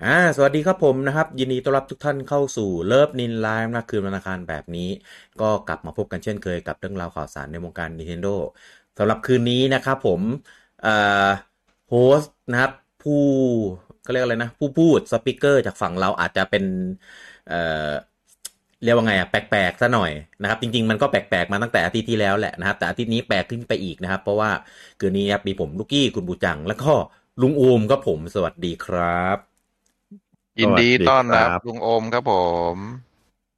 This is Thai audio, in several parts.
อ่าสวัสดีครับผมนะครับ ยินดีต้อนรับทุกท่านเข้าสู่ LOVENIN Live นะคืนวันอังคารแบบนี้ ก็กลับมาพบกันเช่นเคยกับเรื่องราวข่าวสารในวงการ Nintendo สำหรับคืนนี้นะครับผมเอ่อ host นะครับ ผู้เขาเรียกอะไรนะ ผู้พูด speaker จากฝั่งเราอาจจะเป็นเอ่อเรียกว่าไงอะแปลกๆซะหน่อยนะครับจริงๆมันก็แปลกๆมาตั้งแต่อาทิตย์ที่แล้วแหละนะครับแต่อาทิตย์นี้แปลกขึ้นไปอีกนะครับ เพราะว่าคืนนี้ครับมีผมลูกกี้คุณบูจัง แล้วก็ลุงอูมก็ผมสวัสดีครับ ยินดีต้อนรับสวัสดีครับลุงโอมครับผม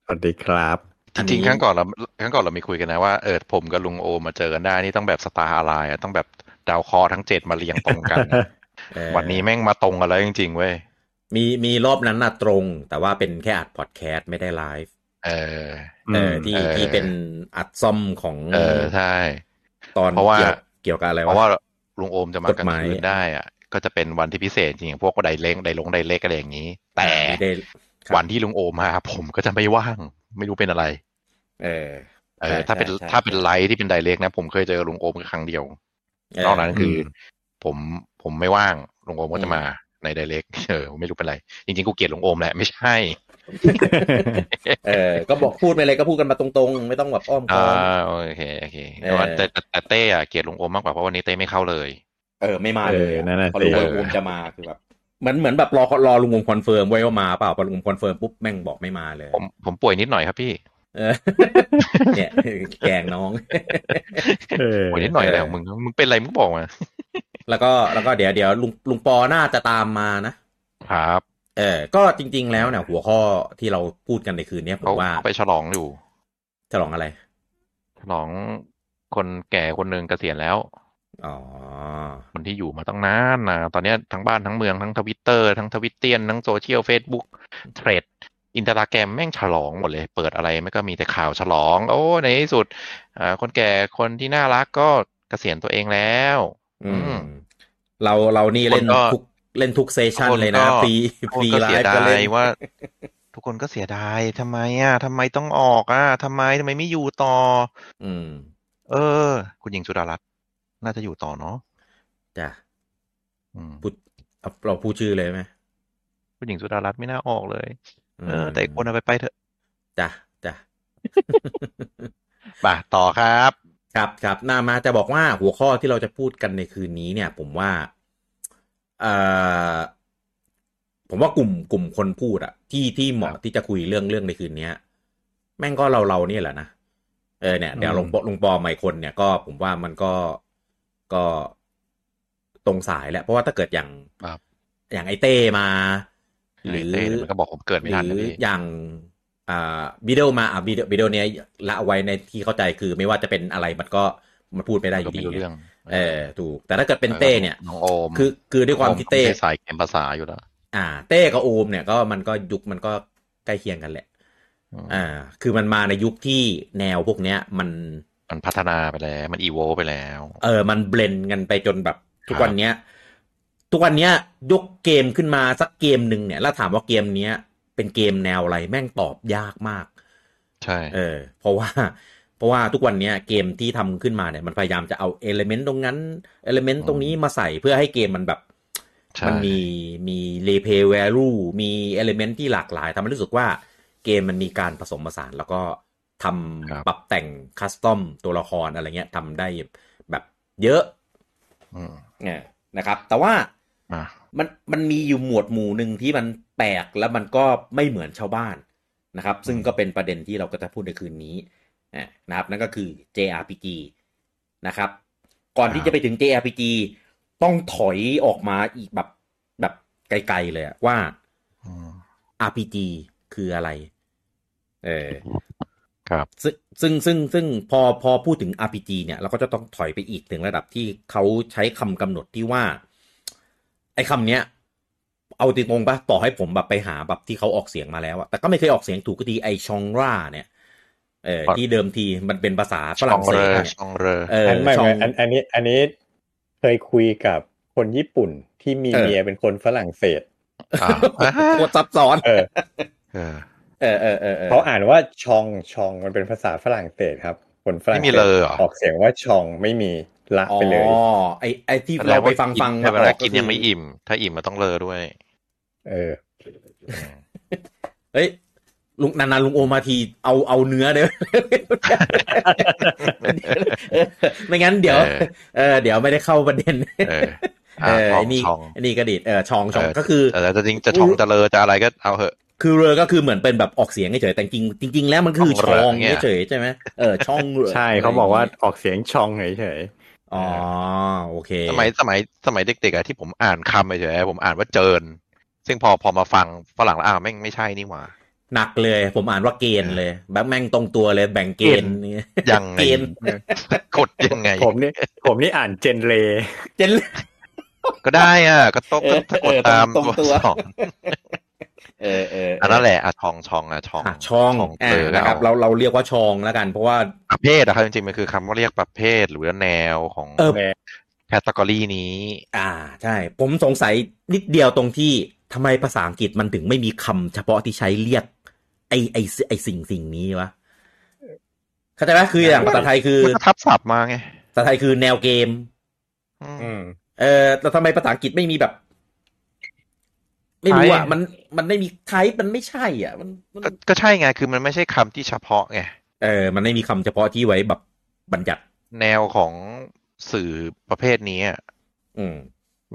สวัสดีครับ จริงๆครั้งก่อนเราครั้งก่อนเรามีคุยกันนะว่าเออผมกับลุงโอมมาเจอกันได้นี่ต้องแบบสตาร์อะไรอะต้องแบบดาวเคอทั้งเจ็ดมาเรียงตรงกันอะเอ่อวันนี้แม่งมาตรงกันแล้วจริงๆเว้ย มีมีรอบนั้นน่ะตรง แต่ว่าเป็นแค่อัดพอดแคสต์ไม่ได้ไลฟ์ เออ เออที่เออที่เป็นอัดซ่อมของ เออใช่ ตอนเพราะว่าเกี่ยวเกี่ยวกับอะไรเพราะวะว่าลุงโอมจะมากลางฎหมายคืนได้อะ ก็จะเป็นวันที่พิเศษจริงๆพวกไดเล้งไดลงไดเล็กอะไรอย่างนี้ แต่ไม่ได้ครับวันที่ลุงโอมมาผมก็จะไม่ว่าง ไม่รู้เป็นอะไร เออเอใช่อถ้าเป็นใช่ใช่ถ้าเป็นไลท์ที่เป็นไดเล็กนะ ผมเคยเจอลุงโอมแค่ครั้งเดียวเออนอกนั้นคืออมผมผมไม่ว่างลุงโอมก็อืจะมมาในไดเ c กเออไม่รู้เป็นไร จริงๆกูเกลียดลุงโอมแหละไม่ใช่ เออก็บอกพูดไปเลยก็พูดกันมาตรงๆ ไม่ต้องแบบอ้อมค้อ่าอมโอเคโอเคเออแต่ว่าแต่แต่แต่เต้อะเกลียดลุงอูมมากกว่าเพราะวันนี้เต้ไม่เข้าเลย เออไม่มาเลยเออนั่นน่ะพอลุงสิอูมจะมาคือแบบเหมือนเหมือนแบบรอรอลุงอูม confirm ไว้ว่ามาเปล่าพอลุงอูม confirm ปุ๊บแม่งบอกไม่มาเลย ผมผมป่วยนิดหน่อยครับพี่เออเนี่ยแกล้งน้องเออป่วยนิดหน่อยอะไรของมึงมึงเป็นอะไรมึงบอกมาแล้วก็แล้วก็เดี๋ยวเดี๋ยวลุงลุงปอน่าจะตามมานะครับ เออก็จริง ๆ แล้วเนี่ยหัวข้อที่เราพูดกันในคืนนี้ผเขามว่าเขาไปฉลองอยู่ ฉลองอะไร ฉลองคนแก่คนหนึ่งเกษียณแล้วอ๋อ คนที่อยู่มาตั้งนานนะตอนเนี้ยทั้งบ้านทั้งเมืองทั้งทวิตเตอร์ทั้งทวิตเตียนทั้งโซเชียลเฟซบุ๊ก Threads อินสตาแกรมแม่งฉลองหมดเลย เปิดอะไรไม่ก็มีแต่ข่าวฉลอง โอ้ในที่สุดอ่าคนแก่คนที่น่ารักก็เกษียณตัวเองแล้ว อือืมมเราเรานี่เล่นคนก็ทุกเล่นทุกเซสชันคนเลยนะก็ฟรีทุกฟคนรีก็ไลเสียฟ์ก็ดาเล่ยนว่า ทุกคนก็เสียดายทำไมอะทำไมต้องออกอะทำไมทำไมไม่อยู่ต่อ อืม เออ คุณหญิงสุดารัตน์ น่าจะอยู่ต่อเนาะจ้ะอืมพูดเอาเราพูดชื่อเลยไหมคุณหญิงสุดารัตน์ไม่น่าออกเลยอืเออมแต่อีกคนเอาไปไปเถอะจ้ะจ้ะป่ะต่อครับ ครับครับนามาจะบอกว่าหัวข้อที่เราจะพูดกันในคืนนี้เนี่ย ผมว่าเอ่อผมว่ากลุ่มกลุ่มคนพูดอะที่ที่เหมาะครับที่จะคุยเรื่องเรื่องในคืนเนี้ย แม่งก็เราเราเนี่ยแหละนะเออเนี่ยเดี๋ยวอืมลงปลงปอใหม่คนเนี่ยก็ผมว่ามันก็ ก็ตรงสายแหละเพราะว่าถ้าเกิดอย่างครับอย่างไอเต้มา หรือเต้เนี่ยมันก็บอกผมเกิดไม่ทันหนะรือพี่อย่างอ่าวิดีโอมาอ่าวิดีโอวิดีโอเนี้ยละเอาไว้ในที่เข้าใจคือไม่ว่าจะเป็นอะไรมันก็มันพูดไม่ได้อก็ยู่ไม่ดีรู้เรื่องเออถูก แต่ถ้าเกิดเป็นเต้เนี่ยน้องโอมคือคือด้วยความที่เต้โอไม่ใช่สายเกมภาษาอยู่แล้ว อ่า เต้กับโอมเนี่ยก็มันก็ยุคมันก็ใกล้เคียงกันแหละอืมอ่า คือมันมาในยุคที่แนวพวกเนี้ย มัน มันพัฒนาไปแล้ว มันอีโวไปแล้ว เออ มันเบลนกันไปจนแบบ ทุกครับวันเนี้ย ทุกวันเนี้ยยกเกมขึ้นมาสักเกมหนึ่งเนี่ยแล้วถามว่าเกมเนี้ย เป็นเกมแนวอะไรแม่งตอบยากมาก ใช่ เออ เพราะว่า เพราะว่าทุกวันเนี้ยเกมที่ทำขึ้นมาเนี่ยมันพยายามจะเอา element ตรงนั้น element ตรงนี้มาใส่เพื่อให้เกมมันแบบใช่มันมีมี replay value มี element ที่หลากหลายทำให้รู้สึกว่าเกมมันมีการผสมผสานแล้วก็ ทำปรับแต่ง custom ตัวละครอะไรเงี้ยทำได้แบบเยอะอืมเนี่ยนะครับ แต่ว่าอะมันมันมีอยู่หมวดหมู่หนึ่งที่มันแปลกแล้วมันก็ไม่เหมือนชาวบ้านนะครับ ซึ่งก็เป็นประเด็นที่เราก็จะพูดในคืนนี้อะนะครับ นั่นก็คือ JRPG นะครับ ก่อนที่จะไปถึง JRPG ต้องถอยออกมาอีกแบบแบบไกลๆเลยอะว่าอืม RPG คืออะไร เออ ครับซึ่งซึ่งซึ่งซึ่งพอพอพูดถึง RPG เนี่ย เราก็จะต้องถอยไปอีกถึงระดับที่เขาใช้คำกำหนดที่ว่า ไอ้คำเนี้ย เอาตรงๆปะต่อให้ผมแบบไปหาแบบที่เขาออกเสียงมาแล้วอะแต่ก็ไม่เคยออกเสียงถูกก็ทีไอชองราเนี่ยเออที่เดิมทีมันเป็นภาษาฝช่อรั่งงเศเรสออะช่องเรอเอออันไม่ช่องไม่อันอันนี้อันนี้เคยคุยกับคนญี่ปุ่นที่มีเออเมียเป็นคนฝรั่งเศสอะโคตรซับซ้อนเออ เออเออเออเออเออเขาอ่านว่าชองชองมันเป็นภาษาฝรั่งเศสครับคนฝรั่งไม่มีเศสเลอเหรอออกเสียงว่าชองไม่มีละอ๋อไปเลยไอไอที่เราไปฟังฟังถ้าเวลาออกินยังไม่อิ่ม ถ้าอิ่มมันต้องเลอด้วย เออเฮ้ยลุงนานๆลุงโอมาทีเอาเอาเนื้อเด้อเออไม่งั้นเดี๋ยวเออเออเดี๋ยวไม่ได้เข้าประเด็นเออเออะอทอไอ้งนี่ชองไอ้นี่กระดิดเออชองชองเออก็คือเออแต่จริงจะชองจะเลอจะอะไรก็เอาเหอะ คือเรือก็คือเหมือนเป็นแบบออกเสียงเฉยๆแต่จริงจริงๆแล้วมันคือช่ชององเรืออย่างเงี้ยเฉยๆใช่ไหมเออช่องเรือใช่เขาบอกว่าออกเสียงชองเฉยอ๋อโอเค สมัยสมัยสมัยเด็กๆอะที่ผมอ่านคำเฉยๆผมอ่านว่าเจิน ซึ่งพอพอมาฟังฝรั่งแล้วอ้าวแม่งไม่ใช่นี่หว่าหนักเลย ผมอ่านว่าเกณฑ์เลยแบบแม่งตรงตัวเลยแบ่งเกณฑ์นี่ยังไงเกณฑ์กดยังไงๆผมนี่ผมนี่อ่านเจนเลเจนก็ได้อะ ก็ต้องเออถ้ากดเออตามตรงตัวสอง เออเอออันนั้นแหละอะทองชองอะชองอะช่องเออ่าอนะครับเราเราเราเรียกว่าชองแล้วกัน เพราะว่าประเภทอะครับจริงๆมันคือคำว่าเรียกประเภทหรือว่าแนวของเออแคตตากรีนี้ อ่าใช่ ผมสงสัยนิดเดียวตรงที่ทำไมภาษาอังกฤษมันถึงไม่มีคำเฉพาะที่ใช้เรียก ไอไอไอสิ่งสิ่งนี้วะเข้าใจไหมคืออย่างภาษาไทยคือมันก็ทับศัพท์มาไงภาษาไทยคือแนวเกมอืมอืมเออแต่ทำไมภาษาอังกฤษไม่มีแบบ ไม่รู้อะไทยมันมันไม่มีไทป์มันไม่ใช่อะ มันมันก็ก็ใช่ไงคือมันไม่ใช่คำที่เฉพาะไงเออ มันไม่มีคำเฉพาะที่ไว้แบบบัญญัติแนวของสื่อประเภทนี้อะอืม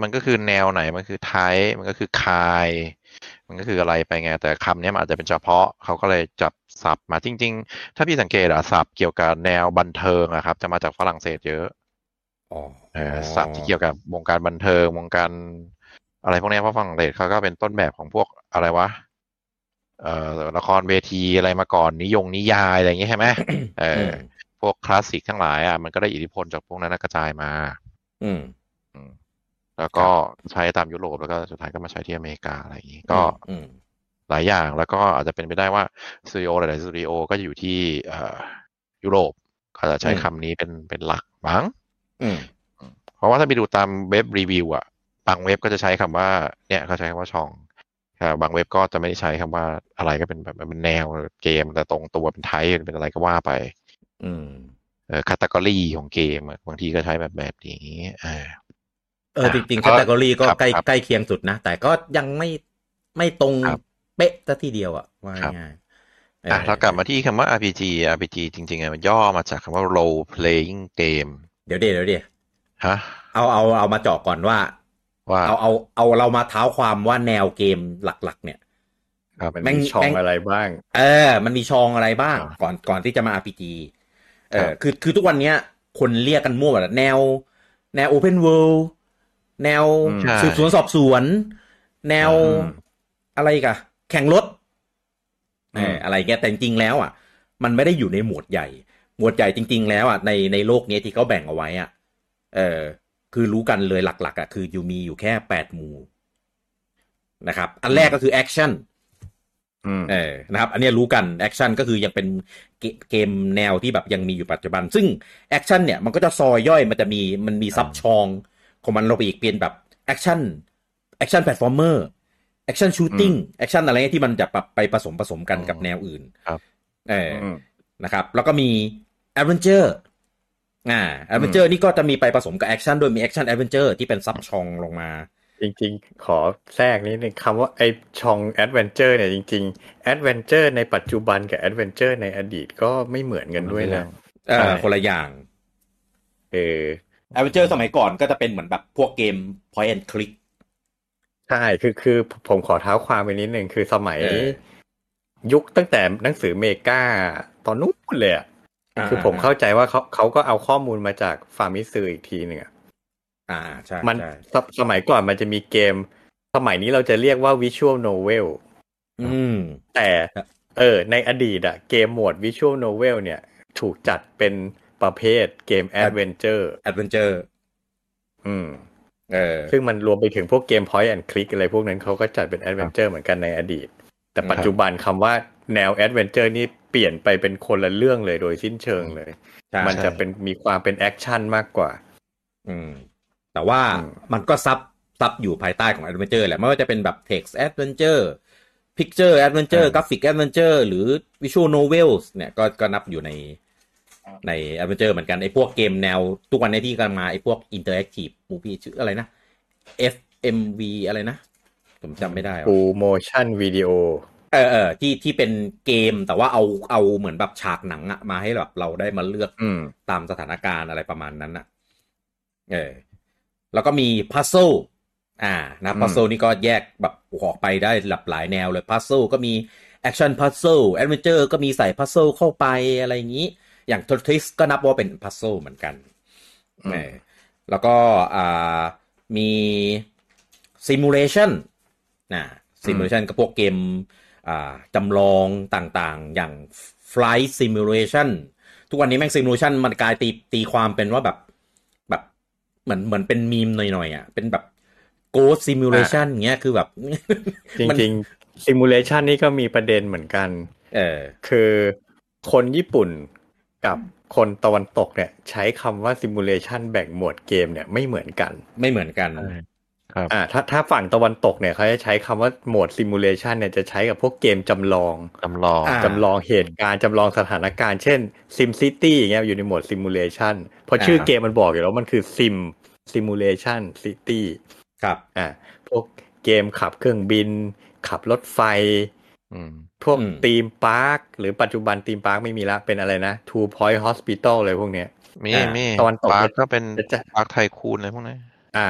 มันก็คือแนวไหนมันคือไทยมันก็คือคาย มันก็คืออะไรไปไง แต่คำเนี้ยมันอาจจะเป็นเฉพาะเขาก็เลยจับศัพท์มาจริง ๆ ถ้าพี่สังเกตอะศัพท์เกี่ยวกับแนวบันเทิงอะครับ จะมาจากฝรั่งเศสเยอะอ๋อเออศัพท์ที่เกี่ยวกับวงการบันเทิงวงการ อะไรพวกเนี้ยเพราะฝรั่งเศสเขาก็เป็นต้นแบบของพวกอะไรวะเอ่อละครเวทีอะไรมาก่อนนิยงนิยายอะไรอย่างเงี้ยใช่ไหมเออพวกคลาสสิกทั้งหลายอะมันก็ได้อิทธิพลจากพวกนั้นกระจายมา อืมอืมแล้วก็ใช้ตามยุโรปแล้วก็สุดท้ายก็มาใช้ที่อเมริกาอะไรอย่างงี้ก็อืมหลายอย่างแล้วก็อาจจะเป็นไปได้ว่าสตูดิโอหลายๆสตูดิโอก็จะอยู่ที่เอ่อยุโรปก็จะใช้อืมคำนี้เป็นเป็นหลักมั้งอืมเพราะว่าถ้าไปดูตามเว็บรีวิวอะ บางเว็บก็จะใช้คำว่า เนี่ยเขาใช้คำว่าช่องอ่าบางเว็บก็จะไม่ได้ใช้คำว่าอะไรก็เป็นแบบเป็นแนวเกม แต่ตรงตัวเป็นไทป์เป็นอะไรก็ว่าไป อืมเออคาตากรีของเกมอะบางทีก็ใช้แบบแบบนี้เออเออจริงๆครัแคบตตากรีก็ครับใกล้ครับใกล้เคียงสุดนะ แต่ก็ยังไม่ไม่ตรงครับเป๊ะซะทีเดียวอะว่าครับง่ายๆอะออเรากลับมาที่คำว่า RPG RPG จริงๆอะมันย่อมาจากคำว่า role playing game เดี๋ยวเดี๋ยวเดี๋ยวเดี๋ยวฮะเอาเอาเอามาเจาะก่อนว่า ว่าเอาเอาเอาเรามาเท้าความว่าแนวเกมหลัก ๆ เนี่ยครับมันแม่งมีช่องแม่งอะไรบ้าง เออ มันมีชองอะไรบ้างอ่าก่อนก่อนที่จะมา RPG เอครัอบคือคือทุกวันเนี้ย คนเรียกกันมั่วหมดอะแนว แนว Open World แนวอืมใช่สืบสวนสอบสวน แนวอืมอะไรอีกันแข่งรถอืเอมออะไรเงี้ยแต่จริงๆแล้ว อะ มันไม่ได้อยู่ในหมวดใหญ่ หมวดใหญ่จริง ๆ แล้วอะในในโลกเนี้ยที่เขาแบ่งเอาไว้อะ เออ คือรู้กันเลยหลักๆอะคืออยู่มีอยู่แค่แปดหมู่นะครับ อันแรกก็คือ action อืมเออนะครับ อันเนี้ยรู้กัน action ก็คือยังเป็นเกเกมแนวที่แบบยังมีอยู่ปัจจุบัน ซึ่งaction เนี่ยมันก็จะซอยย่อยมันจะมีมันมี sub-genre ของมันลงไปอีกเป็นแบบ action action platformer action shooting action อะไรเงี้ยที่มันจะแบบไปผสมผสมกันกับแนวอื่น ครับเอออืมนะครับ แล้วก็มี adventure อ่า adventure นี่ก็จะมีไปผสมกับ action โดยมี action adventure ที่เป็น sub-genre ลงมา จริงๆ ขอแทรกนิดนึงคำว่าไอ้ genre adventure เนี่ยจริงๆ adventure ในปัจจุบันกับ adventure ในอดีตก็ไม่เหมือนกันด้วยนะเออใช่คนละอย่างเออ adventure สมัยก่อนก็จะเป็นเหมือนแบบพวกเกม point and click ใช่คือคือผมขอเท้าความไปนิดนึงคือสมัยเออยุคตั้งแต่หนังสือ Mega ตอนนู้นเลยอะ คือผมเข้าใจว่าเขาเขาก็เอาข้อมูลมาจาก Famitsu อีกทีหนึ่งอะอ่าใช่มันใช่สสมัยก่อนมันจะมีเกม สมัยนี้เราจะเรียกว่า visual novel อืม แต่ครับเออ ในอดีตอะเกมหมวด visual novel เนี่ย ถูกจัดเป็นประเภทเกม adventure adventure อืม เออ ซึ่งมันรวมไปถึงพวกเกม Point and Click อะไรพวกนั้นเขาก็จัดเป็น adventure เหมือนกันในอดีต แต่ปัจจุบันคำว่าแนว adventure นี่เปลี่ยนไปเป็นคนละเรื่องเลยโดยสิ้นเชิงเลยใช่มันจะเป็นมีความเป็น action มากกว่า อืม แต่ว่าอืมมันก็ซับsub อยู่ภายใต้ของ adventure แหละ ไม่ว่าจะเป็นแบบ text adventure picture adventure graphic adventure หรือ visual novels เนี่ยก็ก็นับอยู่ในใน adventure เหมือนกัน ไอ้พวกเกมแนว ทุกวันนี้ที่กำลังมาไอ้พวก interactive movie ชื่ออะไรนะ FMV อะไรนะผผมจำไม่ได้ว่ะ full motion video เออเออที่ที่เป็นเกมแต่ว่าเอาเอาเหมือนแบบฉากหนังอะมาให้แบบเราได้มาเลือกอืมตามสถานการณ์อะไรประมาณนั้นอะเออแล้วก็มีพัซ z ซอ่านะอืมพัซ z ซนี่ก็แยกแบบออกไปได้หลากหลายแนวเลยพัซ z ซก็มีแอคชั่นพัซ z ซแอดเวนเจอร์ก็มีใส่พัซ z ซเข้าไปอะไรอย่างนี้ อย่างททริสก็นับว่าเป็นพัซ z ซเหมือนกันอืมเออแล้วก็อ่ามี simulation นะ simulation ก็พวกเกมอ่า จำลองต่างๆ อย่าง Flight Simulation ทุกวันนี้แม่ง Simulation มันกลายตีตีความเป็นว่าแบบแบบเหมือนเหมือนเป็นมีมหน่อยๆอะเป็นแบบ Ghost Simulation เงี้ยคือแบบจริงๆมัน simulation นี่ก็มีประเด็นเหมือนกัน เออคือคนญี่ปุ่นกับคนตะวันตกเนี่ย ใช้คำว่า simulation แบ่งหมวดเกมเนี่ยไม่เหมือนกัน ไม่เหมือนกันครับ อ่าถ้าถ้าฝั่งตะวันตกเนี่ยเขาจะใช้คำว่าหมวด simulation เนี่ยจะใช้กับพวกเกมจำลองจำลองอ่าจำลองเหตุการณ์จำลองสถานการณ์เช่น Sim City อย่างเงี้ยอยู่ในหมวด simulation เพราะชื่อเกมมันบอกอยู่แล้วมันคือ Sim Simulation City ครับอ่าพวกเกมขับเครื่องบิน ขับรถไฟอืมพวกอืม Theme Park หรือปัจจุบัน Theme Park ไม่มีละเป็นอะไรนะ Two Point Hospital เลยพวกเนี้ยมีอ่ามีตะวันตก park ก็เป็นจะจะ Park Tycoon อะไรพวกนี้อ่า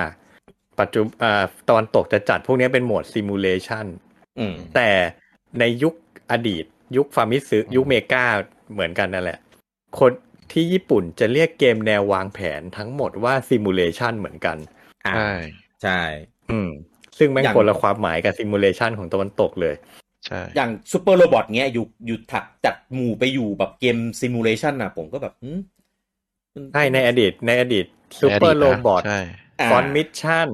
ปัจจุอ่าตะวันตกจะจัดพวกเนี้ยเป็นหมวด simulation อืมแต่ในยุคอดีต ยุค Famicom ยุคเมกาเหมือนกันนั่นแหละ คนที่ญี่ปุ่นจะเรียกเกมแนววางแผนทั้งหมดว่า simulation เหมือนกันอ่าใช่ใช่ อืม ซึ่งแม่งอย่างคนละความหมายกับ simulation ของตะวันตกเลยใช่อย่าง Super Robot เงี้ยอยู่อยู่ถักจัดหมู่ไปอยู่แบบเกม simulation อะผมก็แบบหืมใช่ในอดีตในอดีตซูเปอร์โรบอทใช่า ฟอนมิชชั่น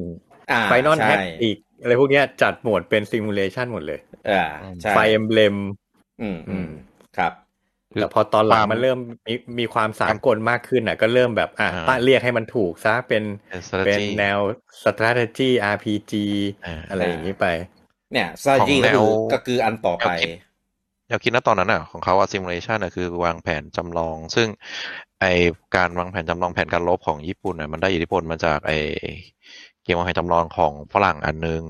อ่าไฟนอลใช่แท็กอีกอะไรพวกเนี้ยจัดโหมดเป็นซิมูเลชันหมดเลยอ่าใช่ไฟเอมเบลมอืมอืมครับแต่พอตอนหลังความมันเริ่มมีมีความสากลมากขึ้นอะ ก็เริ่มแบบอะอ่าตั้งเรียกให้มันถูกซะเป็นเป็นเป็น strategy แนว strategy RPG อ่าอะไรอย่างนี้ไป เนี่ยซาจิของแนก็วคือก็คืออันต่อไป แนวคิดแนวคิดณตอนนั้นอะของเขาอะซิมูเลชันอะคือวางแผนจำลอง ซึ่งไอการวางแผนจำลองแผนการลบของญี่ปุ่นอะมันได้อิทธิพลมาจากไอเกมวางแผนจำลองของฝรั่งอันนึง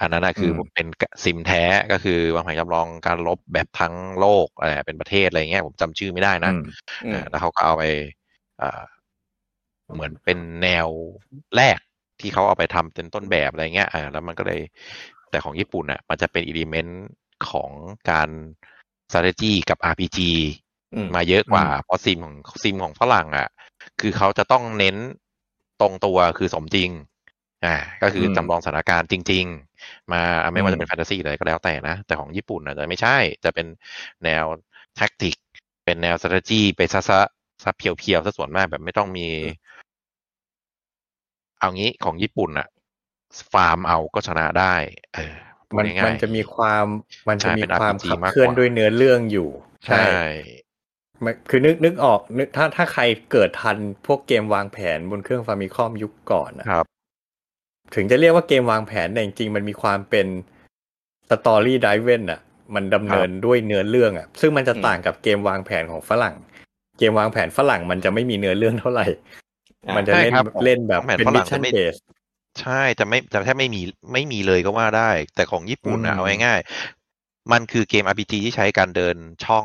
อันนั้นอะคืออมเป็นซิมแท้ก็คือวางแผนจำลองการลบแบบทั้งโลกอะไรเป็นประเทศอะไรเงี้ยผมจำชื่อไม่ได้นะอืมอืมอ่าแล้วเขาก็เอาไปอ่าเหมือนเป็นแนวแรกที่เขาเอาไปทำเป็นต้นแบบอะไรเงี้ยอ่าแล้วมันก็เลยแต่ของญี่ปุ่นอะ มันจะเป็นอิเลเมนต์ ของการ strategy กับ RPG อืมมาเยอะกว่าอืมเพราะซิมของซิมของฝรั่งอะ คือเขาจะต้องเน้นตรงตัวคือสมจริง อ่า ก็คืออมจำลองสถานการณ์จริง ๆ มาไม่ว่าอืมจะเป็นแฟนตาซีอะไรก็แล้วแต่นะ แต่ของญี่ปุ่นอะจะไม่ใช่ จะเป็นแนวแท็กติก เป็นแนว strategy ไปซะซะซะเพียวๆซะส่วนมากแบบไม่ต้องมี เอางี้ของญี่ปุ่นอะฟาร์มเอาก็ชนะได้ เออพูด มันง่ายๆมันจะมีความมันจะใช่มีเป็นความ RPG ขับมากกว่าเคลื่อนด้วยเนื้อเรื่องอยู่ ใช่มันคือนึกนึกออกนึกถ้าถ้าใครเกิดทันพวกเกมวางแผนบนเครื่องฟามิคอมยุคก่อนนะครับ ถึงจะเรียกว่าเกมวางแผนแต่จริงๆมันมีความเป็นสตอรี่ไดเวนอะ มันดำเนินด้วยเนื้อเรื่องอะ ซึ่งมันจะอืมต่างกับเกมวางแผนของฝรั่ง เกมวางแผนฝรั่งมันจะไม่มีเนื้อเรื่องเท่าไหร่อ่ามันจะเล่นใช่ครับเล่นแบบวางแผนเป็นฝรั่มิชงชั่นจะไม่เบส ใช่จะไม่จะแทบไม่มีไม่มีเลยก็ว่าได้ แต่ของญี่ปุ่นอะอืมเอาง่ายๆมันคือเกม RPG ที่ใช้การเดินช่อง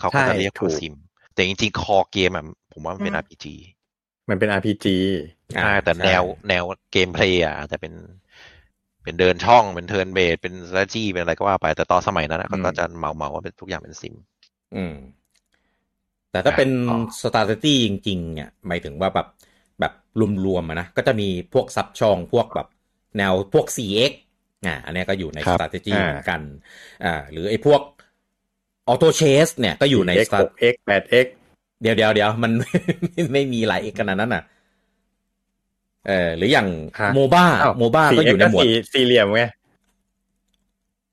เขาก็ใช่จะเรียกถูว่ากซิม แต่จริงๆ คอเกมอะผมว่ามันเป็น RPG มันเป็น RPG อ่าใช่แต่ใช่แนวแนวเกมเพลย์อะอาจจะเป็น เป็นเดินช่องเป็นเทิร์นเบสเป็น strategy เป็นอะไรก็ว่าไป แต่ตอนสมัยนั้นอะเขาก็จะเมาเมาๆว่าเป็นทุกอย่างเป็นซิม อืมแต่ถ้าเป็นอ๋อสตาร์ t ตี้จริงๆเนี่ยหมายถึงว่าแบบ แบบรวมๆอะนะ ก็จะมีพวกซับช่องพวกแบบแนวพวก 4x อ่าอันเนี้ยก็อยู่ในครับ strategy อ่าเหมือนกันอ่าหรือไอ้พวก auto chase เนี่ยก็อยู่ใน X strat 6X 8X เดี๋ยวเดี๋ยวเดี๋ยวมันไม่มีหลาย x ขนาดนั้นน่ะเออหรืออย่างฮะโมบ้าอ้าวโมบ้าก็อยู่ในหมวดสี่สี่เหลี่ยมไง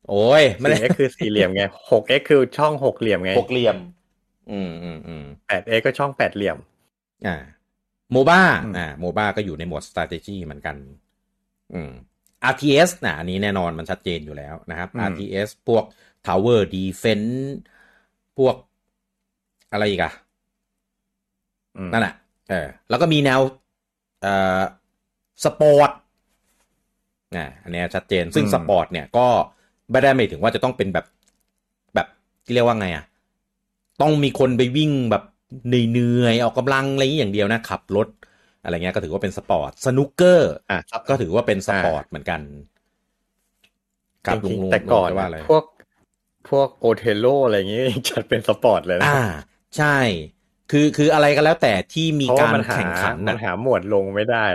โอ้ยไม่ได้ 4x คือสี่เหลี่ยมไง 6x คือช่องหกเหลี่ยมไงหกเหลี่ยม อืมอืมอืม 8x ก็ช่องแปดเหลี่ยม อ่า โมบ้าอืมอ่าโมบ้าก็อยู่ในหมวด strategy เหมือนกัน อืม RTS นะอันนี้แน่นอนมันชัดเจนอยู่แล้วนะครับ RTS พวก Tower Defense พวกอะไรอีกอะอืมนั่นแหละเออแล้วก็มีแนวเอ่อสปอร์ตอ่าอันเนี้ยชัดเจนซึ่งอืมสปอร์ตเนี่ยก็ไม่ได้หมายถึงว่าจะต้องเป็นแบบแบบที่เรียกว่าไงอะต้องมีคนไปวิ่งแบบ เหนื่อยๆออกกำลังอะไรอย่างนี้อย่างเดียวนะขับรถอะไรเงี้ยก็ถือว่าเป็นสปอร์ตสนุกเกอร์อะก็ถือว่าเป็นสปอร์ตเหมือนกันครับจริงลุงๆแต่ก่อนลุงจะว่าอะไรพวกพวก Othello อะไรอย่างงี้จัดเป็นสปอร์ตเลยนะอ่า ใช่ คือคืออะไรก็แล้วแต่ที่มีเพราะกาว่ารมันหาแข่งขันมันนะหาหมวดลงไม่ได้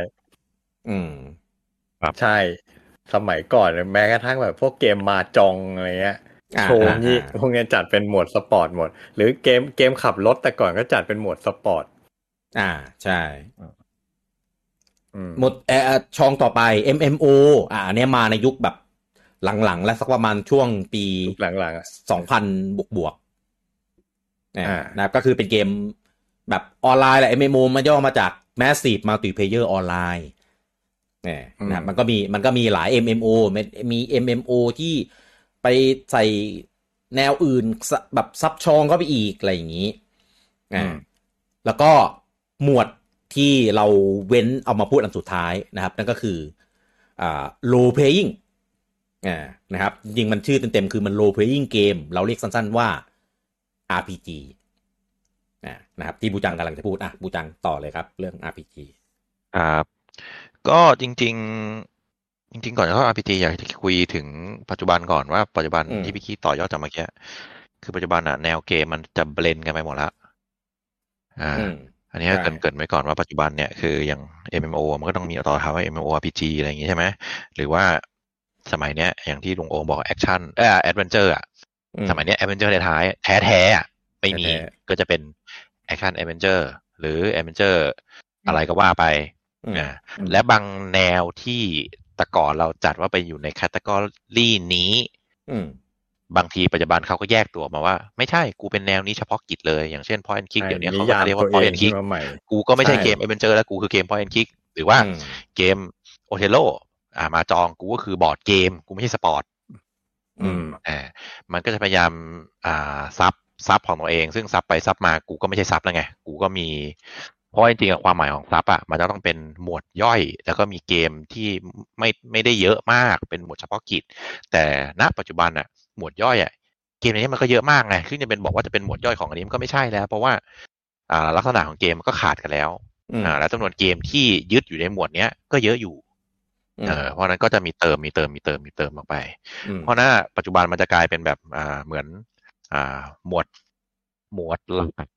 อืมใช่ สมัยก่อนแม้กระทั่งแบบพวกเกมมาจองอะไรเงี้ยอ่า โชว์งี้อ่าพวกเนี้ยจัดเป็นหมวดสปอร์ตหมด หรือเกมเกมขับรถแต่ก่อนก็จัดเป็นหมวดสปอร์ต อ่าใช่อืมหมดเออช่องต่อไป MMO อ่าอันเนี้ยมาในยุคแบบหลังๆ และสักประมาณช่วงปีหลังๆอะสองพันบวกบวกๆนะอ่านะครับก็คือเป็นเกมแบบออนไลน์แหละ MMO มันย่อมาจาก Massive Multiplayer Online เนี่ยนะครับมันก็มีมันก็มีหลาย MMO มันมี MMO ที่ ไปใส่แนวอื่นสะแบบซับชองเข้าไปอีกอะไรอย่างนี้อ่าแล้วก็หมวดที่เราเว้นเอามาพูดอันสุดท้ายนะครับ นั่นก็คืออ่า low playing อ่านะครับจริงๆมันชื่อเต็มๆคือมัน low playing game เราเรียกสั้นๆว่า RPG อ่านะครับที่บูจังกำลังจะพูดอะบูจังต่อเลยครับ เรื่อง RPG ครับก็จริง ๆ จริงๆ ก่อนจะเข้า RPG อยากจะคุยถึงปัจจุบันก่อนว่าปัจจุบันอืม ที่พี่คีต่อยอดจากเมื่อกี้คือปัจจุบันอะแนวเกมมันจะเบลนกันไปหมดละอ่า อืม อันนี้ใช่ เกรินเกรินไว้ก่อนว่าปัจจุบันเนี่ยคืออย่าง MMO มันก็ต้องมีต่อท้ายว่า MMORPG อะไรอย่างงี้ใช่ไหมหรือว่าสมัยเนี้ยอย่างที่ลุงโอมบอก action เออ adventure อะอืมสมัยเนี้ย adventure แท้ๆแท้แท้ๆอะไม่มีแท้ก็จะเป็น action adventure หรือ adventure อะไรก็ว่าไปอืมอ่าและบางแนวที่ แต่ก่อนเราจัดว่าไปอยู่ใน category นี้ อืมบางทีปัจจุบันเขาก็แยกตัวมาว่า ไม่ใช่กูเป็นแนวนี้เฉพาะกิจเลย อย่างเช่น point and click เดี๋ยวนี้เขาก็จะเรียกว่า point and click มาใหม่กูก็ไม่ใช่ใช่เกม a อ v e n นเจอร์แล้วกูคือเกม point and click หรือว่าอืมเกม Othello อ่ามาจองกูก็คือบอร์ดเกม กูไม่ใช่สปอร์ตอืมอ่ามันก็จะพยายามอ่า sub sub ของตัวเอง ซึ่ง sub ไป sub มากูก็ไม่ใช่ sub แล้วไง กูก็มี เพราะว่าจริงๆอะความหมายของ sub อะมันจะต้องเป็นหมวดย่อย แล้วก็มีเกมที่ไม่ไม่ได้เยอะมากเป็นหมวดเฉพาะกิจ แต่ณปัจจุบันอะหมวดย่อยอะเกมในนี้มันก็เยอะมากไงซึ่งจะเป็นบอกว่าจะเป็นหมวดย่อยของอันนี้มันก็ไม่ใช่แล้ว เพราะว่าอ่าลักษณะของเกมมันก็ขาดกันแล้วอืมอ่าแล้วจำนวนเกมที่ยึดอยู่ในหมวดเนี้ยก็เยอะอยู่เออเพราะฉะนั้นก็จะมีเติมมีเติมมีเติมมีเติมออกไปอืมเพราะหน้าปัจจุบันมันจะกลายเป็นแบบอ่าเหมือน อ่าหมวดหมวดหลัก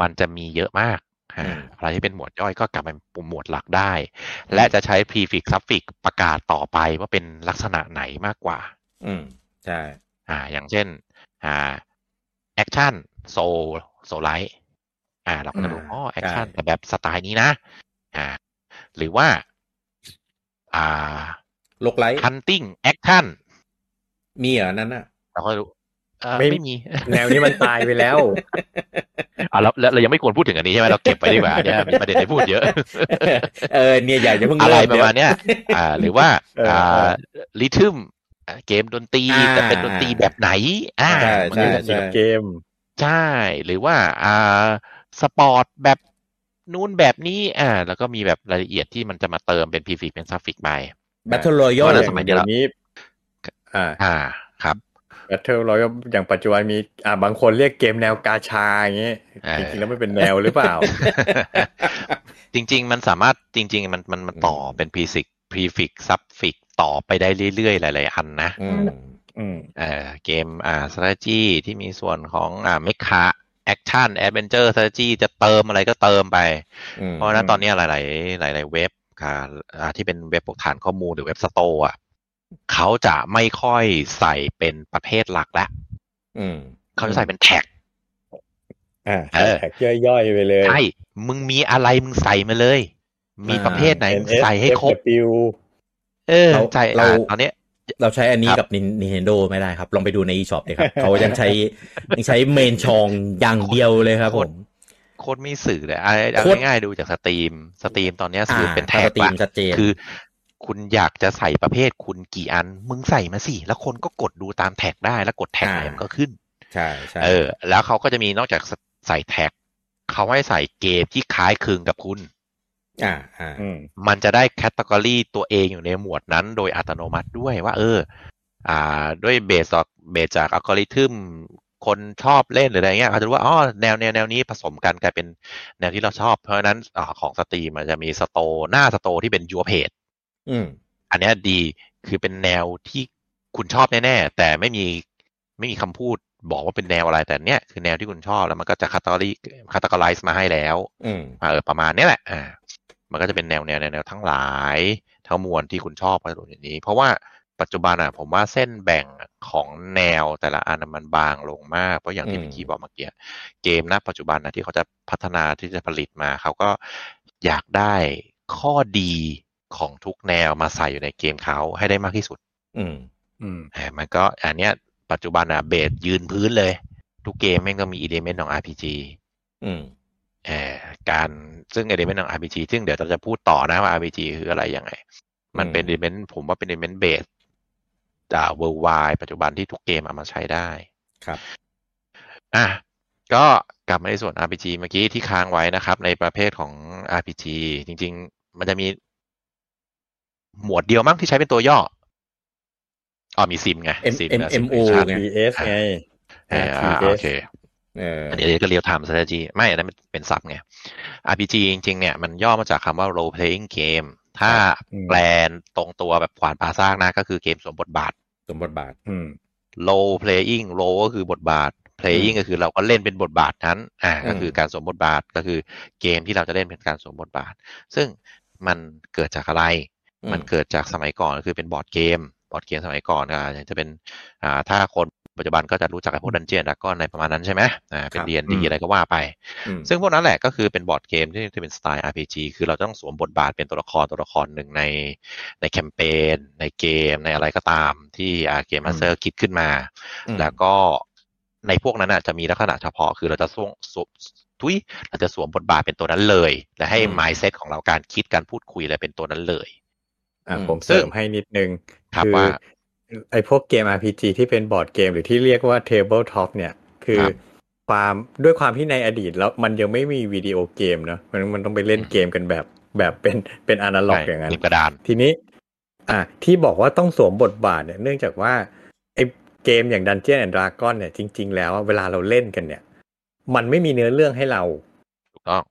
มันจะมีเยอะมาก อ่าอะไรที่เป็นหมวดย่อยก็กลับเป็นปุ่มหมวดหลักได้ และจะใช้ prefix suffix ประกาศต่อไปว่าเป็นลักษณะไหนมากกว่า อืมใช่อ่า อย่างเช่น อ่า action soul soul light อ่า เราก็จะรู้อ่าอ๋อ action ใช่แต่แบบสไตล์นี้นะ อ่า หรือว่า อ่าโลกไลท์ hunting action มีเหรอนั้นอะเราก็รู้เอ่อ ไม่ไม่มี แนวนี้มันตายไปแล้วอ่าแล้วแล้วเรายังไม่ควรพูดถึงอันนี้ใช่ไหมเราเก็บไว้ดีกว่าเนี่ยมีประเด็นให้พูดเยอะ เออเนี่ยใหญ่จะเพิ่งอะไรเริ่มประมาณเนี้ยอ่า หรือว่าเอออ่อ่าลิทึมเกมดนตรีอ่าแต่เป็นดนตรีแบบไหน อ่าใช่มันใช่ก็จะใช่เกม ใช่ หรือว่าอ่าสปอร์ตแบบนู้นแบบนี้ อ่า แล้วก็มีแบบรายละเอียดที่มันจะมาเติมเป็นพีฟิกเป็นซัฟฟิกไปแบทเทิลรอยัเพลราะอฉะย่างสมัยนี้เดี๋ยวนี้ อ่าอ่าครับ Battle Royale อย่างปัจจุบันมีอ่าบางคนเรียกเกมแนวกาชาอย่างเงี้ยเออจริงๆแล้วไม่เป็นแนวหรือเปล่า จริง ๆ มันสามารถจริง ๆ มันมันมันต่อเป็น prefix prefix suffix ต่อไปได้เรื่อยๆ หลายๆ อันนะอืมอืมเอ่อเกมอ่า strategy ที่มีส่วนของอ่า mecha action adventure strategy จะเติมอะไรก็เติมไปอืมเพราะฉะนั้นตอนนี้หลาย ๆ หลาย ๆ เว็บค่ะอ่าที่เป็นเว็บพวกฐานข้อมูลหรือเว็บ store อะ เขาจะไม่ค่อยใส่เป็นประเภทหลักแล้วอืมเขาจะใส่เป็นแท็กอ่าเออแท็กย่อยๆไปเลยใช่มึงมีอะไรมึงใส่มาเลย มีประเภทไหนมึง NS ใส่ให้ครบ FW เออเราใช่เราอ่าตอนเนี้ยเราใช้อันนี้ครับกับ Nintendo ไม่ได้ครับ ลองไปดูใน eShop เลยครับ เขายังใช้ยังใช้เมนชองอย่างเดียวเลยครับผมโคตรไม่สื่อเลยเอาเอาโคตรง่ายๆดูจากสตรีม สตรีมตอนเนี้ยอ่าสื่อเป็นแท็กสตรีมละชัดเจนคือ คุณอยากจะใส่ประเภทคุณกี่อัน มึงใส่มาสิ แล้วคนก็กดดูตามแท็กได้ แล้วกดแท็กไหนอ่ามัมันก็ขึ้น ใช่ใช่เออ แล้วเขาก็จะมีนอกจากใส่แท็ก เขาให้ใส่เกมที่คล้ายคลึงกับคุณ อ่าอ่าอืมมันจะได้ category ตัวเองอยู่ในหมวดนั้น โดยอัตโนมัติด้วยว่า เออ อ่า ด้วย base จาก base จากอัลกอริทึมคนชอบเล่นหรืออะไรเงี้ยเขาจะรู้ว่าอ๋อแนวแนวแนวนี้ผสมกันกลายเป็นแนวที่เราชอบ เพราะฉะนั้นอาของ Steam มันจะมี store หน้า store ที่เป็น you page อืมอันเนี้ยดีคือเป็นแนวที่คุณชอบแน่ๆแต่ไม่มีไม่มีคำพูดบอกว่าเป็นแนวอะไรแต่เนี้ยคือแนวที่คุณชอบแล้วมันก็จะคัตตาลีคัตตาไลซ์มาให้แล้ว อืมเออประมาณเนี้ยแหละอ่ามันก็จะเป็นแนวแนวแนวแนวทั้งหลายทั้งมวลที่คุณชอบไปตรงนี้ เพราะว่าปัจจุบันอะผมว่าเส้นแบ่งของแนวแต่ละอันมันบางลงมาก เพราะอย่างที่อืมพี่คีบอกเมื่อกี้เกมนะปัจจุบันนะที่เขาจะพัฒนาที่จะผลิตมาเขาก็อยากได้ข้อดี ของทุกแนวมาใส่อยู่ในเกมเขาให้ได้มากที่สุด อืม อืมเออมันก็อันเนี้ย ปัจจุบันอะ base ยืนพื้นเลย ทุกเกมแม่งก็มี element ของ RPG อืมเอ่อการซึ่ง element ของ RPG ซึ่งเดี๋ยวเราจะพูดต่อนะว่า RPG คืออะไรยังไง มันเป็น element ผมว่าเป็น element base จาก worldwide ปัจจุบันที่ทุกเกมเอามาใช้ได้ครับอะก็กลับมาในส่วน RPG เมื่อกี้ที่ค้างไว้นะครับ ในประเภทของ RPG จริง ๆ มันจะมี หมวดเดียวมั้งที่ใช้เป็นตัวย่ออ๋อมีซิมไง M sim M M O ไง PS ไงเอออ่า RTS โอเคเอออันนี้ก็ real-time strategy ไม่อันนั้นเป็นศัพท์ไง RPG จริง ๆ เนี่ยมันย่อมาจากคำว่า role playing game ถ้าอืมแปลตรงตัวแบบขวานผ่าซากนะ ก็คือเกมสวมบทบาทสวมบทบาท อืม role playing role ก็คือบทบาท playing ก็คือเราก็เล่นเป็นบทบาทนั้น อ่าอืมก็คือการสวมบทบาทก็คือเกมที่เราจะเล่นเป็นการสวมบทบาท ซึ่งมันเกิดจากอะไร มันเกิดจากสมัยก่อนก็คือเป็นบอร์ดเกม บอร์ดเกมสมัยก่อนอ่าอย่างจะเป็นอ่าถ้าคนปัจจุบันก็จะรู้จักกับพวก Dungeons Dragons ในประมาณนั้นใช่ไหมอ่าเป็นครับเดียนอืดีมอะไรก็ว่าไปอืมซึ่งพวกนั้นแหละก็คือเป็นบอร์ดเกมที่ที่เป็นสไตล์ RPG คือเราต้องสวมบทบาทเป็นตัวละครตัวละครหนึ่งในในแคมเปญในเกมในอะไรก็ตามที่อ่า game master คิดขึ้นมาอืมแล้วก็ในพวกนั้นอะจะมีลักษณะเฉพาะคือเราจะสวมสวมทุยเราจะสวมบทบาทเป็นตัวนั้นเลย และให้อืม mindset ของเราการคิดการพูดคุยอะไรเป็นตัวนั้นเลย อะอืมผมเสริมให้นิดนึงครับอว่าไอพวกเกม RPG ที่เป็นบอร์ดเกมหรือที่เรียกว่า Tabletop เนี่ย คือครับความด้วยความที่ในอดีตแล้วมันยังไม่มีวิดีโอเกมเนอะมันมันต้องไปเล่นเกมกันแบบแบบเป็นเป็นอนาล็อกอย่างนั้นใช่กระดานทีนี้ อะที่บอกว่าต้องสวมบทบาทเนี่ยเนื่องจากว่าไอเกมอย่าง Dungeon and Dragon เนี่ยจริง ๆ แล้วอะเวลาเราเล่นกันเนี่ย มันไม่มีเนื้อเรื่องให้เราถูกต้อง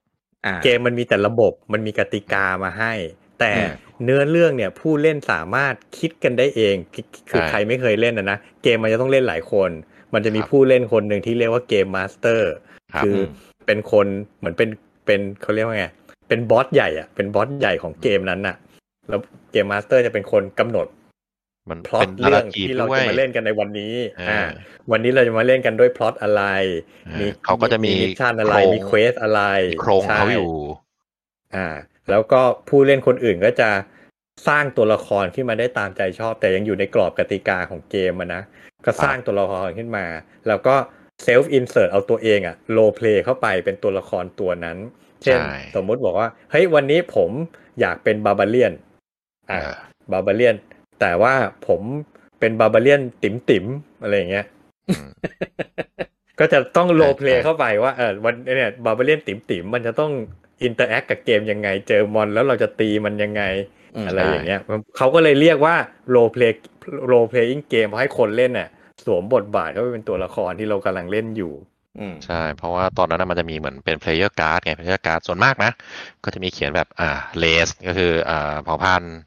อ่าเกมมันมีแต่ระบบมันมีกติกามาให้ แต่อืม เนื้อเรื่องเนี่ยผู้เล่นสามารถคิดกันได้เอง คือคือใช่ใครไม่เคยเล่นนะนะ เกมมันจะต้องเล่นหลายคน มันจะมีครับผู้เล่นคนหนึ่งที่เรียกว่าเกมมาสเตอร์ครับคือเป็นคนเหมือนเป็นเป็นเขาเรียกว่าไงเป็นบอสใหญ่อะเป็นบอสใหญ่ของเกมนั้นน่ะ แล้ว game master จะเป็นคนกำหนดมันเป็นพล็อตเรื่อง narrative ที่เราจะมาเล่นด้วยกันในวันนี้อ่าอ่า วันนี้เราจะมาเล่นกันด้วยพล็อตอะไรอ่าเขาก็จะมี mission อะไรโครงมี quest อะไร โครงเขาใช่อยู่ อ่า แล้วก็ผู้เล่นคนอื่นก็จะสร้างตัวละครขึ้นมาได้ตามใจชอบ แต่ยังอยู่ในกรอบกติกาของเกมอะนะก็สร้างตัวละครขึ้นมา แล้วก็ self-insert เอาตัวเองอะ role play เข้าไปเป็นตัวละครตัวนั้น เช่นใช่สมมุติบอกว่าเฮ้ยวันนี้ผมอยากเป็น barbarian อ่าเออ barbarian แต่ว่าผมเป็น barbarian ติ๋มติ๋มๆอะไรอย่างเงี้ยอืมก็จะต้อง role ใช่เพลย์ใช่เข้าไปว่าเออวันเนี่ย barbarian ติ๋มติ๋มๆมันจะต้อง interact กับเกมยังไง เจอมอนแล้วเราจะตีมันยังไงอืมอะไรอย่างเงี้ยเขาก็เลยเรียกว่า role play role play game เพราะให้คนเล่นน่ะสวมบทบาทเข้าไปเป็นตัวละครที่เรากำลังเล่นอยู่อืมใช่ เพราะว่าตอนนั้นนะมันจะมีเหมือนเป็น player card ไง player card ส่วนมากนะ ก็จะมีเขียนแบบอ่า race ก็คืออ่าเผ่าพันธุ์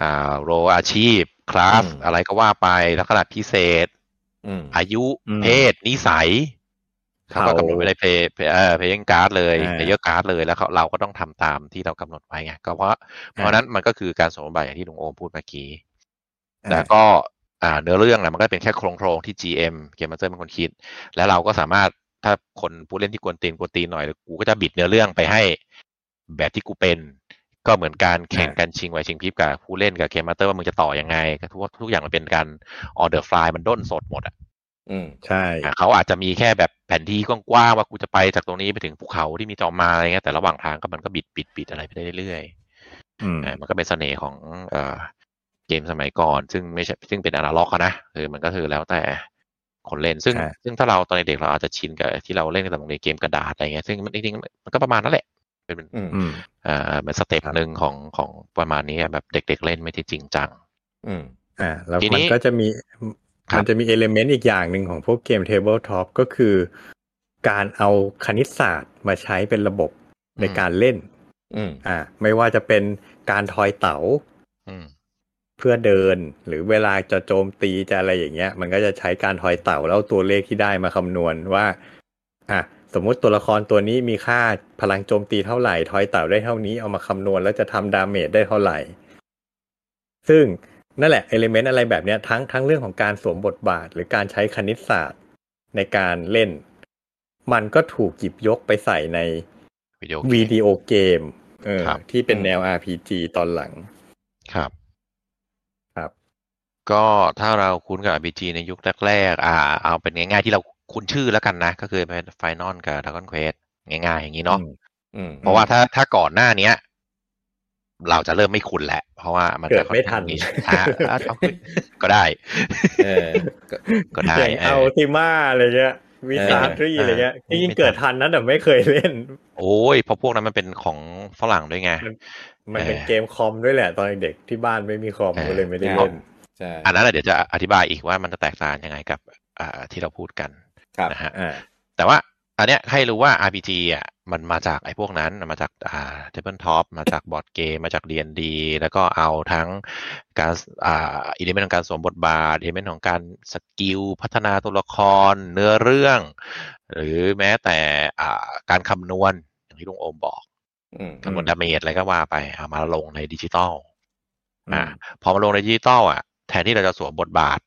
อ่า role อาชีพ คลาสอืมอะไรก็ว่าไปแล้วขนาดพิเศษอืมอายุอืมเพศ นิสัย เขาก็กำหนดไว้ใน play เอ่อ playing card เลยอ่า player card เลยแล้วเขาเราก็ต้องทำตามที่เรากำหนดไว้ไงก็เพราะเพราะฉะนั้นมันก็คือการสวมบทบาทอย่างที่ลุงโอมพูดเมื่อกี้แต่ก็อ่าเนื้อเรื่องนะมันก็เป็นแค่โครงโครงๆที่ GM game master เป็นคนคิด แล้วเราก็สามารถถ้าคนผู้เล่นที่กวนตีนกวนตีนหน่อยกูก็จะบิดเนื้อเรื่องไปให้แบบที่กูเป็นก็เหมือนการแข่งกันชิงไหวชิงพริบกับผู้เล่นกับ game master ว่ามึงจะต่อยังไงก็ทุกทุกอย่างมันเป็นการ on the fly มันด้นสดหมดอะ อืมใช่อะเขาอาจจะมีแค่แบบแผนที่กว้างๆว่ากูจะไปจากตรงนี้ไปถึงภูเขาที่มีจอมมารอะไรเงี้ยแต่ระหว่างทางก็มันก็บิดบิดบิดอะไรไปได้เรื่อยๆอืมอ่ามันก็เป็นเสน่ห์ของเอ่อเกมสมัยก่อน ซึ่งไม่ใช่ซึ่งเป็นอนาล็อกอะนะคือมันก็คือแล้วแต่คนเล่น ซึ่งใช่ซึ่งถ้าเราตอนเด็กๆเราอาจจะชินกับที่เราเล่นกันแต่โรงเรียนเกมกระดาษอะไรเงี้ยซึ่งมันจริงๆมันก็ประมาณนั้นแหละเป็นอืมอืมอ่าเป็นสเต็ปครับหนึ่งของของประมาณนี้อะแบบเด็กๆเล่นไม่ได้จริงจัง อืมอ่าแล้วทีนี้มันก็จะมีครับ มันจะมีเอลเมนต์อีกอย่างหนึ่งของพวกเกม Tabletop ก็คือ การเอาคณิตศาสตร์มาใช้เป็นระบบในการเล่นอืมอ่า ไม่ว่าจะเป็นการทอยเต๋าอืมเพื่อเดินหรือเวลาจะโจมตีจะอะไรอย่างเงี้ย มันก็จะใช้การทอยเต๋าแล้วเอาตัวเลขที่ได้มาคำนวณว่า อะสมมุติตัวละครตัวนี้มีค่าพลังโจมตีเท่าไหร่ ทอยเต๋าได้เท่านี้เอามาคำนวณแล้วจะทำ damage ได้เท่าไหร่ ซึ่ง นั่นแหละ element อะไรแบบเนี้ยทั้งทั้งเรื่องของการสวมบทบาท หรือการใช้คณิตศาสตร์ในการเล่น มันก็ถูกหยิบยกไปใส่ในวิดีโอวิดีโอเกมเออครับที่เป็นอืมแนว RPG ตอนหลัง ครับ ครับ ก็ถ้าเราคุ้นกับ RPG ในยุคแรกๆอ่า เอาเป็นง่ายๆที่เราคุ้นชื่อแล้วกันนะ ก็คือเป็น Final กับ Dragon Quest ง่ายๆ อย่างนี้เนาะอืมอืมเพราะว่าถ้าถ้าก่อนหน้าเนี้ย เราจะเริ่มไม่คุ้นแหละเพราะว่ามันเกิจะดไม่ทันค่อข้างนิชอ่าอ่าเอาก็ได้เออก็ก็ได้อย่างเอเอาอติมาอะไรเงี้ยวิสาทรีเอออะไรเงี้ยเออจริงไม่ๆเกิดทันทันนะแต่ไม่เคยเล่น โอ้ยเพราะพวกนั้นมันเป็นของฝรั่งด้วยไง มันเป็นเออเกมคอมด้วยแหละตอนเด็กๆที่บ้านไม่มีคอมเออก็เลยไม่ได้เล่นใช่อันนั้นนะเดี๋ยวจะอธิบายอีกว่ามันจะแตกต่างยังไงกับอ่าที่เราพูดกันครับนะฮะอ่าแต่ว่า อันเนี้ยให้รู้ว่า RPG อะมันมาจากไอ้พวกนั้นมาจากอ่า Tabletop มาจากบอร์ดเกมมาจาก D&D แล้วก็เอาทั้งการอ่า element ของการสวมบทบาท element ของการ skill พัฒนาตัวละคร เนื้อเรื่อง หรือแม้แต่อ่าการคำนวณอย่างที่ลุงโอมบอกอืมคำนวณ damage อะไรก็ว่าไปเอามาลงในดิจิตอลอืมอ่าพอมาลงในดิจิตอลอะแทนที่เราจะสวมบทบาท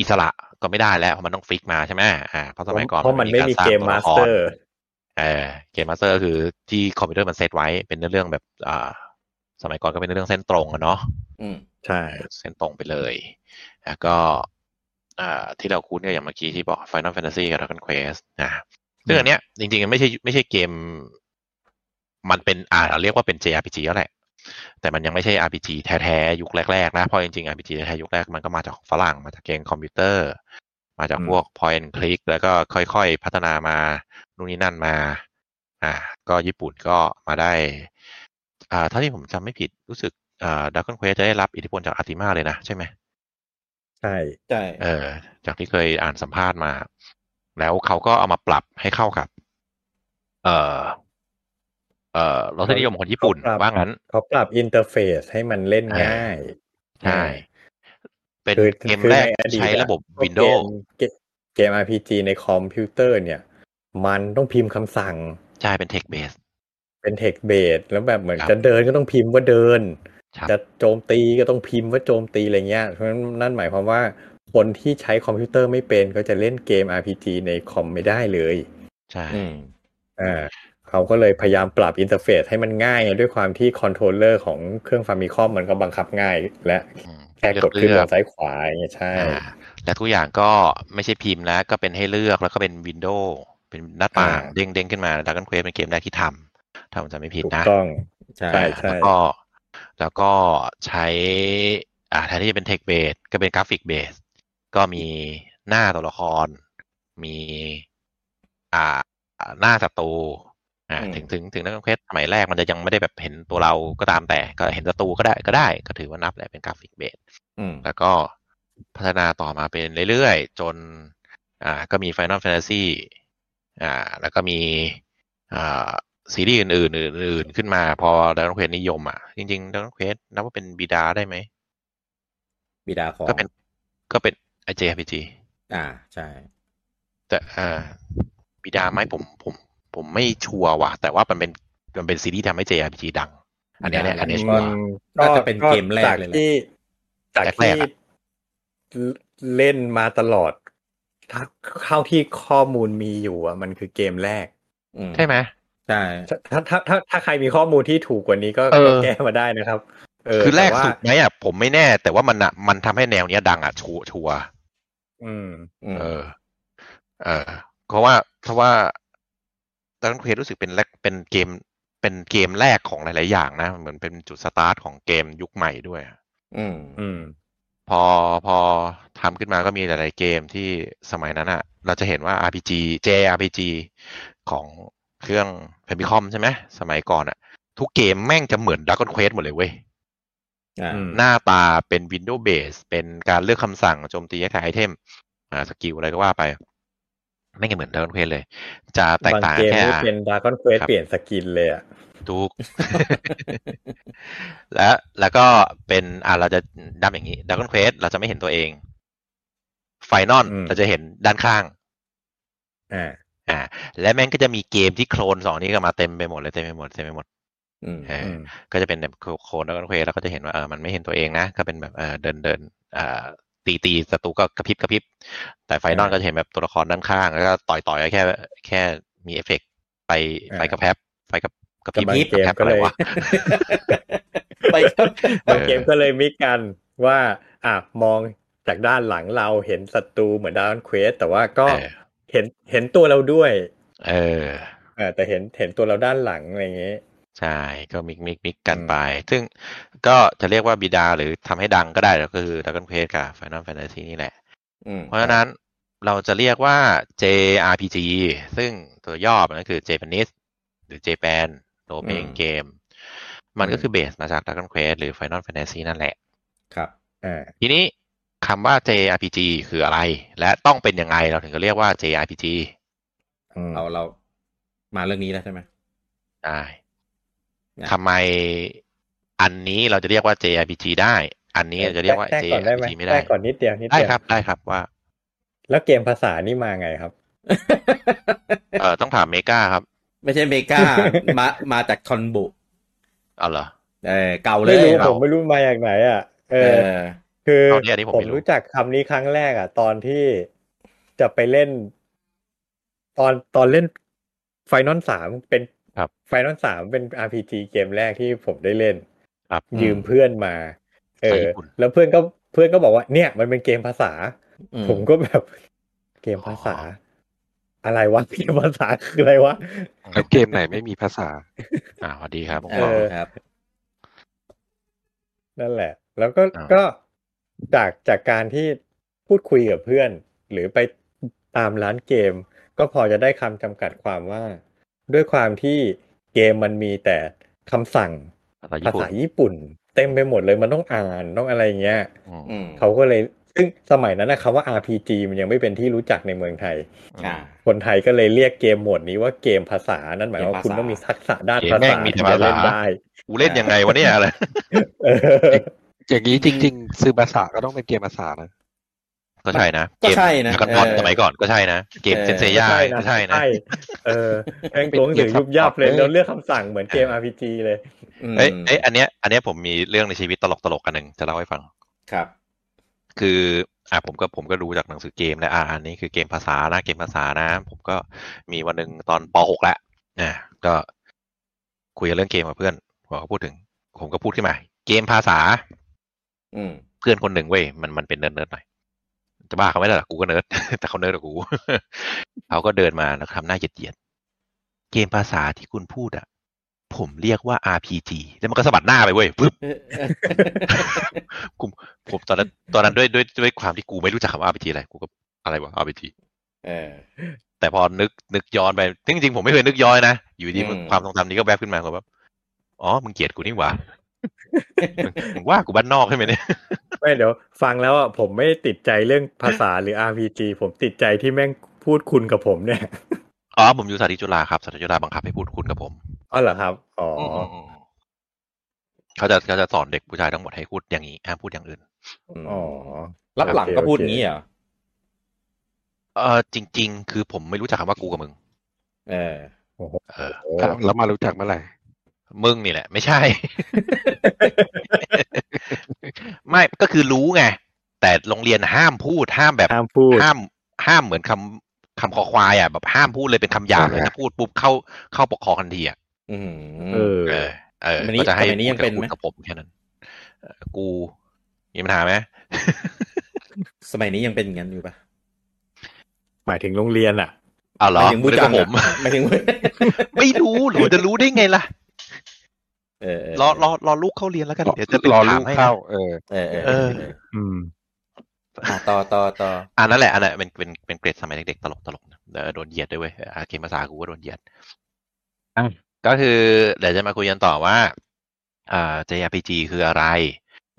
อิสระ ก็ไม่ได้แล้วเพราะมันต้อง fix มาใช่ไหมอ่าเพราะสมัยก่อนเพราะมันไม่มีการสร้างตัวละคร game master เออgame master คือที่คอมพิวเตอร์มันเซตไว้เป็นเรื่องแบบอ่าสมัยก่อนก็เป็นเรื่องเส้นตรงอะเนาะอืมใช่ เส้นตรงไปเลยแล้วก็อ่าที่เราคุ้นก็อย่างเมื่อกี้ที่บอก Final Fantasy กับ Dragon Quest นะซึ่งอันเนี้ยจริงๆมันไม่ใช่ไม่ใช่เกม มันเป็นอ่าเราเรียกว่าเป็น JRPG แล้วแหละ แต่มันยังไม่ใช่ RPG แท้ๆ ยุคแรกๆ นะเพราะจริงๆ RPG แท้ๆ ยุคแรกมันก็มาจากฝรั่งมาจากเกมคอมพิวเตอร์ มาจากอืมพวก point and click แล้วก็ค่อยๆ พัฒนามานู่นนี่นั่นมา อ่า ก็ญี่ปุ่นก็มาได้ อ่าถ้าที่ผมจำไม่ผิดรู้สึกอ่าดัก o นเควสจะได้รับอิทธิพลจาก Ultima เลยนะใช่ไหมใช่ใช่เออ จากที่เคยอ่านสัมภาษณ์มา แล้วเขาก็เอามาปรับให้เข้ากับ เอ่อ เอ่อรสนิยมของคนญี่ปุ่นเขาปรับว่างั้นเขาปรับ interface ให้มันเล่นเออง่าย ใช่ เป็นคือเกมคือแรกในอดีตใช้ระบบพวก Windows เกมเกม RPG ในคอมพิวเตอร์เนี่ย มันต้องพิมพ์คำสั่ง ใช่ เป็น text base เป็น text base แล้วแบบเหมือนครับจะเดินก็ต้องพิมพ์ว่าเดินครับจะโจมตีก็ต้องพิมพ์ว่าโจมตีอะไรเงี้ยเพราะฉะนั้นนั่นหมายความว่าคนที่ใช้คอมพิวเตอร์ไม่เป็นก็จะเล่นเกม RPG ในคอมไม่ได้เลย ใช่อืมอ่า เขาก็เลยพยายามปรับ interface ให้มันง่ายด้วยความที่ controller ของเครื่อง Famicom มันก็บังคับง่าย และอืมแค่กดขึ้นลงซ้ายขวาเลือกอย่างเงี้ยใช่อ่าและทุกอย่างก็ไม่ใช่พิมพ์แล้วก็เป็นให้เลือกแล้วก็เป็น window เป็นหน้าต่างอ่าเด้งเด้งขึ้นมาดัก o นเควสเป็นเกมแรกที่ทำถ้าผมจำไม่ผิดถูกนะต้องใช่ใช่อ่าแล้วก็แล้วก็ใช้อ่าแทนที่จะเป็น text base ก็เป็น graphic base ก็มีหน้าตัวละคร มีอ่าหน้าศัตรู อ่าอืมถึงถึงถึง Dragon Quest สมัยแรกมันจะยังไม่ได้แบบเห็นตัวเราก็ตามแต่ก็เห็นศัตรูก็ได้ก็ได้ ก็ถือว่านับแหละเป็น graphic base อืมแล้วก็พัฒนาต่อมาเป็นเรื่อยๆ จน อ่า ก็มี Final Fantasy อ่า แล้วก็มีอ่าซีรีส์อื่นๆอื่นๆขึ้นมาพอ Dragon Quest นิยมอะ จริงๆ Dragon Quest นับว่าเป็นบิดาได้ไหมบิดาของก็เป็น ก็เป็น JRPG อ่าใช่แต่อ่าบิดาไหมผมผม ผมไม่ชัวร์ว่ะ แต่ว่ามันเป็นมันเป็นซีรีส์ทำให้ JRPG ดัง อันเนี้ยเนี่ยอันเนี้ยชัวร์น่าจะเป็นเกมแรกเลยแหละที่จากแรที่กๆอะเล่นมาตลอดถ้าเข้าที่ข้อมูลมีอยู่อะ มันคือเกมแรกอืมใช่ไหมใช่ถ้าถ้าถ้าถ้าใครมีข้อมูลที่ถูกกว่านี้ก็เออก็แก้มาได้นะครับเออคือแรกต่ว่าสุดไหมอะผมไม่แน่ แต่ว่ามันอะมันทำให้แนวเนี้ยดังอะชัวร์ชัวร์อืมอืม เออ เออเพราะว่าเพราะว่า Dragon Quest รู้สึกเป็นแรกเป็นเกมเป็นเกมแรกของหลาย ๆ อย่างนะ เหมือนเป็นจุดสตาร์ทของเกมยุคใหม่ด้วย อืมอืมพอพอทำขึ้นมาก็มีหลาย ๆ เกมที่สมัยนั้นอะเราจะเห็นว่า RPG JRPG ของเครื่อง Famicom ใช่ไหมสมัยก่อนอะทุกเกมแม่งจะเหมือนดัก o n นเควสหมดเลยเว้ยอ่าอืมหน้าตาเป็น Windows Base เป็นการเลือกคำสั่งโจมตีแค่ไอเทมอ่าสกิลอะไรก็ว่าไป ไม่เหมือนดัก o n นเควสเลย จะแตกบางต่างเกมแค่นี่เป็นดาร์คอนเควสครับเปลี่ยนสกินเลยอะทุกแล้วแล้วก็เป็นอ่าเราจะดับอย่างนี้ดัก o n นเควสเราจะไม่เห็นตัวเองไฟนอลอืมเราจะเห็นด้านข้างอ่าอ่า และแม่งก็จะมีเกมที่โคลนสองนี้ก็มาเต็มไปหมดเลยเต็มไปหมดเต็มไปหมดอืมเอออือมก็จะเป็นแบบโคลนแล้วก็เควสแล้วก็จะเห็นว่าเออมันไม่เห็นตัวเองนะ ก็เป็นแบบเออเดินเดินอ่า ตีตีศัตรูก็กระพริบกระพริบ แต่ไฟนอลอ่าก็จะเห็นแบบตัวละครด้านข้าง แล้วก็ต่อยต่อยแค่ แค่มีเอฟเฟกต์ไฟอ่าไฟกระแพบไฟกับกระพริบแต่บางกระแพบเกมก็อะไรเลยวะไปครับบางเกมก็เลยมิกกันว่าอะมองจากด้านหลังเราเห็นศัตรูเหมือนดาร์คเควสแต่ว่าก็เออเห็นเห็นตัวเราด้วยเออเออแต่เห็นเห็นตัวเราด้านหลังอะไรอย่างเงี้ย ใช่ก็ mix mix mix กันอืมไป ซึ่งก็จะเรียกว่าบิดาหรือทำให้ดังก็ได้แล้วก็คือ Dragon Quest กับ Final Fantasy นี่แหละอืมเพราะฉะนั้นเราจะเรียกว่า JRPG ซึ่งตัวย่อมันก็คือ Japanese หรือ Japan Role Playing Game มันก็คือ base มาจาก Dragon Quest หรือ Final Fantasy นั่นแหละ ครับอ่าทีนี้คำว่า JRPG คืออะไร และต้องเป็นยังไงเราถึงจะเรียกว่า JRPG อืมเราเรามาเรื่องนี้แล้วใช่ไหมได้นะ ทำไมอันนี้เราจะเรียกว่า JRPG ได้ อันนี้เราจะเรียกว่าแทรกก่อนได้ไหม JRPG ไม่แทรได้กก่อนนิดเดียวนิดได้เดียวครับได้ครับว่า แล้วเกมภาษานี่มาไงครับ เออต้องถามเมกาครับ ไม่ใช่เมกามามาจากทอนบุเอาเหรอเออเก่าเลไม่ยรู้เราผมไม่รู้มาจากไหนอะเอเอออคือเอาเนี่ยอันนี้ผมผมไม่รู้รู้จักคำนี้ครั้งแรกอะ ตอนที่จะไปเล่น ตอนตอนเล่น Final สามเป็น ครับ Final สามเป็น RPG เกมแรกที่ผมได้เล่น ครับ ยืมเพื่อนมา เอภาษาอญี่ปุ่นแล้วเพื่อนก็เพื่อนก็บอกว่า เนี่ย มันเป็นเกมภาษาอืมผมก็แบบเกมภาษา อะไรวะเกมภาษาคืออะไรวะแล้วเกมไหนไม่มีภาษา อ่าสวัสดีครับผมเอบอกอครับ นั่นแหละ แล้วก็อ่าก็จากจากการที่พูดคุยกับเพื่อน หรือไปตามร้านเกม ก็พอจะได้คำจำกัดความว่า ด้วยความที่เกมมันมีแต่คำสั่งภาษาญี่ภาปุ่นษาญี่ปุ่น เต็มไปหมดเลยมันต้องอ่านต้องอะไรเงี้ยอืมอืมเขาก็เลยซึ่งสมัยนั้นนะคำว่า RPG มันยังไม่เป็นที่รู้จักในเมืองไทยอ่าคนไทยก็เลยเรียกเกมโหมดนี้ว่าเกมภาษา นั่นหมายความว่าเกมภาษาคุณต้องมีทักษะด้านเกมภาแม่ษางมีแต่ถึงจะเล่นภาษาได้กูเล่นยังไงวะเนี่ยอะไรเอออย่างนี้จริง ๆ ซื้อภาษาก็ต้องเป็นเกมภาษานะ ก็ใช่นะก็ใช่นะเกมดราก้อนบอลเออสมัยก่อนก็ใช่นะเกมเออเซนเซย่าก็ใช่นะใช่เออแม่งตัวหนังสือยุบยับเลยแล้วเลือกคำสั่งเหมือนเกม RPG เลยอืมเอ้ยเอ้ยอันเนี้ยอันเนี้ยผมมีเรื่องในชีวิตตลกตลกๆกันหนึ่งจะเล่าให้ฟังครับ คืออะผมก็ผมก็รู้จากหนังสือเกมแล้วอะอันนี้คือเกมภาษานะเกมภาษานะ ผมก็มีวันหนึ่งตอนป .6 แล้วอะก็คุยกันเรื่องเกมกับเพื่อนพอเขาพูดถึง ผมก็พูดขึ้นมา เกมภาษา อืมเพื่อนคนหนึ่งเว้ยมันมันเป็น nerd nerd หน่อย จะบ้าเขาไม่ได้หรอกกูก็เนิร์ดแต่เขาเนิร์ดกว่ากูเขาก็เดินมาแล้วทำหน้าเหยียดเหยียดๆเกมภาษาที่คุณพูดอะ ผมเรียกว่า RPG แล้วมันก็สะบัดหน้าไปเว้ยปึ๊บกูผมตอนนั้นตอนนั้นด้วยด้วยด้วยความที่กูไม่รู้จักคำว่า RPG อะไรกูก็อะไรวะ RPG เออแต่พอนึกนึกย้อนไปจริงๆผมไม่เคยนึกย้อนนะ อยู่ดีอืมความทรงจำนี้ก็แวบขึ้นมาก็แบบอ๋อมึงเกลียดกูนี่หว่ามึงมึง ว่ากูบ้านนอกใช่ไหมเนี่ยไม่เดี๋ยว ฟังแล้วอะผมไม่ได้ติดใจเรื่องภาษาหรือ RPG ผมติดใจที่แม่งพูดคุณกับผมเนี่ยอ๋อผมอยู่สาธิตจุฬาครับสาธิตจุฬาบังคับให้พูดคุณกับผมอ๋อเหรอครับอ๋ออมเขาจะเขาจะสอนเด็กผู้ชายทั้งหมดให้พูดอย่างนี้ห้ามพูดอย่างอื่นอ๋อรับหลังก็พูดงี้เหรอเออจริง ๆ คือผมไม่รู้จักคำว่ากูกับมึง เออเออโอ้แล้วมารู้จักเมื่อไหร่ มึงนี่แหละ ไม่ใช่ ไม่ก็คือรู้ไง แต่โรงเรียนห้ามพูดห้ามแบบห้ามพูดห้ามห้ามเหมือนคำคำคอควายอะแบบห้ามพูดเลยเป็นคำหยาบเลยอ่าถ้าพูดปุ๊บเข้าเข้าปกครองทันทีอะอืมเออ เออเออสมัยนี้ก็จะให้สมัยนี้ยังเป็นไหมพูดกับผมแค่นั้นเออกูมีปัญหาไหมสมัยนี้ยังเป็นอย่างนั้นอยู่ปะหมายถึงโรงเรียนอะอ้าวเหรอหมายถึงผู้นึกจังว่าผมอะหมายถึง ไม่รู้หรือจะรู้ได้ไงล่ะเออเออ รอรอรอลูกเข้าเรียนแล้วกันเดี๋ยวจะรอลูถากมให้เข้าเออเออเออเอเอออเอออืมอะต่อต่อต่ออันนั้นแหละอันนั้นเป็นเป็นเป็นเกรดสมัยเด็กๆตลกตลกๆนะเออโดนเหยียดด้วยเว้ยอาเกมภาษากูก็โดนเหยียดก็คือเดี๋ยวจะมาคุยกันต่อว่าอ่า JRPG คืออะไร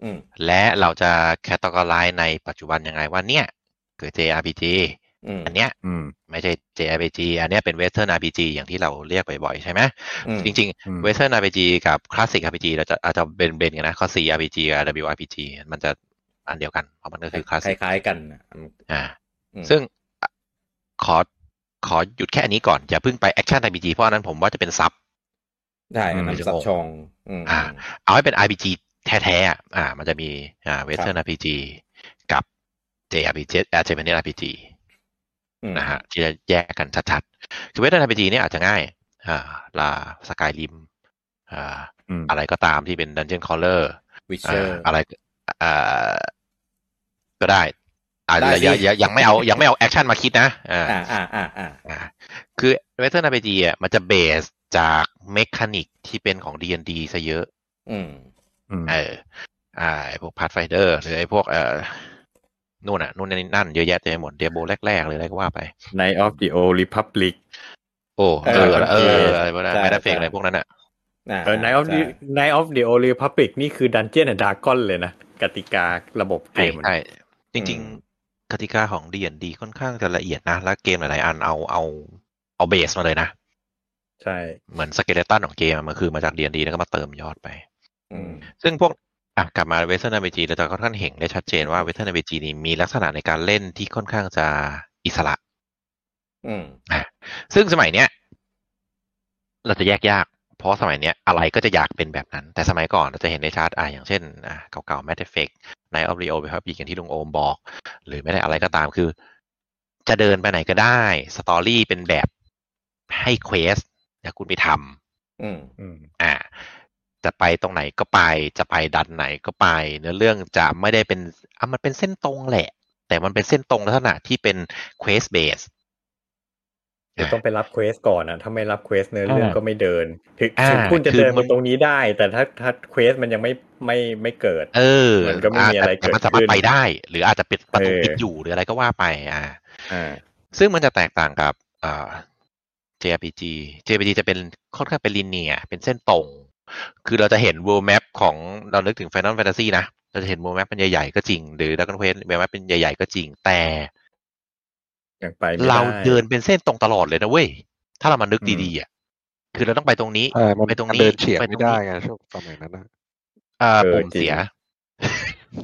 อืมและเราจะแคตตากรายในปัจจุบันยังไงว่าเนี่ยคือ JRPG อืมอันเนี้ยอืมไม่ใช่ JRPG อันเนี้ยเป็น Western RPG อย่างที่เราเรียกบ่อยๆ ใช่ไหมอืมจริงอืมๆ Western RPG กับ Classic RPG เราจะอาจจะเบนๆกันนะข้อ C RPG กับ WRPG มันจะอันเดียวกัน เพราะมันก็คือค Classic ล้ายๆกันนะอ่าอืมซึ่งอะขอขอหยุดแค่อันนี้ก่อน อย่าเพิ่งไป Action RPG เพราะอันนั้นผมว่าจะเป็นซับได้อันอืนั้มนซับชองอืมอ่าเอาให้เป็น RPG แท้ๆอะอ่า มันจะมีอ่า Western RPG กับ JRPG อ่า Japanese RPG อืม นะฮะที่จะแยกกันชัดๆ คือ Western RPG เนี่ยอาจจะง่าย อ่าลาสกายริมอ่าอืมอะไรก็ตามที่เป็น Dungeon Crawler Witcher อ่าอะไรอ่าก็ได้อ่าได้สิอย่าอย่ายังไม่เอายังไม่เอา action มาคิดนะอ่าอ่าอ่าอ่าอ่าอ่าคือ Western RPG อะมันจะ base จาก mechanic ที่เป็นของ D&D ซะเยอะ อืมอืมเอออ่าไอ้พวก Pathfinder หรือไอ้พวกเอ่อ นู่นน่ะนู่นนี่นั่นเยอะแยะเต็มไปหมด Diablo แรกๆเลยอะไรก็ว่าไป Knights of the Old Republic โอ้เออเอออะไรพวกนั้นใช่ไม่ได้ fake ใช่อะไรพวกนั้นอะอ่าเออ Knights of the ใช่ Knights of the Old Republic นี่คือ Dungeons and Dragons เลยนะ กติการะบบเกใช่มมันใช่จริง ๆ กติกาของ D&D ค่อนข้างจะละเอียดนะ แล้วเกมหลายๆ อันเอาเอาเอา base มาเลยนะ ใช่ เหมือน skeleton ของเกมอะมันคือมาจาก D&D แล้วก็มาเติมยอดไปอืมซึ่งพวก อะกลับมาเวสเทิร์น RPG เราจะค่อนข้างเห็นได้ชัดเจนว่าเวสเทิร์น RPG นี่มีลักษณะในการเล่นที่ค่อนข้างจะอิสระ อืมอะซึ่งสมัยเนี้ย เราจะแยกยาก เพราะสมัยเนี้ยอะไรก็จะอยากเป็นแบบนั้น แต่สมัยก่อนเราจะเห็นได้ชัดอะอย่างเช่นอะเก่าๆ Mass Effect Night of the Old Republic อย่างที่ลุงโอมบอก หรือไม่ได้อะไรก็ตามคือ จะเดินไปไหนก็ได้สตอรี่เป็นแบบให้เควสแล้วคุณไปทำอืมอืมอ่า จะไปตรงไหนก็ไป จะไปดันไหนก็ไป เนื้อเรื่องจะไม่ได้เป็นอะมันเป็นเส้นตรงแหละ แต่มันเป็นเส้นตรงลักษณะที่เป็น quest base เดี๋ยวต้องไปรับ quest ก่อนนะถ้าไม่รับ quest เนื้อเรื่องอ่าก็ไม่เดิน ถึงอ่าถึงคุณจะคือเดินมัมานตรงนี้ได้ แต่ถ้าถ้า quest มันยังไม่ไม่ไม่เกิด เออมันก็ไม่มีอะไรแต่มันเกิดสามารถขึ้นไปได้ หรืออาจจะเป็นประตูเออปิดอยู่หรืออะไรก็ว่าไปอ่าอ่าซึ่งมันจะแตกต่างกับอ่า JRPG JRPG จะเป็นค่อนข้างเป็น linear เป็นเส้นตรง คือเราจะเห็น world map ของเรานึกถึง Final Fantasy นะ เราจะเห็น world map เป็นใหญ่ๆก็จริง หรือ Dragon Quest world map เป็นใหญ่ๆก็จริง แต่ยังไปไม่ได้เราเดินเป็นเส้นตรงตลอดเลยนะเว้ย ถ้าเรามานึกอืมดีๆอะ คือเราต้องไปตรงนี้ใช่มันไปตรงมันนี้ เดินเฉียงไปตไม่รงได้นี้ไงช่วงสมัยนั้นนะอ่าเออปุ่มจริงเสีย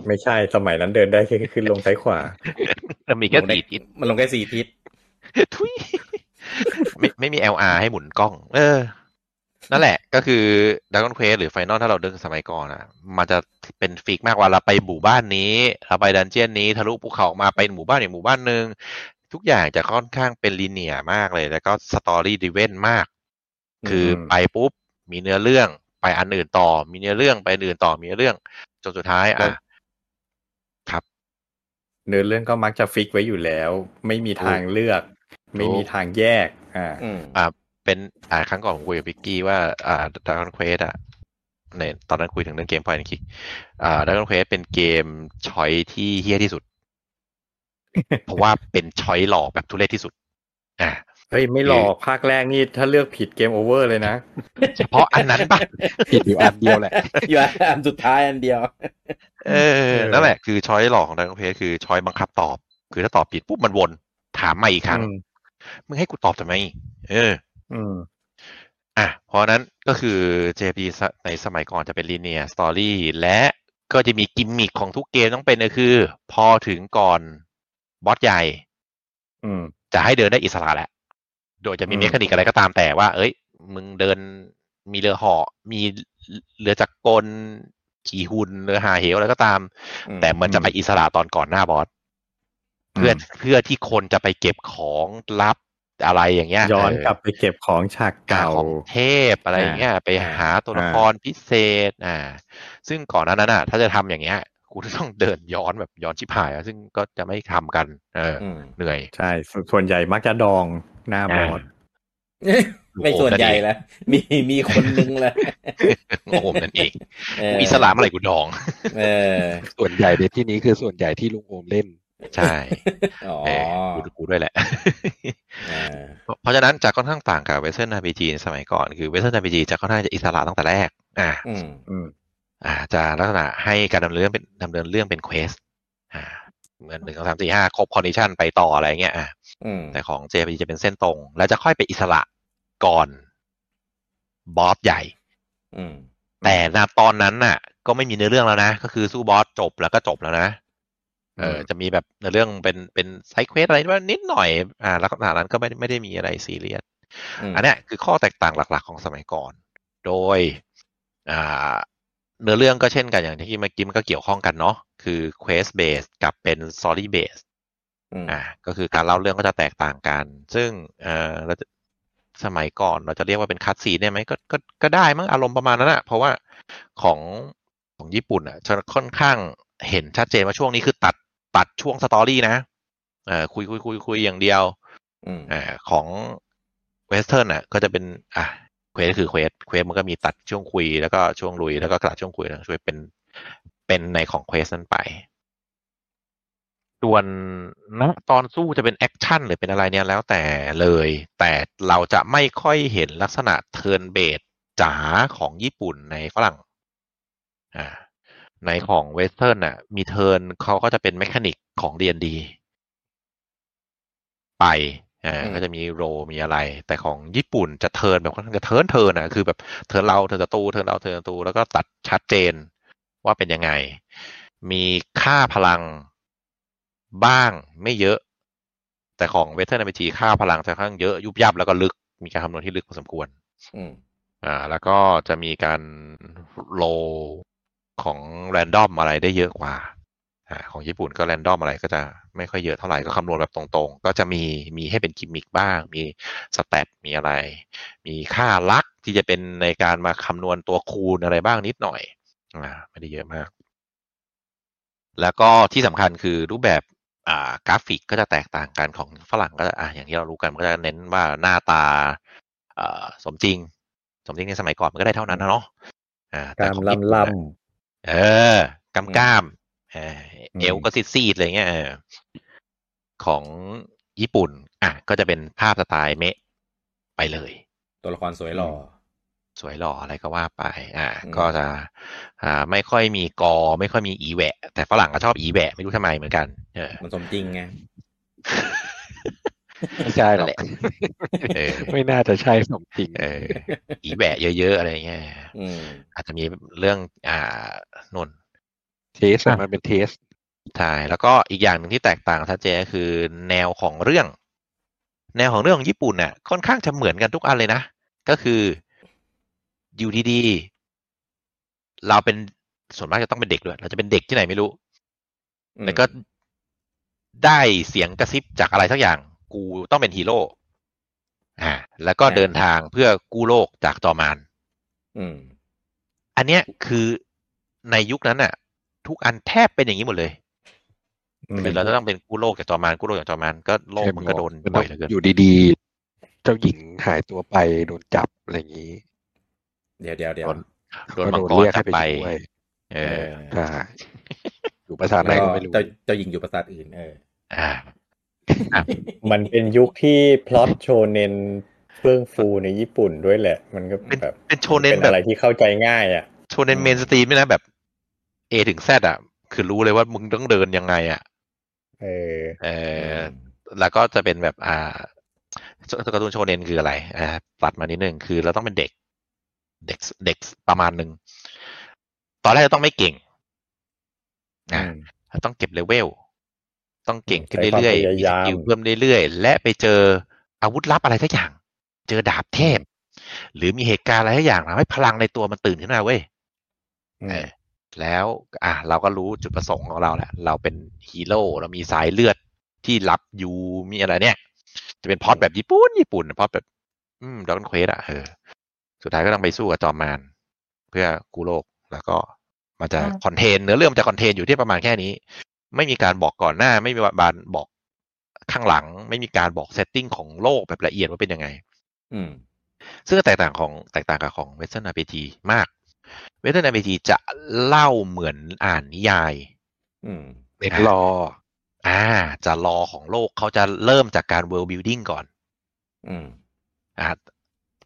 ไม่ใช่สมัยนั้นเดินได้แค่ขึ้นลงซ้ายขวามันมีแค่สี่ทิศ มันลงแค่สี่ทิศทุยไม่ไม่มี LR ให้หมุนกล้อง เออ นั่นแหละก็คือ Dragon Quest หรือ Final ถ้าเราเดินสมัยก่อนอะมันจะเป็น fix มากว่าเราไปหมู่บ้านนี้ เราไป dungeon นี้ทะลุภูเขามาไปหมู่บ้านอีกหมู่บ้านหนึ่งทุกอย่างจะค่อนข้างเป็น linear มากเลย แล้วก็ story driven มาก คืออมไปปุ๊บมีเนื้อเรื่องไปอันอื่นต่อ มีเนื้อเรื่องไปอันอื่นต่อมีเนื้อเรื่องจนสุดท้ายแล้วอะครับ เนื้อเรื่องก็มักจะ fix ไว้อยู่แล้ว ไม่มีทางเลือก ไม่มีทางแยก อ่าอืมอ่า เป็นอ่าครั้งก่อนผมคุยกับพิกกี้ว่าอ่าด r a ก o n นเควสอะในตอนนั้นคุยถึงเรื่องเกม point click อ่าด r a ก o n นเควสเป็นเกมชอยที่เฮี้ยที่สุด เพราะว่าเป็น choice หลอกแบบทุเรศที่สุด อ่าเฮ้ย ไม่หลอกภาคแรกนี่ถ้าเลือกผิด game over เลยนะ เฉพาะอันนั้นปะผิดอยู่อันเดียวแหละ อยู่อันสุดท้ายอันเดียว เออ นั่นแหละคือชอยหลอกของด r a ก o n นเควสคือชอยบังคับตอบ คือถ้าตอบผิดปุ๊บมันวน ถามมาอีกครั้งอืมมึงให้กูตอบทำไม เออ อืมอะเพราะฉะนั้นก็คือ JP ในสมัยก่อนจะเป็น linear story และก็จะมีกิมมิคของทุกเกมต้องเป็นก็คือ พอถึงก่อนบอสใหญ่ อืม จะให้เดินได้อิสระแหละ โดยจะมีอืม mechanic อะไรก็ตามแต่ว่า เอ้ย มึงเดินมีเรือเหาะมีเรือจักรกลขี่หุ่นเรือหาเหวอะไรก็ตามอืมแต่มันจะไปอิสระตอนก่อนหน้าบอสเพื่อเพื่อที่คนจะไปเก็บของลับ อะไรอย่างเงี้ย ย้อนเกลับไปเก็บของฉากเก่าของเทพอะไรอย่างเงี้ยไปอ่าหาตัวละครพิเศษอ่า ซึ่งก่อนหนานั้นน่ะ ถ้าจะทำอย่างเงี้ยกูต้องเดินย้อนแบบย้อนชิบหายอะซึ่งก็จะไม่ทำกัน เอออืมเหนื่อย ใช่ส่วนส่วนใหญ่มักจะดองหน้าบอสไม่ส่วนใหญ่แล้วมีมีคนนึงแหละโอ้โหนั่นเองเอกูออิสระเมื่อไหร่กูดอง เออ ส่วนใหญ่ในที่นี้คือส่วนใหญ่ที่ลุงโอมเล่น ใช่อ๋อเออกูกูด้วยแหละเออเพราะฉะนั้นจะค่อนข้างต่างกับเวสเทิร์น RPG ในสมัยก่อน คือ Western RPG จะค่อนข้างจะอิสระตั้งแต่แรก อ่าอืมอืมอ่า จะลักษณะให้การดำเนินเรื่องเป็นดำเนินเรื่องเป็น questอ่าเหมือนหนึ่งสองสามสี่ห้าครบ condition ไปต่ออะไรเงี้ยอ่าอืมแต่ของ JRPG จะเป็นเส้นตรง แล้วจะค่อยไปอิสระก่อนบอสใหญ่อืมแต่ณตอนนั้นน่ะ ก็ไม่มีเนื้อเรื่องแล้วนะ ก็คือสู้บอสจบแล้วก็จบแล้วนะ เออจะมีแบบเนื้อเรื่องเป็นเป็น side quest อะไรบ้างนิดหน่อยอ่าลักษณะนั้นก็ไม่ได้ไม่ได้มีอะไรซีเรียสอันเนี้ยคือข้อแตกต่างหลัก ๆ ของสมัยก่อน โดยอ่าเนื้อเรื่องก็เช่นกันอย่างที่เมื่อกี้มันก็เกี่ยวข้องกันเนาะคือ quest base กับเป็น story base อืมอ่าก็คือการเล่าเรื่องก็จะแตกต่างกัน ซึ่งเอ่อเราจะสมัยก่อนเราจะเรียกว่าเป็นคัตซีนได้ไหมก็ก็ก็ได้มั้งอารมณ์ประมาณนั้นอะเพราะว่าของของญี่ปุ่นอะจะค่อนข้างเห็นชัดเจนว่าช่วงนี้คือตัด ตัดช่วงสตอรี่นะเอ่อคุยคุยคุยคุยอย่างเดียวอืมอ่าของWestern อะ ก็จะเป็น อะ quest คือ quest quest มันก็มีตัดช่วงคุยแล้วก็ช่วงลุยแล้วก็ตัดช่วงคุยแล้วช่วงลุยเป็นเป็นในของ quest นั้นไป ส่วนณตอนสู้จะเป็น action หรือเป็นอะไรเนี่ยแล้วแต่เลย แต่เราจะไม่ค่อยเห็นลักษณะ turn-based จ๋าของญี่ปุ่นในฝรั่ง อ่า ในของ Western อะ มี turn เขาก็จะเป็น mechanic ของ D&D ไปอ่าอืมก็จะมี roll มีอะไร แต่ของญี่ปุ่นจะ turn แบบค่อนข้างจะ turn turn อะคือแบบ turn เรา turn ศัตรู turn เรา turn ศัตรูแล้วก็ตัดชัดเจนว่าเป็นยังไง มีค่าพลังบ้างไม่เยอะ แต่ของเวสเทิร์น RPG ค่าพลังจะค่อนข้างเยอะยุบยับแล้วก็ลึกมีการคำนวณที่ลึกพอสมควรอืมอ่า แล้วก็จะมีการ roll ของ random อะไรได้เยอะกว่าอของญี่ปุ่นก็ random อะไรก็จะไม่ค่อยเยอะเท่าไหร่ก็คำนวณแบบตรงๆ ก็จะมีมีให้เป็นกิมมิกบ้าง มี stat มีอะไร มีค่า luck ที่จะเป็นในการมาคำนวณตัวคูณอะไรบ้างนิดหน่อยอ่าไม่ได้เยอะมาก แล้วก็ที่สำคัญคือรูปแบบอ่ากราฟิกก็จะแตกต่างกันของฝรั่งก็จะอ่าอย่างที่เรารู้กันมันก็จะเน้นว่าหน้าตาอ่าสมจริง สมจริงในสมัยก่อนมันก็ได้เท่านั้นนะเนาะอ่าแต่ของญี่ปุ่น เออกำกล้ามเออเอวก็ซีดๆอะไรเงี้ยเออของญี่ปุ่น อะ ก็จะเป็นภาพสไตล์เมะไปเลย ตัวละครสวยหล่อ สวยหล่ออะไรก็ว่าไป อ่าอืมก็จะ อ่า ไม่ค่อยมีกอ ไม่ค่อยมีอีแหวะ แต่ฝรั่งก็ชอบอีแหวะ ไม่รู้ทำไมเหมือนกัน เออ มันสมจริงไง ไม่ใช่หรอกเออไม่น่าจะใช่สมจริงเอออีแหวะเยอะๆอะไรเงี้ยอืมอาจจะมีเรื่องอ่านุ่นเทสอะมันเป็นเทสใช่แล้วก็อีกอย่างหนึ่งที่แตกต่างชัดเจนก็คือแนวของเรื่อง แนวของเรื่องของญี่ปุ่นน่ะค่อนข้างจะเหมือนกันทุกอันเลยนะ ก็คืออยู่ดีๆเราเป็นส่วนมากจะต้องเป็นเด็กด้วย เราจะเป็นเด็กที่ไหนไม่รู้อืมแล้วก็ได้เสียงกระซิบจากอะไรสักอย่าง กูต้องเป็นฮีโร่อ่า แล้วก็เดินทางเพื่อกู้โลกจากจอมานอืม อันเนี้ยคือในยุคนั้นน่ะทุกอันแทบเป็นอย่างนี้หมดเลยอืมคือเราจะต้องเป็นกู้โลกจากจอมานกู้โลกจากจอมานก็โลกมันก็โดนบ่อยเหลือเกินอยู่ดีๆ เจ้าหญิงหายตัวไปโดนจับอะไรอย่างนี้ เดี๋ยวเดี๋ยวเดี๋ยวโดนโดนก็มังกรเรียกจัให้บไปไปช่วยเออใช่อยู่ภาษาไหนแล้วก็ก็ไม่รู้เจ้าเจ้าหญิงอยู่ปราสาทอื่น เออ อ่า มันเป็นยุคที่พล็อตโชเนนเฟื่องฟูในญี่ปุ่นด้วยแหละ มันก็เป็นแบบเป็นโชเนนเป็นแบบอะไรที่เข้าใจง่ายอะโชเนน mainstream นี่นะแบบ A ถึง Z อะ คือรู้เลยว่ามึงต้องเดินยังไงอะเออเออแล้วก็จะเป็นแบบอ่าการ์ตูนโชเนนคืออะไรอ่าตัดมานิดนึงคือเราต้องเป็นเด็ก เด็กเด็กประมาณหนึ่งตอนแรกจะต้องไม่เก่งอ่าต้องเก็บเลเวล ต้องเก่งขึ้นใช้ความพยายามเรื่อยๆ มี skill เพิ่มเรื่อยๆ และไปเจออาวุธลับอะไรสักอย่าง เจอดาบเทพ หรือมีเหตุการณ์อะไรสักอย่างทำให้พลังในตัวมันตื่นขึ้นมาเว้ยอืมเออแล้วอะเราก็รู้จุดประสงค์ของเราแหละ เราเป็นฮีโร่เรามีสายเลือดที่ลับอยู่มีอะไรเนี่ย จะเป็นพล็อตแบบญี่ปุ่นญี่ปุ่นพล็อตแบบ อืม Dragon Quest อะเออสุดท้ายก็ต้องไปสู้กับจอมมารเพื่อกู้โลกแล้วก็มันจะ contain เนื้อเรื่องมันจะ contain อยู่ที่ประมาณแค่นี้ ไม่มีการบอกก่อนหน้า ไม่มีการบอกข้างหลัง ไม่มีการบอก setting ของโลกแบบละเอียดว่าเป็นยังไง อืม ซึ่งแตกต่างของแตกต่างกับของ Western RPG มาก Western RPG จะเล่าเหมือนอ่านนิยาย อืมเน้นรอ อ่า จะรอของโลกเขาจะเริ่มจากการ world building ก่อน อืมอ่า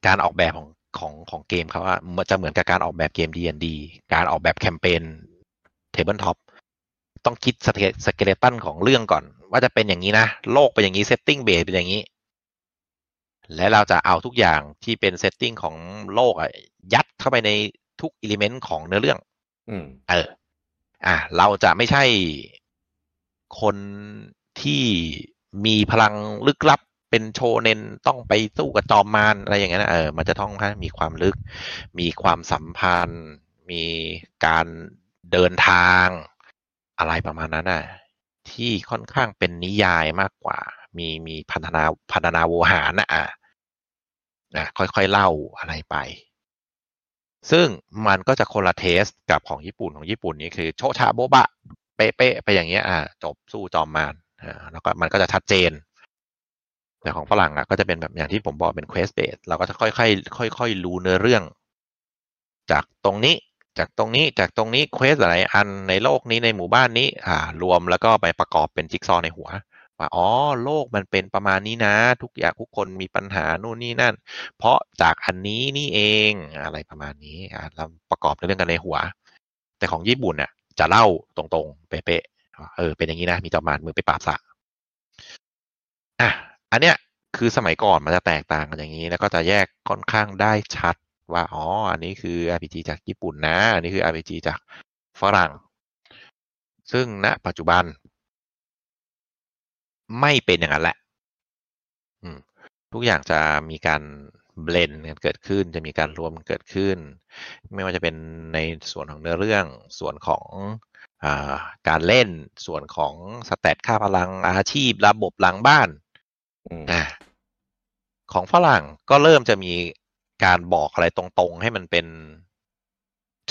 การออกแบบของของของเกมเขาอะมันจะเหมือนกับการออกแบบเกม D&D การออกแบบแคมเปญ Tabletop ต้องคิด ske skeleton ของเรื่องก่อน ว่าจะเป็นอย่างนี้นะ โลกเป็นอย่างนี้ setting base เป็นอย่างนี้ และเราจะเอาทุกอย่างที่เป็น setting ของโลกอะยัดเข้าไปในทุกอิเลเมนต์ของเนื้อเรื่อง อืม เออ อะเราจะไม่ใช่คนที่มีพลังลึกลับเป็นโชเนนต้องไปสู้กับจอมมารอะไรอย่างเงี้ยนะเออมันจะต้องมีความลึก มีความสัมพันธ์ มีการเดินทาง อะไรประมาณนั้นน่ะที่ค่อนข้างเป็นนิยายมากกว่า มีมีพันธนาพันธนาโวหารนะอะอะค่อยๆเล่าอะไรไป ซึ่งมันก็จะคนละเทสกับของญี่ปุ่นของญี่ปุ่นนี่คือโชชาโบบะ เป๊ะๆไปอย่างเงี้ยอ่าจบสู้จอมมารอ่าแล้วก็มันก็จะชัดเจนแต่ของฝรั่งอะก็จะเป็นแบบอย่างที่ผมบอกเป็น quest base เราก็จะค่อยๆค่อยๆรู้เนื้อเรื่อง จากตรงนี้ จากตรงนี้จากตรงนี้ quest หลายอันในโลกนี้ในหมู่บ้านนี้ อ่ารวมแล้วก็ไปประกอบเป็นจิ๊กซอในหัวว่าอ๋อโลกมันเป็นประมาณนี้นะ ทุกอย่างทุกคนมีปัญหานู่นนี่นั่น เพราะจากอันนี้นี่เองอะไรประมาณนี้อ่าเราประกอบเรื่องกันในหัว แต่ของญี่ปุ่นเนี่ยจะเล่าตรงๆ เป๊ะๆเออ เป็นอย่างนี้นะ มีจอมมารมือไปปราบสัตว์อะอันเนี้ยคือสมัยก่อนมันจะแตกต่างกันอย่างนี้ แล้วก็จะแยกค่อนข้างได้ชัด ว่าอ๋ออันนี้คือ RPG จากญี่ปุ่นนะ อันนี้คือ RPG จากฝรั่ง ซึ่งณปัจจุบัน ไม่เป็นอย่างนั้นแหละอืมทุกอย่างจะมีการเบลนกันเกิดขึ้น จะมีการรวมเกิดขึ้น ไม่ว่าจะเป็นในส่วนของเนื้อเรื่อง ส่วนของอาการเล่น ส่วนของสแตทค่าพลังอาชีพระบบหลังบ้านอืมอ่าของฝรั่งก็เริ่มจะมี การบอกอะไรตรงๆ ให้มันเป็น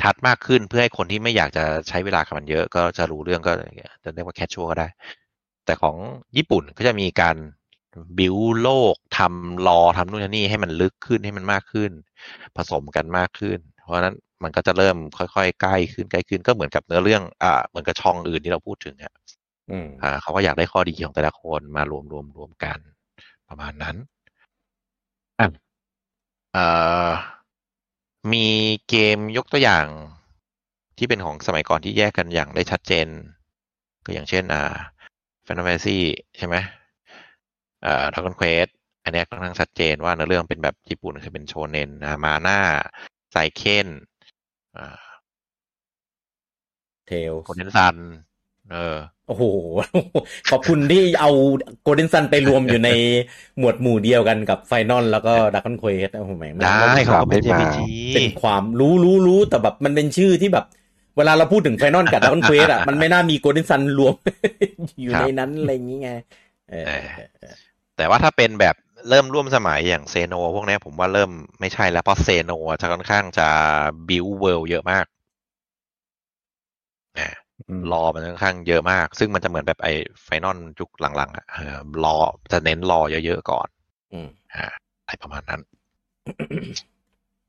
ชัดมากขึ้นเพื่อให้คนที่ไม่อยากจะใช้เวลากับมันเยอะ ก็จะรู้เรื่องก็จะเรียกว่าแคชชัวก็ได้ แต่ของญี่ปุ่นก็จะมีการบิวโลกทำรอทำนู่นทำนี่ให้มันลึกขึ้นให้มันมากขึ้น ผสมกันมากขึ้น เพราะฉะนั้นมันก็จะเริ่มค่อยๆใกล้ขึ้นใกล้ขึ้นก็เหมือนกับเนื้อเรื่อง อ่า เหมือนกับช่องอื่นที่เราพูดถึงอะอืมอ่าเขาก็อยากได้ข้อดีของแต่ละคนมารวมรวมรวมกัน ประมาณนั้นอะเอ่อ มีเกมยกตัวอย่างที่เป็นของสมัยก่อนที่แยกกันอย่างได้ชัดเจน ก็อย่างเช่นอ่า Final Fantasy ใช่ไหมอ่า Dragon Quest อันเนี้ยค่อนข้างชัดเจนว่าเนื้อเรื่องเป็นแบบญี่ปุ่นคือเป็นโชเนนอ่ามาน่าไซเคนอ่าเทลโคเนนซัน เออโอ้โห ขอบคุณที่เอา Golden Sun ไปรวมอยู่ในหมวดหมู่เดียวกันกับ Final แล้วก็ Dragon Quest โอ้โหแหม่งได้มันเขาก็เป็นไม่มา JRPG เป็นความรู้รู้รู้แต่แบบมันเป็นชื่อที่แบบ เวลาเราพูดถึง Final กับ Dragon Quest อะมันไม่น่ามี Golden Sun รวม อยู่ครับในนั้นอะไรอย่างงี้ไงเออเออแต่ว่าถ้าเป็นแบบเริ่มร่วมสมัยอย่าง Xeno พวกเนี้ยผมว่าเริ่มไม่ใช่แล้วเพราะ Xeno จะค่อนข้างจะบิวเวิลด์เยอะมากนะอืม รอมันค่อนข้างเยอะมาก ซึ่งมันจะเหมือนแบบไอ้ไฟนอลยุคหลังๆอะเออรอจะเน้นรอเยอะๆก่อน อืมอ่าอะไรประมาณนั้น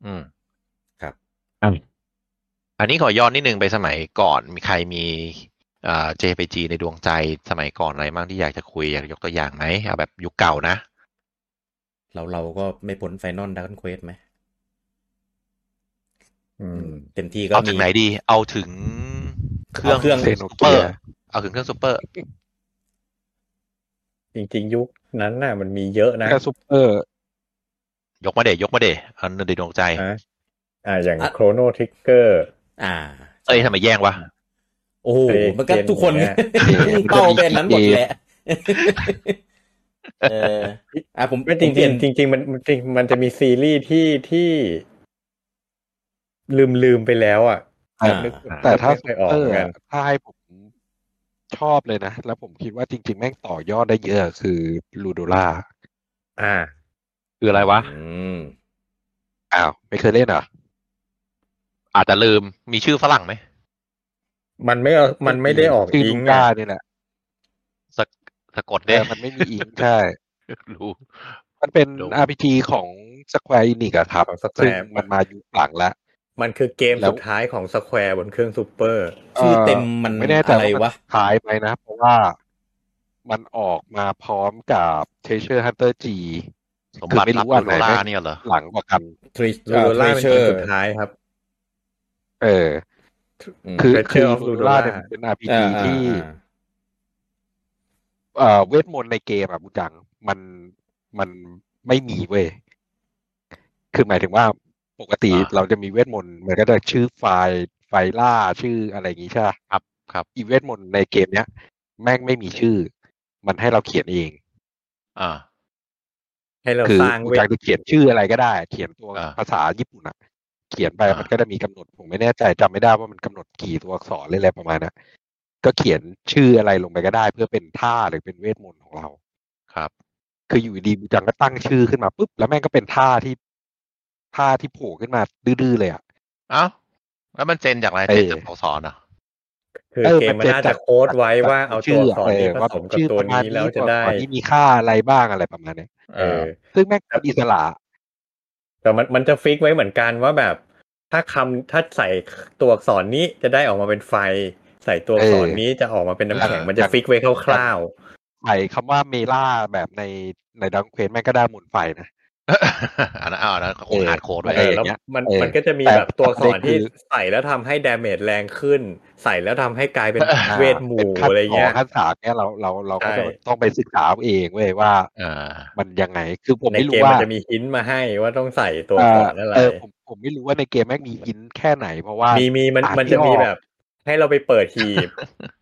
อืมครับอันนี้ขอย้อนนิดนึงไปสมัยก่อน มีใครมีอ่า JPG ในดวงใจสมัยก่อนอะไรบ้างที่อยากจะคุยอยากยกตัวอย่างไหมเอาแบบยุคเก่านะ เราเราก็ไม่พ้นไฟนอลดักคอนเควสไหมอืมเต็มที่ก็เอามีถึงไหนดี เอาถึง เครื่องเอาเครื่องเซโนซูเปอเกีร์ยเอาถึงเครื่องซูเปอร์ จริงๆ ยุคนั้นน่ะ มันมีเยอะนะถ้าซูเปอร์ ยกมาเดยกมาเดอันในดวงใจอะอ่า อย่างอะโครโนทริกเกอร์ อ่า เอ้ยทำไมแย่งวะ โอ้โหเอ้ยมันก็เกมทุกคนเนี้ยเป้าเป็นนั้นหมดแหละเอออะผมไม่จผมเปลี่ริยงนๆจริงๆมันมันจริงมันจะมีซีรีส์ที่ที่ ลืมลืมไปแล้วอะอ่านึก แต่ถ้าไม่ซูเคยออกเปอเหมืร์อนกัอะนถ้าให้ผมชอบเลยนะ แล้วผมคิดว่าจริง ๆ แม่งต่อยอดได้เยอะคือลูโดล่าอ่า คืออะไรวะอืมอ้าว ไม่เคยเล่นเหรอ อาจจะลืมมีชื่อฝรั่งไหม มันไม่เอามันไม่ได้ออกชื่ออิลูงก้าอะนี่แหละสะสะกดเอเด้อมันไม่มีอิงใช่รู้มันเป็นดู RPG ของ Square Enix อะครับของสแควซึ่งร์มันมายุคหลังแล้ว มันคือเกมแล้วสุดท้ายของสแควร์บนเครื่องซูเปอร์ชื่อเต็มมันไม่แน่ใจอะไรว่ามัวะนคล้ายไหมนะ เพราะว่ามันออกมาพร้อมกับ Treasure Hunter G สมบัติคือไม่รับรู้อัลูนไหนโรล่าแม่งเนี่ยเหรอหลังกว่ากันทริลูโดล่าเป็นเกมสุดท้ายครับ เออมคือ Treasure คือ of ลู Ludora ล่าเนี่ยมันเป็น RPG อ่าอ่าที่อ่าเอ่อเวทมนต์ในเกมอะบุจัง มันมันไม่มีเว้ยคือหมายถึงว่า ปกติอ่าเราจะมีเวทมนต์มันก็จะชื่อไฟล์ไฟล่าชื่ออะไรอย่างงี้ใช่ปะครับครับ อีเวทมนต์ในเกมเนี้ย แม่งไม่มีชื่อ มันให้เราเขียนเอง อ่า ให้เราคือสร้างบุเวทจังจะเขียนชื่ออะไรก็ได้ เขียนตัวอ่าภาษาญี่ปุ่นอะเขียนไปอ่ามัมันก็จะมีกำหนดผมไม่แน่ใจจำไม่ได้ว่ามันกำหนดกี่ตัวอักษรหรืออะไรประมาณนั้นก็เขียนชื่ออะไรลงไปก็ได้ เพื่อเป็นท่าหรือเป็นเวทมนต์ของเรา ครับ คืออยู่ดีๆบูจังก็ตั้งชื่อขึ้นมาปุ๊บแล้วแม่งก็เป็นท่าที่ ท่าที่โผล่ขึ้นมาดื้อๆเลยอะเอ้าแล้วมันเจนจากอะไรเออเจนจากตัวสอนเหรอคือเออเกมมัมันนจะน่าจัจะดโค้ดไว้ว่าเอาตัวอักษรนี้เออผว่าสมกับชื่อตัวประมาณนี้แล้วจะตัวได้อักษรนี้มีค่าอะไรบ้างอะไรประมาณเนี้ยเอเอออ ซึ่งแม่งเป็นอิสระ แต่มันมันจะฟิกไว้เหมือนกันว่าแบบ ถ้าคำถ้าใส่ตัวอักษรนี้จะได้ออกมาเป็นไฟ ใส่ตัวอักษรเออนี้จะออกมาเป็นน้ำแข็งเออมันจะฟิกไว้คร่าวใส่คำว่าเมล่าแบบในในดังเควสแม่งก็ได้หมุนไฟนะ อันนั้นอ้าวอันนั้นคงเออหาดโค้ดๆไว้เอออแล้วย่างเงี้ยมันเออมันก็จะมีแต่แบบตัวอักษรที่ประเด็นคือใส่แล้วทำให้ดาเมจแรงขึ้น ใส่แล้วทำให้กลายเป็นเวทหมู่เป็นขั้นอะไรตอเงี้นยขั้นสามเนี่ยเราเราเราก็จะใช่ต้องไปศึกษาเอาเองเว้ยว่าอ่ามันยังไงคือผมในไม่เกรู้มว่ามันจะมีหินมาให้ว่าต้องใส่ตัวอักษรอะไรเออผมผมไม่รู้ว่าในเกมแม่งมีหินแค่ไหน เพราะว่ามีมีมันอ่านมันไม่จะมีออกแบบ ให้เราไปเปิดหีบ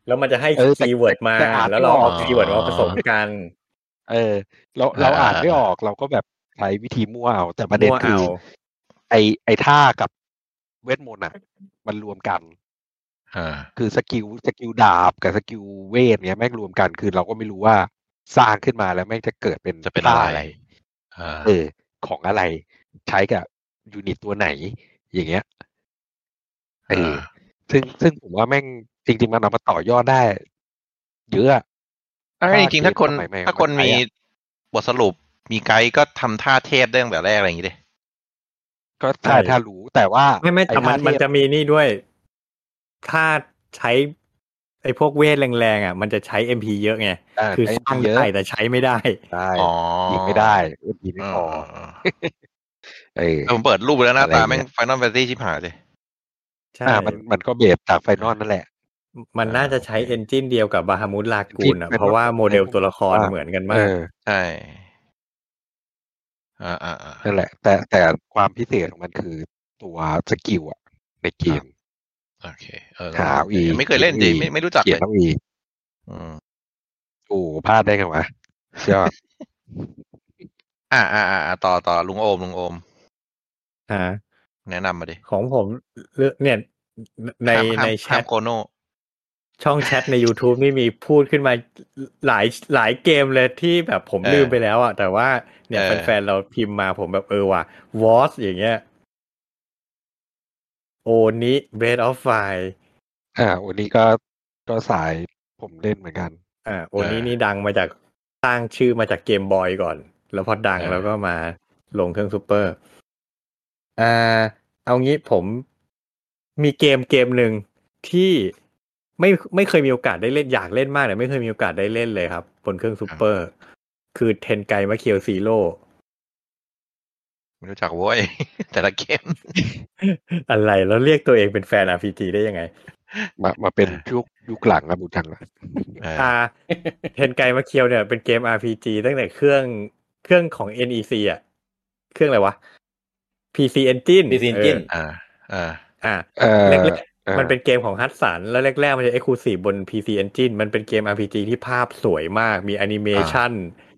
แล้วมันจะให้เออแต่คีย์เวิร์ดมาแต่อ่านไม่แล้วเราเอาออกคีย์เวิร์ดมาผสมกัน เออ เราเราอ่านไม่ออกเราก็แบบ ใช้วิธีมั่วเอาแต่ประเด็นมั่วคือเอาไอไอท่ากับเวทมนต์อะ มันรวมกันอ่าคือสกิลสกิลดาบกับสกิลเวทเนี้ยแม่งรวมกันคือเราก็ไม่รู้ว่าสร้างขึ้นมาแล้วแม่งจะเกิดเป็นจะเป็นท่าอะไรอ่าเออ ของอะไร ใช้กับยูนิตตัวไหน อย่างเงี้ยเออซึ่งซึ่งผมว่าแม่งจริง ๆ มันเอามาต่อยอดได้ เยอะอะอ่าจริงๆถ้าคนสมัยใหม่ถ้าคนมันใช้มีอะบทสรุป มีไกด์ก็ทำท่าเทพได้ตั้งแต่แรกอะไรอย่างงี้ดิก็ใช่ใช่ถ้ารู้แต่ว่าไม่ไม่แต่มันอ้ท่ามันเทพจะมีนี่ด้วย ถ้าใช้ไอ้พวกเวทแรงๆอะมันจะใช้ MP เยอะไงอ่าคือใช้สร้างเยอะได้แต่ใช้ไม่ได้ได้อ๋อยิงไม่ได้ MP ไม่พออ่าเออแต่ผมเปิดรูปไปแล้วหน้าตาอะไรอย่างเงี้ย แม่ง Final Fantasy ชิบหายเลยใช่อ่ามันมันก็ base จาก Final นั่นแหละ มันน่าจะใช้เอนจินเดียวกับบาฮามุ t ลากูนอะเป็นเพราะว่าโมเดลตัวละครว่าเหมือนกันเอมากอใช่ อ่าอ่าอ่านั่นแหละ แต่แต่ความพิเศษของมันคือตัวสกิลอะในเกมโอเคเออหาเอาอีกไม่เคยเล่นจริงไม่ไม่รู้จักเขีเลยยนเอาอีกอืมโอ้พลาดได้ไงวะยอดอ่าอ่าอ่าอ่าต่อต่อลุงโอมลุงโอมฮะแนะนำมาดิ ของผมเลือกเนี่ยในห้ามห้ามในแชห้ามทโกโน่ ช่องแชทใน YouTube นี่มีพูดขึ้นมาหลายหลายเกมเลยที่แบบผมลืมไปแล้วอะแต่ว่าเนี่ยแฟนๆเราพิมพ์มาผมแบบเออว่ะวอสอย่างเงี้ย Oni Breath of Fire อ่าวันนี้ก็ก็สายผมเล่นเหมือนกัน อ่า Oni นี่ดังมาจากสร้างชื่อมาจาก Game Boy ก่อน แล้วพอดังแล้วก็มาลงเครื่องซูเปอร์ อ่า เอางี้ผมมีเกมเกมหนึ่งที่ ไม่ไม่เคยมีโอกาสได้เล่นอยากเล่นมากแต่ไม่เคยมีโอกาสได้เล่นเลยครับ บนเครื่องซูเปอร์ คือเทนไกมาเคียวซีโร่ไม่รู้จักโว้ยแต่ละเกม อะไรแล้วเรียกตัวเองเป็นแฟน RPG ได้ยังไง มามาเป็นยุคยุคหลังอะบูจังละเอออ่าเทนไกมาเคียวเนี่ยเป็นเกม RPG ตั้งแต่เครื่องเครื่องของ NEC อะ เครื่องอะไรวะ PC Engine PC Engine เอออ่าอ่าอ่าเออแรกเออๆ มันเป็นเกมของฮัตสันแล้วแรกๆ มันจะ Exclusive บน PC Engine มันเป็นเกม RPG ที่ภาพสวยมาก มีแอนิเมชัน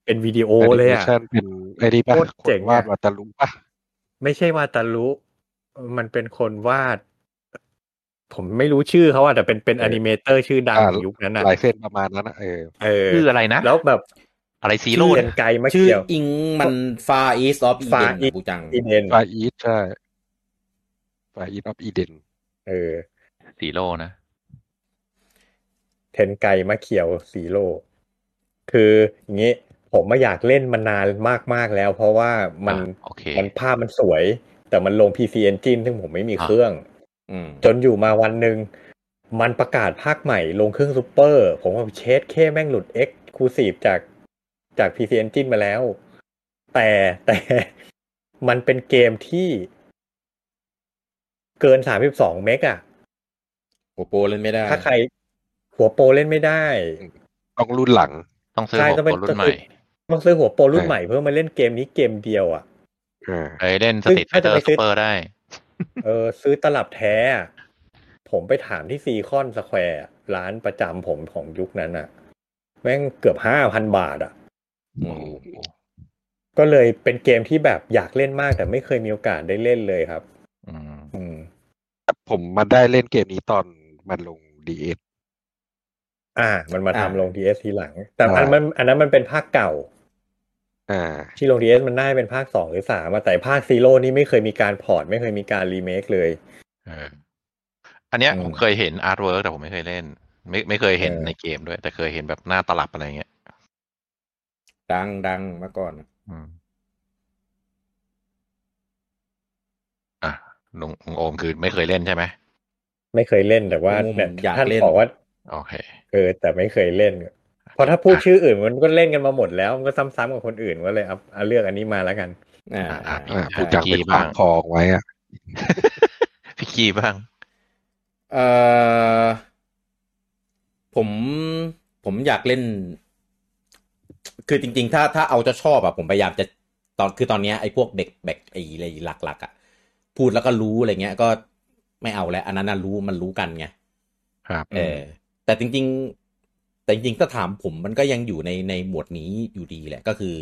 เป็นวิดีโอเลยอะแอนิมชั่นเป็นไอ้นี่ป่ะโคตรเจ๋งคนวาดอะวัตาลุป่ะ ไม่ใช่วาตารุมันเป็นคนวาด ผมไม่รู้ชื่อเขาอะแต่เป็นเป็นอนิเมเตอร์ชื่อดังของยุคนั้นอะลายเส้นประมาณนั้นนะเออเออชื่ออะไรนะ แล้วแบบอะไรซีชื่โร่อเนี่เนยไกมาชื่อเคียวอิงมัน Far East of Eden Far นะปูจังอีเดนฟาอีทใช่ฟาอีทออฟอีเดนเออ ซีโร่นะ เทนไกมะเขียวสีโล คืออย่างนี้ผมมาอยากเล่นมานานมาก ๆ แล้ว เพราะว่ามันอะโอเคมันภาพมันสวย แต่มันลง PC Engine ซึ่งผมไม่มีอะเครื่องอืมจนอยู่มาวันหนึ่งมันประกาศภาคใหม่ลงเครื่องซูเปอร์ ผมว่าเชดแค่แม่งหลุด X Exclusive จากจาก PC Engine มาแล้ว แต่แต่มันเป็นเกมที่เกิน32เมกอะ โอโปเล่นไม่ได้ ถ้าใคร หัวโปรเล่นไม่ได้ ต้องรุ่นหลัง ต้องซื้อใช่หัวต้องเป็นโปรรุ่นใหม่ต้องซื้อหัวโปรรุ่นใช่ใหม่เพื่อมาเล่นเกมนี้เกมเดียวอะอ่าไปเล่นสซึ่งตรีทไฟถ้าเตจะอไปร์ซื้ซูอเปอร์ได้ เออ ซื้อตลับแท้อะผมไปถามที่ซีคอนสแควร์ร้านประจำผมของยุคนั้นอะ แม่งเกือบห้าพันบาทอะโอ้โหก็เลยเป็นเกมที่แบบอยากเล่นมากแต่ไม่เคยมีโอกาสได้เล่นเลยครับ อืมอืมผมมาได้เล่นเกมนี้ตอน มันลง DS อ่า มันมาอ่าทำลง DS ทีหลัง แต่อันอ่ามันอันนั้นมันเป็นภาคเก่า อ่า ที่ลง DS มันน่าจะเป็นภาคสองหรือสามอะแต่ภาค Zero นี่ไม่เคยมีการ port ไม่เคยมีการรีเมคเลยเอออันเนี้ยอืมผมเคยเห็น artwork แต่ผมไม่เคยเล่น ไม่ไม่เคยเห็นเออในเกมด้วย แต่เคยเห็นแบบหน้าตลับอะไรเงี้ยดังดังเมื่อก่อนอืมอะลุงลุงโอมคือไม่เคยเล่นใช่ไหม ไม่เคยเล่นแต่ว่าผมเนี่ยอยากท่านเล่นบอกว่าโอเคเออแต่ไม่เคยเล่นเพราะถ้าพูดชื่ออื่นมันก็เล่นกันมาหมดแล้วมันก็ซ้ำๆกับคนอื่นก็เลยเอาเอาเลือกอันนี้มาแล้วกันอ่าอ่าอ่าอ่าใช่พูดจังเป็นความคองไว้อะพี่คีบ้างเอ่อผมผมอยากเล่น คือจริง ๆ ถ้าถ้าเอาจะชอบอะผมพยายามจะตอนคือตอนเนี้ยไอ้พวกเด็กแบกไอ้อะไรหลักๆอะพูดแล้วก็รู้อะไรเงี้ย ก็ ไม่เอาแล้ว อันนั้นน่ะรู้มันรู้กันไงครับ เออ แต่จริง ๆ แต่จริงๆถ้าถามผมมันก็ยังอยู่ในในหมวดนี้อยู่ดีแหละ ก็คือ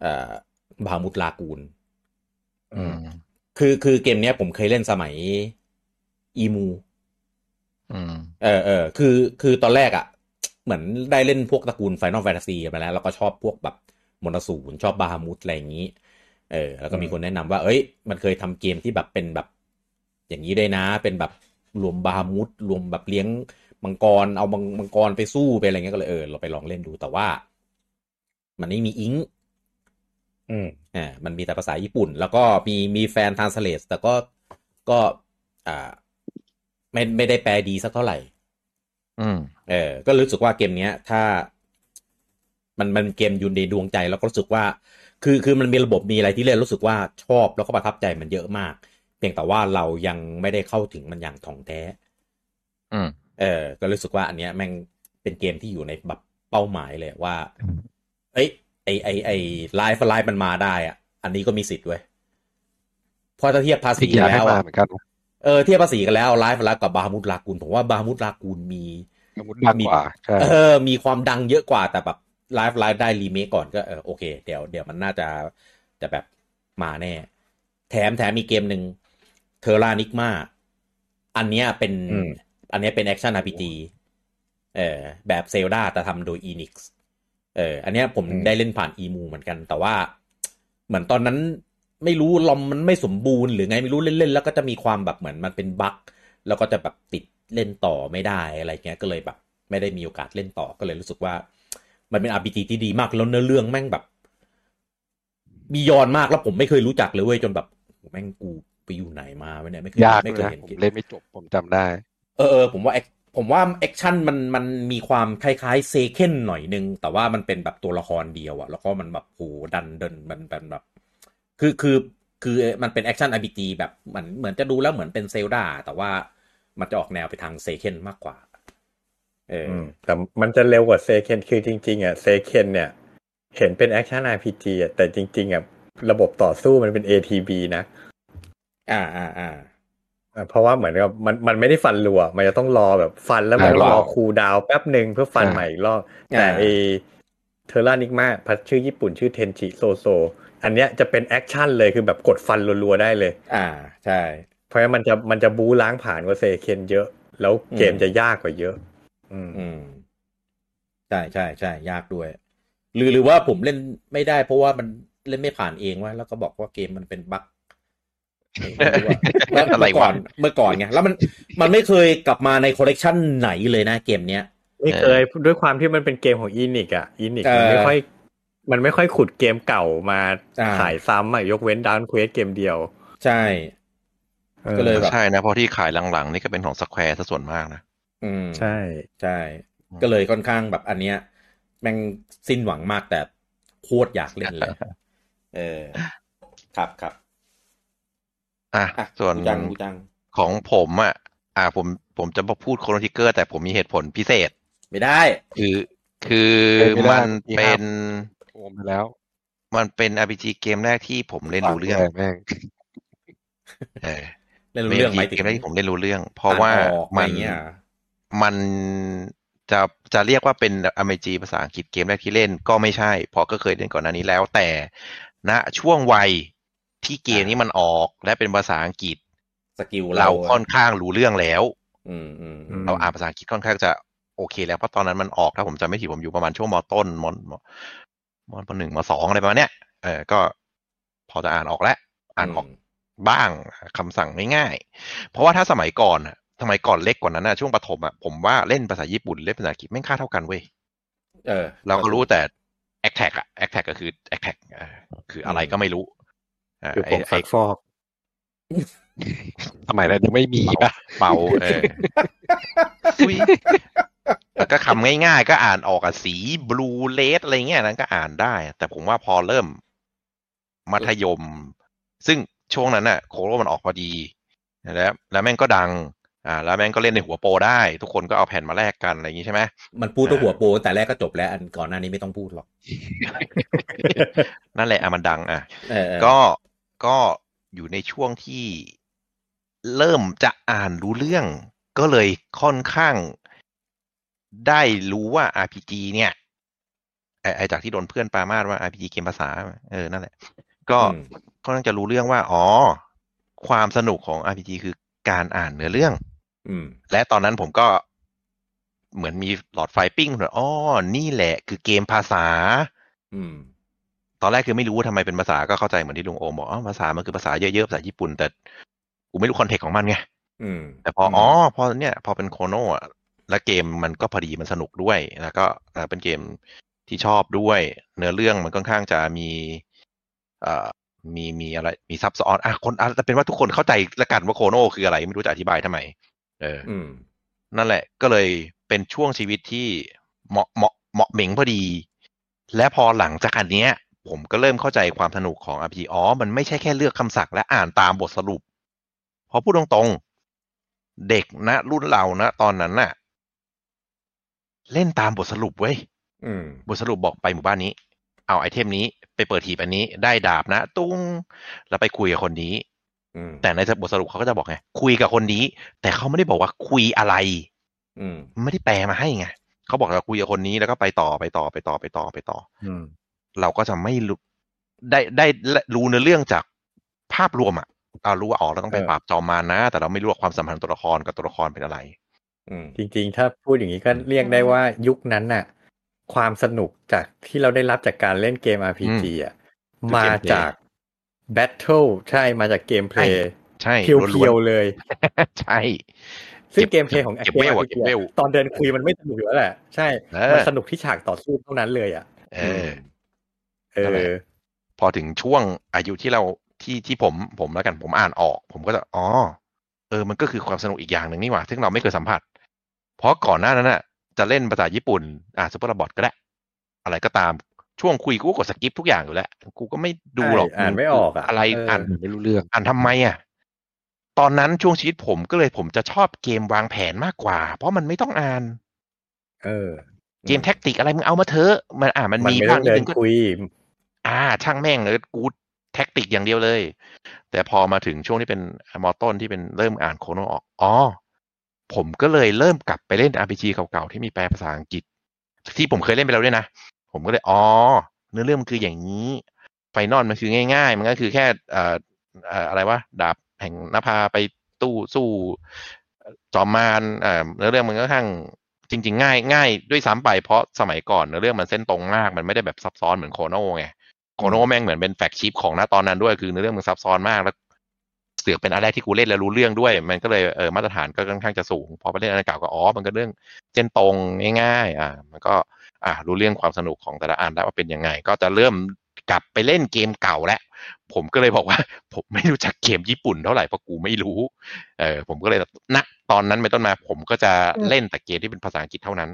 เอ่อบามุตลากูลอืมคือคือเกมเนี้ยผมเคยเล่นสมัยอีมูอืมเออเออคือคือตอนแรกอะ่ะ เหมือนได้เล่นพวกตระกูล Final Fantasy มาแล้ว แล้วก็ชอบพวกแบบมอนสูนชอบบาฮามุตอะไรอย่างนี้ เออ แล้วก็มีคนแนะนำว่า เอ้ย มันเคยทำเกมที่แบบเป็นแบบ อย่างนี้ด้วยนะ เป็นแบบรวมบาฮามุตรวมแบบเลี้ยงมังกรเอามังมังกรไปสู้ไปอะไรเงี้ยก็เลยเออเราไปลองเล่นดูแต่ว่า มันไม่มีอิงค์อืมอ่ามันมีแต่ภาษาญี่ปุ่น แล้วก็มีมีแฟนทานสเลสแต่ก็ก็อ่าไม่ไม่ได้แปลดีสักเท่าไหร่ อืมเออ ก็รู้สึกว่าเกมเนี้ย ถ้ามันมันเกมอยู่ในดวงใจแล้วก็รู้สึกว่า คือคือมันมีระบบมีอะไรที่เล่นรู้สึกว่าชอบแล้วก็ประทับใจมันเยอะมาก เพียงแต่ว่าเรายังไม่ได้เข้าถึงมันอย่างถ่องแท้ อืม เออ ก็รู้สึกว่าอันเนี้ยแม่งเป็นเกมที่อยู่ในแบบเป้าหมายเลยว่า เอ้ย ไอไอไอ Live A Live มันมาได้อะ อันนี้ก็มีสิทธิ์เว้ยเพราะถ้าเทียบภาษีที่อยากให้แล้วมาอะเหมือนกันนะเออเทียบภาษีกันแล้ว Live A Live กับ Bahamut Lagoon ผมว่า Bahamut Lagoon มีสมมติดังกว่าใช่เออ มีความดังเยอะกว่าแต่แบบ Live A Live ได้รีเมคก่อนก็เออโอเค เดี๋ยวเดี๋ยวมันน่าจะจะแบบมาแน่ แถมแถมมีเกมหนึ่ง Terranigma อันเนี้ยเป็นอืมอันเนี้ยเป็นแอคชั่น RPG เออแบบเซลดาแต่ทำโดย Enix เอออันเนี้ยผมอืมได้เล่นผ่านอีมูเหมือนกัน แต่ว่าเหมือนตอนนั้นไม่รู้ลอมมันไม่สมบูรณ์หรือไงไม่รู้เล่นๆแล้วก็จะมีความแบบเหมือนมันเป็นบั๊กแล้วก็จะแบบติดเล่นต่อไม่ได้อะไรเงี้ยก็เลยแบบ ไม่ได้มีโอกาสเล่นต่อก็เลยรู้สึกว่า มันเป็น RPG ที่ดีมากแล้วเนื้อเรื่องแม่งแบบบียอนมากแล้วผมไม่เคยรู้จักเลยเว้ยจนแบบแม่งกู ไปอยู่ไหนมาวะเนี่ยไม่เคยยากไม่เคเลยยนะเห็นผมเกมเล่นไม่จบผมจำได้ เออเออผมว่า act- ผมว่า action มันมันมีความคล้ายๆ Seiken หน่อยนึง แต่ว่ามันเป็นแบบตัวละครเดียวอะแล้วก็มันแบบโหดันเดินมันเป็นแบบ คือคือคือมันเป็นแอคชั่น RPG แบบเหมือนเหมือนจะดูแล้วเหมือนเป็น Zelda แต่ว่ามันจะออกแนวไปทาง Seiken มากกว่า เอออืมแต่มันจะเร็วกว่า Seiken คือจริง ๆอะ Seiken เนี่ย เห็นเป็นแอคชั่น RPG อะแต่จริง ๆอะระบบต่อสู้มันเป็น ATB นะ อ่าอ่าอ่าอะเพราะว่าเหมือนกับมันมันไม่ได้ฟันรัว มันจะต้องรอแบบฟันแล้วมันอ่ารอ cooldown แป๊บหนึ่งเพื่อฟันอ่าใหม่อีกรอบ แต่ไอ Terranigma พัดชื่อญี่ปุ่นชื่อ Tenchi Souzou อันเนี้ยจะเป็น action เลยคือแบบกดฟันรัวๆได้เลย อ่าใช่ เพราะฉะนั้นมันจะมันจะบู๊ล้างผลาญกว่า Seiken เยอะ แล้วเกมอืมจะยากกว่าเยอะ อืมอืมใช่ใช่ใช่ยากด้วย หรือหรือว่าผมเล่นไม่ได้เพราะว่ามันเล่นไม่ผ่านเองวะแล้วก็บอกว่าเกมมันเป็น bug ไม่รู้ว่า เมื่อก่อนเมื่อก่อนไงแล้วมันมันไม่เคยกลับมาในคอลเลกชันไหนเลยนะเกมเนี้ยไม่เคยด้วยความที่มันเป็นเกมของ Enix อะ Enix มันไม่ค่อยมันไม่ค่อยขุดเกมเก่ามาขายซ้ำอะยกเว้น Dragon Quest เกมเดียว ใช่ก็เลยใช่นะเพราะที่ขายหลังๆ นี่ก็เป็นของ Square ซะส่วนมากนะอืมใช่ใช่ ก็เลยค่อนข้างแบบอันเนี้ยม่งสิ้นหวังมากแต่โคตรอยากเล่นเลย เออ ครับครับ อะอะส่วนกูจังกูจังของผมอะ อ่าผมผมจะมาพูดโคโนทิกเกอร์ แต่ผมมีเหตุผลพิเศษ ไม่ได้ คือคือไม่ได้มันที่เป็ห้ามนโอมไปแล้ว มันเป็น RPG เกมแรกที่ผมเล่นรู้เรื่องแม่งเออเล่นรู้เรื่องไหมป็นถึงเกมแรกที่ผมเล่นรู้เรื่อง เพราะว่าอ่นออกมันอะไรเงี้ยมันจะจะเรียกว่าเป็น RPG ภาษาอังกฤษเกมแรกที่เล่นก็ไม่ใช่ เพราะก็เคยเล่นก่อนหน้านี้แล้ว แต่ณช่วงวัย ที่เกมนี้มันออกและเป็นภาษาอังกฤษ สกิลเราเราค่อนข้างรู้เรื่องแล้วอืมอืมอืมเราอ่านภาษาอังกฤษค่อนข้างจะโอเค แล้วเพราะตอนนั้นมันออกถ้าผมจำไม่ผิดผมอยู่ประมาณช่วงมต้นมมมมหนึ่งมสองอะไรประมาณเนี้ยเออก็พอจะอ่านออกแล้วอ่านออกบ้างคำสั่งง่ายๆ เพราะว่าถ้าสมัยก่อนอะสมัยก่อนเล็กกว่านั้นนะช่วงประถมอะผมว่าเล่นภาษาญี่ปุ่นเล่นภาษาอังกฤษแม่งค่าเท่ากันเว้ยเออ เราก็รู้แต่ a c t a g อะ a c t a g ก็คือ a c t a g เออคืออะไรก็ไม่รู้า คือผงไซักฟอกสมัยนั้นยังไม่มีป่ะเป่าเอออุ๊ยแล้วก็คำง่ายๆ ก็อ่านออกอะสีบลูเลสอะไรเงี้ยนั้นก็อ่านได้ แต่ผมว่าพอเริ่ม มัธยม ซึ่งช่วงนั้นน่ะ โคโรมันออกพอดี แล้ว แล้วแม่งก็ดัง อ่าแล้วแม่งก็เล่นในหัวโปรได้ ทุกคนก็เอาแผ่นมาแลกกันอะไรอย่างงี้ใช่ไหมมันพูดตัวหัวโปรแต่แรกก็จบแล้วอันก่อนหน้านี้ไม่ต้องพูดหรอก นั่นแหละอะมันดังอะเออเออก็ก็อยู่ในช่วงที่เริ่มจะอ่านรู้เรื่อง ก็เลยค่อนข้างได้รู้ว่า RPG เนี่ยไอไอจากที่โดนเพื่อนปรามาสว่า RPG เกมภาษา เออนั่นแหละ ก็อืมค่อนข้างจะรู้เรื่องว่า อ๋อ ความสนุกของ RPG คือการอ่านเนื้อเรื่องอืม และตอนนั้นผมก็เหมือนมีหลอดไฟปิ้งเลยอ๋อ นี่แหละคือเกมภาษา อืม ตอนแรกคือไม่รู้ว่าทำไมเป็นภาษาก็เข้าใจเหมือนที่ลุงโอมบอกอ๋อภาษามันคือภาษาเยอะๆภาษาญี่ปุ่น แต่กูไม่รู้ context ของมันไงอืมแต่พออ๋อพอเนี่ย พอเป็นโคโนอะแล้วเกมมันก็พอดีมันสนุกด้วย แล้วก็อ่าเป็นเกมที่ชอบด้วย เนื้อเรื่องมันค่อนข้างจะมีเอ่อมีมีอะไรมีซับซ้อนอะคนอะแต่เป็นว่าทุกคนเข้าใจละกันว่าโคโนคืออะไร ไม่รู้จะอธิบายทำไม เอออืมนั่นแหละ ก็เลยเป็นช่วงชีวิตที่เหมาะเหมาะเหมาะเหม่งพอดี และพอหลังจากอันเนี้ย ผมก็เริ่มเข้าใจความสนุกของ RPG อ๋อ มันไม่ใช่แค่เลือกคำศัพท์และอ่านตามบทสรุปเพราะพูดตรงๆ เด็กนะรุ่นเรานะตอนนั้นน่ะ เล่นตามบทสรุปเว้ยอืมบทสรุปบอกไปหมู่บ้านนี้ เอาไอเทมนี้ไปเปิดหีบอันนี้ได้ดาบนะ ตุ้งแล้วไปคุยกับคนนี้อืม แต่ในบทสรุปเขาก็จะบอกไงคุยกับคนนี้ แต่เขาไม่ได้บอกว่าคุยอะไร อืมไม่ได้แปลมาให้ไงเขาบอกเราคุยกับคนนี้แล้วก็ไปต่อไปต่อไปต่อไปต่อไปต่อ อืมเราก็จะไม่รู้ได้ได้รู้เนื้อเรื่องจากภาพรวมอะเรารู้ว่าอ๋อเราต้องไปเออปราบจอมมารนะ แต่เราไม่รู้ว่าความสัมพันธ์ตัวละครกับตัวละครเป็นอะไรอืมจริง ๆ ถ้าพูดอย่างนี้ก็เรียกได้ว่ายุคนั้นน่ะ ความสนุกจากที่เราได้รับจากการเล่นเกม RPG อะคือมา gameplay จาก Battle ใช่มาจาก gameplay ใช่ pure ล้วนๆเลยๆใช่ ซึ่งเก็บ gameplay ของเก็บเวลอะกมเก็บเวลตอนเดินคุยมันไม่สนุกอยู่แล้วแหละ ใช่เออมันสนุกที่ฉากต่อสู้เท่านั้นเลยอะ เออ เอนั่นแหละพอถึงช่วงอายุที่เราที่ที่ผมผมแล้วกันผมอ่านออก ผมก็จะอ๋อเออ มันก็คือความสนุกอีกอย่างหนึ่งนี่หว่าซึ่งเราไม่เคยสัมผัส เพราะก่อนหน้านั้นน่ะ จะเล่นภาษาญี่ปุ่น อ่า Super Robot ก็ได้ อะไรก็ตาม ช่วงคุยกูก็กด skip ทุกอย่างอยู่แล้ว กูก็ไม่ดูหรอกใช่อ่านไม่ออกอะอะไรเอออ่อ่านไม่รู้เรื่อง อ่านทำไมอะตอนนั้นช่วงชีวิตผมก็เลยผมจะชอบเกมวางแผนมากกว่า เพราะมันไม่ต้องอ่าน เออ เกม tactic อะไรมึงเอามาเถอะมันอ่ามันมันมีไม่บ้าต้องงนิดเดินนึงก็คุย อ่า ช่างแม่งเลยกู tactic อย่างเดียวเลย แต่พอมาถึงช่วงที่เป็นมอต้นที่เป็นเริ่มอ่านโคโนออกอ๋อผมก็เลยเริ่มกลับไปเล่น RPG เก่าๆที่มีแปลภาษาอังกฤษ ที่ผมเคยเล่นไปแล้วด้วยนะ ผมก็เลยอ๋อเนื้อเรื่องมันคืออย่างนี้ Final มันคือง่าย ๆ มันก็คือแค่เอ่อเอ่ออะไรวะดาบแห่งนภาไปตู้สู้จอมมารเอ่อเนื้อเรื่องมันก็ค่อนข้างจริง ๆ ง่ายง่ายด้วยซ้ำไปเพราะสมัยก่อนเนื้อเรื่องมันเส้นตรงมากมันไม่ได้แบบซับซ้อนเหมือนโคโนไงโคโนแม่งเหมือนเป็นแฟกชิปของณตอนนั้นด้วยคือเนื้อเรื่องมันซับซ้อนมากแล้วเสือกเป็นอันแรกที่กูเล่นแล้วรู้เรื่องด้วย มันก็เลยเออมาตรฐานก็ค่อนข้างจะสูง พอไปเล่นอันเก่าก็อ๋อมันก็เรื่องเส้นตรงง่ายๆอ่ามันก็ อ่ารู้เรื่องความสนุกของแต่ละอันแล้วว่าเป็นยังไง ก็จะเริ่มกลับไปเล่นเกมเก่าแล้วผมก็เลยบอกว่า ผมไม่รู้จักเกมญี่ปุ่นเท่าไหร่เพราะกูไม่รู้เออผมก็เลยณตอนนั้นเป็นต้นมา ผมก็จะเล่นแต่เกมที่เป็นภาษาอังกฤษเท่านั้น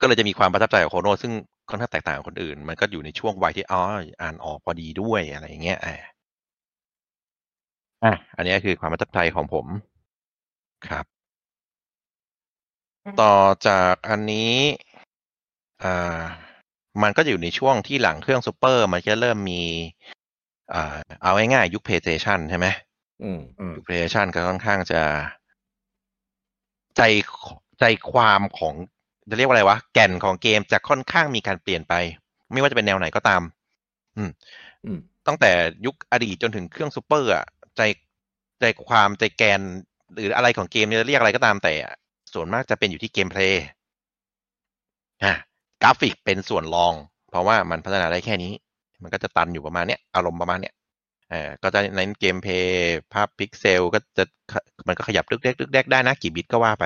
ก็เลยจะมีความประทับใจกับโคโนซึ่งค่อนข้างแตกต่างกับคนอื่น มันก็อยู่ในช่วงวัยที่อ๋ออ่านออกพอดีด้วยอะไรอย่างเงี้ยอะอะอันนี้คือความประทับใจของผม ครับ ต่อจากอันนี้ อ่า มันก็จะอยู่ในช่วงที่หลังเครื่องซูเปอร์ มันจะเริ่มมี อ่า เอาง่ายๆยุค PlayStation ใช่ไหมอืมอืมยุค PlayStation ก็ค่อนข้างจะ ใจใจความของจะเรียกว่าอะไรวะ แก่นของเกมจะค่อนข้างมีการเปลี่ยนไป ไม่ว่าจะเป็นแนวไหนก็ตาม อืมอืมตั้งแต่ยุคอดีตจนถึงเครื่องซูเปอร์อะใจใจความใจแกน หรืออะไรของเกมเนี่ยเรียกอะไรก็ตามแต่อะ ส่วนมากจะเป็นอยู่ที่ gameplay อะกราฟิกเป็นส่วนรอง เพราะว่ามันพัฒนาได้แค่นี้ มันก็จะตันอยู่ประมาณเนี้ยอารมณ์ประมาณเนี้ยเออก็จะใน gameplay ภาพพิกเซลก็จะมันก็ขยับดึกเด็กดึกเด็กได้นะ กี่บิตก็ว่าไป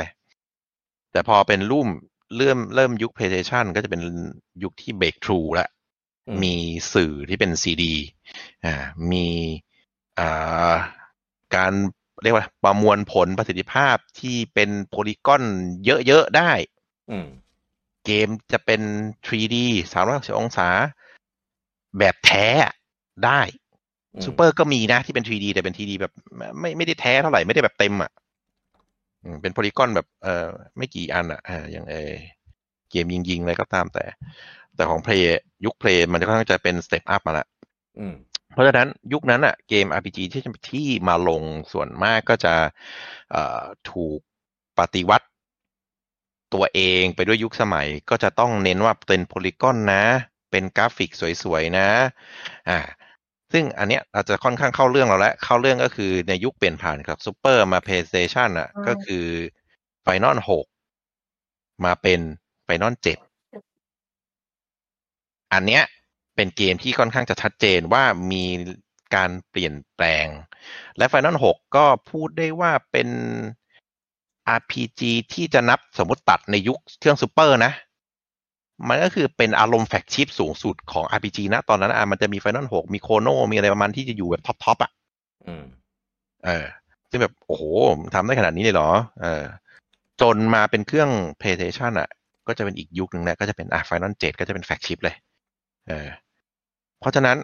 แต่พอเป็นรุ่มเริ่มเริ่มยุค PlayStation ก็จะเป็นยุคที่ breakthrough แล้วอืมมีสื่อที่เป็นซีดีอ่ามีอ่าการ เรียกว่าประมวลผลประสิทธิภาพที่เป็น polygon เยอะๆได้อืมเกมจะเป็น 3D 360องศา แบบแท้ได้อืมซูเปอร์ก็มีนะที่เป็น 3D แต่เป็น 3D แบบไม่ไม่ได้แท้เท่าไหร่ไม่ได้แบบเต็มอะอืมเป็น polygon แบบเอ่อไม่กี่อันอะเอออย่างเออเกมยิงๆอะไรก็ตามแต่ แต่ของเพลย์ยุคเพลย์มันจะค่อนข้างจะเป็น step up มาละอืม เพราะฉะนั้นยุคนั้นอะเกม RPG ที่ที่มาลงส่วนมากก็จะเอ่อถูกปฏิวัติตัวเองไปด้วยยุคสมัยก็จะต้องเน้นว่าเป็นโพลีกอนนะ เป็นกราฟิกสวยๆนะอ่าซึ่งอันเนี้ยเราจะค่อนข้างเข้าเรื่องเราแล้วเข้าเรื่องก็คือในยุคเปลี่ยนผ่านครับซูเปอร์มา PlayStation อะก็คือ Final 6มาเป็น Final 7อันเนี้ย เป็นเกมที่ค่อนข้างจะชัดเจนว่ามีการเปลี่ยนแปลง และ Final 6 ก็พูดได้ว่าเป็น RPG ที่จะนับสมมติตัดในยุคเครื่องซูเปอร์นะ มันก็คือเป็นอารมณ์ flagship สูงสุดของ RPG นะ ตอนนั้นอะมันจะมี Final 6 มีโคโนมีอะไรประมาณที่จะอยู่แบบ top ๆอะอืมเออซึ่งแบบ โอ้โหทำได้ขนาดนี้เลยเหรอ เออ จนมาเป็นเครื่อง PlayStation อะ ก็จะเป็นอีกยุคหนึ่งนะก็จะเป็นอะ Final 7 ก็จะเป็นแฟกชิปเลย เออ เพราะฉะนั้น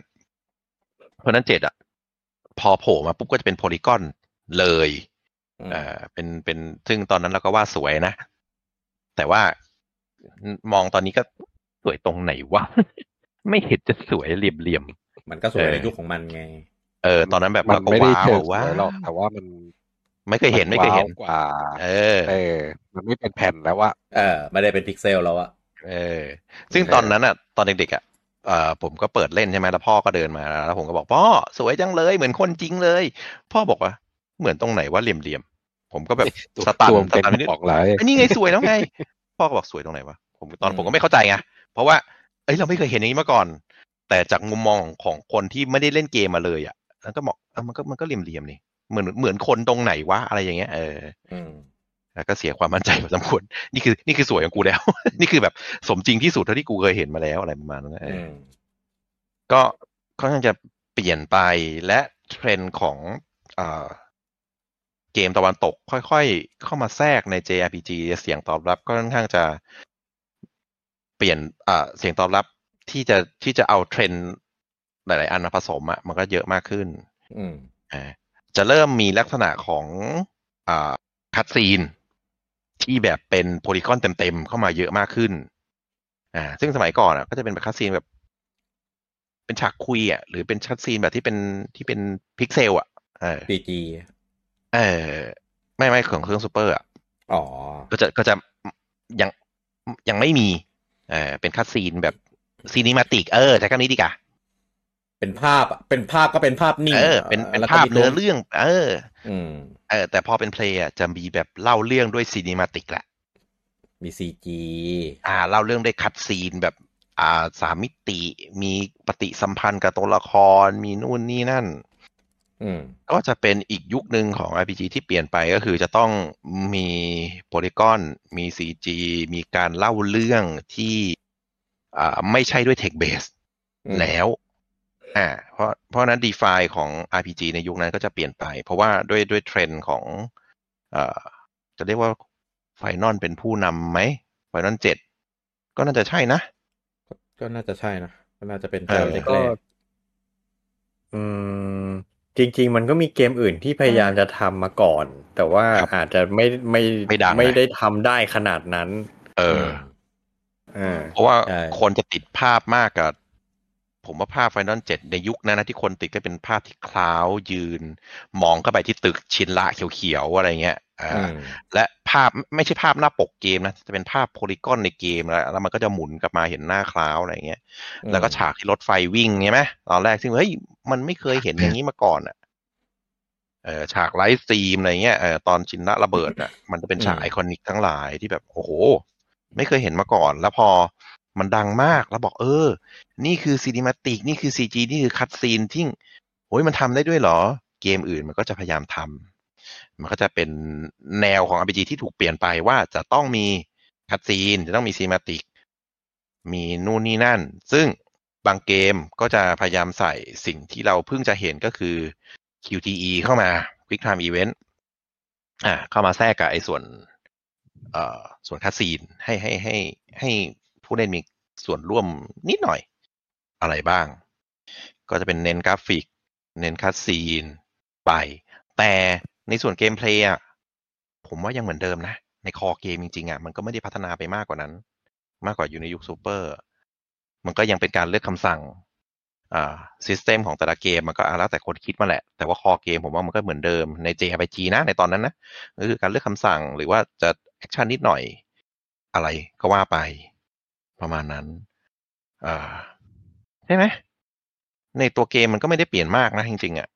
Final 7อะ พอโผล่มาปุ๊บก็จะเป็นโพลีกอนเลยอืมเออเป็นเป็นซึ่งตอนนั้นเราก็ว่าสวยนะ แต่ว่ามองตอนนี้ก็สวยตรงไหนวะ ไม่เห็นจะสวยเหลี่ยมมันก็สวยเออในยุคของมันไงๆเออ ตอนนั้นแบบมันเราก็ไม่ได้ว้าเชิวงสว้าวยหรอกวแต่ว่ามันไม่เคยเห็นไม่เคยเห็นว้าวกว่า เออ เออ มันไม่เป็นแผ่นแล้วว่าเออ ไม่ได้เป็นพิกเซลแล้วอะเออ ซึ่งตอนนั้นอะตอนเด็กๆอะ เอ่อผมก็เปิดเล่นใช่ไหมแล้วพ่อก็เดินมาแล้วผมก็บอกพ่อสวยจังเลยเหมือนคนจริงเลย พ่อบอกว่า เหมือนตรงไหนว่าเหลี่ยมๆผมก็แบบตัวสตันตัวสเป็นตันนิดบอกเลยไอ้นี่ไงสวยแล้วไง พ่อก็บอกสวยตรงไหนวะผมตอนผมก็ไม่เข้าใจไงเพราะว่าเอ้ยเราไม่เคยเห็นอย่างนี้มาก่อน แต่จากมุมมองของคนที่ไม่ได้เล่นเกมมาเลยอะแล้วก็บอกเออมันก็มันก็เหลี่ยมๆนี่เหมือนเหมือนคนตรงไหนวะอะไรอย่างเงี้ยเออ อืมแล้วก็เสียความมั่นใจพอสมควรนี่คือ นี่คือสวยของกูแล้ว นี่คือแบบสมจริงที่สุดเท่าที่กูเคยเห็นมาแล้วอะไรประมาณนั้นนะเออือมก็ค่อนข้างจะเปลี่ยนไปและเทรนด์ของเอ่อเกมตะวันตก ค่อยๆ เข้ามาแทรกใน JRPG เสียงตอบรับก็ค่อนข้างจะเปลี่ยนอ่าเสียงตอบรับที่จะที่จะเอาเทรนด์หลาย ๆ อันมาผสมอะมันก็เยอะมากขึ้น อืมอ่าจะเริ่มมีลักษณะของอ่า cutscene ที่แบบเป็น polygon เต็มๆเข้ามาเยอะมากขึ้น อ่า ซึ่งสมัยก่อนอะ ก็จะเป็นแบบ cutscene แบบ เป็นฉากคุยอะหรือเป็น cutscene แบบที่เป็นที่เป็นพิกเซลอะ RPG เออไม่ไม่ของเครื่องซูเปอร์อะอ๋อก็จะก็จะยังยังไม่มีเออเป็น cutscene แบบ cinematic เออใช้คำนี้ดีกว่าเป็นภาพอะเป็นภาพก็เป็นภาพนิ่งเออเป็นเป็นแล้วก็ภาพมีเนื้อเรื่อง เออ อืม เออแต่พอเป็นเพลย์อะจะมีแบบเล่าเรื่องด้วย cinematic แหละมี CG อ่าเล่าเรื่องด้วย cutscene แบบอ่าสามมิติมีปฏิสัมพันธ์กับตัวละครมีนู่นนี่นั่นอืมก็จะเป็นอีกยุคหนึ่งของ RPG ที่เปลี่ยนไปก็คือจะต้องมี polygon มี CG มีการเล่าเรื่องที่อ่าไม่ใช่ด้วย Text Base อืมแล้ว อ่าเพราะเพราะนั้น define ของ RPG ในยุคนั้นก็จะเปลี่ยนไป เพราะว่าด้วยด้วยเทรนด์ของเอ่อจะเรียกว่าไฟนอลเป็นผู้นำไหมไฟนอลเจ็ดก็น่าจะใช่นะ ก็ก็น่าจะใช่นะก็น่าจะเป็นเออเจ้าเล็กก็แรกอืม จริง ๆ มันก็มีเกมอื่นที่พยายามจะทำมาก่อน แต่ว่าครับอาจจะไม่ไม่ไม่ดังไม่นะได้ทำได้ขนาดนั้น เอออ่าเพราะว่าใช่คนจะติดภาพมากกับ ผมว่าภาพ Final 7 ในยุคนั้นนะที่คนติดก็เป็นภาพที่คล้าวยืน มองเข้าไปที่ตึกชินละเขียวๆอะไรเงี้ยอ่าอืมและภาพไม่ใช่ภาพหน้าปกเกมนะจะเป็นภาพโพลีกอนในเกมแล้วแล้วมันก็จะหมุนกลับมาเห็นหน้าคล้าวอะไรเงี้ย แล้วก็ฉากที่รถไฟวิ่งใช่ไหมตอนแรกซึ่งเฮ้ยมันไม่เคยเห็นอย่างนี้มาก่อนอะเออฉาก Lifestream อะไรเงี้ยเออตอนชินระระเบิดอะมันจะเป็นฉากอืมไอคอนิกทั้งหลายที่แบบโอ้โห ไม่เคยเห็นมาก่อน แล้วพอ มันดังมากแล้วบอกเออ นี่คือ cinematic นี่คือ CG นี่คือ cutscene ที่โอ้ยมันทำได้ด้วยเหรอ เกมอื่นมันก็จะพยายามทำมันก็จะเป็นแนวของ RPG ที่ถูกเปลี่ยนไปว่าจะต้องมีcutscene จะต้องมี cinematic มีนู่นนี่นั่น ซึ่งบางเกมก็จะพยายามใส่สิ่งที่เราเพิ่งจะเห็นก็คือ QTE เข้ามา Quick Time Event อ่าเข้ามาแทรกกับไอ้ส่วนเอ่อส่วน cutscene ให้ให้ให้ให้ ผู้เล่นมีส่วนร่วมนิดหน่อยอะไรบ้าง ก็จะเป็นเน้นกราฟิก เน้น cutscene ไป แต่ในส่วน gameplay อะผมว่ายังเหมือนเดิมนะ ใน core เกมจริงๆอะมันก็ไม่ได้พัฒนาไปมากกว่านั้น มากกว่าอยู่ในยุคซูเปอร์มันก็ยังเป็นการเลือกคำสั่งอ่า system ของแต่ละเกมมันก็อะแล้วแต่คนคิดมาแหละ แต่ว่า core เกมผมว่ามันก็เหมือนเดิมใน JRPG นะในตอนนั้นนะก็คือการเลือกคำสั่งหรือว่าจะแอคชั่นนิดหน่อยอะไรก็ว่าไป ประมาณนั้นอ่าใช่ไหมในตัวเกมมันก็ไม่ได้เปลี่ยนมากนะจริงๆอะ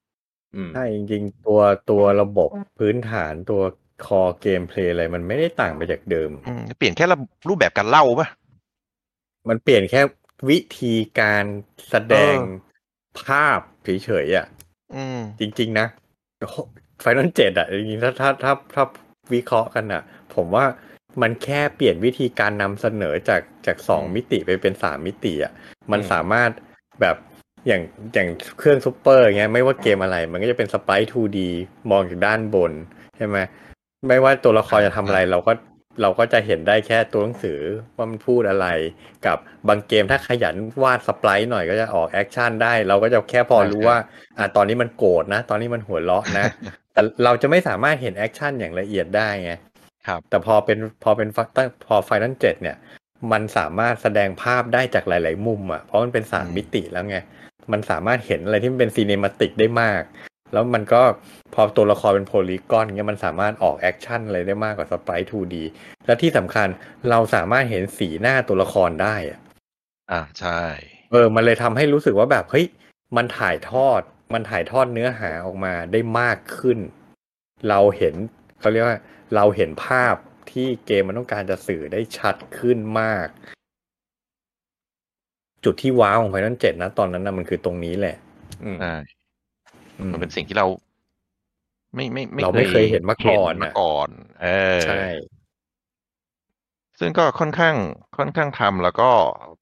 อืมใช่จริงๆ ตัวตัวระบบพื้นฐานตัว core gameplay อะไรมันไม่ได้ต่างไปจากเดิมอืมเปลี่ยนแค่รูปแบบการเล่าปะมันเปลี่ยนแค่วิธีการแสดงเออภาพเฉยๆอะอืมจริง ๆ นะไฟนอลเจ็ดอะจริงๆถ้าถ้าถ้าถ้าวิเคราะห์กันอะ ผมว่า มันแค่เปลี่ยนวิธีการนำเสนอจากจากสองอืมมิติไปเป็นสามมิติอะมันอืมสามารถแบบอย่างอย่างเครื่องซูเปอร์อย่างเงี้ยไม่ว่าเกมอะไร มันก็จะเป็นสไปร์ 2D มองจากด้านบนใช่ไหมไม่ว่าตัวละครจะทำอะไรเราก็เราก็จะเห็นได้แค่ตัวหนังสือว่ามันพูดอะไร กับบางเกมถ้าขยันวาด sprite หน่อยก็จะออกแอคชั่นได้ เราก็จะแค่พอรู้ว่า อะตอนนี้มันโกรธนะ ตอนนี้มันหัวเราะนะ แต่เราจะไม่สามารถเห็นแอคชั่นอย่างละเอียดได้ไง ครับแต่พอเป็นพอเป็นตั้งพอไฟน a ลเจ็ดเนี่ย มันสามารถแสดงภาพได้จากหลาย ๆ มุมอะเพราะมันเป็นสามอืมมิติแล้วไง มันสามารถเห็นอะไรที่มันเป็น cinematic ได้มาก แล้วมันก็พอตัวละครเป็น polygon เงี้ยมันสามารถออกแอคชั่นอะไรได้มากกว่าสไปร์ 2D และที่สำคัญเราสามารถเห็นสีหน้าตัวละครได้อะอ่าใช่เออ มันเลยทำให้รู้สึกว่าแบบเฮ้ยมันถ่ายทอด มันถ่ายทอดเนื้อหาออกมาได้มากขึ้น เราเห็นเขาเรียกว่า เราเห็นภาพที่เกมมันต้องการจะสื่อได้ชัดขึ้นมาก จุดที่ว้าวของไฟนอลเจ็ดนะตอนนั้นนะมันคือตรงนี้แหละ อืมใช่อืมมันเป็นสิ่งที่เราไม่ไม่เราไม่เคยเห็นมาก่อนเห็นมาน่ะก่อน เออใช่ ซึ่งก็ค่อนข้าง ค่อนข้างทำแล้วก็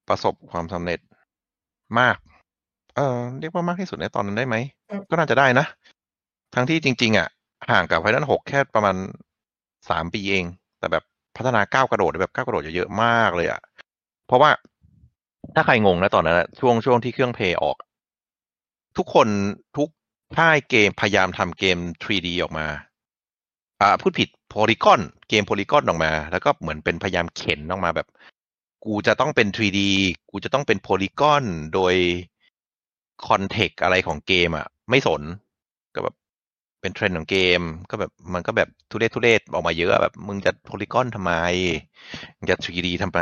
ประสบความสำเร็จมาก เออเรียกว่ามากที่สุดในตอนนั้นได้ไหม ก็น่าจะได้นะ ทั้งที่จริง ๆ อะ ห่างกับไฟนอลหกแค่ประมาณ สามปีเอง แต่แบบพัฒนาก้าวกระโดดแบบก้าวกระโดดเยอะมากเลยอะ เพราะว่าถ้าใครงงนะตอนนั้นช่วงช่วงที่เครื่องเพย์ออก ทุกคนทุกค่ายเกมพยายามทำเกม 3D ออกมา อ่าพูดผิดโพลีกอนเกมโพลีกอนออกมา แล้วก็เหมือนเป็นพยายามเข็นออกมาแบบ กูจะต้องเป็น 3D กูจะต้องเป็น polygon โดย context อะไรของเกมอะ ไม่สน เป็นเทรนด์ของเกม ก็แบบมันก็แบบทุเรศทุเรศออกมาเยอะแบบ มึงจะ polygon ทำไมมึงจะ 3D ทำไม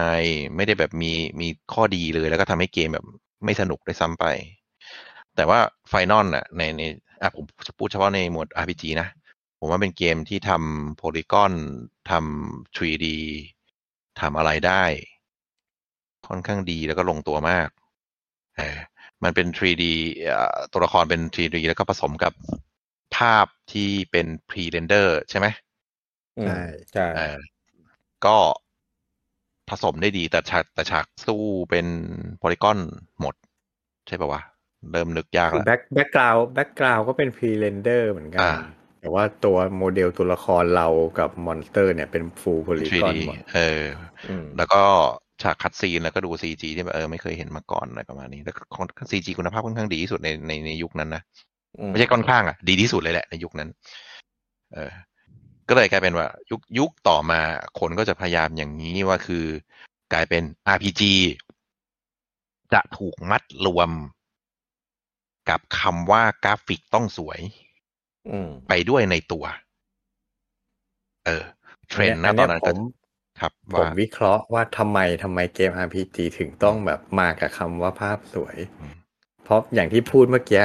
ไม่ได้แบบมีมีข้อดีเลยแล้วก็ทำให้เกมแบบไม่สนุกด้วยซ้ำไป แต่ว่าไฟนอลอะในในอะผมจะพูดเฉพาะในหมวด RPG นะ ผมว่าเป็นเกมที่ทำ polygonทำ 3D ทำอะไรได้ ค่อนข้างดีแล้วก็ลงตัวมาก มันเป็น 3D ตัวละครเป็น 3D แล้วก็ผสมกับ ภาพที่เป็น pre-render ใช่ไหมอืมใช่ใช่เออก็ผสมได้ดีแต่ฉากแต่ฉากสู้เป็น polygon หมด ใช่ป่าววะ เริ่มนึกยากแล้ว back background background ก็เป็น pre-render เหมือนกันอ่าแต่ว่าตัวโมเดลตัวละครเรากับมอนสเตอร์ เนี่ยเป็นฟูลโพลีกอน 3D หมดเอออืมแล้วก็ฉาก cutscene แล้วก็ดู CG ที่แบบเออไม่เคยเห็นมาก่อนอะไรประมาณนี้ แล้ว CG คุณภาพค่อนข้างดีที่สุดในในในยุคนั้นนะอืม ไม่ใช่ค่อนข้างอะดีที่สุดเลยแหละในยุคนั้น เออ ก็เลยกลายเป็นว่า ยุคยุคต่อมาคนก็จะพยายามอย่างนี้ว่าคือกลายเป็น RPG จะถูกมัดรวมกับคำว่ากราฟิกต้องสวยอืมไปด้วยในตัว เออ เทรนด์นะอัตอนนั้นผก็มครับผมว่าวิเคราะห์ว่าทำไมทำไมเกม RPG ถึงต้องแบบมากับคำว่าภาพสวยอืมเพราะอย่างที่พูดเมื่อกี้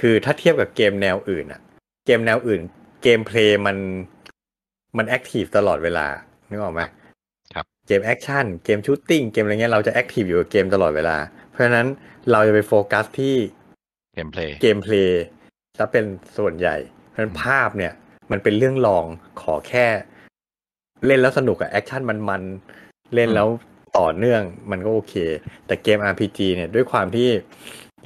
คือถ้าเทียบกับเกมแนวอื่นอะเกมแนวอื่น gameplay มันมัน active ตลอดเวลานึกออกไหมครับเกม action เกม shooting เกมอะไรเงี้ยเราจะ active อยู่กับเกมตลอดเวลา เพราะฉะนั้นเราจะไปโฟกัสที่ gameplay gameplay จะเป็นส่วนใหญ่เพราะฉะนั้นภาพเนี่ย มันเป็นเรื่องรองขอแค่ เล่นแล้วสนุกอะ action มันมันๆเล่นแล้วต่อเนื่องมันก็โอเค แต่เกม RPG เนี่ยด้วยความที่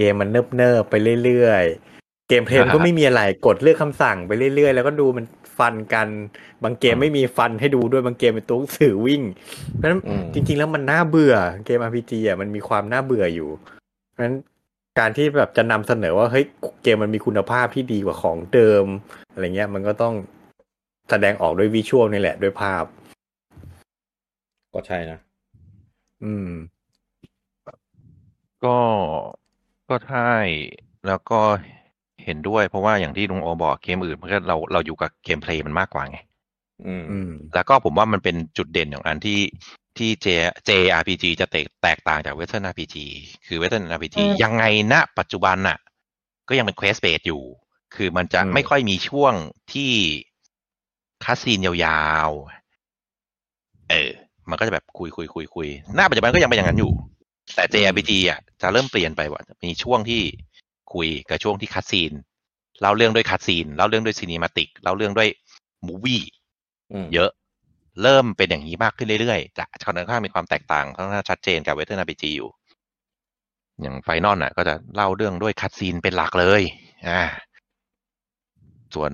เกมมันเนิบเนิบๆไปเรื่อยๆ gameplay มันก็ไม่มีอะไรกดเลือกคำสั่งไปเรื่อยๆ แล้วก็ดูมันฟันกัน บางเกมไม่มีฟันให้ดูด้วยบางเกมเป็นตัวหนังสื่อวิ่ง เพราะฉะนั้นอืมจริง ๆ แล้วมันน่าเบื่อเกม RPG อะมันมีความน่าเบื่ออยู่ เพราะฉะนั้นการที่แบบจะนำเสนอว่าเฮ้ยเกมมันมีคุณภาพที่ดีกว่าของเดิมอะไรเงี้ย มันก็ต้องแสดงออกด้วยวิชวลนี่แหละด้วยภาพ ก็ใช่นะ อืม ก็ ก็ใช่ แล้วก็เห็นด้วยเพราะว่าอย่างที่ลุงโอบอกเกมอื่นมันก็เราเราอยู่กับเกมเพลย์มันมากกว่าไง อืมอืมแล้วก็ผมว่ามันเป็นจุดเด่นของอันที่ที่ J JRPG จะแตกแตกต่างจาก Western RPG คือ Western RPG อืมยังไงณปัจจุบันน่ะ ก็ยังเป็น Quest Based อยู่ คือมันจะอืมไม่ค่อยมีช่วงที่ cutscene ยาวๆ เออ มันก็จะแบบคุยคุยคุยคุยหน้าปัจจุบันก็ยังเป็นอย่างนั้นอยู่ แต่ JRPG อะจะเริ่มเปลี่ยนไปว่ามีช่วงที่คุยกับช่วงที่ cutsceneเล่าเรื่องด้วย cutscene เล่าเรื่องด้วย cinematic เล่าเรื่องด้วย movie อืมเยอะ เริ่มเป็นอย่างนี้มากขึ้นเรื่อยๆจะค่อนข้างมีความแตกต่างค่อนข้างชัดเจนกับ Western RPG อยู่ อย่าง Final น่ะ ก็จะเล่าเรื่องด้วย cutscene เป็นหลักเลยอ่าส่วน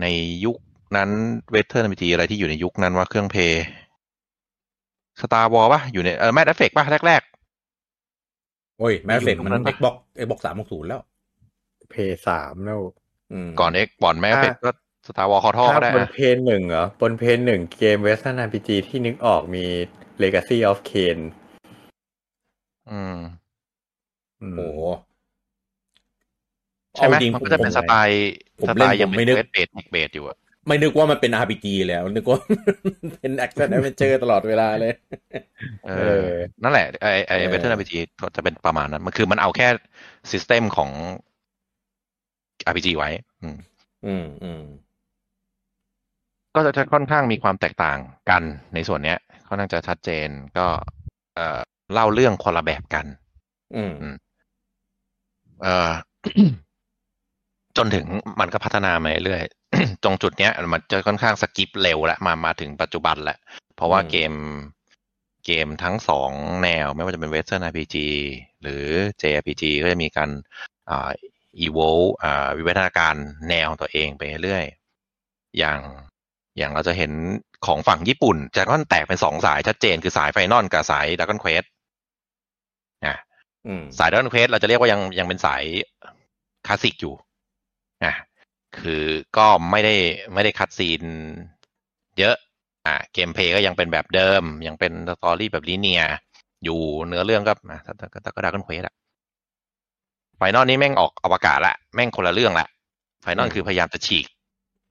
ในยุคนั้น Western RPG อะไรที่อยู่ในยุคนั้นว่าเครื่อง Play Star Wars ป่ะ อยู่ในเออ Mass Effect ป่ะ แรกโอ้ยแมสเฟกอยู่มันตรงนั้นปะ Xbox Xbox สามหกศูนย์แล้ว เพย์สามแล้วอืมๆก่อนเอ็กก่อนแมดเอฟเฟกอ่าก็สตาร์วอลคอทอถ้าก็ได้บนอะเพย์หนึ่งเหรอบนเพย์หนึ่งเกม Western RPG ที่นึกออกมี Legacy of Kain อืมอืมโอ้โหใช่ไหมเอาจริงมันก็จะเป็นสไตล์ผมสเล่ไตนล์ยังผมเป็ไม่นนึกเวทเบสเบสอยู่อะ ไม่นึกว่ามันเป็น RPG แล้ว นึกว่าเป็นแอคชั่นแอดเวนเจอร์ตลอดเวลาเลย เอเอออนั่นแหละไอไอเออ Western RPG จะเป็นประมาณนั้น มันคือมันเอาแค่ system ของ RPG ไว้ อืม อืมอืมก็จะค่อนข้างมีความแตกต่างกันในส่วนเนี้ยค่อนข้างจะชัดเจนก็ เอ่อเล่าเรื่องคนละแบบกัน อืมเอ่อจนถึงมันก็พัฒนามาเรื่อยๆ ตรงจุดเนี้ย มันจะค่อนข้าง skip เร็วแล้วมามาถึงปัจจุบันแหละ เพราะว่าอืมเกมเกมทั้งสองแนว ไม่ว่าจะเป็น Western RPG หรือ JRPG ก็จะมีการอ่า evolve อ่าวิวัฒนาการแนวของตัวเองไปเรื่อยๆอย่างอย่างเราจะเห็นของฝั่งญี่ปุ่นจะค่อนแตกเป็นสองสายชัดเจนคือสายไฟนอลกับสายดัก o n นเควสอะอืมสาย Dragon Quest เราจะเรียกว่ายังยังเป็นสายคลาสสิกอยู่อะ คือก็ไม่ได้ไม่ได้ cutscene เยอะ อะ gameplay ก็ยังเป็นแบบเดิม ยังเป็น story แบบ linear อยู่เนื้อเรื่องก็อะก็ก็ก็ Dragon Quest อะ Final นี้แม่งออกอวกาศละแม่งคนละเรื่องละไฟนอลอืมคือพยายามจะฉีก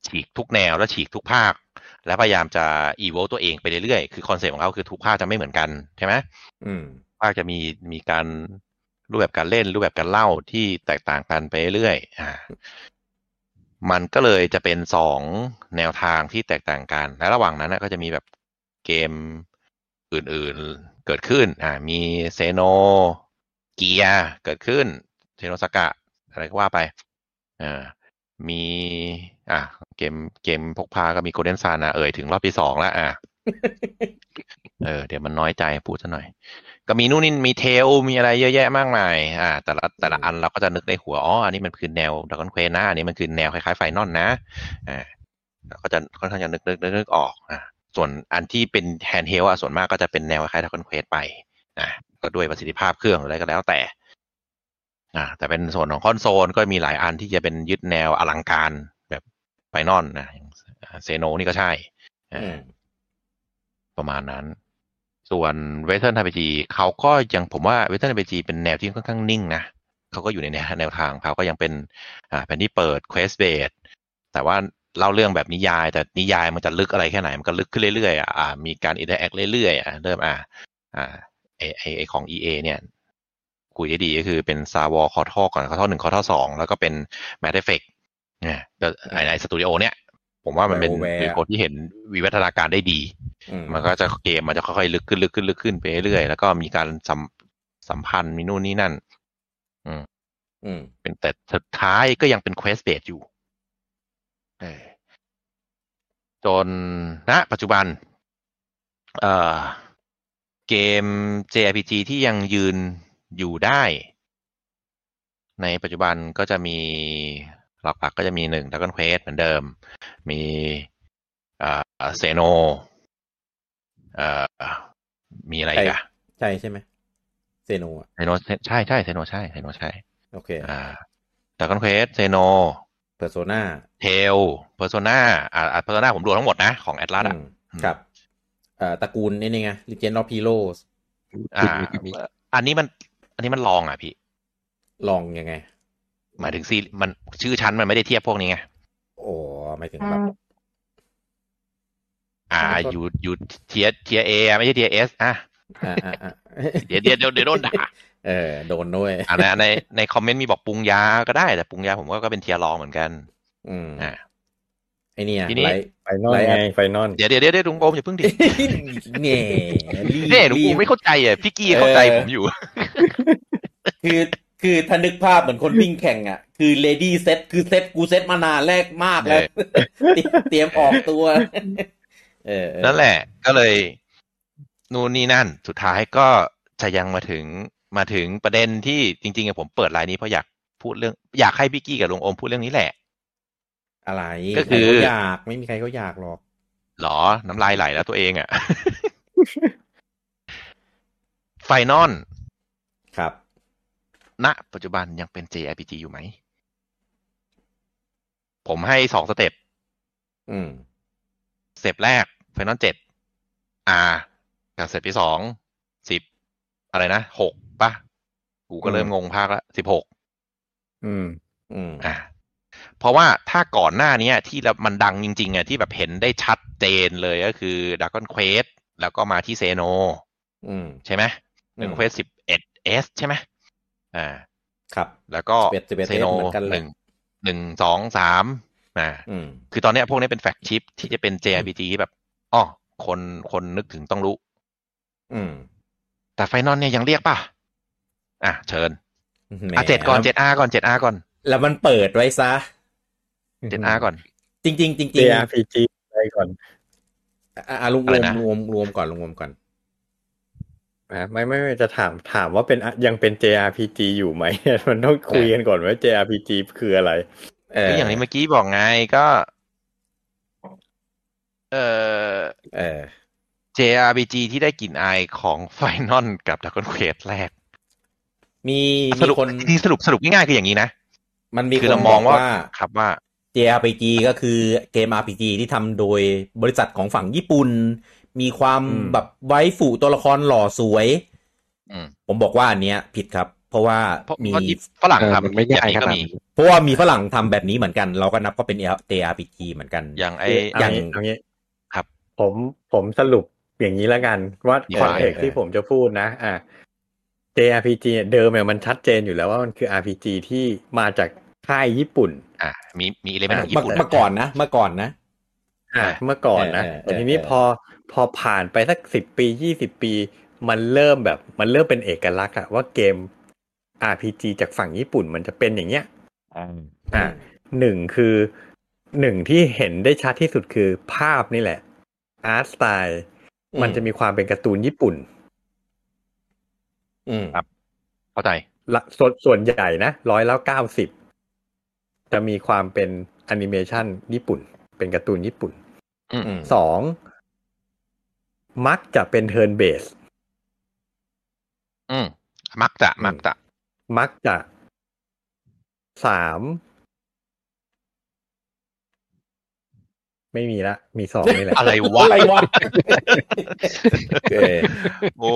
ฉีกทุกแนวและฉีกทุกภาค และพยายามจะอีโวตัวเองไปเรื่อยๆคือคอนเซ็ปต์ของเขาคือทุกภาคจะไม่เหมือนกันใช่ไหมอืมภาคจะมีมีการรูปแบบการเล่นรูปแบบการเล่าที่แตกต่างกันไปเรื่อยๆอ่า มันก็เลยจะเป็นสองแนวทางที่แตกต่างกัน และระหว่างนั้นก็จะมีแบบเกมอื่นๆเกิดขึ้น อ่า มีเซโนเกียเกิดขึ้นเซโนสกะอะไรก็ว่าไป อ่า มี อะเกม เกมพกพาก็มีโกลเด้นซานะเอ่ยถึงรอบที่สองแล้ว อะ เออเดี๋ยวมันน้อยใจพูดซะหน่อย ก็มีนู่นนี่มี Tales มีอะไรเยอะแยะมากมาย อ่า แต่ละแต่ละอันเราก็จะนึกในหัวอ๋ออันนี้มันคือแนว Dragon Quest นะอันนี้มันคือแนวคล้ายๆไฟนอลนะอ่าเราก็จะค่อนข้างจะนึกนึกนึกนึกออกอ่าส่วนอันที่เป็น handheld อะส่วนมากก็จะเป็นแนวคล้ายๆ Dragon Quest ไปนะก็ด้วยประสิทธิภาพเครื่องอะไรก็แล้วแต่อ่าแต่เป็นส่วนของคอนโซลก็มีหลายอันที่จะเป็นยึดแนวอลังการแบบ Final นะXeno นี่ก็ใช่อ่าอืม ประมาณนั้น ส่วน Western RPG เขาก็ยังผมว่า Western RPG เป็นแนวที่ค่อนข้างนิ่งนะเขาก็อยู่ในแนวทางเขาก็ยังเป็นแผนที่เปิด Quest Based แต่ว่าเล่าเรื่องแบบนิยาย แต่นิยายมันจะลึกอะไรแค่ไหน มันก็ลึกขึ้นเรื่อยๆอ่ามีการ interact เรื่อยๆอะเริ่มอ่าอ่าไอไอไอของ EA เนี่ยคุยได้ดีก็คือเป็น Star Wars KOTOR ก่อน KOTOR หนึ่ง KOTOR สองแล้วก็เป็นMass Effect เนี่ยไอไอสตูดิโอเนี่ย ผมว่ามันเป็น BioWare เป็นคนที่เห็นวิวัฒนาการได้ดีอืมมันก็จะเกมมันจะค่อยๆลึกขึ้นลึกขึ้นลึกขึ้นไปเรื่อยๆแล้วก็มีการสัมสัมพันธ์มีนู่นนี่นั่น อืมเป็นแต่สุดท้ายก็ยังเป็น Quest Based อยู่เออจนณปัจจุบัน เอ่อ เกม JRPG ที่ยังยืนอยู่ได้ ในปัจจุบันก็จะมี หลักๆก็จะมีหนึ่ง Dragon Quest เหมือนเดิม มีเอ่อ Xeno เอ่อมีอะไรอีกอะใช่ใช่ไหม Xeno อะ Xeno ใช่ใช่ Xeno ใช่ Xeno ใช่ โอเคอ่า Dragon Quest Xeno Persona Tales Persona อ่า Persona ผมรวมทั้งหมดนะ ของ Atlus อะครับเอ่อตระกูลนี่นี่ไง Legend of Heroes อ่าอันนี้มัน อันนี้มันลองอะพี่ ลองยังไง หมายถึงซีมันชื่อชั้นมันไม่ได้เทียบพวกนี้ไงโอ้หมายถึงแบบอ่าครับอยู่อยู่เทียเทียเอไม่ใช่เทียเอสอะอ่าอ่าอ่าเดี๋ยวเดี๋ยวเดี๋ยวเดี๋ยวโดนด่าเออโดนด้วยอ่าในในในคอมเมนต์มีบอกปรุงยาก็ได้แต่ปรุงยาผมว่าก็เป็นเทียรองเหมือนกัน อืมอ่าไอเนี่ยทีนี้ไลท์ไฟนอลไลน์ไงไฟนอลเดี๋ยวเดี๋ยวเดี๋ยวเดี๋ยวลุงโอมอย่าเพิ่งดิแง่รีบเนี่ยหนูรีกูบไม่เข้าใจอะพี่กี้เข้าใจผมอยู่ คือ คือถ้านึกภาพเหมือนคนวิ่งแข่งอะ คือเลดี้เซตคือเซตกูเซตมานานแรกมากแล้ว เตรียมออกตัว เออเออนั่นแหละ ก็เลย นู่นนี่นั่น สุดท้ายก็จะยังมาถึงมาถึงประเด็นที่จริงๆอะผมเปิดไลน์นี้เพราะอยากพูดเรื่อง อยากให้พี่กี้กับลุงโอมพูดเรื่องนี้แหละ อะไรก็คือใรเขาอยากไม่มีใครเขาอยากหรอกหรอ น้ำลายไหลแล้วตัวเองอะ Final ครับ ณปัจจุบันยังเป็น JRPG อยู่ไหม ผมให้สอง step อืม step แรก Final เจ็ดอ่ากับ step ที่สองสิบอะไรนะหกปะกูก็เริ่มงงภาคละสิบหกอืม อืมอ่าเพราะว่าถ้าก่อนหน้าเนี้ยที่เรามันดังจริงๆอะที่แบบเห็นได้ชัดเจนเลยก็คือด a ก o n Quest แล้วก็มาที่เซโนอืมใช่ไหมหนึ่งอืมเควสสิบเอ็ดเอสใช่ไหม อ่าครับ แล้วก็11 11เซโนเหมือนกันแหละหนึ่งหนึ่งสองสามอ่าอืมคือตอนเนี้ยพวกนี้เป็นแฟกชิปที่จะเป็น JRPG ที่แบบอ๋อคนคนนึกถึงต้องรู้ อืม แต่ไฟนอลเนี่ยยังเรียกป่ะ อะ เชิญแหมอะเจ็ดก่อนเจ็ดอาก่อนเจ็ดอาก่อน แล้วมันเปิดไว้ซะเจ็ดอาก่อน จริงจริงๆจริง JRPG ไปก่อนๆอะอะลุงอะรไรวมนะรวมรวมก่อนรวมก่อนนะ ไม่ไม่ไม่จะถามถามว่าเป็นอะยังเป็น JRPG อยู่ไหมมันต้องคุยกันก่อนว่า JRPG คืออะไร เออก็อย่างที่เมื่อกี้บอกไงก็ เอ่อเออ JRPG ที่ได้กลิ่นอายของไฟนอลกับ Dragon Quest แรก มีสมีรุปคนนี่สรุปสรุปง่ายๆคืออย่างนี้นะ มันมีคือคนเราบมอองกว่าว่าครับว่า JRPG ก็คือเกม RPG ที่ทำโดยบริษัทของฝั่งญี่ปุ่น มีความอืมแบบไว้ฝูตัวละครหล่อสวยอืมผมบอกว่าอันเนี้ย ผิดครับ เพราะว่าเพราะมีเพราะฝรั่งเออทำมันไม่ง่ายองขก็นาดมีนั้นเพราะว่ามีฝรั่งทำแบบนี้เหมือนกัน เราก็นับว่าเป็น JRPG เหมือนกัน อย่างไอเอาอย่างงี้เอางี้ครับ ผมผมสรุปอย่างนี้แล้วกัน ว่าเดี๋ยวคอนเทกเออที่ผมจะพูดนะ อะ JRPG เดิมเนี่ยมันชัดเจนอยู่แล้วว่ามันคือ RPG ที่มาจากค่ายญี่ปุ่น อะมีมีอิเลเมนต์ของญี่เมื่อปุ่นเมื่อก่อนนะเมื่อก่อนนะ อะอ่าเมื่อก่อนนะเออเออแต่ทีนี้เออพอพอผ่านไปสักสิบปียี่สิบปี มันเริ่มแบบ มันเริ่มเป็นเอกลักษณ์อะว่าเกม RPG จากฝั่งญี่ปุ่นมันจะเป็นอย่างเงี้ยอะหนึ่งคือหนึ่งที่เห็นได้ชัดที่สุดคือภาพนี่แหละอาร์ตสไตล์อืมมันจะมีความเป็นการ์ตูนญี่ปุ่น อืมครับเข้าใจละส่วนส่วนใหญ่นะร้อยแล้วเก้าสิบจะมีความเป็นแอนิเมชันญี่ปุ่น เป็นการ์ตูนญี่ปุ่นอืมอืมสองมักจะเป็นเทิร์นเบสอืมมักจะมักจะมักจะสามไม่มีละ มีสองนี่แหละ อะไรวะ อะไรวะเออโอ้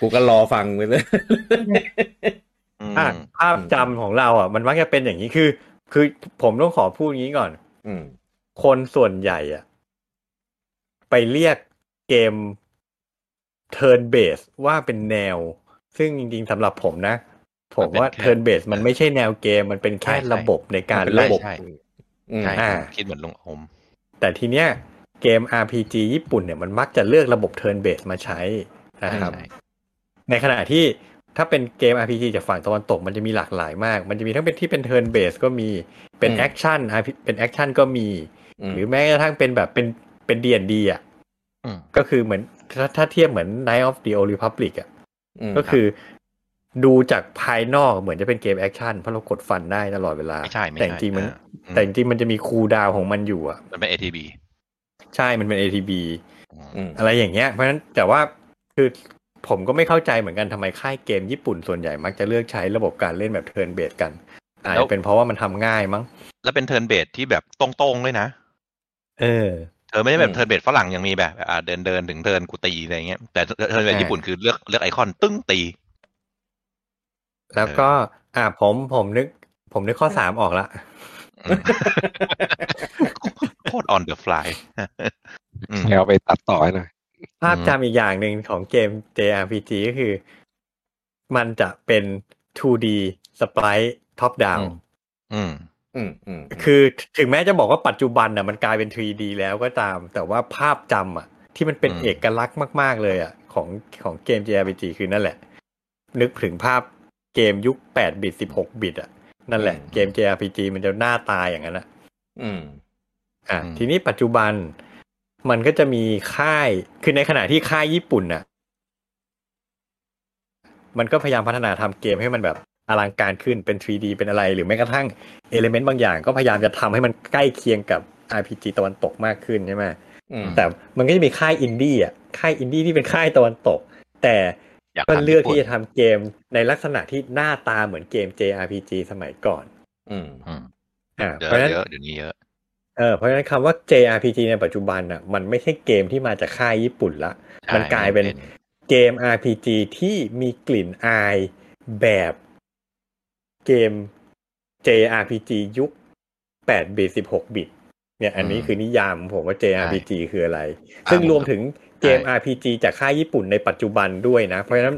กูก็รอฟังไปเลยอืมอะภาพจำของเราอะ มันมักจะเป็นอย่างนี้คือ คือผมต้องขอพูดอย่างนี้ก่อนอืม คนส่วนใหญ่อะไปเรียกเกม turn base ว่าเป็นแนว ซึ่งจริงๆสำหรับผมนะ ผมว่า turn base มันไม่ใช่แนวเกมมันเป็นแค่ระบบในการเป็นเล่ระนบบใช่อืมใช่อ่าคิดเหมือนลุงอม แต่ทีเนี้ยเกม RPG ญี่ปุ่นเนี่ยมันมักจะเลือกระบบ turn base มาใช้นะครับใช่ในขณะที่ถ้าเป็นเกม RPG จากฝั่งตะวันตกมันจะมีหลากหลายมาก มันจะมีทั้งเป็นที่เป็น turn base ก็มีเป็นอืมแอคชั่นเป็นแอคชั่นก็มีม หรือแม้กระทั่งเป็นแบบเป็นเป็น D&D อะอืมก็คือเหมือนถ้าถ้าเทียบเหมือน Knights of the Old Republic อะมก็คือดูจากภายนอกเหมือนจะเป็นเกมแอคชั่นเพราะเรากดฟันได้ตลอดเวลาไม่ใช่ไม่แต่ใช่จริงๆมันอ่าอืมแต่จริงๆมันจะมี cooldown ของมันอยู่อะมันเป็น ATB ใช่มันเป็น ATB อืมอืมอะไรอย่างเงี้ยเพราะฉะนั้นแต่ว่าคือผมก็ไม่เข้าใจเหมือนกันทำไมค่ายเกมญี่ปุ่นส่วนใหญ่มักจะเลือกใช้ระบบการเล่นแบบ turn base กันอาจจะเป็นเพราะว่ามันทำง่ายมั้ง แล้วเป็น turn base ที่แบบตรงๆเลยนะ เออ เธอไม่ได้แบอืบม turn base ฝรั่งยังมีแบบอ่าเดินเดินถึง turn กูตีอะไรเงี้ย แต่เทิร์นเบสอ่าญี่ปุ่นคือเลือกเลือกไอคอนตึ้งตี แล้วก็อ่าผมผมนึก ผมนึกข้อสามออกละอืมโคตร on the fly อืมเอาไปตัดต่อให้หน่อยภาพจำอีกอย่างหนึ่งของเกม JRPG ก็คือ มันจะเป็น 2D สป i ์ท็อปดาว อืมอืมอืมคือถึงแม้จะบอกว่าปัจจุบันน่ะมันกลายเป็น 3D แล้วก็ตาม แต่ว่าภาพจำอะ ที่มันเป็นอืมเอกลักษณ์มาก ๆ เลยอะ ของของเกม JRPG คือนั่นแหละ นึกถึงภาพเกมยุค8บิต16บิตอะ นั่นแหละเกม JRPG มันจะหน้าตาอย่างนั้นอะ อืม อะอืมทีนี้ปัจจุบันมันก็จะมีค่าย คือในขณะที่ค่ายญี่ปุ่นน่ะ มันก็พยายามพัฒนาทำเกมให้มันแบบ อลังการขึ้นเป็น 3D เป็นอะไร หรือแม้กระทั่งเอลิเมนต์บางอย่างก็พยายามจะทำให้มันใกล้เคียงกับ RPG ตะวันตกมากขึ้นใช่ไหมอืมแต่มันก็จะมีค่ายอินดี้อะค่ายอินดี้ที่เป็นค่ายตะวันตก แต่อยากก็ทำเลือกญี่ปุ่นที่จะทำเกมในลักษณะที่หน้าตาเหมือนเกม JRPG สมัยก่อน อืมอืมอ่าเยเพราะฉะอะนั้นเยอะเดี๋ยวนี้เยอะเออเพราะฉะนั้นคำว่า JRPG ในปัจจุบันอะมันไม่ใช่เกมที่มาจากค่ายญี่ปุ่นละใช่มันกลายเป็นเป็นเกม RPG ที่มีกลิ่นอายแบบ เกม JRPG ยุค8บิต16 บิต เนี่ย อันนี้คือนิยามของผมว่า JRPG คืออะไร ซึ่งรวมถึงเกม RPG จากค่ายญี่ปุ่นในปัจจุบันด้วยนะ เพราะฉะนั้น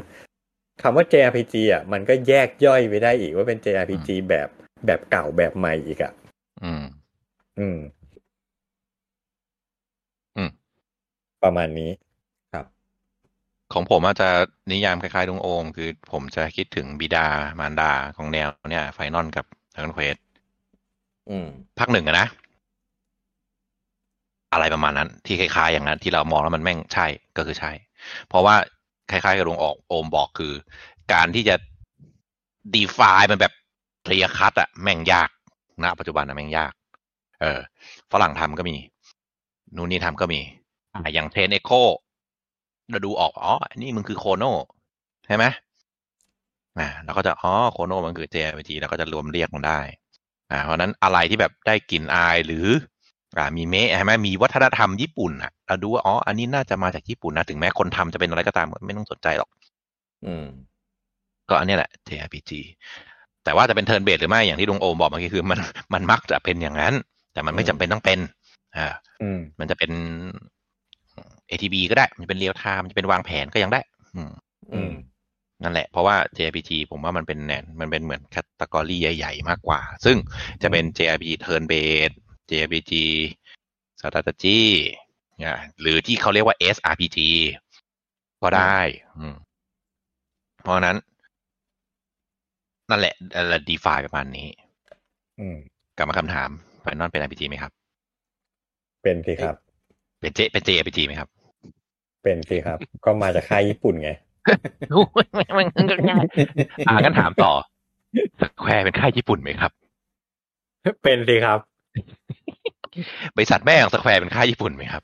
คำว่า JRPG อะมันก็แยกย่อยไปได้อีกว่าเป็น JRPG แบบแบบเก่าแบบใหม่อีกอะ อืม อืม อืม ประมาณนี้ ของผมอาจจะนิยามคล้ายๆลุงโอม คือผมจะคิดถึงบิดามารดาของแนวเนี่ยไฟนอลกับทางเควสอืมภาคหนึ่งอะนะ อะไรประมาณนั้น ที่คล้ายๆอย่างนั้น ที่เรามองแล้วมันแม่งใช่ก็คือใช่ เพราะว่าคล้ายๆกับลุงออกโอมบอกคือ การที่จะดีฟายมันแบบเคลียร์คัตอะแม่งยากณปัจจุบันอะแม่งยาก เออฝรั่งทำก็มี นู่นนี่ทำก็มีอะอย่างเทนเอโค เราดูออกอ๋ออันนี่มึงคือโคโนใช่ไหมอ่าเราก็จะอ๋อโคโนมันคือ JRPG เราก็จะรวมเรียกมันได้อ่าเพราะฉะนั้นอะไรที่แบบได้กลิ่นอายหรืออ่ามีเมะใช่ไหมมีวัฒนธรรมญี่ปุ่นอะเราดูว่าอ๋ออันนี้น่าจะมาจากญี่ปุ่นนะถึงแม้คนทำจะเป็นอะไรก็ตามไม่ต้องสนใจหรอก อืม ก็อันนี้แหละ JRPG แต่ว่าจะเป็นเทิร์นเบสหรือไม่อย่างที่ลุงโอมบอกเมื่อกี้คือมันมันมักจะเป็นอย่างนั้น แต่มันไม่อืมจำเป็นต้องเป็นอ่าอืมมันจะเป็น ATB ก็ได้ มันจะเป็นเรียลไทม์มันจะเป็นวางแผนก็ยังได้ อืม อืมนั่นแหละ เพราะว่า JRPG ผมว่ามันเป็นแนนมันเป็นเหมือน category ใหญ่ ๆ มากกว่า ซึ่งจะเป็น JRPG Turn Based JRPG Strategy อ่าหรือที่เขาเรียกว่า SRPG ก็ได้อืมเพราะฉะนั้น นั่นแหละละ define ประมาณนี้อืมกลับมาคำถาม Final เป็น RPG ไหมครับ เป็นสิครับ เป็นเจเป็น JRPG ไหมครับ เป็นสิครับ ก็มาจากค่ายญี่ปุ่นไงอ่างั้นถามต่อ Square เป็นค่ายญี่ปุ่นไหมครับ เป็นสิครับ บริษัทแม่ของ Square เป็นค่ายญี่ปุ่นไหมครับ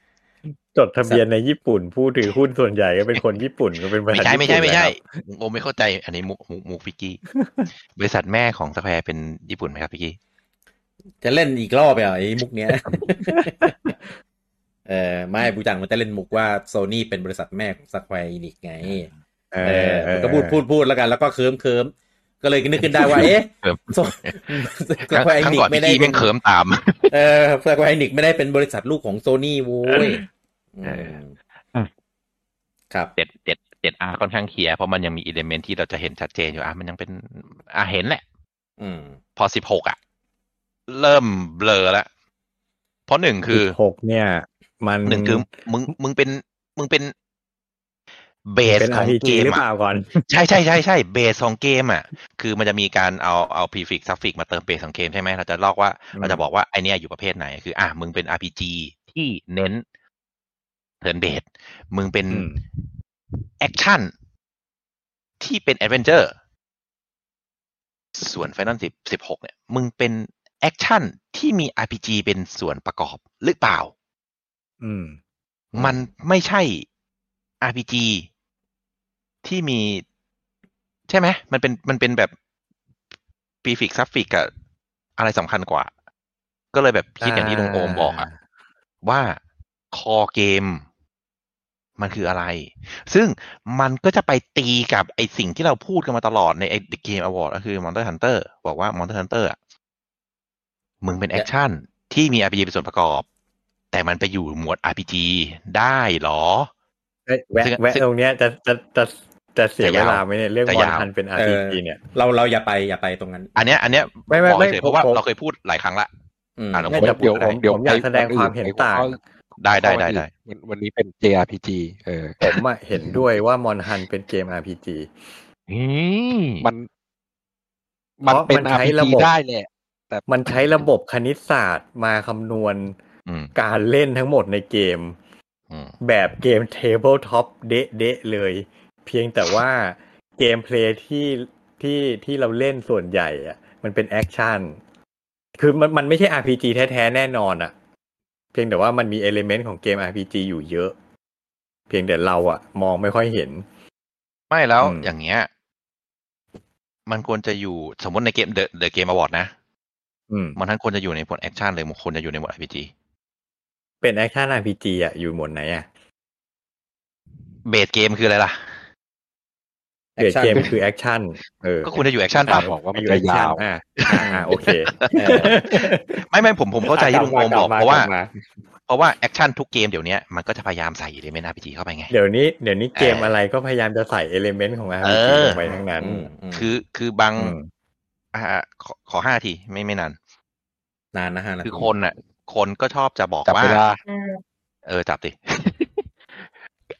โถจดทะเบียนในญี่ปุ่น ผู้ถือหุ้นส่วนใหญ่ก็เป็นคนญี่ปุ่นก็เป็นบริไม่ษัทใช่ไม่ใช่ญี่ปุ่นไม่ใช่แหละครับโอไม่เข้าใจ อันนี้มุกมุกมุกพี่กี้ บริษัทแม่ของ Square เป็นญี่ปุ่นไหมครับพี่กี้จะเล่นอีกรอบอะไอ้มุกเนี้ย เออไม่บูจังมันจะเล่นมุกว่าโซนี่เป็นบริษัทแม่ของสแควร์อินิกไง เอเอออเอมันอก็พูดพูดพูดแล้วกันแล้วก็เคิมเคิมก็เลยนึกขึ้นได้ว่า เอ๊ะเคิมโซสแควร์อิข้างนิกก่อนไม่ฟิกได้กี้เป็แม่นงเคิมตาม เออสแควร์อินิกไม่ได้เป็นบริษัทลูกของโซนี่โว้ยเอออืมครับเจ็ดเจ็ดเจ็ดอาค่อนข้างเคลียร์เพราะมันยังมีอิเลเมนที่เราจะเห็นชัดเจนอยู่อะมันยังเป็นอะเห็นแหละ อืม พอสิบหกอะ เริ่มเบลอแล้วเพราะหนึ่งคือหกเนี่ย มันหนึ่งคือมึงมึงเป็นมึงเป็น base เป็นของ RPG เกมหรือเปอะล่าก่อนใช่ใช่ใช่ใช่ base ของเกมอะ คือมันจะมีการเอาเอาพ r ฟิกซัฟฟิกมาเติม base ของเกมใช่ไหมเราจะลอกว่าอืมเราจะบอกว่าไอเนี้ยอยู่ประเภทไหน คือ อะมึงเป็น RPG ที่เน้น turn base มึงเป็นอืมแอคชั่นที่เป็น adventure ส่วน Final 10 16เนี่ยมึงเป็นแอคชั่นที่มี RPG เป็นส่วนประกอบหรือเปล่า อืม มันไม่ใช่ RPG ที่มี ใช่ไหมมันเป็นมันเป็นแบบ prefix suffix กับอะไรสำคัญกว่า ก็เลยแบบคิดอย่างที่ลุงโอมบอกอะว่า core เกม มันคืออะไร ซึ่งมันก็จะไปตีกับไอสิ่งที่เราพูดกันมาตลอดในไอ Game Award ก็คือ Monster Hunter บอกว่า Monster Hunter อะมึงเป็นแอคชั่นที่มี RPG เป็นส่วนประกอบ แต่มันไปอยู่หมวด RPG ได้เหรอเอ้ยแวะซึ่งแวะตรงเนี้ยจะจะจะจะเสียจะเวยาวลาไหมเนี่ยเรื่องจะบอลยาวทันเป็นเออ RPG เนี่ย เราเราอย่าไปอย่าไปตรงนั้น อันเนี้ยอันเนี้ยไม่ไม่บอกไม่เฉยๆเพราะว่าผมเราเคยพูดหลายครั้งละอืมอะเราไม่พูดแต่เดี๋ยวพูผมเดี๋ยวผมอยากไปแสดงความเห็นต่างข้อได้ได้ข้อได้อื่นได้วันวันนี้เป็น JRPG เออผมอะเห็นด้วยว่ามอนฮันเป็นเกม RPG อืมมัน มันเพราะเป็นมันใช้ RPG ระบบได้แหละแต่มันใช้ระบบคณิตศาสตร์มาคำนวณอืม การเล่นทั้งหมดในเกมอืมแบบเกม Tabletop เดะเดะเลย เพียงแต่ว่าgameplay ที่ที่ที่เราเล่นส่วนใหญ่อะมันเป็นแอคชั่น คือมันมันไม่ใช่ RPG แท้ๆ แน่นอนอะเพียงแต่ว่ามันมี element ของเกม RPG อยู่เยอะ เพียงแต่เราอะมองไม่ค่อยเห็น ไม่แล้วอืมอย่างเงี้ย มันควรจะอยู่สมมติในเกม The The Game Award นะอืมมันทั้นควรจะอยู่ในหมวดแอคชั่นหรือมันควรจะอยู่ในหมวด RPG เป็นแอคชั่น RPG อะอยู่หมวดไหนอะเบสเกมคืออะไรล่ะ เบสเกมคือแอคชั่น เออ ก็ควรจะอยู่แอคชั่นตาป่ะบอกว่ามันอยู่จะแอคชั่ยานวอ่าอ่าอ่าโอเคเออไม่ไม่ผมผมเข้าใจที่ลุงโอมบอกกลัเพราะว่ากลับมเพราะว่าแอคชั่นทุกเกมเดี๋ยวนี้มันก็จะพยายามใส่ element RPG เข้าไปไง เดี๋ยวนี้เดี๋ยวนี้เกมเออออะไรก็พยายามจะใส่เอลิเมนต์ของเอ RPG อลงไปทั้งนั้นอืมอืมคือคือบางอืมอ่าขอขอห้าทีไม่ไม่นานนานนะฮะคือคนอะ คนก็ชอบจะบอกจับว่าเวลาเออจับดิ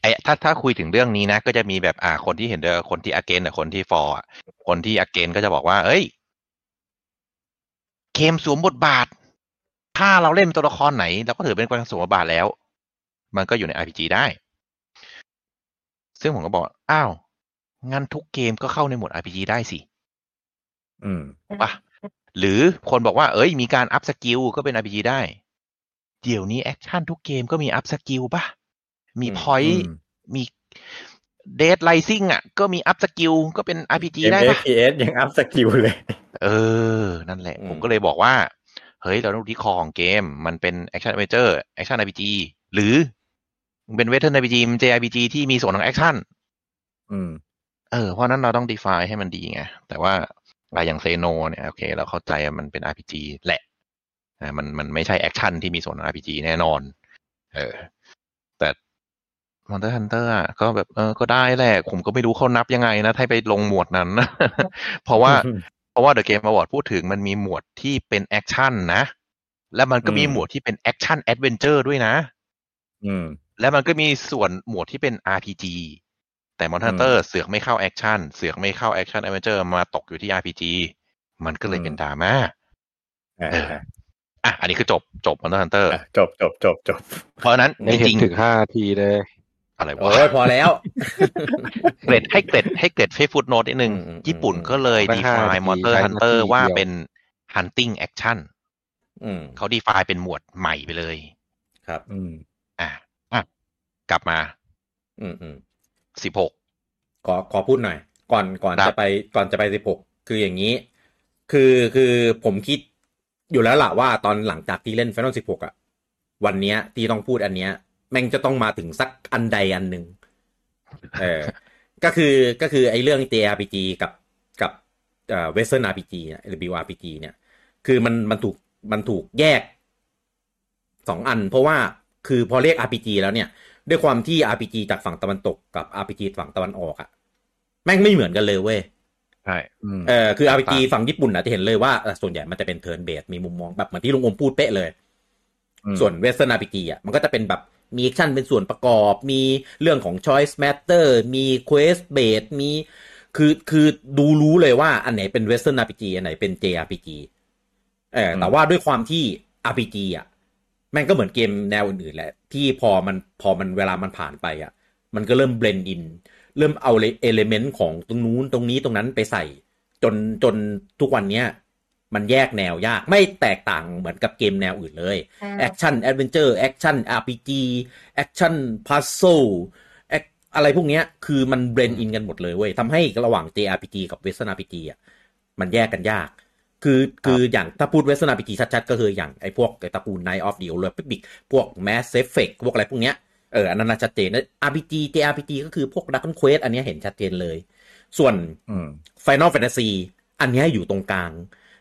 ไอถ้าถ้าคุยถึงเรื่องนี้นะ ก็จะมีแบบอ่าคนที่เห็นด้วยคนที่ against กับคนที่ for อะคนที่ against ก็จะบอกว่า เอ้ยเกมสวมบทบาท ถ้าเราเล่นเป็นตัวละครไหนเราก็ถือเป็นการสวมบทบาทแล้ว มันก็อยู่ใน RPG ได้ ซึ่งผมก็บอก อ้าวงั้นทุกเกมก็เข้าในหมวด RPG ได้สิ อืมปะหรือคนบอกว่า เอ้ย มีการอัพสกิลก็เป็น RPG ได้ เดี๋ยวนี้แอคชั่นทุกเกมก็มีอัพสกิลปะมีอืมพอยอืต์มมีเดทไลซิ่งอะ ก็มีอัพสกิลก็เป็น RPG เกมได้ปะ FPS ยังอัพสกิลเลย เออ นั่นแหละอืมผมก็เลยบอกว่า เฮ้ย เราต้องดูที่คอของเกม มันเป็นแอคชั่น d อ e เจอร์แอคชั่น RPG หรือมันเป็นเวทเทิร์น RPG มัน JRPG ที่มีส่วนของแอคชั่นอืมเออเพราะฉะนั้นเราต้อง define ให้มันดีไง แต่ว่าอะไรอย่างเซโนเนี่ย โอเค เราเข้าใจว่ามันเป็น RPG แหละ อ่ามันมันไม่ใช่แอคชั่นที่มีส่วนของ RPG แน่นอน เออ แต่ Monster Hunter อะก็แบบเออก็ได้แหละ ผมก็ไม่รู้เขานับยังไงนะถ้าไปลงหมวดนั้น เพราะว่าเพราะว่า The Game Award พูดถึงมันมีหมวดที่เป็นแอคชั่นนะ แล้วมันก็มีอืมหมวดที่เป็น action adventure ด้วยนะ อืม แล้วมันก็มีส่วนหมวดที่เป็น RPG แต่ Monster อืม Hunter เสือกไม่เข้าแอคชั่นเสือกไม่เข้าแอคชั่นแอดเวนเจอร์มาตกอยู่ที่ RPG มันก็เลยอืมเป็นดราม่าอ่าเออ อะอันนี้คือจบจบ Monster Hunter อะจบจบจบจบเพราะฉะนั้นไม่จเห็นริงถึงห้าทีเลยๆอะไรโอ้วะยพอแล้ว เกรดให้เกรดให้เกรดเฟซฟุตโนตนิดนึงอืมอืมญี่ปุ่นก็เลยตั้งห้า define นาที Monster ใช้ Hunter นาทีว่าเดียวเป็น hunting action อืมเขา define เป็นหมวดใหม่ไปเลย ครับ อืมอะอะกลับมา อืมอืมสิบหกขอขอพูดหน่อย ก่อนก่อนครับจะไปก่อนจะไปสิบหกคืออย่างนี้ คือคือผมคิด อยู่แล้วล่ะว่าตอนหลังจากที่เล่น Final 16อะวันเนี้ยที่ต้องพูดอันเนี้ย แม่งจะต้องมาถึงสักอันใดอันหนึ่งเออ ก็คือก็คือไอ้เรื่อง JRPG กับกับเอ่อ Western RPG เนี่ย WRPG เนี่ย คือมันมันถูกมันถูกแยกสองอัน เพราะว่าคือพอเรียก RPG แล้วเนี่ย ด้วยความที่ RPG จากฝั่งตะวันตกกับ RPG ฝั่งตะวันออกอะแม่งไม่เหมือนกันเลยเว้ย ใช่อืมเออคือ RPG ฝั่งญี่ปุ่นอะจะเห็นเลยว่าเอ่อส่วนใหญ่มันจะเป็น turn-based มีมุมมองแบบเหมือนที่ลุงอมพูดเป๊ะเลยอืมส่วน Western RPG อะมันก็จะเป็นแบบมีแอคชั่นเป็นส่วนประกอบ มีเรื่องของ choice matter มี quest base มีคือคือดูรู้เลยว่าอันไหนเป็น Western RPG อันไหนเป็น JRPG เออแต่ว่าด้วยความที่ RPG อะแม่งก็เหมือนเกมแนวอื่นๆแหละ ที่พอมันพอมันเวลามันผ่านไปอะ มันก็เริ่ม blend in เริ่มเอา element ของตรงนู้นตรงนี้ตรงนั้นไปใส่ จนจนทุกวันเนี้ยมันแยกแนวยากไม่แตกต่างเหมือนกับเกมแนวอื่นเลยแอคชั่นแอดเวนเจอร์แอคชั่น RPG แอคชั่นพัซโซอะไรพวกเนี้ยคือมัน blend in กันหมดเลยเว้ยทำให้ระหว่าง JRPG กับ Western RPG อะมันแยกกันยาก คือคืออย่างถ้าพูด Western RPG ชัดๆ ก็คืออย่างไอ้พวกไอ้ตระกูล Knights of the Old Republic พวก Mass Effect พวกอะไรพวกเนี้ย เอออันนั้นนะชัดเจนนะ RPG JRPG ก็คือพวก Dragon Quest อันเนี้ยเห็นชัดเจนเลย ส่วนอืม Final Fantasy อันเนี้ยอยู่ตรงกลาง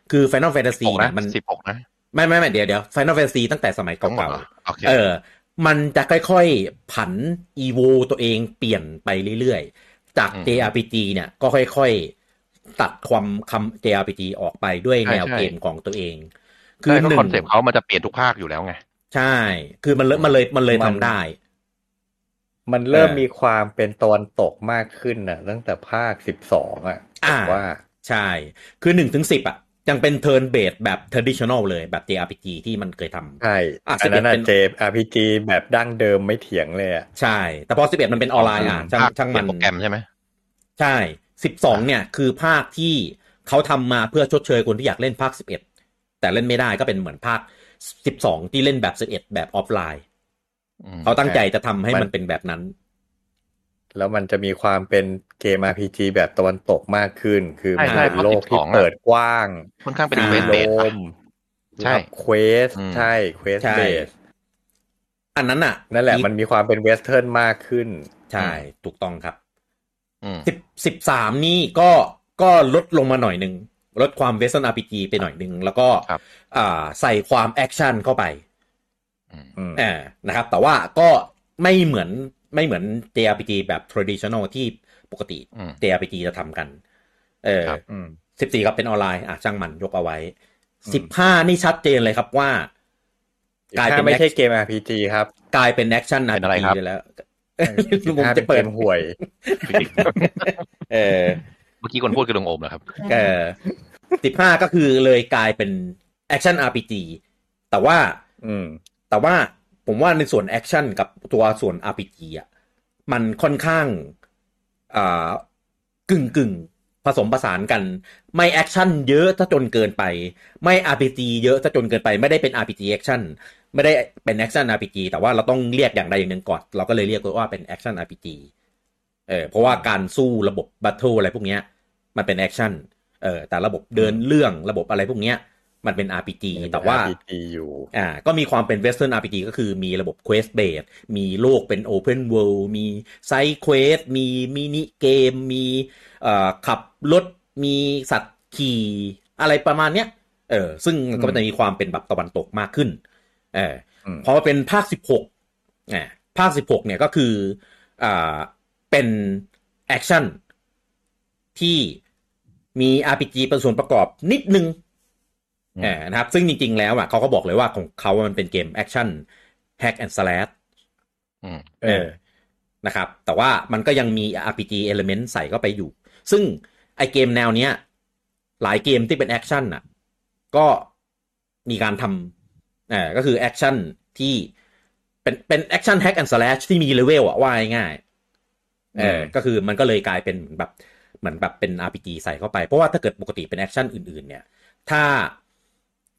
คือ Final Fantasy หกนะเนี่ยมันสิบหกนะ ไม่ไม่ไม่เดี๋ยวเดี๋ยว Final Fantasy ตั้งแต่สมัยทั้งหมดเก่าเหรอโอเคๆเออ มันจะค่อยๆ ผัน evo ตัวเองเปลี่ยนไปเรื่อยๆ จากอืม JRPG เนี่ยก็ค่อยๆ ตัดความคำ JRPG ออกไปด้วยใช่แนวใช่เกมของตัวเอง คือหนึ่งคอนเซปต์เขามันจะเปลี่ยนทุกภาคอยู่แล้วไง ใช่ คือมันเลยมันเลยมันเลยมันทำได้ มันเริ่มเออมีความเป็นตะวันตกมากขึ้นน่ะ ตั้งแต่ภาคสิบสองอะอ่าผมว่าใช่ คือหนึ่งถึงสิบอะ ยังเป็นเทิร์นเบสแบบ traditional เลยแบบ JRPG ที่มันเคยทำใช่อะอันนั้น11เป็น่ะนเจ RPG แบบดั้งเดิมไม่เถียงเลยอะใช่ แต่พอ11มันเป็นออนไลน์อะช่างภาคช่างเปลี่มัยนนโปรแกรมใช่ไหมใช่12เนี่ยคือภาคที่เขาทำมาเพื่อชดเชยคนที่อยากเล่นภาค11แต่เล่นไม่ได้ก็เป็นเหมือนภาค12ที่เล่นแบบ11แบบออฟไลน์อืม เขาตั้งใจจะทำให้มันมันเป็นแบบนั้น แล้วมันจะมีความเป็นเกม RPG แบบตะวันตกมากขึ้น คือใช่มันใช่เป็นโลกที่เพราะ12เปิดกว้างค่อนข้างเป็นอ่าเวสโลเบสมใช่เควสอืมใช่เควสใช่เบสอันนั้นอะ นั่นแหละมันมีความเป็นเวสเทิร์นมากขึ้น ใช่ ถูกต้องครับอืมสิบสิบสามนี่ก็ก็ลดลงมาหน่อยหนึ่งลดความเวสเทิร์น RPG ไปหน่อยหนึ่งแล้วก็ครับอ่าใส่ความแอคชั่นเข้าไป อืมอืมอ่านะครับ แต่ว่าก็ไม่เหมือนไม่เหมือน JRPG แบบ traditional ที่ปกติอืม JRPG จะทำกัน เออครับอืมสิบสี่ก็เป็นออนไลน์อะช่างมันยกเอาไว้อืมสิบห้านี่ชัดเจนเลยครับว่า กลายเป็นถ้าไม่ใช่ next เกม RPG ครับ กลายเป็นแอคชั่นเป็นอะไร RPG ครับไปแล้วสิบผมห้าจะเป็นเปิเกดมห่วย เออเมื่อกี้คนพูดคือลุงโอมเหรอครับ เออสิบห้าก็คือเลยกลายเป็นaction RPG แต่ว่าอืม แต่ว่าผมว่าในส่วนแอคชั่นกับตัวส่วน RPG อะมันค่อนข้างอ่ากึ่งกึ่งผสมผสานกัน ไม่แอคชั่นเยอะถ้าจนเกินไป ไม่ RPG เยอะถ้าจนเกินไปไม่ได้เป็น RPG แอคชั่นไม่ได้เป็นแอคชั่น RPG แต่ว่าเราต้องเรียกอย่างใดอย่างหนึ่งก่อน เราก็เลยเรียกว่าเป็นแอคชั่น RPG เออเพราะว่าการสู้ระบบ battle อะไรพวกเนี้ย มันเป็นแอคชั่นเออแต่ระบบเดินเรื่องระบบอะไรพวกเนี้ย มันเป็น RPG แต่ว่า RPG อยู่ อ่า ก็มีความเป็น Western RPG ก็คือมีระบบ Quest Based มีโลกเป็น Open World มี Side Quest มีมินิเกม มีเอ่อขับรถ มีสัตว์ขี่อะไรประมาณเนี้ย เออ ซึ่งก็จะมีความเป็นแบบตะวันตกมากขึ้น เอออืมพอมาเป็นภาค16อ่าภาค16เนี่ยก็คืออ่าเป็นแอคชั่นที่มี RPG เป็นส่วนประกอบนิดนึง อืมเออนะครับ ซึ่งจริง ๆ แล้วอะเขาก็บอกเลยว่าของเขามันเป็นเกมแอคชั่น hack and slash อืมเออนะครับ แต่ว่ามันก็ยังมี RPG element ใส่เข้าไปอยู่ ซึ่งไอเกมแนวเนี้ย หลายเกมที่เป็นแอคชั่นอะ ก็มีการทำเออก็คือแอคชั่นที่เป็นเป็นแอคชั่น hack and slash ที่มีเลเวลอะว่าง่ายๆเอออืมก็คือมันก็เลยกลายเป็นเหมือนแบบเหมือนแบบเป็น RPG ใส่เข้าไป เพราะว่าถ้าเกิดปกติเป็นแอคชั่นอื่น ๆ เนี่ย ถ้า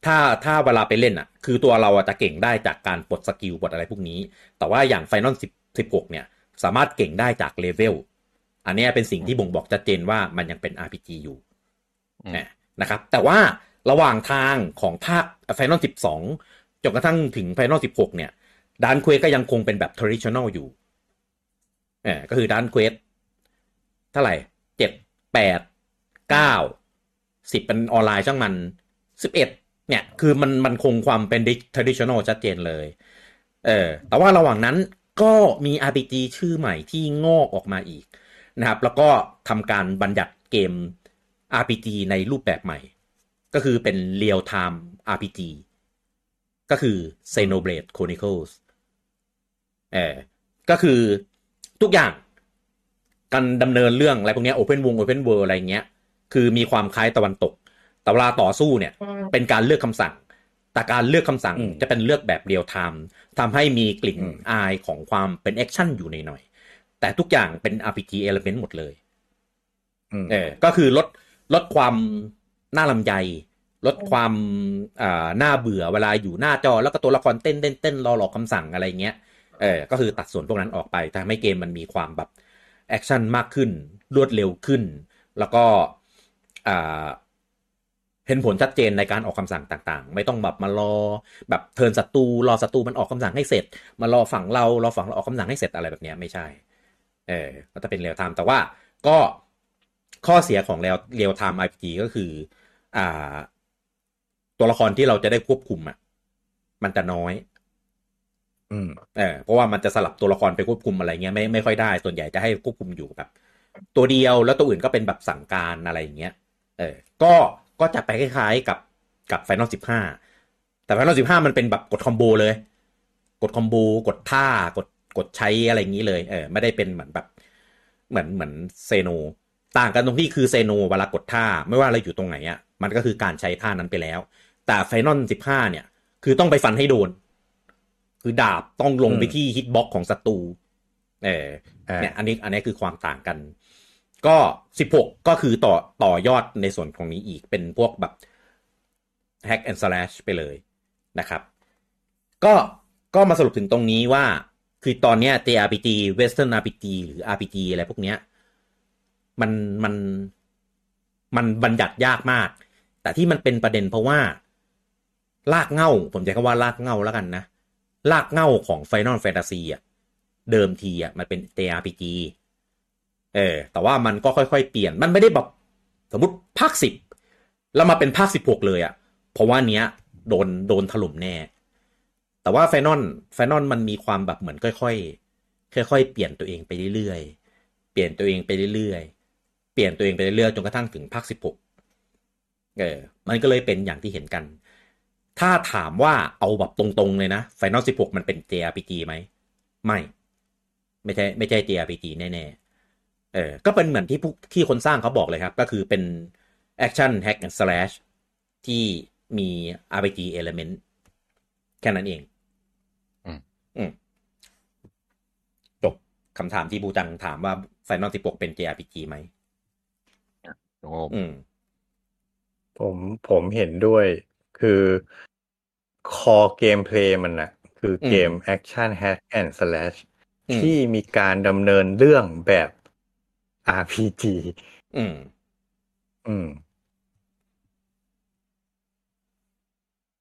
ถ้าถ้าเวลาไปเล่นอะ คือตัวเราอะจะเก่งได้จากการปลดสกิลปลดอะไรพวกนี้ แต่ว่าอย่าง Final 10 16เนี่ย สามารถเก่งได้จากเลเวลอันนี้เป็นสิ่งที่บ่งบอกชัดเจนว่ามันยังเป็น RPG อยู่อืมนะครับ แต่ว่าระหว่างทางของภาค Final 12จนกระทั่งถึง Final 16เนี่ย Dragon Quest ก็ยังคงเป็นแบบ traditional อยู่เออก็คือ Dragon Quest เท่าไหร่เจ็ดแปดเก้าสิบเป็นออนไลน์ช่างมันสิบเอ็ด เนี่ยคือมันมันคงความเป็น traditional ชัดเจนเลย เออแต่ว่าระหว่างนั้นก็มี RPG ชื่อใหม่ที่งอกออกมาอีกนะครับ แล้วก็ทำการบัญญัติเกม RPG ในรูปแบบใหม่ ก็คือเป็น Real Time RPG ก็คือ Xenoblade Chronicles เออก็คือทุกอย่างการดำเนินเรื่องอะไรพวกนี้ Open World Open World อะไรเงี้ย คือมีความคล้ายตะวันตก แต่เวลาต่อสู้เนี่ยเป็นการเลือกคำสั่ง แต่การเลือกคำสั่งอืมจะเป็นเลือกแบบ real time ทำให้มีกลิ่นอืมอายของความเป็น action อยู่ในหน่อยๆแต่ทุกอย่างเป็น RPG element หมดเลยอืมเออก็คือลดลดความน่าลำไยลดความอ่าน่าเบื่อเวลาอยู่หน้าจอแล้วก็ตัวละครเต้นเต้นเต้นรอกรอกคำสั่งอะไรเงี้ยเออก็คือตัดส่วนพวกนั้นออกไปทำให้เกมมันมีความแบบ action มากขึ้น รวดเร็วขึ้น แล้วก็อ่า เห็นผลชัดเจนในการออกคำสั่งต่างๆ ไม่ต้องแบบมารอแบบ turn ศัตรูรอศัตรูมันออกคำสั่งให้เสร็จ มารอฝั่งเรารอฝั่งเราออกคำสั่งให้เสร็จอะไรแบบเนี้ยไม่ใช่ เออก็จะเป็น real time แต่ว่าก็ข้อเสียของเรียลเรียลไทม์ RPG ก็คือ อ่า ตัวละครที่เราจะได้ควบคุมอะมันจะน้อย อืมเออเพราะว่ามันจะสลับตัวละครไปควบคุมอะไรเงี้ยไม่ไม่ค่อยได้ส่วนใหญ่จะให้ควบคุมอยู่แบบ ตัวเดียวแล้วตัวอื่นก็เป็นแบบสั่งการอะไรอย่างเงี้ย เออ ก็ ก็จะไปคล้ายๆกับกับ Final 15แต่ Final 15มันเป็นแบบกด combo เลย กด combo กดท่ากดกดใช้อะไรอย่างนี้เลยเออไม่ได้เป็นเหมือนแบบเหมือนเหมือน Xeno ต่างกันตรงที่คือ Xeno เวลากดท่าไม่ว่าเราอยู่ตรงไหนอะ่ะมันก็คือการใช้ท่านั้นไปแล้ว แต่ Final 15เนี่ย คือต้องไปฟันให้โดน คือดาบต้องลงไปอืมที่ hitbox ของศัตรูเอออ่าเนี่ยอันนี้อันนี้คือความต่างกัน ก็สิบหกก็คือต่อต่อยอดในส่วนของนี้อีกเป็นพวกแบบ hack and slash ไปเลยนะครับ ก็ก็มาสรุปถึงตรงนี้ว่าคือตอนเนี้ย JRPG Western RPG หรือ RPG อะไรพวกเนี้ยมันมันมันบัญญัติยากมาก แต่ที่มันเป็นประเด็นเพราะว่า ลากเง้าผมใช้คำว่าลากเง้าแล้วกันนะ ลากเง้าของ Final Fantasy อะเดิมทีอะมันเป็น JRPG เออ แต่ว่ามันก็ค่อยๆเปลี่ยน มันไม่ได้แบบสมมติภาคสิบแล้วมาเป็นภาคสิบหกเลยอะ่ะ เพราะว่าเนี้ยโดนโดนถล่มแน่ แต่ว่า Final Final มันมีความแบบเหมือนค่อยๆค่อยๆเปลี่ยนตัวเองไปเรื่อยๆ เปลี่ยนตัวเองไปเรื่อยๆ เปลี่ยนตัวเองไปเรื่อยๆ จนกระทั่งถึงภาคสิบหกเออ มันก็เลยเป็นอย่างที่เห็นกัน ถ้าถามว่าเอาแบบตรงๆเลยนะ Final สิบหกมันเป็น JRPG ไหม ไม่ ไม่ใช่ไม่ใช่ JRPG แน่ๆ เออก็เป็นเหมือนที่ผู้ที่คนสร้างเขาบอกเลยครับ ก็คือเป็น Action Hack and Slash ที่มี RPG element แค่นั้นเอง อืมอืมจบคำถามที่บูจังถามว่า Final 16เป็น JRPG ไหมโอ้อืม ผมผมเห็นด้วยคือคอเกมเพลย์มันนะคือเกมแอคชั่นแฮ c แอนด์สแลชอืมที่มีการดำเนินเรื่องแบบ RPG อืม อืม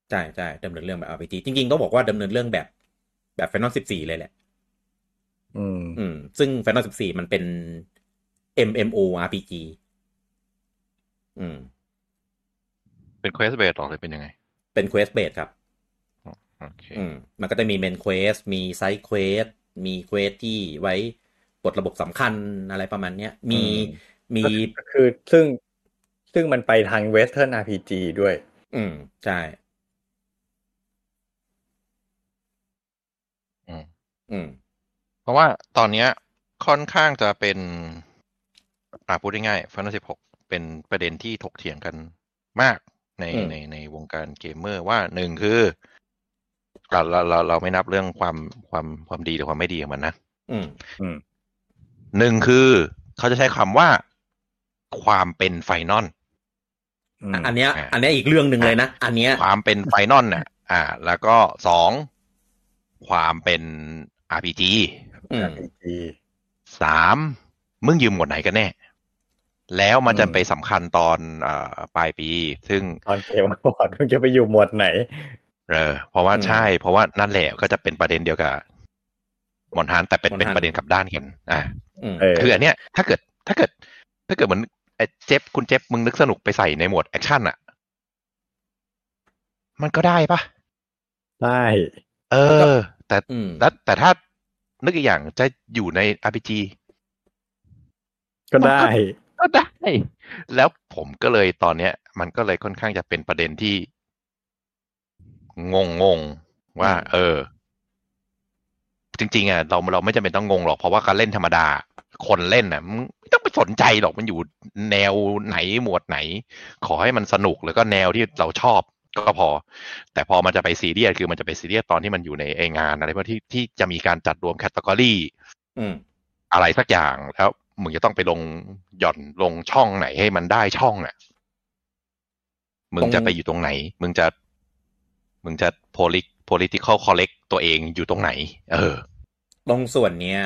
ใช่ใช่ดำเนินเรื่องแบบ RPG จริง ๆ ต้องบอกว่าดำเนินเรื่องแบบ แบบ Final 14 เลยแหละ อืม อืม ซึ่ง Final 14 มันเป็น MMO RPG อืม เป็น quest based หรอหรือเป็นยังไง เป็น Quest Based ครับโอเคอืม มันก็จะมี Main Quest มี Side Quest มี Quest ที่ไว้ กดระบบสำคัญอะไรประมาณเนี้ยมีอืมมีก็คือซึ่งซึ่งมันไปทางเวสเทิร์น RPG ด้วย อืม ใช่ อืม อืม เพราะว่าตอนเนี้ยค่อนข้างจะเป็น อ่าพูดง่ายๆ Final 16เป็นประเด็นที่ถกเถียงกันมากในอืมในในวงการเกมเมอร์ว่าหนึ่งคือเราเราเราเราไม่นับเรื่องความความความดีหรือความไม่ดีของมันนะอืมอืม หนึ่งคือเขาจะใช้คำว่าความเป็น Final อืมอันเนี้ยอ่าอันเนี้ยอีกเรื่องหนึ่งเลยนะ อันเนี้ยความเป็น Final น่ะอ่า แล้วก็สองความเป็น RPG อืม RPG สามมึงยืมหมวดไหนกันแน่ แล้วมันจะอืมไปสำคัญตอนเอ่อปลายปี ซึ่งตอนเกมบอร์ดมันจะไปอยู่หมวดไหน เออ เพราะว่าอืมใช่ เพราะว่านั่นแหละก็จะเป็นประเด็นเดียวกับมอนทานแต่เป็นมอนเป็นทานประเด็นกลับด้านกัน อ่าอืมเออ คืออันเนี้ยถ้าเกิดถ้าเกิด ถ้าเกิดเหมือนไอ้เจฟคุณเจฟมึงนึกสนุกไปใส่ในโหมดแอคชั่นอะมันก็ได้ปะได้ เออ แต่อืมแล้วแต่ถ้านึกอีกอย่างจะอยู่ใน RPG ก็ได้ ก็ได้ แล้วผมก็เลยตอนเนี้ย มันก็เลยค่อนข้างจะเป็นประเด็นที่ งงงๆว่าอืมเออ จริง ๆอะเราเราไม่จำเป็นต้องงงหรอกเพราะว่าการเล่นธรรมดา คนเล่นอะมึงไม่ต้องไปสนใจหรอกมันอยู่แนวไหนหมวดไหน ขอให้มันสนุกแล้วก็แนวที่เราชอบก็พอ แต่พอมันจะไปซีเรียสคือมันจะไปซีเรียสตอนที่มันอยู่ในไอ้งานอะไรพวกที่ที่จะมีการจัดรวม category อืมอะไรสักอย่างแล้วมึงจะต้องไปลงหย่อนลงช่องไหนให้มันได้ช่องอะ มึงจะไปอยู่ตรงไหน มึงจะ มึงจะ polit political correct ตัวเองอยู่ตรงไหน เออ ตรงส่วนเนี้ย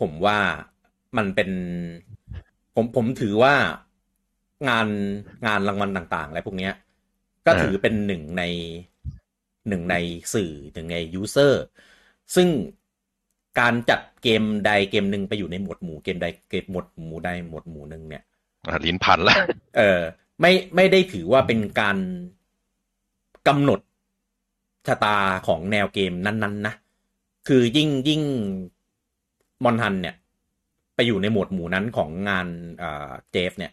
ผมว่า มันเป็นผมผมถือว่างานงานรางวัลต่างๆอะไรพวกเนี้ย ก็เออถือเป็นหนึ่งในหนึ่งในสื่อหนึ่งในยูเซอร์ซึ่งการจัดเกมใดเกมหนึ่งไปอยู่ในหมวดหมู่เกมใดเกมหมวดหมู่ใดหมวดหมู่หนึ่งเนี่ยอะลิ้นพันละเออ ไม่ไม่ได้ถือว่าเป็นการกำหนดชะตาของแนวเกมนั้น ๆ นะ คือยิ่งยิ่งมอนฮันเนี่ย ไปอยู่ในหมวดหมู่นั้นของงานอ่าเจฟเนี่ย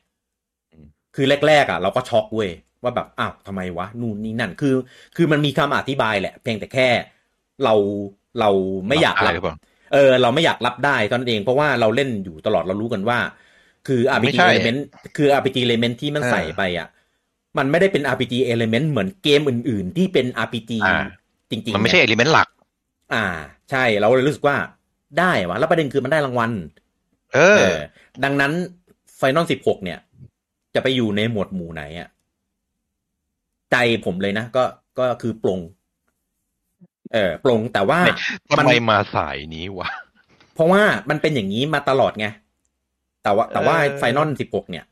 อืมคือแรกๆอะ เราก็ช็อกเว้ยว่าแบบอ้าวทำไมวะนู่นนี่นั่นคือ คือมันมีคำอธิบายแหละ เพียงแต่แค่เราเราไม่อยากอะไรรับหรือเปล่าเออ เราไม่อยากรับได้ตอนนั้นเองเพราะว่าเราเล่นอยู่ตลอดเรารู้กันว่า คือไม่ RPG ใช่ element คือ RPG element ที่มันเออใส่ไปอะมันไม่ได้เป็น RPG element เหมือนเกมอื่น ๆ ที่เป็น RPG อ่าจริงๆ มันไม่ใช่เยเอลิเมนต์หลัก อ่า ใช่เราเลยรู้สึกว่าได้วะแล้วประเด็นคือมันได้รางวัล เออเออ ดังนั้น Final 16เนี่ย จะไปอยู่ในหมวดหมู่ไหนอะใจผมเลยนะก็ก็คือปลงเออปลงแต่ว่าทำไมมาสายนี้วะ เพราะว่ามันเป็นอย่างนี้มาตลอดไง แต่ว่า แต่ว่าเออ Final สิบหกเนี่ย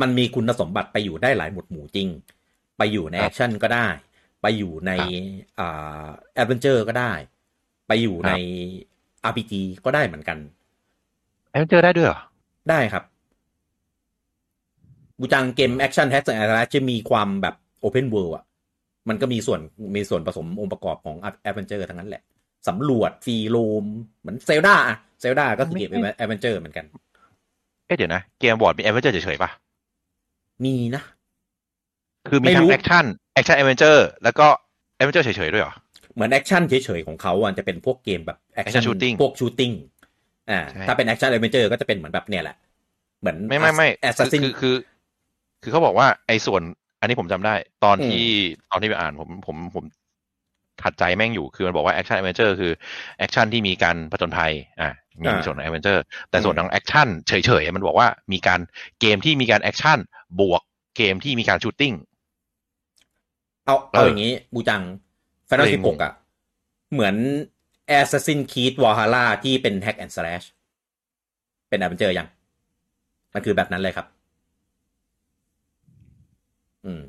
มันมีคุณสมบัติไปอยู่ได้หลายหมวดหมู่จริง ไปอยู่ในครับ action ก็ได้ ไปอยู่ในครับอ่า adventure ก็ได้ ไปอยู่ครับใน RPG ก็ได้เหมือนกัน ไอ้มันเจอได้ด้วยเหรอ ได้ครับบูจังเกม action hack and จะมีความแบบ open world อะ มันก็มีส่วนมีส่วนผสมองค์ประกอบของ adventure ทั้งนั้นแหละสำรวจ free roamเหมือน Zelda อะ Zelda ก็คือเกม adventure เหมือนกัน เอ๊ะเดี๋ยวนะ Game Award มี adventure เฉยๆป่ะมีนะ คือมีไม่รู้ทั้ง action action adventure แล้วก็ adventure เฉยๆด้วยเหรอ เหมือน action เฉยๆของเขาอะจะเป็นพวกเกมแบบแอคชั่น Action shooting พวกชูตติ้ง อ่าใช่ถ้าเป็นแอคชั่น d อ v e n เจอร์ก็จะเป็นเหมือนแบบเนี่ยแหละ เหมือนไม่ไม่ไม่ Assassin คือ คือคือเขาบอกว่าไอ้ส่วน อันนี้ผมจำได้ ตอนอืมที่ตอนที่ไปอ่านผมผมผมขัดใจแม่งอยู่คือมันบอกว่า action adventure คือ action ที่มีการผจญภัยอะมีมีส่วนของ adventure แต่ส่วนของ action เฉยๆ มันบอกว่ามีการเกมที่มีการ action บวกเกมที่มีการ shooting เออเอาเอาอย่างนี้บูจัง Final เลยงง16อะ เหมือน Assassin's Creed Valhalla ที่เป็น Hack and Slash เป็น adventure ยัง มันคือแบบนั้นเลยครับ อืม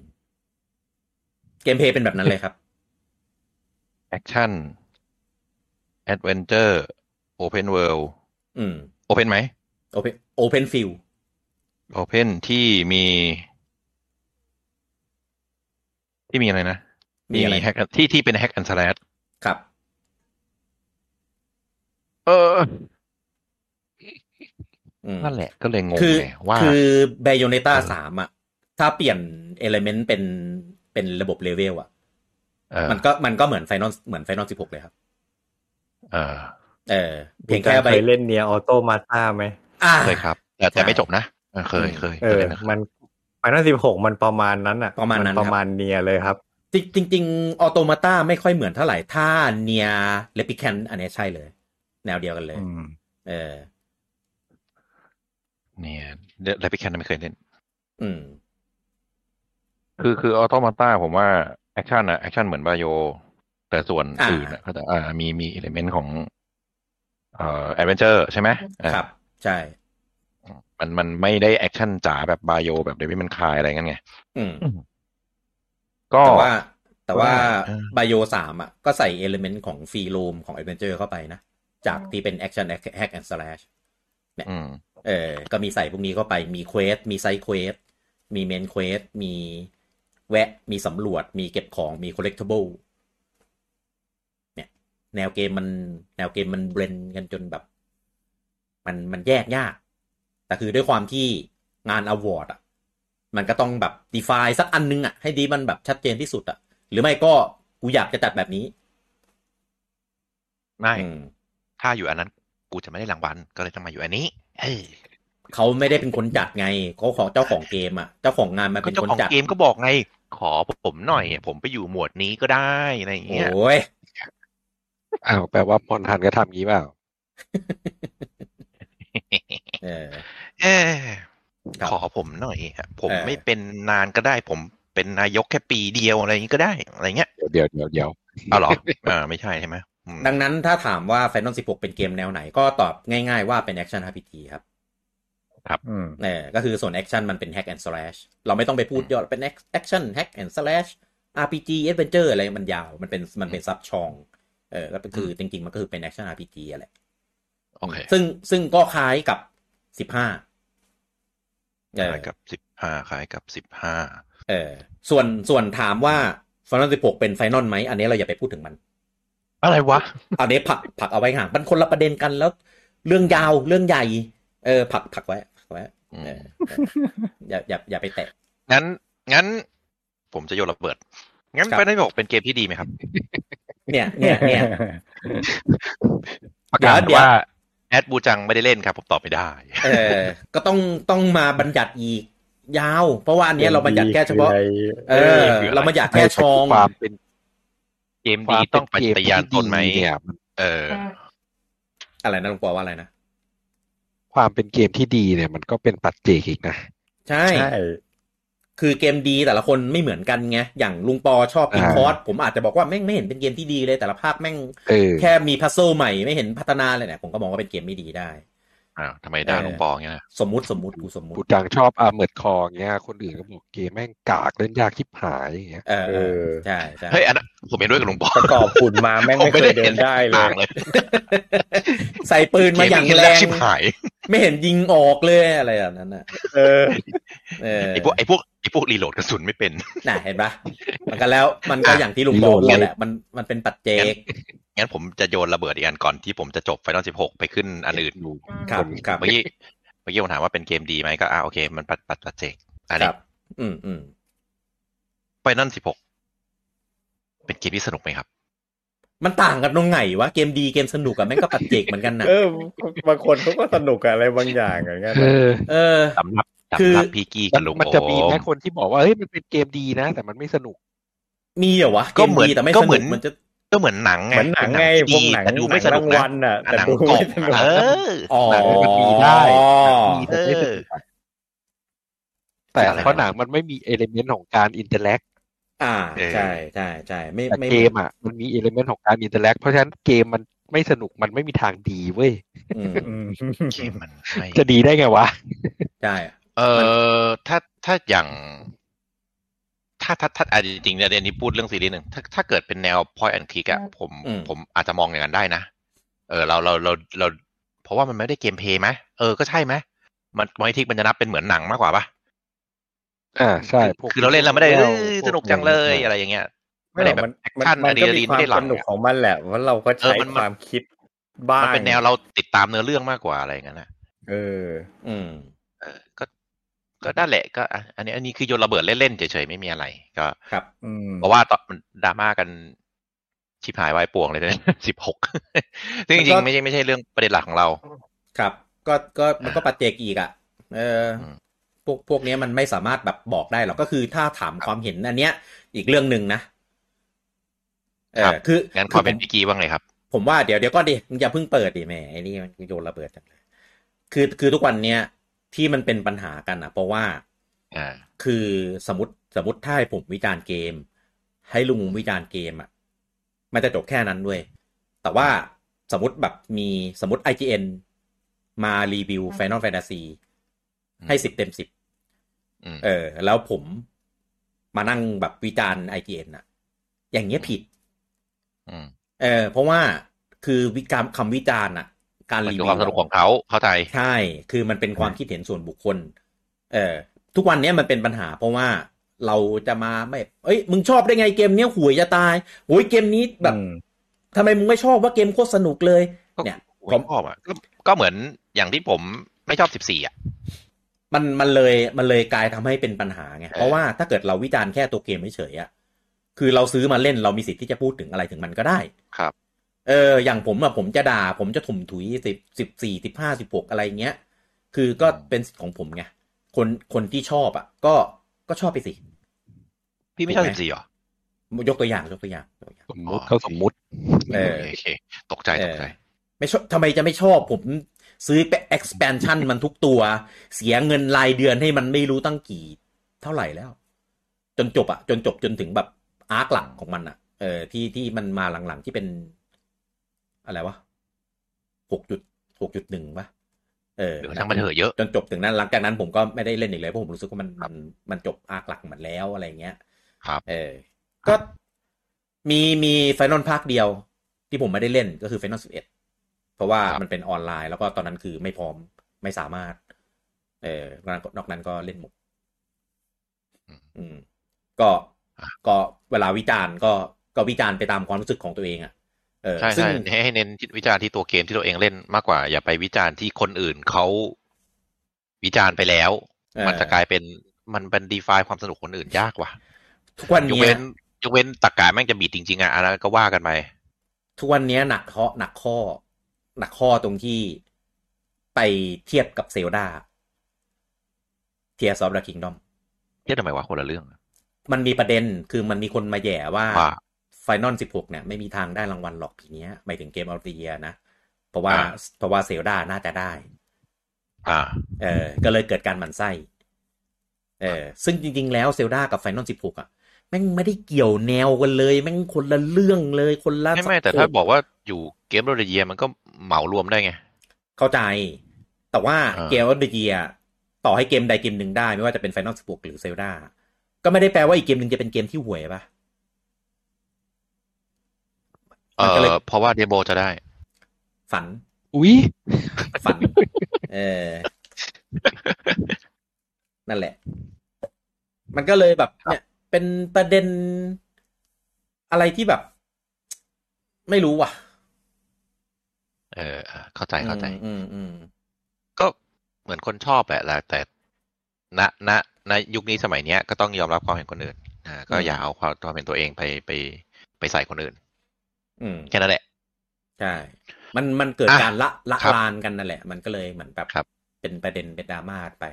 gameplay เป็นแบบนั้นเลยครับ action adventure open world อืม open ไหม Open Open Field open ที่มี ที่มีอะไรนะ มีอะไร hack ที่ที่เป็น hack and slash ครับ เอออืมนั่นแหละก็เลยงงคือไงว่า คือเบโยเนต้าเออสามอะ ถ้าเปลี่ยน element เป็นเป็นระบบ level อะเออมันก็มันก็เหมือน Final เหมือน Final สิบหกเลยครับ เออ เออ เพียงแค่คุณไปเคยเล่น NieR Automata ไหมอ่าเคยครับ แต่แต่ใช่ไม่จบนะเออเคยอืมเคยเอเคยเล่นนะครับมัน Final สิบหกมันประมาณนั้นอะ ประมาณนั้นประมาณ NieR เลยครับ จริงจริง Automata ไม่ค่อยเหมือนเท่าไหร่ถ้า NieR Replicant อันเนี้ยใช่เลย แนวเดียวกันเลยอืมเออ เนี่ย Replicant ไม่เคยเล่น อืม คือคือ Automata ผมว่า action อะ action เหมือน Bayo แต่ส่วนอ่าอื่นอะก็จะอ่ามีมี element ของเอ่อ adventure ใช่ไหมอ่าครับ ใช่ มันมันไม่ได้ action จ๋าแบบ Bayo แบบเดวิดมันคายอะไรงั้นไงอืมก็แต่ว่า แต่ว่าเออ Bayo สามอะก็ใส่เอลเมนต์ของฟรีโรมของ a อ v e n เจอร์เข้าไปนะ จากที่เป็น action hack and slash อืมเออ ก็มีใส่พวกนี้เข้าไปมี quest มี side quest มี main quest มีแวะ มีสำรวจ มีเก็บของ มี collectible เนี่ย แนวเกมมัน แนวเกมมัน blend กันจนแบบ มันมันแยกยาก แต่คือด้วยความที่งานอวอร์ดอะ มันก็ต้องแบบ define สักอันนึงอะ ให้ดีมันแบบชัดเจนที่สุดอะ หรือไม่ก็กูอยากจะจัดแบบนี้ ไม่อืม ถ้าอยู่อันนั้นกูจะไม่ได้รางวัลก็เลยต้องมาอยู่อันนี้เฮ้ยเขาไม่ได้เป็นคนจัดไงเขาของเจ้าของเกมอะเจ้าของงานมาก็เป็นเจ้าคนของจัดเกมก็บอกไง ขอผมหน่อยผมไปอยู่หมวดนี้ก็ได้อะไรอย่างโอเงี้ย้ยอ้าวแปลว่ามอนทันก็ทำงี้เปล่าเออเอ๊ะครับขอผมหน่อยฮะผมเออไม่เป็นนานก็ได้ ผมเป็นนายกแค่ปีเดียวอะไรอย่างงี้ก็ได้อะไรเงี้ยเดี๋ยวเดี๋ยวเดี๋ยวเอาเหรออ่าไม่ใช่ใช่ไหมอืม ดังนั้นถ้าถามว่า Final 16 เป็นเกมแนวไหนก็ตอบง่ายๆว่าเป็น Action RPG ครับอืมเออก็คือส่วน Action มันเป็น Hack and Slash เราไม่ต้องไปพูดยอดเป็น Action Hack and Slash RPG Adventure อะไรมันยาว มันเป็นมันเป็นซับชอง เออก็คือจริงๆ มันก็คือเป็น Action RPG อะแหละโอเคซึ่งซึ่งก็คล้ายกับ 15เออคล้ายกับสิบห้าคล้ายกับสิบห้าเออส่วนส่วนถามว่า Final 16 เป็น Final ไหมอันนี้เราอย่าไปพูดถึงมัน อะไรวะอันนี้ผักผักเอาไว้ห่างมันคนละประเด็นกันแล้ว เรื่องยาวเรื่องใหญ่ เออ ผักผักไว้ผักไว้เออเอออย่าอย่าอย่าไปแตะงั้น งั้น ผมจะโยนระเบิด งั้นครับไฟนอลบอกเป็นเกมที่ดีไหมครับ เนี่ยเนี่ยเนี่ยประกาศเดี๋ยวว่าแอดบูจังไม่ได้เล่นครับ ผมตอบไม่ได้ เออ ก็ต้องต้องมาบัญญัติอีกยาว เพราะว่าอันเนี้ยเราบัญญัติแค่เฉพาะ เออคืออะไรเราบัญญัติแค่ชองความเป็น เกมดีต้องปฏิญาณตนไหมเนี่ยมันเออ อะไรนะหลวงปอว่าอะไรนะ ความเป็นเกมที่ดีเนี่ย มันก็เป็นปัจเจกอีกนะ ใช่ใช่คือเกมดีแต่ละคนไม่เหมือนกันไง อย่างลุงปอชอบพิงอ่าคอร์สผมอาจจะบอกว่าแม่งไม่เห็นเป็นเกมที่ดีเลยแต่ละภาคแม่งเออแค่มี puzzle ใหม่ไม่เห็นพัฒนาเลยเนี่ยผมก็มองว่าเป็นเกมไม่ดีได้ อ้าวทำไมด่าเออลุงปอเงี้ยนะสมมุติสมมุติกูสมมุกูติจังชอบอาเมิดคอเงี้ย คนอื่นก็บอกเกมแม่งกากเล่นยากชิบหายอย่างเงี้ยเออเอเอออใช่ใช่เฮ้ยอันนั้นผมเห็นด้วยกับลุงปอประกอบหุ่นมาแม่งไม่เคยเดินได้เลยต่างเลยใส่ปืนมาอย่างแรงเกมแรกชิบหาย ไม่เห็นยิงออกเลยอะไรแบบนั้นน่ะเออเออไอพวกไอพวก ไอพวก reload กระสุนไม่เป็นน่ะเห็นปะมันก็แล้วมันก็อย่างที่ลุงบอกนั่นแหละมันมันเป็นปัจเจกงั้นผมจะโยนระเบิดอีกอันก่อนที่ผมจะจบ Final สิบหกไปขึ้นอันอื่นอยู่ครับครับเมื่อกี้เมื่อกี้ผมถามว่าเป็นเกมดีไหมก็อ่าโอเค มันปัจปัจปัจเจกอันนี้รับอืมอืม Final สิบหกเป็นเกมที่สนุกไหมครับ มันต่างกันตรงไหนวะเกมดีเกมสนุกอะแม่งก็ปัจเจกเหมือนกันน่ะเออบางคนเขาก็สนุกกับอะไรบางอย่างอย่างเงี้ยเออเออสำหรับ คือสำหรับพี่กี้มักับนลุงมันโอจะมีมแม่คนที่บอกว่าเฮ้ยมันเป็นเกมดีนะ แต่มันไม่สนุก มีเหรอวะก็เหมือนกดีแต่ไม่ก็สเหมืนุอกนมันจะก็เหมือนหนังไงเหมือนหนังไงเป็พวกที่หนังแต่ดูไม่สนุกหนังนะรางวัลน่ะอะแต่หนังดูกไม่บสนุกเอออ๋อหนังมันมีได้อ๋อแต่ไม่สนุกอะแต่อะไรวะเพราะหนังมันไม่มีเอลิเมนต์ของการอินเตอร์แลกอ่าเออใช่ใช่ใช่ไม่แต่ไม่เกมอะมันมีเอลิเมนต์ของการอินเตอร์แลกเพราะฉะนั้นเกมมันไม่สนุกมันไม่มีทางดีเว้ยอืมอืมเกมมันไม่จะดีได้ไงวะใช่ เออถ้าถ้าอย่าง ถ้าถ้าถ้าอะจริงๆเนี่ยเดี๋ยวนี้พูดเรื่องซีรีส์หนึ่งถ้าถ้าเกิดเป็นแนว point and click อะผมอืมผมอาจจะมองอย่างนั้นได้นะ เออเราเราเราเรา เพราะว่ามันไม่ได้เกมเพลย์ไหมเออก็ใช่ไหมมัน point and click มันจะนับเป็นเหมือนหนังมากกว่าปะอ่าใช่พวกคือเราเล่นแล้วไม่ได้เอ้ยพวสนุกจังเลยอะไรอย่างเงี้ยไม่ได้แบบมันแอคชั่นมัอะนดรีก็นามีลีนควาไม่มได้หลัสงนุกของมันแหละว่าเราก็เออใช้มันความคิดบ้างมันเป็นแนวเราติดตามเนื้อเรื่องมากกว่าอะไรอย่างเงี้ยนะเออ อืมเออก็ ก็นั่นแหละก็อะอันนี้อันนี้คือโยนระเบิดเล่นๆเฉยๆไม่มีอะไร ก็ครับอืมเพราะว่าตอนมันดราม่ากันชิบหายวายป่วงเลยนะสิบหกซึ่งจริงๆไม่ใช่ไม่ใช่เรื่องประเด็นหลักของเรา ครับ ก็ก็มันก็ปัจเจกอีกอะ เอออมพวกพวกเนี้ยมันไม่สามารถแบบบอกได้หรอกก็คือถ้าถามความเห็นอันเนี้ย อีกเรื่องหนึ่งนะเอครัอบคืองั้นคคืวามอเป็นผมพิกกี้บ้างเลยครับ ผมว่าเดี๋ยวเดี๋ยวก็ดิมึงอย่าเพิ่งเปิดดิแม่ไอ้นี่มันโยนระเบิดจังเลยคือคือทุกวันเนี้ย ที่มันเป็นปัญหากันอะ เพราะว่าอ่าคือสมมติสมมติถ้าให้ผมวิจารณ์เกม ให้ลุงวิจารณ์เกมอะมันจะจบแค่นั้นด้วย แต่ว่าสมมติแบบมีสมมติ IGN มารีวิว Final Fantasy ให้สิบเต็มสิบอืมเออ แล้วผมมานั่งแบบวิจารณ์ IGN อะอย่างเงี้ยผิดอืมเออเพราะว่าคือวิการคำวิจารณ์อะ การมันรีคือวิวความสนุกของเขาเข้าใจใช่ คือมันเป็นความคิดเห็นส่วนบุคคล เออทุกวันเนี้ยมันเป็นปัญหา เพราะว่าเราจะมาไม่ เอ้ย มึงชอบได้ไงเกมเนี้ยห่วยจะตายโอ้ยเกมนี้แบบอืมทำไมมึงไม่ชอบว่าเกมโคตรสนุกเลย เนี่ยผผมมชอบอะก็ก็เหมือนอย่างที่ผมไม่ชอบสิบสี่อะมันมันเลยมันเลยกลายทำให้เป็นปัญหาไงเออเพราะว่าถ้าเกิดเราวิจารณ์แค่ตัวเกมเฉยๆอะคือเราซื้อมาเล่นเรามีสิทธิ์ที่จะพูดถึงอะไรถึงมันก็ได้ ครับ เอออย่างผมอะผมจะด่า ผมจะถมถุยสิบสิบสี่สิบห้าสิบหกอะไรเงี้ย คือก็เป็นสิทธิ์ของผมไงคนคนที่ชอบอะก็ก็ชอบไปสิ พี่ไม่ชอบถูกไหมสิบสี่หรอยกตัวอย่างยกตัวอย่างยกตัวอย่างสมมุติเขาสมมุติเออโอเคตกใจตกใจไม่ชอบทำไมจะไม่ชอบผมซื้อไป expansion มันทุกตัว เสียเงินรายเดือนให้มันไม่รู้ตั้งกี่ เท่าไหร่แล้ว จนจบอะจนจบจนถึงแบบอาร์คหลักของมันอะเออที่ที่มันมาหลังๆที่เป็น อะไรวะหกจุดหกจุดหนึ่งปะเออเดี๋ยวช่างมันเถอะเยอะจนจบถึงนั้นหลังจากนั้นผมก็ไม่ได้เล่นอีกเลยเพราะผมรู้สึกว่ามันมันมันจบอาร์คหลักหมดแล้วอะไรเงี้ย ครับ เออ ก็มีมี Final ภาคเดียว ที่ผมไม่ได้เล่นก็คือ Final สิบเอ็ดเพราะว่าครับมันเป็นออนไลน์ แล้วก็ตอนนั้นคือไม่พร้อมไม่สามารถ เออนอกนั้นนอกนั้นก็เล่นหมดอืม ก็อะก็เวลาวิจารณ์ก็ก็วิจารณ์ไปตามความรู้สึกของตัวเองอะ เออใช่ซึ่งใช่ให้ให้เน้นที่วิจารณ์ที่ตัวเกมที่ตัวเองเล่นมากกว่า อย่าไปวิจารณ์ที่คนอื่นเขาวิจารณ์ไปแล้วเออมันจะกลายเป็นมันเป็นดีฟาความสนุกคนอื่นยากว่ะทุกวันยกเนี้เว้นยกเว้นตะกาแม่งจะบีดจริงๆอะอันนั้นก็ว่ากันไปทุกวันเนี้ยหนักข้อหนักข้อ หนักข้อตรงที่ไปเทียบกับ Zelda Tears of the Kingdom เทียบทำไมวะคนละเรื่อง มันมีประเด็นคือมันมีคนมาแย้งว่าว่า Final 16เนี่ยไม่มีทางได้รางวัลหรอกทีเนี้ยหมายถึง Game of the Year นะ เพราะว่าอ่าเพราะว่า Zelda น่าจะได้ อ่า เออ ก็เลยเกิดการหมั่นไส้ เออ ซึ่งจริง ๆ แล้ว Zelda กับ Final 16อะแม่งไม่ได้เกี่ยวแนวกันเลย แม่งคนละเรื่องเลยคนละไม่ไม่แต่ถ้าบอกว่าอยู่ Game of the Year มันก็เหมารวมได้ไง เข้าใจ แต่ว่าอ่า Game of the Year ต่อให้เกมใดเกมหนึ่งได้ ไม่ว่าจะเป็น Final 16หรือ Zelda ก็ไม่ได้แปลว่าอีกเกมหนึ่งจะเป็นเกมที่ห่วยปะ เออมันก็เลยเพราะว่าเดโบจะได้ ฝัน อุ๊ยฝัน เออ นั่นแหละ มันก็เลยแบบ เนี่ย เป็นประเด็นอะไรที่แบบ ไม่รู้ว่ะ เออเออเข้าใจเข้าใจ อืมอืมก็เหมือนคนชอบแหละแหละแต่ณณณยุคนี้สมัยเนี้ยก็ต้องยอมรับความเห็นคนอื่นอ่าก็อย่าเอาความความเห็นตัวเองไปไปไปใส่คนอื่น อืมแค่นั้นแหละใช่มันมันเกิดอะการละละครับลานกันนั่นแหละ มันก็เลยเหมือนแบบครับเป็นประเด็นเป็นดราม่าไป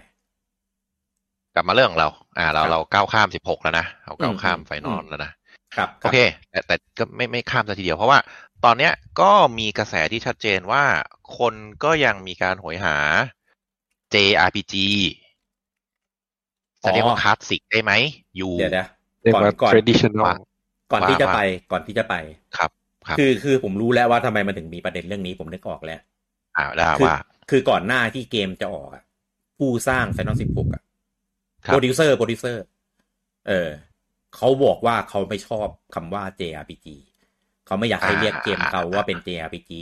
กลับมาเรื่องของเรา อ่า เราครับเราก้าวข้ามสิบหกแล้วนะเราก้าวข้ามอืมไฟนอลอืมแล้วนะครับโอเค แต่แต่ก็ไม่ไม่ข้ามซะทีเดียวเพราะว่า ตอนเนี้ยก็มีกระแสที่ชัดเจนว่าคนก็ยังมีการโหยหา JRPG จะเรียกว่าคลาสสิกได้ไหมอยู่เดี๋ยวเดี๋ยวเรียกก่อนว่าก่อน traditional ว่าก่อนที่ว่าจะว่าไปก่อนที่จะไปครับ ครับคือคือผมรู้แล้วว่าทำไมมันถึงมีประเด็นเรื่องนี้ผมนึกออกแล้วอ่าได้คือว่า คือก่อนหน้าที่เกมจะออกอะผู้สร้าง Final 16อะครับโปรดิวเซอร์โปรดิวเซอร์ เออเขาบอกว่าเขาไม่ชอบคำว่า JRPG เขาไม่อยากให้เรียกเกมเขาว่าเป็น JRPG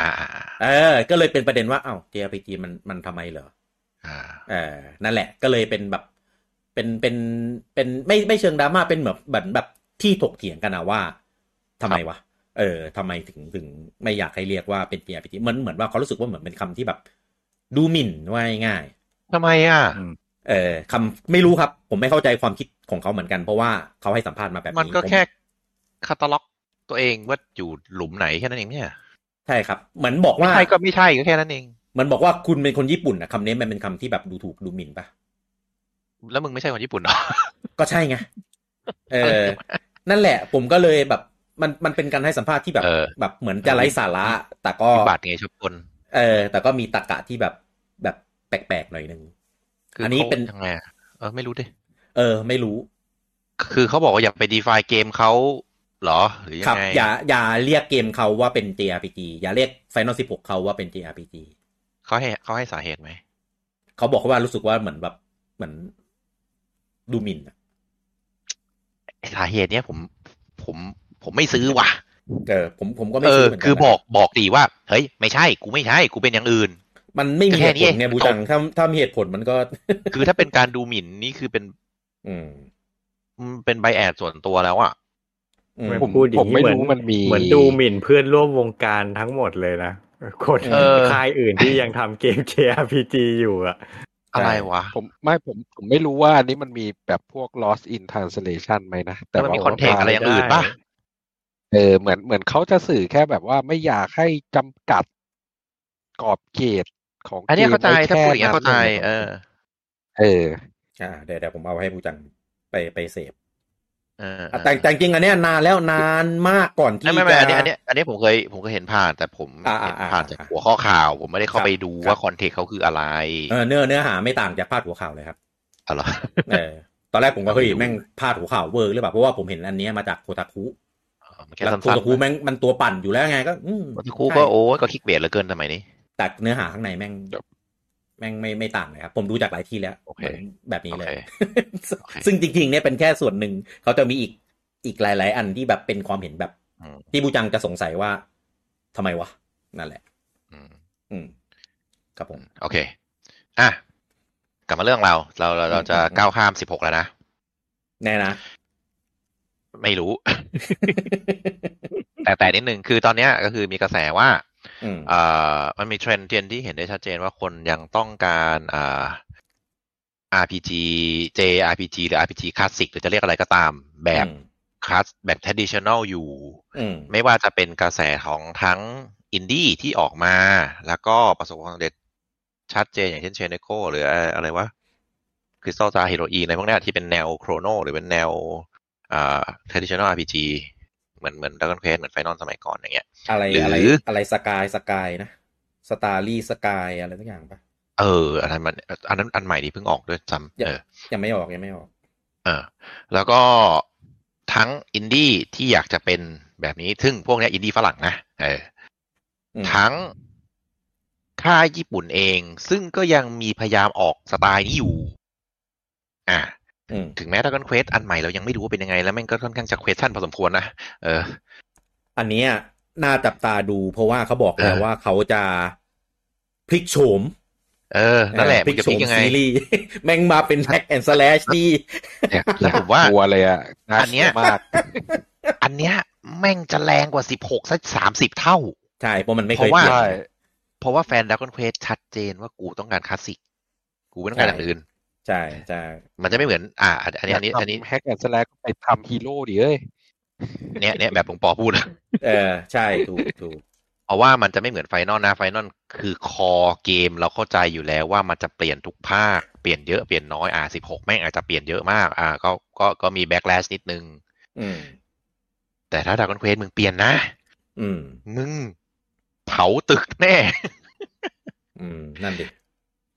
อ่าอ่าอ่าเออ ก็เลยเป็นประเด็นว่า เอ้า JRPG มันมันทำไมเหรออ่าเออ นั่นแหละ ก็เลยเป็นแบบ เป็นเป็นเป็นไม่ไม่เชิงดราม่าเป็นแบบแบบแบบที่ถกเถียงกันนะว่าทำไมวะ เออทำไมถึงถึงไม่อยากให้เรียกว่าเป็น JRPG เหมือนเหมือนว่าเขารู้สึกว่าเหมือนเป็นคำที่แบบ ดูหมิ่นว่าง่ายทำไมอะอืมๆเออคำไม่รู้ครับ ผมไม่เข้าใจความคิดของเขาเหมือนกัน เพราะว่าเขาให้สัมภาษณ์มาแบบนี้มันก็ผมแค่คาตาล็อกตัวเองว่าอยู่หลุมไหนแค่นั้นเองเนี่ยใช่ครับ เหมือนบอกว่าใช่ก็ไม่ใช่ก็แค่นั้นเองเหมันบอกว่าคุณเป็นคนญี่ปุ่นนะคำนี้มันเป็นคำที่แบบดูถูกดูหมิ่นปะแล้วมึงไม่ใช่คนญี่ปุ่นเหรอก็ใช่ไงเออ นั่นแหละ ผมก็เลยแบบ มันมันเป็นการให้สัมภาษณ์ที่แบบเออแบบเหมือนจะไร้สาระ แต่ก็วิบัติไงชอบคนเออ แต่ก็มีตรกกะที่แบบแบบแปลกๆหน่อยนึงคืออัอันนี้เป็นยังไงอะเออไม่รู้ดิเออ ไม่รู้ คือเขาบอกว่าอย่าไปดีฟายเกมเขาเหรอหรือยัครับงไงอย่าอย่าเรียกเกมเขาว่าเป็น JRPG อย่าเรียก Final 16เขาว่าเป็น JRPG เขาให้เขาให้สาเหตุไหม เขาบอกว่ารู้สึกว่าเหมือนแบบเหมือนดูหมิ่นอะสาเหตุเนี้ยผมผม ผมไม่ซื้อว่ะเออผมผมก็ไม่เอซื้ออเหมือนกันคือนะบอกบอกดีว่า เฮ้ย ไม่ใช่ กูไม่ใช่ กูเป็นอย่างอื่น มันไม่มีแค่เหตุนี้ผเอลงไงบูจังถ้าถ้ามีเหตุผลมันก็ คือถ้าเป็นการดูหมิ่นนี่คือเป็น อืมอืมเป็นไบแอดส่วนตัวแล้วอะอืมไม่ผมพูดอย่างผมไม่เหมือนรู้มันมีเหมือนดูหมิ่นเพื่อนร่วมวงการทั้งหมดเลยนะคนเออค่ายอื่นที่ยังทำเกม JRPG อยู่อะอะไรวะ ผมไม่ผมผมไม่รู้ว่าอันนี้มันมีแบบพวก lost in translation ไหมนะ แต่แล้วมันมีว่าคอนเทกต์อะไรอย่างอื่นปะ เออเหมือนเหมือนเขาจะสื่อแค่แบบว่าไม่อยากให้จำกัดกรอบเขตของอันเนี้ยกมเข้าใจไว้ถ้าแค่พูดอย่างเงี้ยเข้าใจนั้นเออ เอออ่าเดี๋ยวเดี๋ยวผมเอาให้บูจังไปไปเสพเอออะแต่แต่จริงๆอันเนี้ยนานแล้วนานมากก่อนที่ไม่ไม่ไม่จะอันนี้อันนี้อันนี้ผมเคยผมเคยเห็นผ่านแต่ผมอ่าอ่าเห็นอ่าผ่านจากอ่าหัวข้อข่าว ผมไม่ได้เข้าครับไปดูครับว่า context เขาคืออะไรเออเนื้อเนื้อหาไม่ต่างจากพาดหัวข่าวเลยครับอะไรอเออตอนแรกผมก็เฮ้ยไม่รู้แม่งพาดหัวข่าวเวอร์หรือเปล่าเพราะว่าผมเห็นอันเนี้ยมาจากโคตาคุ มันแค่แล้วสั้โคนตาคุแม่งมันตัวปั่นอยู่แล้วไงก็อืมๆวัตคูก็โอ้ยก็ clickbait เหลือเกินสมัยนี้แต่เนื้อหาข้างในแม่งครับแม่งไม่ไม่ต่างเลยครับผมดูจากหลายที่แล้วโอเคหมืนแบบนี้เลยโอเคโอเคซึ่งจริงๆเนี่ยเป็นแค่ส่วนหนึ่งเขาจะมีอีกอีกหลาย ๆ อันที่แบบเป็นความเห็นแบบอืมที่บูจังจะสงสัยว่าทำไมวะ นั่นแหละอืมอืมครับผม โอเค อะ กลับมาเรื่องเรา เราเราเราจะอืมอืมก้าวข้ามสิบหกแล้วนะ แน่นะ ไม่รู้ แต่แต่นิดนึงคือตอนเนี้ยก็คือมีกระแสว่าอืมอ่ามันมีเทรนด์เทรนด์ที่เห็นได้ชัดเจนว่าคนยังต้องการอ่า RPG JRPG หรือ RPG คลาสสิกหรือจะเรียกอะไรก็ตาม แบบคลาสแบบ traditional อยู่อืมไม่ว่าจะเป็นกระแสของทั้งอินดี้ที่ออกมา แล้วก็ประสบความสำเร็จชัดเจนอย่างเช่น Chained Echoes หรืออะไรวะคริสตัลซาฮิโรอีในพวกเนี้ยที่เป็นแนวโครโนหรือเป็นแนวอ่า traditional RPG เหมือนเหมือน Dragon Quest เหมือนไฟนอลสมัยก่อนอย่างเงี้ยอะไรหรืออะไรอะไรสกายสกายนะสตาร์ลี่สกายอะไรทุกอย่างปะเอออันนั้นมันอันนั้นอันใหม่ที่เพิ่งออกด้วยซ้ำยังเออยังไม่ออกยังไม่ออก เออ แล้วก็ทั้งอินดี้ที่อยากจะเป็นแบบนี้ ซึ่งพวกเนี้ยอินดี้ฝรั่งนะเอออืมทั้งค่ายญี่ปุ่นเอง ซึ่งก็ยังมีพยายามออกสไตล์นี้อยู่ อ่าอืม ถึงแม้ด r a ก o n เควสอันใหม่เรายังไม่รู้ว่าเป็นยังไง แล้วแม่งก็ค่อนข้างจะ question พอสมควรนะเออ อันเนี้ยน่าจับตาดู เพราะว่าเขาบอกแล้วเออว่าเขาจะพลิกโฉมเออ นั่นแหละพมึลิงกจะโฉพลิกมยังไงซีรีส์แม่งมาเป็น hack and slash นี่เนี่ยแล้วผมว่ากลัวเลยอ่าอันเนี้ยกลัวมาก อันเนี้ยแม่งจะแรงกว่าสิบหกสักสามสิบเท่า ใช่ เพราะมันไม่เคยเพราะว่าเปลี่ยนใช่เพราะว่าแฟนด r a ก o n เควสชัดเจนว่ากูต้องการคลาสสิก กูไม่ต้องการอย่างอื่น ใช่ใช่มันจะไม่เหมือน อ่าอันอันนี้อันนี้อันนี้ hack and slash ไปทำฮีโร่ดิเอ้ยเนี้ยเนี้ยแบบหลวงปอพูดนะเออใช่ถูกถูกเพราะว่ามันจะไม่เหมือนไฟนอลนะไฟนอลคือคอเกมเราเข้าใจอยู่แล้วว่ามันจะเปลี่ยนทุกภาคเปลี่ยนเยอะเปลี่ยนน้อยอ่าสิบหกแม่งอาจจะเปลี่ยนเยอะมาก อ่า ก็ก็ก็มี backlash นิดนึง อืม แต่ถ้าด r a ก o n เควสมึงเปลี่ยนนะ อืม มึงเผาตึกแน่ อืม นั่นดิ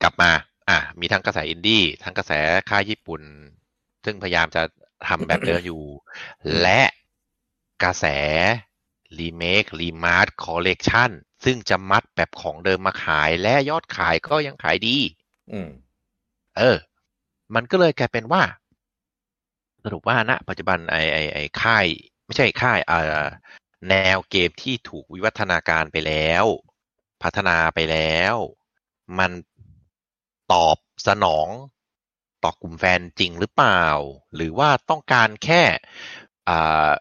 กลับมา อะมีทั้งกระแสอินดี้ทั้งกระแสค่ายญี่ปุ่น ซึ่งพยายามจะทำแบบเดิมอยู่ และกระแส remake remaster collection ซึ่งจะมัดแบบของเดิมมาขายและยอดขายก็ยังขายดี อืม เออ มันก็เลยกลายเป็นว่า สรุปว่าณปัจจุบันไอไอไอค่าย ไม่ใช่ค่ายเอ่อแนวเกมที่ถูกวิวัฒนาการไปแล้ว พัฒนาไปแล้ว มัน ตอบสนองต่อกลุ่มแฟนจริงหรือเปล่า หรือว่าต้องการแค่อ่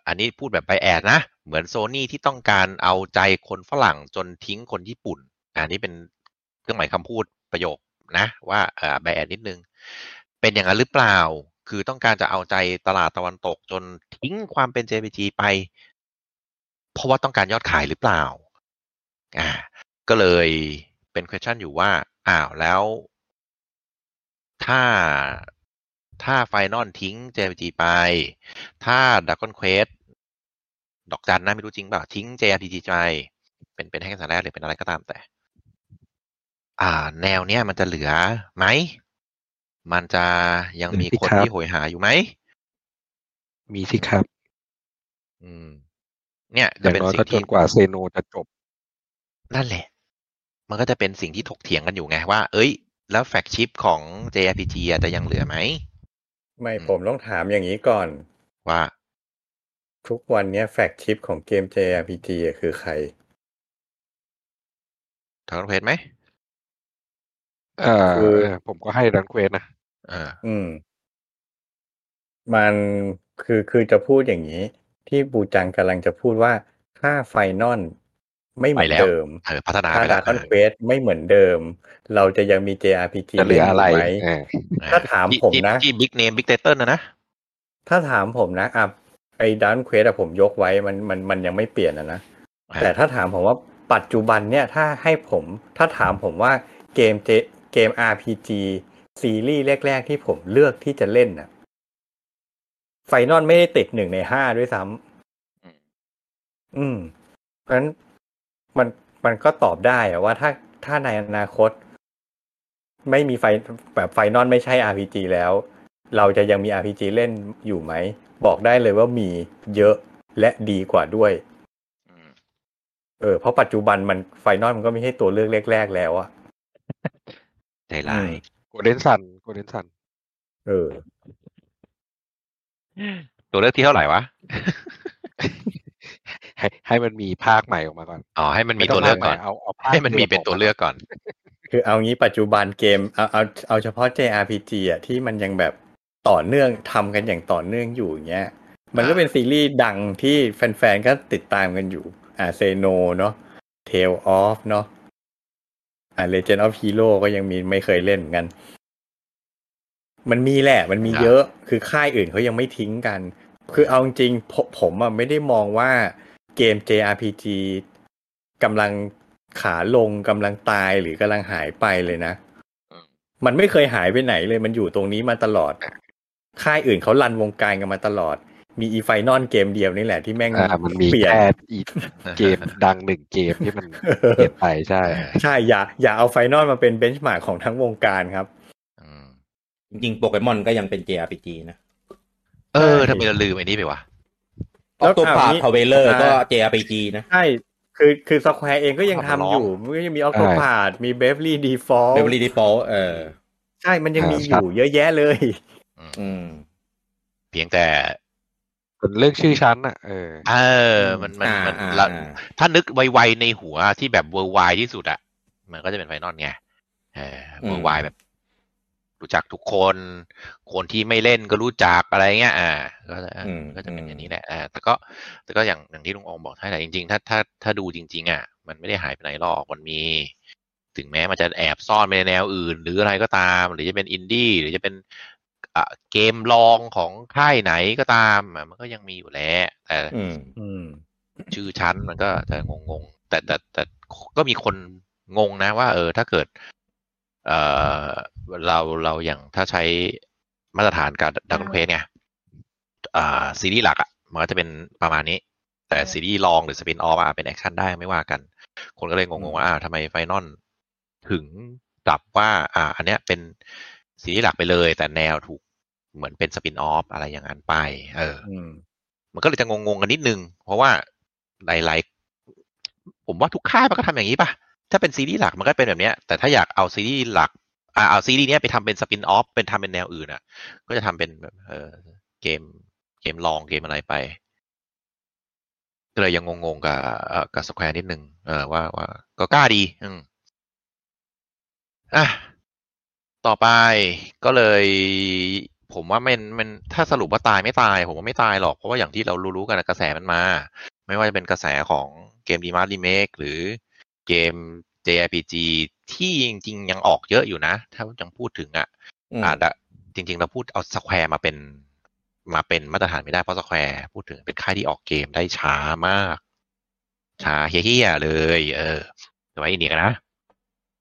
อันนี้พูดแบบไปแอดนะ เหมือนโซนี่ที่ต้องการเอาใจคนฝรั่งจนทิ้งคนญี่ปุ่น อันนี้เป็นเครื่องหมายคำพูดประโยคนะว่าเออไปแอดนิดนึง เป็นอย่างนั้นหรือเปล่า คือต้องการจะเอาใจตลาดตะวันตกจนทิ้งความเป็น JPG ไป เพราะว่าต้องการยอดขายหรือเปล่าอ่าก็เลยเป็น question อยู่ว่า อ้าวแล้ว ถ้าถ้าไฟนอลทิ้ง JPG ไป ถ้า Dragon Quest ดอกจันนะไม่รู้จริงเปล่าทิ้ง JRPG ไปเป็นเป็นให้กันสารแรกหรือเป็นอะไรก็ตามแต่ อ่า แนวเนี้ยมันจะเหลือไหม มันจะยังมีคนครับที่โหยหาอยู่ไหม มีสิครับ อืม เนี่ยอจะย่างเป็นน้อยสิ่ก็งจที่นกว่าเซโนจะจบ นั่นแหละ มันก็จะเป็นสิ่งที่ถกเถียงกันอยู่ไงว่า เอ้ย แล้วแฟกชิปของ JRPG อะจะยังเหลือไหม ไม่อืมผมต้องถามอย่างนี้ก่อน ว่า ทุกวันเนี้ยแฟกชิปของเกม JRPG อะคือใครทางเพจไหมเอ่อคือเออผมก็ให้ดันเควสนะเอออืม มันคือคือจะพูดอย่างนี้ ที่บูจังกำลังจะพูดว่า ถ้าไฟนอล ไม่เหมือนไปแล้วเดิมเออพัฒนาถ้าไปแล้ดาวคอนเควสไม่เหมือนเดิม เราจะยังมี JRPG จะเหลืออะไรเล่นยู่ไหมเออถ้าถามผมนะที่บิ๊กเนมบิ๊กเตเติลนะนะ ถ้าถามผมนะอะไอ้ดันเควสอะผมยกไว้มันมันมันยังไม่เปลี่ยนอะนะ แต่ถ้าถามผมว่าปัจจุบันเนี่ยถ้าให้ผมถ้าถามผมว่าเกมเจเกม RPG ซีรีส์แรก ๆ ที่ผมเลือกที่จะเล่นน่ะไฟนอลไม่ได้ติดหนึ่งในห้าด้วยซ้ำอืม เพราะฉะนั้น มันมันก็ตอบได้อะว่าถ้าถ้าในอนาคต ไม่มีไฟแบบไฟนอลไม่ใช่ RPG แล้ว เราจะยังมี RPG เล่นอยู่ไหม บอกได้เลยว่ามีเยอะและดีกว่าด้วยอืมเออเพราะปัจจุบันมันไฟนอลมันก็ไม่ใช่ตัวเลือกแรกๆแล้วอะใจร้ายโกลเด้นซันโกลเด้นซันเออ ตัวเลือกที่เท่าไหร่วะ ให้ให้มันมีภาคใหม่ออกมาก่อนอ๋อให้มันมีตัวเลือกก่อนเอาเอาภาคให้มันมีดิเป็นตัวเลือกก่อน คือเอางี้ปัจจุบันเกมเอาเอาเอาเฉพาะ JRPG อะที่มันยังแบบต่อเนื่องทำกันอย่างต่อเนื่องอยู่อย่างเงี้ยมันก็เป็นซีรีส์ดังที่แฟนๆก็ติดตามกันอยู่อ่าเซโนเนาะ Tale of เนาะอ่า Legend of Hero ก็ยังมีไม่เคยเล่นเหมือนกัน มันมีแหละ มันมีครับเยอะ คือค่ายอื่นเขายังไม่ทิ้งกัน คือเอาจริงๆผมผมอะไม่ได้มองว่า เกม JRPG กำลังขาลงกำลังตายหรือกำลังหายไปเลยนะอืมมันไม่เคยหายไปไหนเลยมันอยู่ตรงนี้มาตลอด ค่ายอื่นเขารันวงการกันมาตลอด มีอีไฟนอลเกมเดียวนี่แหละที่แม่งอ่ามันมีเปลี่ยนแค่อีเกมดังหนึ่งเกมที่มันเปลี่ยนไปใช่ ใช่อย่า อย่าเอาไฟนอลมาเป็น benchmark ของทั้งวงการครับอืมจริงๆโปเกมอนก็ยังเป็น JRPG นะ เออใช่ทำไมเราลืมไอ้นี่ไปวะ Octopath เอางี้ Traveler อ่าก็ JRPG นะใช่คือคือสแควร์เองก็ยังเอาทำมาร้องอยู่มันก็ยังมี Octopath มี Bravely Default Bravely Default เออ ใช่มันยังมีอยู่ครับเยอะแยะเลย อืม เพียงแต่เป็นเรื่องชื่อชั้นอะเออ เออ มันมันอ่ามันอ่าละอ่าถ้านึกไวๆในหัวที่แบบ worldwide ที่สุดอะมันก็จะเป็นไฟนอลไงเออ worldwide แบบ รู้จักทุกคน คนที่ไม่เล่นก็รู้จักอะไรเงี้ย อ่า ก็จะอืมก็จะเป็นอืมอย่างนี้แหละ อ่า แต่ก็แต่ก็อย่างอย่างที่ลุงอองบอกใช่แหละจริงๆ ถ้าถ้าถ้าดูจริง ๆ อะ มันไม่ได้หายไปไหนหรอกมันมี ถึงแม้มันจะแอบซ่อนไปในแนวอื่น หรืออะไรก็ตาม หรือจะเป็นอินดี้หรือจะเป็นอะเกมลองของค่ายไหนก็ตามอะมันก็ยังมีอยู่แหล้วแต่อืมอืมชื่อชั้นมันก็จะงงๆแต่แต่แต่ก็มีคนงงนะว่า เออ ถ้าเกิด เออเราเราอย่างถ้าใช้มาตรฐานการ Dragon Quest เนี่ยอ่าซีรีส์หลักอะมันก็จะเป็นประมาณนี้ แต่ซีรีส์รองหรือ spin-off อะเป็น action ได้ไม่ว่ากัน คนก็เลยงงๆว่าอ้าวทำไม Final ถึงกลับว่า อ่า อันเนี้ยเป็นซีรีส์หลักไปเลย แต่แนวถูกเหมือนเป็น spin-off อะไรอย่างนั้นไป เอออืมมันก็เลยจะงงๆกันนิดนึง เพราะว่าหลายๆผมว่าทุกค่ายมันก็ทำอย่างนี้ป่ะ ถ้าเป็นซีรีส์หลักมันก็เป็นแบบเนี้ย แต่ถ้าอยากเอาซีรีส์หลักอ่าเอาซีรีส์เนี้ยไปทำเป็น spin-off เป็นทำเป็นแนวอื่นอะ ก็จะทำเป็นแบบเออเกมเกมรองเกมอะไรไปก็เลยยังงงๆกับเออกับ Square นิดนึงเออว่าว่าก็กล้าดี อืมอะต่อไปก็เลย ผมว่ามันมันถ้าสรุปว่าตายไม่ตาย ผมว่าไม่ตายหรอก เพราะว่าอย่างที่เรารู้ๆกันกระแสมันมา ไม่ว่าจะเป็นกระแสของเกม remaster remake หรือ เกม JRPG ที่จริง ๆ ยังออกเยอะอยู่นะ ถ้ายังพูดถึงอะอืมอาจจะจริง ๆ เราพูดเอา Square มาเป็นมาเป็นมาตรฐานไม่ได้เพราะ Square พูดถึงเป็นค่ายที่ออกเกมได้ช้ามาก ช้าเหี้ยๆเลย เออแต่ว่าอินเดียนะ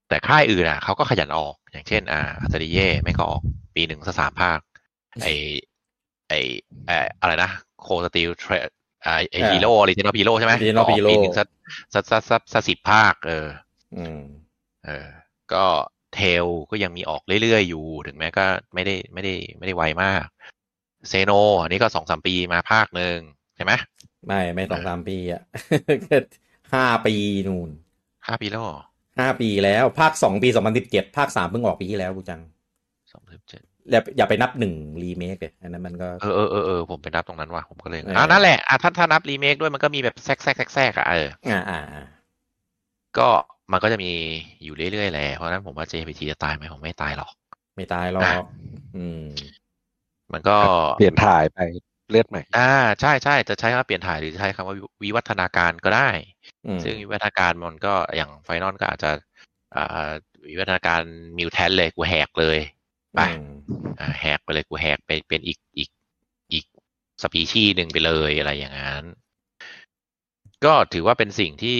แต่ค่ายอื่นอะเขาก็ขยันออกอย่างเช่น อ่า Atelier แม่งก็ออกปีหนึ่งสักสามภาคไอไอไออะไรนะโคสติลเทร ไอไออ่าฮีโร่ออริจินอลฮีโร่ใช่ไหม Original ก็ออก Hero ปีหนึ่งสักสักสักสักสักสิบภาค เออ อืม เออ ก็เทลก็ยังมีออกเรื่อยๆอยู่ ถึงแม้ก็ไม่ได้ไม่ได้ไม่ได้ไวมาก เซโนอันนี้ก็สองสามปีมาภาคหนึ่งใช่ไหมไม่ ไม่สองสามปีอะห้าปีนู่นห้าปีแล้วเหรอห้าปีแล้ว ภาคสองปีสองพันสิบเจ็ดภาคสามเพิ่งออกปีที่แล้วกูจังส องสิบเจ็ดอย่าอย่าไปนับหนึ่งรีเมคเลยอันนั้นมันก็เออเออเออเออผมไปนับตรงนั้นว่ะผมก็เลยเอออ่อ่านั่นแหละอะถ้าถ้านับรีเมคด้วยมันก็มีแบบแทรกแทรกแทรกแทรกอะเอออ่าอ่าอ่าก็มันก็จะมีอยู่เรื่อยๆแหละเพราะฉะนั้นผมว่า JPG จะตายไหมผมไม่ตายหรอก ไม่ตายหรออะกอืม มันก็เปลี่ยนถ่ายไปเลือดใหม่ อ่า ใช่ใช่จะใช้คำว่าเปลี่ยนถ่ายหรือจะใช้คำว่าวิวิวัฒนาการก็ได้อืมซึ่งวิวัฒนาการมันก็อย่างไฟนอลก็อาจจะอ่าวิวัฒนาการมิวแทนเลยกูแหกเลย ไปอืมอ่าแหกไปเลยกูแหกไปเป็นอีกอีกอีกสปีชีส์หนึ่งไปเลยอะไรอย่างนั้น ก็ถือว่าเป็นสิ่งที่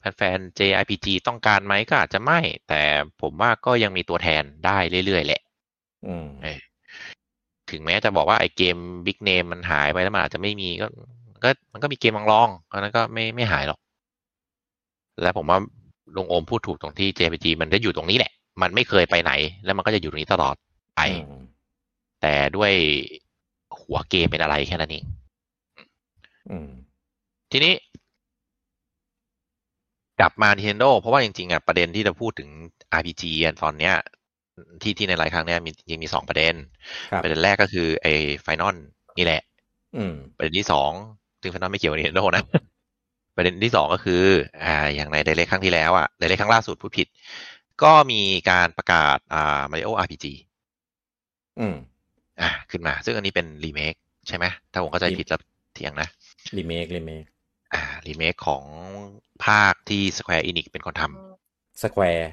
แฟนๆ JRPG ต้องการไหมก็อาจจะไม่ แต่ผมว่าก็ยังมีตัวแทนได้เรื่อยๆ แหละอืมเออถึงแม้จะบอกว่าไอ้เกมบิ๊กเนมมันหายไปแล้วมันอาจจะไม่มีก็ก็มันก็มีเกมลองๆเพราะฉะนั้นก็ไม่ไม่หายหรอก และผมว่าลุงโอมพูดถูกตรงที่ JRPG มันได้อยู่ตรงนี้แหละ มันไม่เคยไปไหน แล้วมันก็จะอยู่ตรงนี้ตลอดไปอืมแต่ด้วยหัวเกมเป็นอะไรแค่นั้นเองอืมทีนี้ กลับมา Nintendo เพราะว่าจริงๆอะประเด็นที่เราพูดถึง RPG อะตอนเนี้ย ที่ที่ในหลายครั้งเนี้ยมีจริงๆมีสองประเด็นครับประเด็นแรกก็คือไอ้ไฟนอลนี่แหละอืมประเด็นที่สองซึ่งไฟนอลไม่เกี่ยวกับ Nintendo นะประเด็นที่สองก็คือ อ่า อย่างใน Direct ครั้งที่แล้วอะ Direct ครั้งล่าสุดพูดผิด ก็มีการประกาศอ่า Mario RPG อืมอ่าขึ้นมา ซึ่งอันนี้เป็นรีเมคใช่ไหมถ้าผมเข้าใจผิดแล้วเถียงนะ remake remake อ่ารีเมคของภาคที่ Square Enix เป็นคนท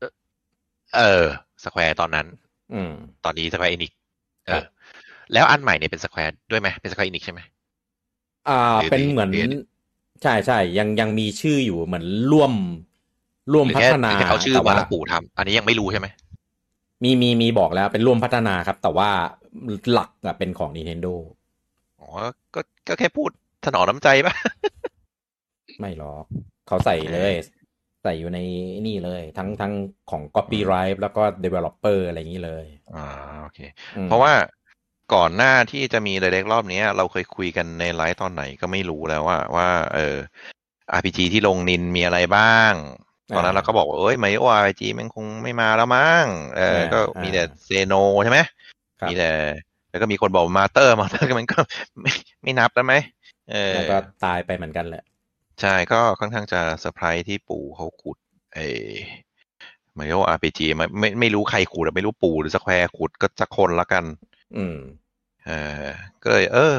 ำ Square เออ Square ตอนนั้น อืม ตอนนี้ Square Enix เอครัอบแล้วอันใหม่เนี่ยเป็น Square ด้วยไหมเป็น Square Enix ใช่ไหมอ่าหรือเป็นเหมือนหรือใช่ใช่ยังยังมีชื่ออยู่เหมือนร่วม ร่วมหรือพัแค่ฒนาหรือแค่เอาชื่อแต่มาว่าแล้วปู่ทำอันนี้ยังไม่รู้ใช่ไหมมีมีมีบอกแล้วเป็นร่วมพัฒนาครับ แต่ว่าหลักอะเป็นของ Nintendo อ๋อก็ก็แค่พูดถนอมน้ำใจปะไม่หรอกเขาใส่เลย ใส่อยู่ในนี่เลย ทั้งทั้งของ copyright แล้วก็ developer อะไรอย่างนี้เลยอ่าโอเคอืมเพราะว่าก่อนหน้าที่จะมี Direct รอบเนี้ยเราเคยคุยกันในไลฟ์ตอนไหนก็ไม่รู้แล้วว่าว่า เออ RPG ที่ลง Nin มีอะไรบ้าง ตอนนั้นเราก็บอกว่าเอ้ย Mario RPG มันคงไม่มาแล้วมั้งเออ ก็มีแต่ Xeno ใช่ไหมครับมีแต่แล้วก็มีคนบอก Mother Mother มันก็ไม่ไม่นับแล้วไหมเออแล้วก็ตายไปเหมือนกันแหละ ใช่ก็ค่อนข้างจะเซอร์ไพรส์ที่ปู่เขาขุดเอา Mario RPG ไม่ไม่ไม่รู้ใครขุดอะไม่รู้ปู่หรือ Square ขุดก็จะคนละกัน อืมเออก็เลยเออ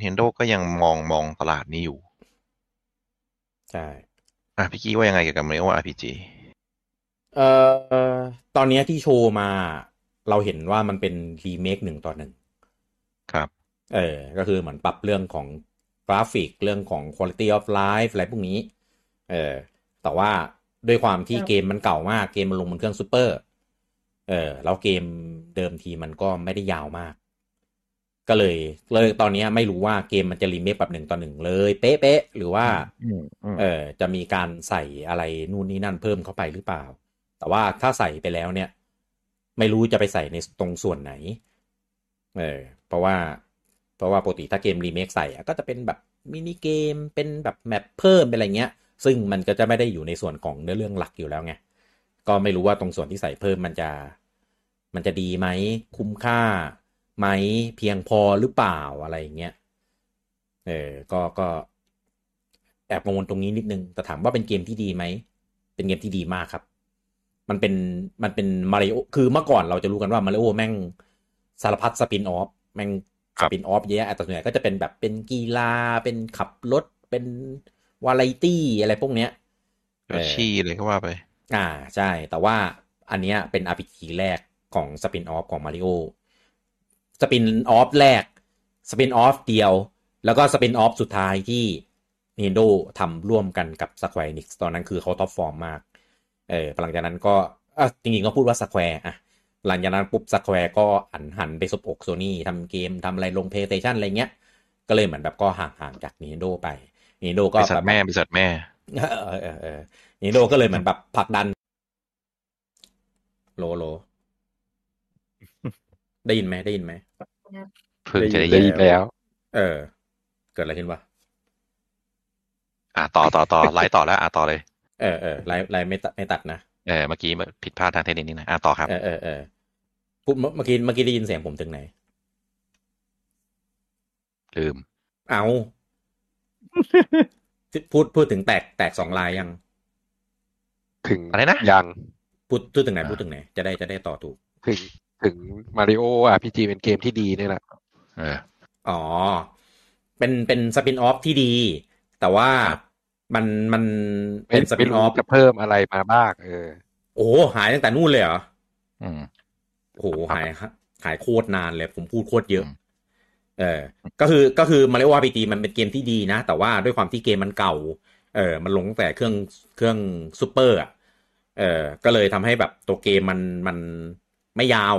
Nintendo ก็ยังมองมองตลาดนี้อยู่ ใช่ อะพี่กี้ว่ายังไงเกี่ยวกับ Mario RPG เอ่อตอนเนี้ยที่โชว์มาเราเห็นว่ามันเป็นรีเมคหนึ่งต่อหนึ่งครับ เออ ก็คือเหมือนปรับเรื่องของกราฟิกเรื่องของ quality of life อะไรพวกนี้ เออ แต่ว่าด้วยความที่เกมมันเก่ามาก เกมมันลงบนเครื่องซูเปอร์ เออ แล้วเกมเดิมทีมันก็ไม่ได้ยาวมาก ก็เลยเลยตอนเนี้ยไม่รู้ว่าเกมมันจะรีเมคแบบหนึ่งต่อหนึ่งเลย เป๊ะๆหรือว่าเออจะมีการใส่อะไรนู่นนี่นั่นเพิ่มเข้าไปหรือเปล่า แต่ว่าถ้าใส่ไปแล้วเนี่ย ไม่รู้จะไปใส่ในตรงส่วนไหน เออ เพราะว่าเพราะว่าปกติถ้าเกมรีเมคใส่อะก็จะเป็นแบบมินิเกมเป็นแบบแมปเพิ่มเป็นอะไรเงี้ย ซึ่งมันก็จะไม่ได้อยู่ในส่วนของเนื้อเรื่องหลักอยู่แล้วไงก็ไม่รู้ว่าตรงส่วนที่ใส่เพิ่มมันจะ มันจะดีไหมคุ้มค่า ไหมเพียงพอหรือเปล่าอะไรอย่างเงี้ยเออก็ก็แอบกังวลตรงนี้นิดนึง แต่ถามว่าเป็นเกมที่ดีไหม เป็นเกมที่ดีมากครับ มันเป็นมันเป็นมาริโอคือเมื่อก่อนเราจะรู้กันว่ามาริโอแม่งสารพัด spin-off แม่งครับ spin-off เยอะแต่ส่วนใหญ่ก็จะเป็นแบบเป็นกีฬาเป็นขับรถเป็นวาไรตี้อะไรพวกเนี้ย Yoshi เลยก็ว่าไป อ่าใช่ แต่ว่าอันเนี้ยเป็น RPG แรกของ spin-off ของมาริโอ spin-off แรก spin-off เดียว แล้วก็ spin-off สุดท้ายที่ Nintendo ทำร่วมกันกับ Square Enix ตอนนั้นคือเขา top form มาก เออหลังจากนั้นก็อะจริงๆก็พูดว่า Square อะหลังจากนั้นปุ๊บ Square ก็หันหันไปซบอกโซนี่ทำเกมทำอะไรลง PlayStation อะไรเงี้ย ก็เลยเหมือนแบบก็ห่างๆจาก Nintendo ไป Nintendo ก็บริษัทแบบแม่บริษัทแม่เออเออเออ Nintendo ก็เลยเหมือนแบบผลักดัน โลโล ได้ยินไหมได้ยินไหมเพิ่งจะได้ได้ยินยินแล้ว เออ เกิดอะไรขึ้นวะอะต่อต่อต่อไลฟ์ต่อแล้วอะต่อเลย เออเออไลฟ์ไลฟ์ไม่ตัดไม่ตัดนะเออเมื่อกี้ผิดพลาดทางเทคนิคนิดหน่อยอะต่อครับเออเออเออพูดเมื่อเมื่อกี้เมื่อกี้ได้ยินเสียงผมถึงไหน ลืม เอาพูดพูดถึงแตกแตกสองลายยัง ถึงอะไรนะยังพูดพูดถึงไหนอ่าพูดถึงไหนจะได้จะได้ต่อถูกถึง ถึงมาริโออาร์พีจีเป็นเกมที่ดีนี่แหละเอออ๋อ เป็นเป็นสปินออฟที่ดี แต่ว่าครับมันมันไม่เป็นสปิไม่นอรู้อฟจะเพิ่มอะไรมาบ้างเออ โอ้โหหายตั้งแต่นู่นเลยเหรออืมโอ้โหหายหายโคตรนานเลย ผมพูดโคตรเยอะอืมเออ ก็คือก็คือมาเรียกว่าพีจีมันเป็นเกมที่ดีนะ แต่ว่าด้วยความที่เกมมันเก่า เออ มันลงตั้งแต่เครื่องเครื่องซูเปอร์อะเออก็เลยทำให้แบบตัวเกมมันมันไม่ยาว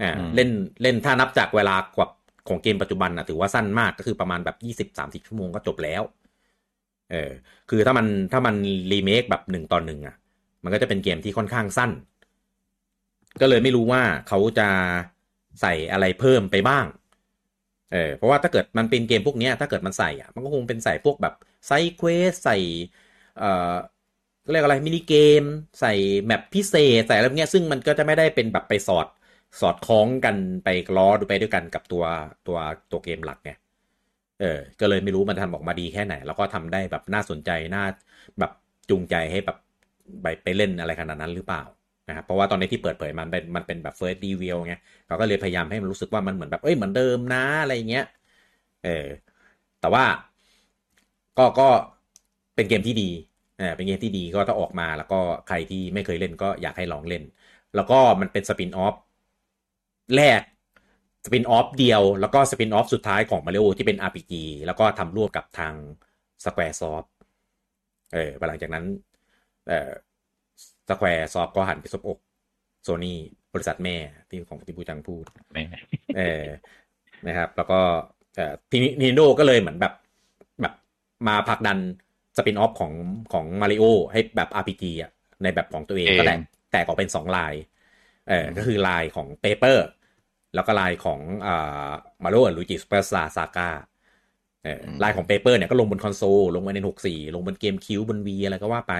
อ่าอืมเล่นเล่นถ้านับจากเวลากว่าของเกมปัจจุบันนะถือว่าสั้นมากก็คือประมาณแบบยี่สิบสามสิบชั่วโมงก็จบแล้ว เออ คือถ้ามันถ้ามันรีเมคแบบหนึ่งตอนหนึ่งอะ มันก็จะเป็นเกมที่ค่อนข้างสั้น ก็เลยไม่รู้ว่าเขาจะใส่อะไรเพิ่มไปบ้าง เออ เพราะว่าถ้าเกิดมันเป็นเกมพวกเนี้ยถ้าเกิดมันใส่อะ มันก็คงเป็นใส่พวกแบบ side quest ใส่ เอ่อเรียกอะไร mini game ใส่ map พิเศษ ใส่อะไรพวกเนี้ย ซึ่งมันก็จะไม่ได้เป็นแบบไปสอด สอดคล้องกันไปล้อดูไปด้วยกันกับตัวตัวตัวเกมหลักไงเออ ก็เลยไม่รู้มันทำออกมาดีแค่ไหน แล้วก็ทำได้แบบน่าสนใจน่าแบบจูงใจให้แบบไปไปเล่นอะไรขนาดนั้นหรือเปล่านะครับเพราะว่าตอนนี้ที่เปิดเผยมันเป็นมันเป็นแบบ first reveal ไงเขาก็เลยพยายามให้มันรู้สึกว่ามันเหมือนแบบเอ้ยเหมือนเดิมนะอะไรเงี้ยเออแต่ว่าก็ก็เป็นเกมที่ดีเออเป็นเกมที่ดีก็ถ้าออกมาแล้วก็ใครที่ไม่เคยเล่นก็อยากให้ลองเล่น แล้วก็มันเป็นสปินออฟ แรกสปินออฟเดียว แล้วก็สปินออฟสุดท้ายของมาริโอที่เป็น RPG แล้วก็ทำร่วมกับทาง Squaresoft เออหลังจากนั้น เออ Squaresoft ก็หันไปซบอกโซนี่บริษัทแม่ที่ของที่ปูจังพูดไหมเออนะครับ แล้วก็เอ่อทีนี้ Nintendo ก็เลยเหมือนแบบแบบมาผลักดัน spin-off ของของมาริโอให้แบบ RPG อะในแบบของตัวเองเองก็แตกแตกออกเป็นสองลายเออก็คือลายของ Paper แล้วก็ลายของอ่า Mario & Luigi Superstar Saga เออลายของ Paper เนี่ยก็ลงบนคอนโซล ลงบน N64 ลงบนเกมคิวบน V อะไรก็ว่าไป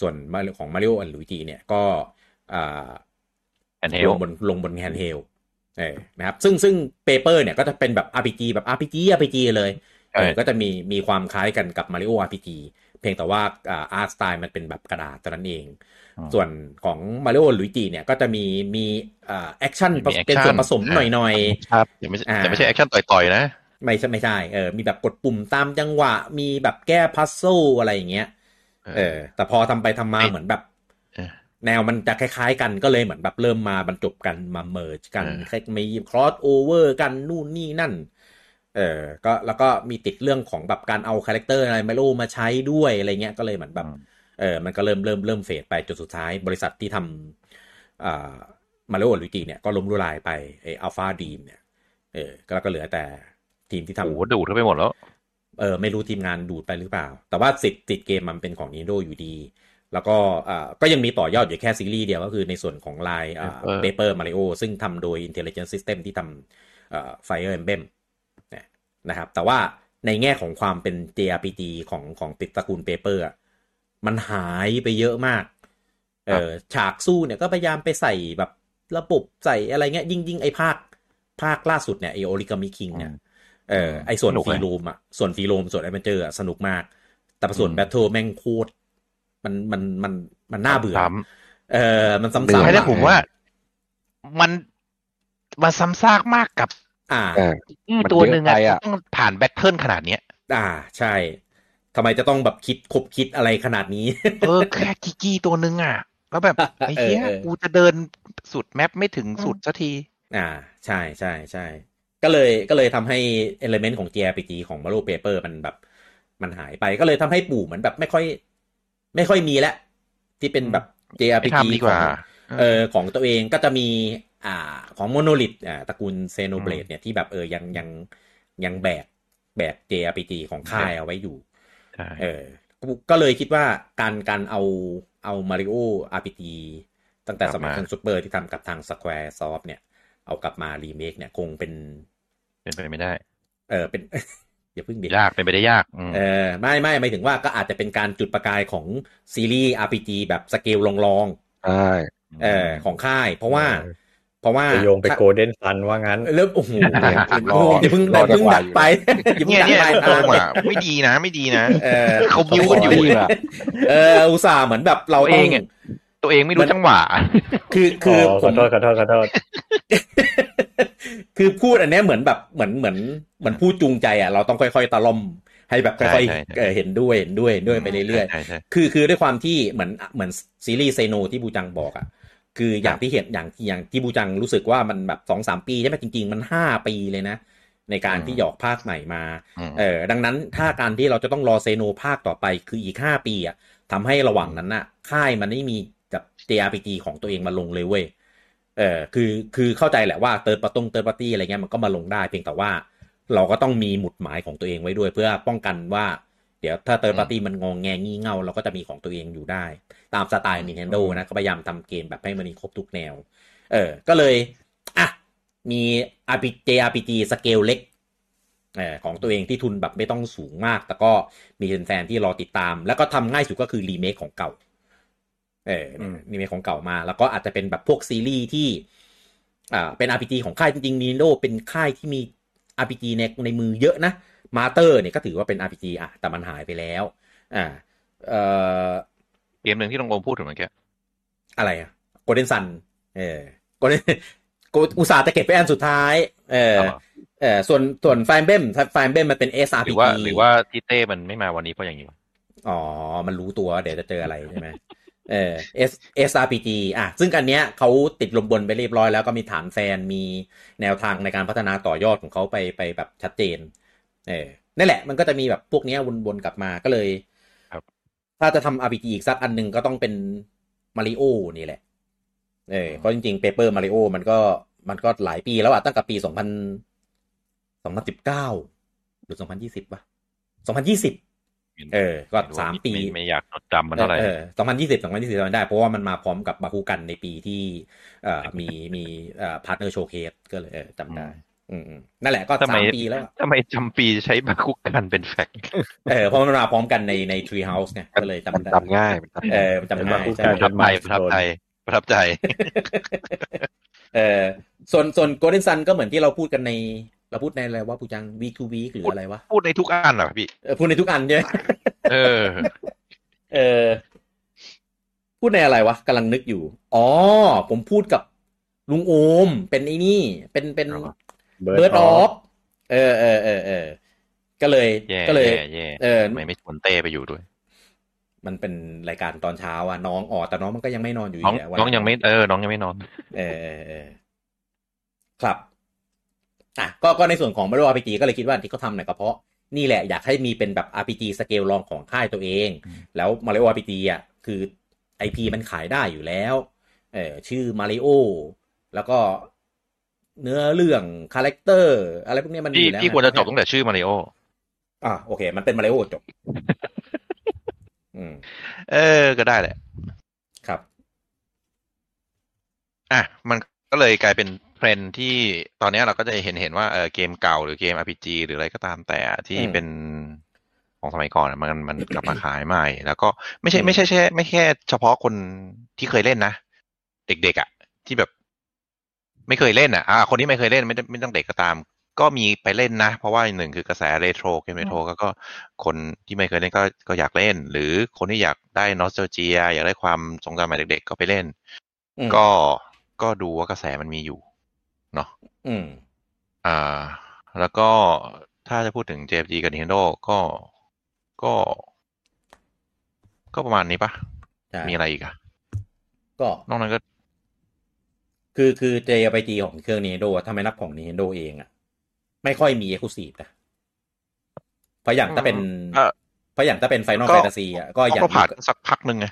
ส่วนของมาริโอและลุยจิเนี่ยก็อ่าแอนเฮลลงบนลงบน handheld เออนะครับ ซึ่งซึ่ง Paper เนี่ยก็จะเป็นแบบ RPG แบบ RPG RPG เลยเออใช่ก็จะมีมีความคล้ายกันกับ Mario RPG เพียงแต่ว่าอ่า art style มันเป็นแบบกระดาษเท่านั้นเอง ส่วนของ Mario Luigi เนี่ยก็จะมีมีอ่า action มี action เป็นส่วนผสมหน่อยครับอย่าไม่ใช่อ่าอย่าไม่ใช่ action ต่อยๆนะๆไม่ใช่ไม่ใช่เออมีแบบกดปุ่มตามจังหวะ มีแบบแก้ puzzleอะไรอย่างเงี้ยเออ แต่พอทำไปทำมาไอ้เหมือนแบบเออแนวมันจะคล้ายๆกันก็เลยเหมือนแบบเริ่มมาบรรจบกันมา merge กันเออคล้ายมี crossover กันนู่นนี่นั่น เออก็แล้วก็มีติดเรื่องของแบบการเอา character อะไรไม่รู้มาใช้ด้วยอะไรเงี้ยก็เลยเหมือนแบบ เออมันก็เริ่มเริ่มเริ่ม fade ไปจนสุดท้ายบริษัทที่ทำอ่ามาริโอลุยจิเนี่ยก็ล้มละลายไปไอ AlphaDream เนี่ยเออก็แล้วก็เหลือแต่ทีมที่ทำโอ้โหดูดเข้าไปหมดแล้วเออไม่รู้ทีมงานดูดไปหรือเปล่า แต่ว่าสิทธิ์ติดเกมมันเป็นของ Nintendo อยู่ดี แล้วก็อ่าก็ยังมีต่อยอดอยู่แค่ซีรีส์เดียวก็คือในส่วนของลายอ่า Paper Paper Mario ซึ่งทำโดย Intelligent System ที่ทำอ่า Fire Emblem เนี่ยนะครับ แต่ว่าในแง่ของความเป็น JRPG ของของติดตระกูล Paper อะ มันหายไปเยอะมาก เออฉากสู้เนี่ยก็พยายามไปใส่แบบระบบใส่อะไรเงี้ย ยิ่งยิ่งไอ้ภาค ภาคล่าสุดเนี่ยไอ Origami King เนี่ยเออไอส่วนสนุก free roam อะส่วน free roam ส่วน adventure สนุกมาก แต่ส่วนอืม battle แม่งโคตรมันมันมันมันน่าเบื่อซ้เออมันซ้ำเบื่อๆไม่ได้อะผมว่า มันมันซ้ำซากมากกับ อ่าเอออืมมันตัวหนึ่งอะเยอะไปอะต้องผ่าน battle ขนาดเนี้ย อ่า ใช่ ทำไมจะต้องแบบคิดคบคิดอะไรขนาดนี้ เออแค่กิ๊กกี้ตัวหนึ่งอะ แล้วแบบไอ้เหี้ยเออเออกูจะเดินสุด map ไม่ถึงสุดสักที อ่า ใช่ใช่ใช่ก็เลยก็เลยทำให้ element ของ JRPG ของ Mario Paper มันแบบ มันหายไปก็เลยทำให้ปู่เหมือนแบบไม่ค่อย ไม่ค่อยมีแล้วที่เป็นแบบไม่ JRPG ทำดีกว่าของเออของตัวเองก็จะมี อ่า ของ Monolith อ่าตระกูล Xenoblade เนี่ยที่แบบเออยังยังยังแบกแบก JRPG ของค่ายเอาไว้อยู่ใช่ เออก็ก็เลยคิดว่าการการเอาเอามาริโอ RPG ตั้งแต่สมัยกลับมาเครื่องซูเปอร์ที่ทำกับทาง Square Soft เนี่ย เอากลับมารีเมคเนี่ยคงเป็น เป็นไปไม่ได้ เออเป็นอย่าเพิ่งดิยากเป็นไปได้ยากอืมเออไม่ไม่หมายถึงว่าก็อาจจะเป็นการจุดประกายของซีรีส์ RPG แบบสเกลรองใช่ๆเออของค่าย เพราะว่า เพราะว่าจะโยงไป Golden Sun ว่างั้น เริ่มโอ้โหรออย่าเพิ่งรออย่างเพิ่งจังหวะดักไปอย่าเพิ่งเนี่ยดักเนี่ยไปตรงอะไม่ดีนะ ไม่ดีนะเออเขาบิ้วกันอยู่รีบอะเอออุตส่าห์เหมือนแบบเราตัวต้เอองงอะตัวเองไม่รู้จังหวะ คือคืออ๋อผขอมโทษขอโทษขอโทษคือพูดอันเนี้ยเหมือนแบบเหมือนเหมือนเหมือนพูดจูงใจอะเราต้องค่อย ๆตะล่อมให้แบบค่อยใช่ใช่ๆเออเห็นด้วยเห็นด้วยเห็นด้วยไปเรื่อยใช่ใช่ๆคือคือด้วยความที่เหมือนเหมือนซีรีส์เซโนที่บูจังบอกอะ คืออย่างที่เห็นอย่างอย่างที่ปูจังรู้สึกว่ามันแบบสองสามปีใช่ไหมจริง ๆ มันห้าปีเลยนะ ในการที่หยอกภาคใหม่มาอืมเออดังนั้นถ้าการที่เราจะต้องรอ Xeno ภาคต่อไปคืออีกห้าปีอะทำให้ระหว่างนั้นน่ะ ค่ายมันไม่มีแบบ JRPG ของตัวเองมาลงเลยเว้ยเออคือคือเข้าใจแหละว่า third ปะตง third party อะไรเงี้ยมันก็มาลงได้เพียงแต่ว่าเราก็ต้องมีหมุดหมายของตัวเองไว้ด้วยเพื่อป้องกันว่า เดี๋ยวถ้า third party มันงองแงงี่เง่าเราก็จะมีของตัวเองอยู่ได้ ตามสไตล์ Nintendo นะเขาพยายามทำเกมแบบให้มันมีครบทุกแนว เออ ก็เลย อะ มี RPG JRPG สเกลเล็กเออของตัวเองที่ทุนแบบไม่ต้องสูงมาก แต่ก็มีแฟนๆที่รอติดตาม แล้วก็ทำง่ายสุดก็คือรีเมคของเก่า เอออมรีเมคของเก่ามา แล้วก็อาจจะเป็นแบบพวกซีรีส์ที่ อ่าเป็น RPG ของค่ายจริงๆ Nintendo เป็นค่ายที่มี RPG ในในมือเยอะนะ Mother เนี่ยก็ถือว่าเป็น RPG อะ แต่มันหายไปแล้ว อ่า เอ่อเกมหนึ่งที่น้องโอมพูดถึงเมื่อกี้อะไรอะ Golden Sun เออ Golden อุตส่าห์จะเก็บไปอันสุดท้าย เออเอาเหรอเออส่วนส่วนไฟเบมไฟเบมมันเป็นหรือ SRPG ว่าหรือว่าที่เต้มันไม่มาวันนี้เพราะอย่างนี้วะอ๋อ มันรู้ตัวเดี๋ยวจะเจออะไรใช่ไหมเออ S SRPG อะ ซึ่งอันเนี้ยเขาติดลมบนไปเรียบร้อยแล้วก็มีฐานแฟนมีแนวทางในการพัฒนาต่อยอดของเขาไปไปแบบชัดเจน เออนั่นแหละมันก็จะมีแบบพวกเนี้ยวนๆกลับมาก็เลยครับถ้าจะทำ RPG อีกสักอันหนึ่งก็ต้องเป็นมาริโอนี่แหละ เออเพราะจริงๆ Paper Mario มันก็มันก็หลายปีแล้วอะตั้งแต่ปีสองพันสองพันสิบเก้าหรือสองพันยี่สิบป่ะสองพันยี่สิบเออ ก็สามปีไไม่อยากจดจำมันเท่าไหร่เออสองพันยี่สิบสองพันยี่สิบได้ เพราะว่ามันมาพร้อมกับ Bakugan ในปีที่ เอ่อมีมีเอ่อ Partner Showcase ก็เลยเออจำได้ อืมอืมนั่นแหละก็ทำไมสามปีแล้วอะทำไมจำปีใช้ Bakugan เป็น fact เออเพราะมันมาพร้อมกันในใน Treehouse เนี่ยก็เลยมันจำได้จำง่ายมันจำเอง่ายอมันจำง่ายเป็นใช่ปะประทับใจประทับใจประทับใจ เออส่วนส่วน Golden Sun ก็เหมือนที่เราพูดกันใน เราพูดในอะไรวะปูจัง week to week หรืออะไรวะพูดในทุกอันเหรอพี่เออพูดในทุกอันใช่ไหมเออ เออ พูดในอะไรวะกำลังนึกอยู่ อ๋อ ผมพูดกับลุงโอมเป็นไอ้นี่ เป็นเป็นอะไรวะ เบิร์ดออฟเออเออเออเออก็เลยแย่ก็เลยแย่แย่เออทำไมไม่ชวนเต้ไปอยู่ด้วย มันเป็นรายการตอนเช้าอะน้องอ๋อแต่น้องมันก็ยังไม่นอนอยู่น้องดีะวันน้องยังไม่เออน้องยังไม่นอน เออเออเออครับอะก็ก็ในส่วนของ Mario RPG ก็เลยคิดว่าที่เขาทำเนี่ยก็เพราะนี่แหละอยากให้มีเป็นแบบ RPG สเกลรองของค่ายตัวเองอืมแล้ว Mario RPG อะคือ IP มันขายได้อยู่แล้ว เออชื่อ Mario แล้วก็ เนื้อเรื่อง character อะไรพวกเนี้ยมันมีพี่อยู่แล้วพี่ควรจะจบตั้งแต่ชื่อมาริโออะโอเค มันเป็น Mario จบอืมเออ ก็ได้แหละ ครับ อะ มันก็เลยกลายเป็นเทรนด์ที่ตอนนี้เราก็จะเห็นเห็นว่าเออเกมเก่าหรือเกม RPG หรืออะไรก็ตามแต่ที่อืมเป็นของสมัยก่อนอะมันมันกลับมาขายใหม่ แล้วก็ไม่ใช่อืมไม่ใช่แค่ไม่แค่เฉพาะคนที่เคยเล่นนะ เด็กๆอะ ที่แบบ ไม่เคยเล่นอะอ่าคนที่ไม่เคยเล่นไม่ได้ไม่ต้องเด็กก็ตาม ก็มีไปเล่นนะ เพราะว่าหนึ่งคือกระแสเรโทรเกมเรโทรก็ก็คนที่ไม่เคยเล่นก็ก็อยากเล่น หรือคนที่อยากได้นอสเ a ลเจีย อยากได้ความทรงจำใหม่เด็ก ๆ ก็ไปเล่นอืมก็ก็ดูว่ากระแสมันมีอยู่เนาะอืม อ่า แล้วก็ถ้าจะพูดถึง JFG กับ Nintendo ก็ก็ ก็ประมาณนี้ปะใช่มีอะไรอีกอะก็นอกนั้นก็ คือคือ JRPG ของเครื่อง Nintendo อะถ้าไม่นับของ Nintendo เองอะไม่ค่อยมี Exclusive นะเพราะอย่างถ้าเป็นเอ่อเพราะอย่างถ้าเป็น Final ก็ Fantasy อะก็อย่างก็ผ่านสักพักหนึ่งไง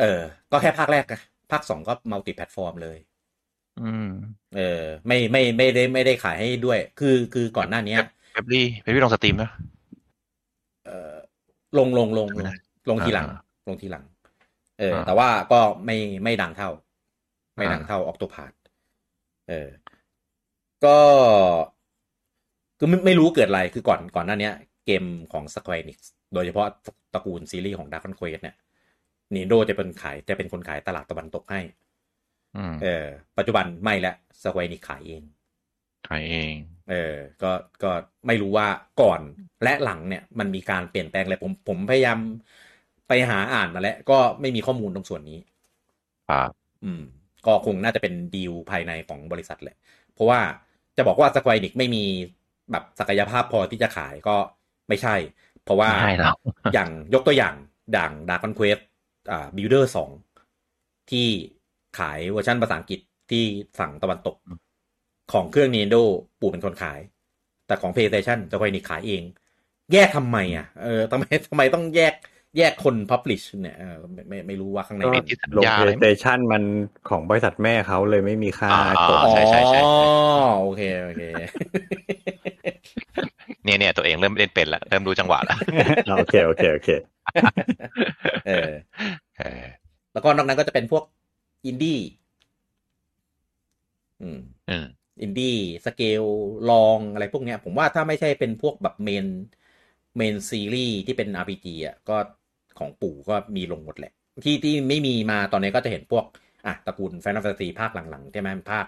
เออ ก็แค่ภาคแรกอะภาคสองก็ multi-platform เลย อืม เออ ไม่ไม่ไม่ได้ไม่ได้ขายให้ด้วย คือคือก่อนหน้าเนี้ยเบบี้เบบี้ลง Steam นะเออลงลงลงไม่ลได้งลงทีหลังอ่าลงทีหลัง เอออ่าแต่ว่าก็ไม่ไม่ดังเท่า ไม่ดังอ่าเท่า Octopath เออ ก็คือไม่ไม่รู้เกิดอะไรคือก่อนก่อนหน้าเนี้ยเกมของ Square Enix โดยเฉพาะตระกูลซีรีส์ของ Dragon Quest เนี่ย Nintendo จะเป็นขายจะเป็นคนขายตลาดตะวันตกให้อืมเออ ปัจจุบันไม่ละ Square Enix ขายเอง ขายเอง เออ ก็ก็ไม่รู้ว่าก่อนและหลังเนี่ย มันมีการเปลี่ยนแปลงอะไรผมผมพยายามไปหาอ่านมาแล้ว ก็ไม่มีข้อมูลตรงส่วนนี้ครับอืม ก็คงน่าจะเป็นดีลภายในของบริษัทแหละ เพราะว่าจะบอกว่า Square Enix ไม่มีแบบศักยภาพพอที่จะขายก็ไม่ใช่ เพราะว่าไม่หรอกอย่างยกตัวอย่างดัง Dragon Quest อ่า Builders สองที่ขายเวอร์ชันภาษาอังกฤษที่ฝั่งตะวันตก ของเครื่อง Nintendo ปู่เป็นคนขาย แต่ของ PlayStation จะคอยนี่ขายเอง แยกทำไมอะเออทำไมทำไมต้องแยก แยกคน Publish เนี่ยเออไม่ไม่ไม่รู้ว่าข้างในก็ไม่ติดสัญลงญาอะไร PlayStation มันของบริษัทแม่เขาเลยไม่มีค่าอ่ากดอ๋อใช่ใช่ใช่โอเคโอเคเนี่ยเนี่ยตัวเองเริ่มเล่นเป็นละเริ่มรู้จังหวะละโอเคโอเคโอเคเออเออแล้วก็นอกนั้นก็จะเป็นพวกอินดี้อืมอืม indie scale รองอะไรพวกเนี้ย ผมว่าถ้าไม่ใช่เป็นพวกแบบ main main ซีรีส์ที่เป็น RPG อะก็ ของปู่ก็มีลงหมดแหละ ที่ที่ไม่มีมาตอนนี้ก็จะเห็นพวกอะตระกูล Final Fantasy ภาคหลังๆใช่ไหมภาค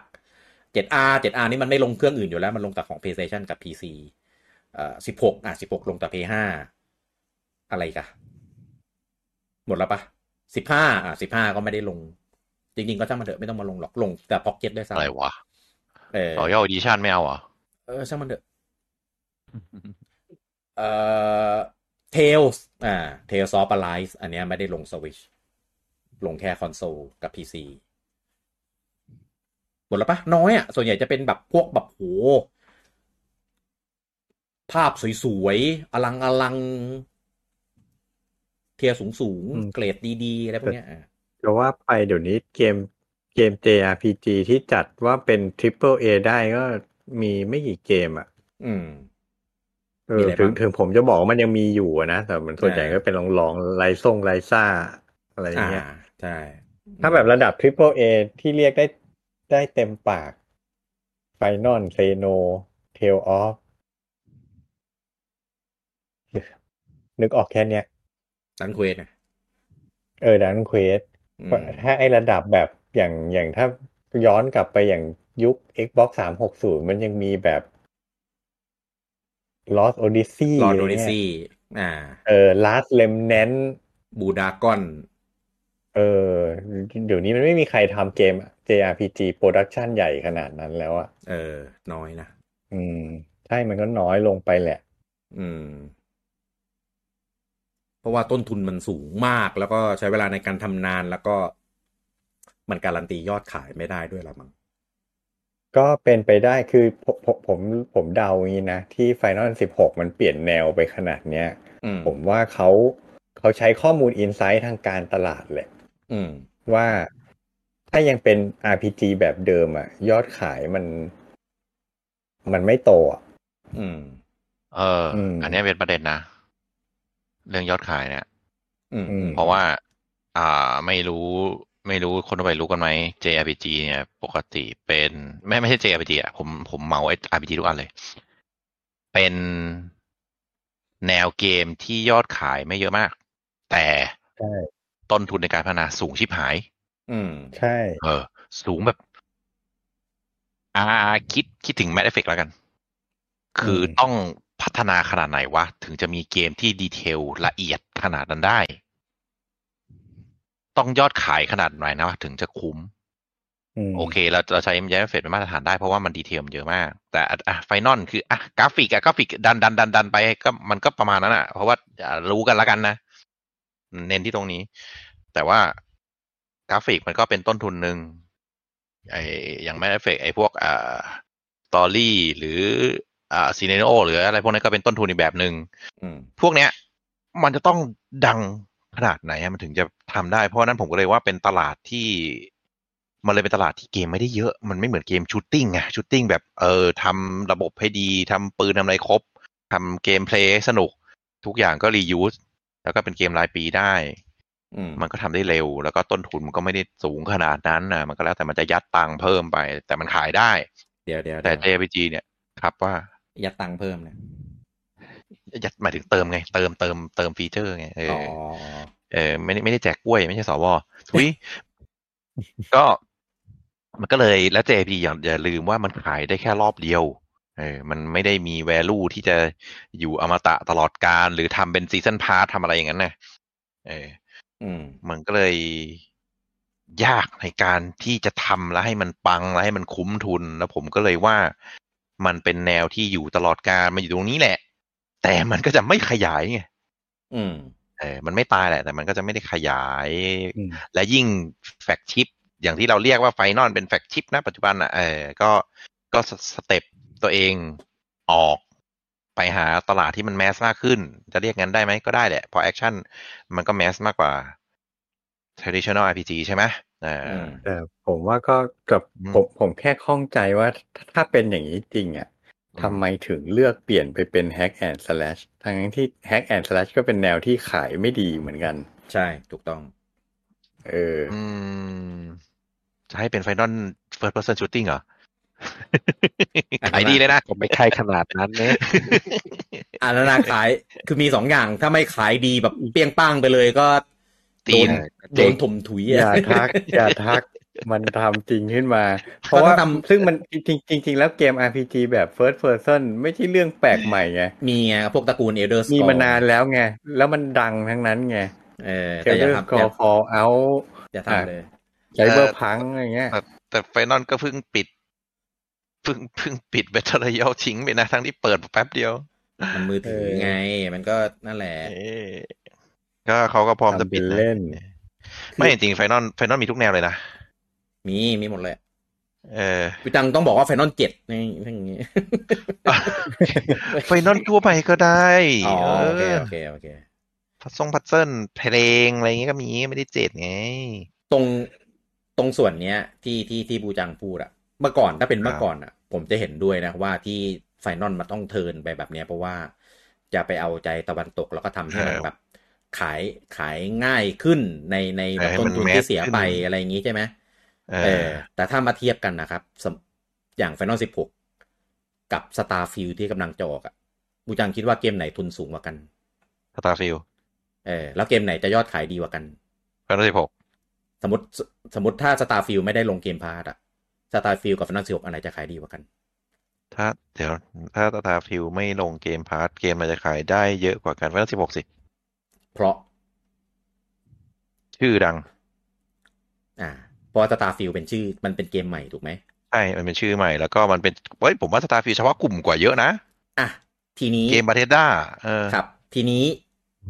7R 7R นี่มันไม่ลงเครื่องอื่นอยู่แล้ว มันลงแต่ของ PlayStation กับ PC เอ่อ16อะ16 ลงแต่ PS5 อะไรอีกันหมดแล้วปะ15อะ15 ก็ไม่ได้ลง จริง ๆ ก็ช่างมันเถอะไม่ต้องมาลงหรอกลงแต่ Pocket ด้วยซ้ำอะไรวะเออรอยัลดีชั่นไม่เอาเหรอเออช่างมันเถอะเอ่อ Tales อ่า Tales of Arise อันเนี้ยไม่ได้ลง Switch ลงแค่คอนโซลกับ PC หมดแล้วปะน้อยอะ ส่วนใหญ่จะเป็นแบบพวกแบบโหภาพสวยๆ อลังอลัง tier สูงสูงๆอืมเกรดดีๆ อะไรพวกเนี้ยอะจะว่าไปเดี๋ยวนี้เกมเกม JRPG ที่จัดว่าเป็น Triple A ได้ก็มีไม่กี่เกมอะ อืมเอมีออะไร ถึงบ้างถึงผมจะบอกว่ามันยังมีอยู่อะนะ แต่มันส่วนใหญ่อ่าก็เป็นลองลองไลซ่ง Ryza อะไรอย่างอ่าเงี้ยใช่ถ้าแบบระดับ Triple A ที่เรียกได้ได้เต็มปาก Final s e n o Tale of นึกออกแค่เนี้ย Dragon Quest นะเออ Dragon Quest อืมถ้าไอระดับแบบอย่างอย่างถ้าย้อนกลับไปอย่างยุค Xbox 360 มันยังมีแบบ Lost Odyssey ลออะโดไรนิเงี้ยซี่อ่า เออ Last Remnant บูดากอน เออ เดี๋ยวนี้มันไม่มีใครทำเกม JRPG Production ใหญ่ขนาดนั้นแล้วอะเออ น้อยนะ อืม ใช่มันก็น้อยลงไปแหละ อืม เพราะว่าต้นทุนมันสูงมากแล้วก็ใช้เวลาในการทำนานแล้วก็ มันการันตียอดขายไม่ได้ด้วยละมั้ง ก็เป็นไปได้คือผมผมผมผมเดาอย่างนี้นะ ที่ Final 16 มันเปลี่ยนแนวไปขนาดเนี้ยอืมผมว่าเขาเขาใช้ข้อมูลอินไซต์ทางการตลาดแหละอืมว่าถ้ายังเป็น RPG แบบเดิมอะยอดขายมัน มันไม่โตอะอืมเอออมอันเนี้ยเป็นประเด็นนะ เรื่องยอดขายเนี่ยอืมอืมเพราะว่า อ่าไม่รู้ ไม่รู้คนทั่วไปรู้กันไหม JRPG เนี่ยปกติเป็นไม่ไม่ใช่ JRPG อะผมผมเมาไอ้ RPG ทุกอันเลย เป็นแนวเกมที่ยอดขายไม่เยอะมาก แต่ใช่ต้นทุนในการพัฒนาสูงชิบหาย อืม ใช่ เออ สูงแบบ อ่าคิดคิดถึง Mass Effect แล้วกัน คืออมต้องพัฒนาขนาดไหนวะ ถึงจะมีเกมที่ detail ละเอียดขนาดนั้นได้ ต้องยอดขายขนาดไหนนะถึงจะคุ้มอืมโอเคเราเราใช้ Mass Effect เป็นมาตรฐานได้เพราะว่ามัน detail มันเยอะมาก แต่อะอะ Final คืออะกราฟิกอะกราฟิกดันดันดันดันไปก็มันก็ประมาณนั้นอะเพราะว่าอะรู้กันแล้วกันนะ เน้นที่ตรงนี้ แต่ว่ากราฟิกมันก็เป็นต้นทุนหนึ่งไออย่างแม s เอฟเฟกไอพวกอ่า story หรืออ่า scenario หรืออะไรพวกนี้ก็เป็นต้นทุนอีกแบบหนึ่งอืมพวกเนี้ย มันจะต้องดัง ขนาดไหนอะมันถึงจะทำได้ เพราะฉะนั้นผมก็เลยว่าเป็นตลาดที่ มันเลยเป็นตลาดที่เกมไม่ได้เยอะ มันไม่เหมือนเกม shooting ไง shooting แบบเออทำระบบให้ดีทำปืนทำอะไรครบทำ gameplay สนุก ทุกอย่างก็ reuseแล้วก็เป็นเกมรายปีได้อืมมันก็ทำได้เร็ว แล้วก็ต้นทุนมันก็ไม่ได้สูงขนาดนั้นนะมันก็แล้วแต่มันจะยัดตังค์เพิ่มไป แต่มันขายได้ เดี๋ยวเดี๋ยวแต่เดี๋ยว JRPG เนี่ยครับว่ายัดตังค์เพิ่มเนี่ย ยัดหมายถึงเติมไง เติมเติมเติมฟีเจอร์ไงเอออ๋ออเออไม่ได้ไม่ได้แจกกล้วย ไม่ใช่สวทุยก็มันก็เลยแล้ว JP อย่าอย่าลืมว่ามันขายได้แค่รอบเดียวเออมันไม่ได้มี value ที่จะอยู่อมตะตลอดการ หรือทำเป็น season pass ทำอะไรอย่างนั้นนะเอออืมมันก็เลยยากในการที่จะทำแล้วให้มันปังแล้วให้มันคุ้มทุน แล้วผมก็เลยว่ามันเป็นแนวที่อยู่ตลอดการมันอยู่ตรงนี้แหละ แต่มันก็จะไม่ขยายไงอืมเออมันไม่ตายแหละ แต่มันก็จะไม่ได้ขยายอืมและยิ่ง flagship อย่างที่เราเรียกว่า Final เป็น flagship นะปัจจุบันอะเออก็ก็ส step ตัวเองออกไปหาตลาดที่มัน mass มากขึ้น จะเรียกงั้นได้ไหมก็ได้แหละเพราะ action มันก็ mass มากกว่า traditional RPG ใช่ไหมเอออือมแต่ผมว่าก็กับอืมผมผมแค่ข้องใจว่าถ้าถ้าเป็นอย่างนี้จริงอะ ทำไมถึงเลือกเปลี่ยนไปเป็น hack and slash ทั้งที่ hack and slash ก็เป็นแนวที่ขายไม่ดีเหมือนกัน ใช่ถูกต้อง เอออืมจะให้เป็นไฟนอล first person shooting เหรอขายดีเลยนะก็ไม่ใช่ขนาดนั้นเนี่ยอ่านานาขายคือมีสองอย่างถ้าไม่ขายดีแบบเปรี้ยงป้างไปเลยก็ตีโดนนโดนถมถุยอย่าอะทัก อย่าทัก มันทำจริงขึ้นมา เพราะว่าก็ต้องทำซึ่งมันจริงจริงๆแล้วเกม RPG แบบ first person ไม่ใช่เรื่องแปลกใหม่ไง มีไงพวกตระกูลเอเดอร์สมีมานานแล้วไง แล้วมันดังทั้งนั้นไง เออเแต่อย่า Elder ทำอย่า Scrolls Fallout อย่าทำเลย Cyberpunk อะไรเงี้ยแต่แต่ไฟนอลก็เพิ่งปิดเพิ่งเพิ่งปิดเบทเทอร์ยลทิ้งไปนะ ทั้งที่เปิดแป๊บเดียว มันมือถือเออไง มันก็นั่นแหละเออก็เขาก็พร้อมจะปิดทำเป็นนะเล่น ไม่จริงไฟนอลไฟนอลมีทุกแนวเลยนะ มีมีหมดเลยเออพี่ตังต้องบอกว่าไฟนอลเจ็ดนี่อย่างงี้Final ทั่วไปก็ได้อ๋อโอเคเออโอเคโอเคพัซซง puzzle เพลงอะไรเงี้ยก็มีไม่ได้เจ็ดไง ตรงตรงส่วนเนี้ย ที่ที่ที่บูจังพูดอะเมื่อก่อนถ้าเป็นเมื่อก่อนอะผมจะเห็นด้วยนะว่าที่ Final มันต้อง turn ไปแบบเนี้ยเพราะว่าจะไปเอาใจตะวันตกแล้วก็ทำให้มันเออแบบขายขายง่ายขึ้นในในแบบให้ต้มันนทุน mass ที่เสียขึ้นไปอะไรอย่างงี้ใช่ไหม เอเอออ แต่ถ้ามาเทียบกันนะครับสำอย่าง Final 16 กับ Starfield ที่กำลังจะออกอะบูจังคิดว่าเกมไหนทุนสูงกว่ากัน Starfield เออ แล้วเกมไหนจะยอดขายดีกว่ากัน Final สิบหกสมมติสมมติถ้า Starfield ไม่ได้ลง Game Pass อะ Starfield กับ Final 16อันไหนจะขายดีกว่ากัน ถ้าเดี๋ยวถ้า Starfield ไม่ลง Game Pass เกมมันจะขายได้เยอะกว่ากัน Final สิบหกสิ เพราะ ชื่อดัง อ่า เพราะว่า Starfield เป็นชื่อมันเป็นเกมใหม่ถูกไหมใช่ มันเป็นชื่อใหม่แล้วก็มันเป็นเฮ้ยผมว่า Starfield เฉพาะกลุ่มกว่าเยอะนะ อะ ทีนี้เกม Bethesda เออครับ ทีนี้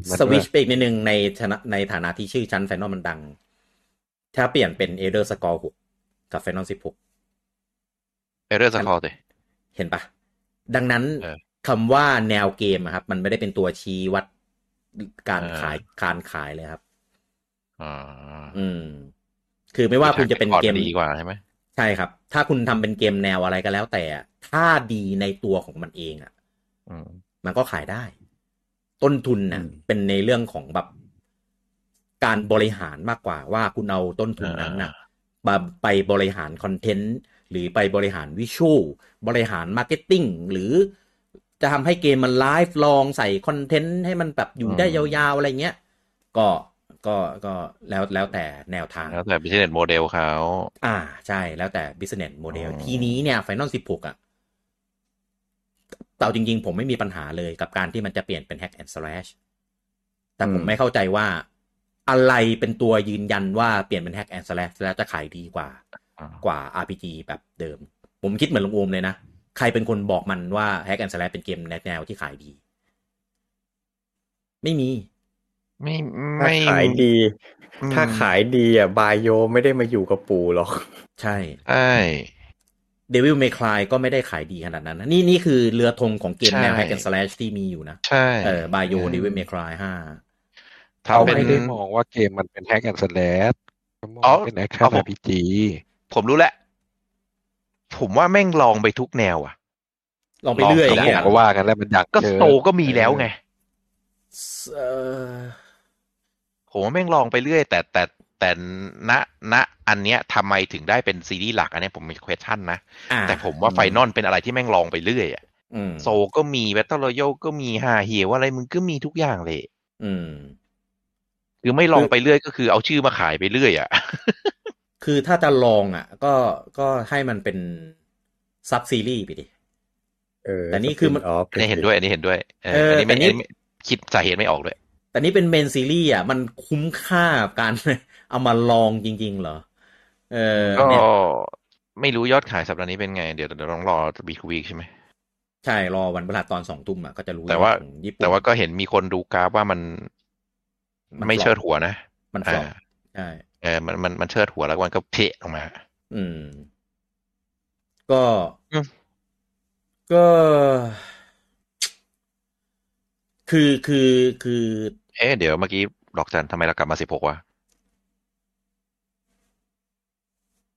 มันสวิชไปอีกนิดนึงในฐานะในฐานะที่ชื่อชั้น Final มันดัง ถ้าเปลี่ยนเป็น Elder Scrolls 6กับ Final 16 Elder Scrollsิเห็นปะดังนั้นเออคำว่าแนวเกมอะครับ มันไม่ได้เป็นตัวชี้วัดการเออขายการขายเลยครับ อ่า อืม คือไม่ว่าคุณจะเป็นเกมดีกว่าใช่ไหมใช่ครับ ถ้าคุณทำเป็นเกมแนวอะไรก็แล้ว แต่อะถ้าดีในตัวของมันเองอะอืมมันก็ขายได้ ต้นทุนน่ะอืมเป็นในเรื่องของแบบการบริหารมากกว่าว่าคุณเอาต้นทุนนั้นน่ะมาไปบริหารคอนเทนต์หรือไปบริหาร visual บริหาร marketingหรือจะทำให้เกมมันไลฟ์ลองใส่คอนเทนต์ให้มันแบบอยู่ได้ยาวๆ อะไรเงี้ย ก็ ก็ก็แล้วแล้วแต่แนวทาง แล้วแต่ business model เขาอ่าใช่แล้วแต่ business model อ๋อทีนี้เนี่ย Final 16 อะแต่เอาจริง ๆ ผมไม่มีปัญหาเลยกับการที่มันจะเปลี่ยนเป็น hack and slash แต่ผมอืมไม่เข้าใจว่าอะไรเป็นตัวยืนยันว่าเปลี่ยนเป็น hack and slash แล้วจะขายดีกว่าอ่ากว่า RPG แบบเดิม ผมคิดเหมือนลุงโอมเลยนะ ใครเป็นคนบอกมันว่า hack and slash เป็นเกมแนวที่ขายดี ไม่มี ไม่ถ้าไม่ขายดีอืมถ้าขายดีอะบายโยไม่ได้มาอยู่กับปู่หรอก ใช่ใช่ Devil May Cry ก็ไม่ได้ขายดีขนาดนั้นนะนี่นี่คือเรือธงของเกมแนวใช่ hack and slash ที่มีอยู่นะ ใช่ เออบายโย Devil May Cry ห้าถ้าเขาเป็นไม่ได้มองว่าเกมมันเป็นแฮกแอนด์สแลชเขามองอ๋อว่าเป็นแอคชั่เอานผมอาร์พีจีผมรู้แล้ว ผมว่าแม่งลองไปทุกแนวอะ ลองไปเรื่อยลอองย่างไปเงี้ยก็ว่ากันแล้วมันอยากก็เจอโตก็มีแล้วไงเออ ผมว่าแม่งลองไปเรื่อย แต่แต่แต่ณณอันเนี้ยทำไมถึงได้เป็นซีรีส์หลักอันเนี้ยผมมี question นะอ่าแต่ผมว่าไฟนอลเป็นอะไรที่แม่งลองไปเรื่อยอะอืมโซก็มีแบตเตอร์รอยัลก็มีหาเหี่ยวอะไรมึงก็มีทุกอย่างเลย อืม คือไม่ลองไปเรื่อยก็คือเอาชื่อมาขายไปเรื่อยอะคือถ้าจะลองอะ ก็ก็ให้มันเป็น sub series ไปดิเออแต่นี่คือมันออฟอันนี้เห็นด้วย อันนี้เห็นด้วยเออเอออันนี้ไม่แต่นี่อันนี้ไม่คิดสาเหตุไม่ออกเลย แต่นี่เป็น main series อะ มันคุ้มค่ากับการเอามาลองจริง ๆ เหรอ เออก็เนี่ยไม่รู้ยอดขายสัปดาห์นี้เป็นไง เดี๋ยวเดี๋ยวต้องรอ week week ใช่ไหม ใช่ รอวันพฤหัสตอนสองทุ่มอะก็จะรู้แต่ว่าของญี่ปุ่นแต่ว่าก็เห็นมีคนดูกราฟว่ามันมันไม่ flop เชิดหัวนะ มันฟลอปอ่าใช่เออมันมันมันเชิดหัวแล้วมันก็เพะออกมา อืม ก็อืมก็ คือคือคือ เอ๊ะเดี๋ยวเมื่อกี้ดอกจันทำไมเรากลับมาสิบหกวะ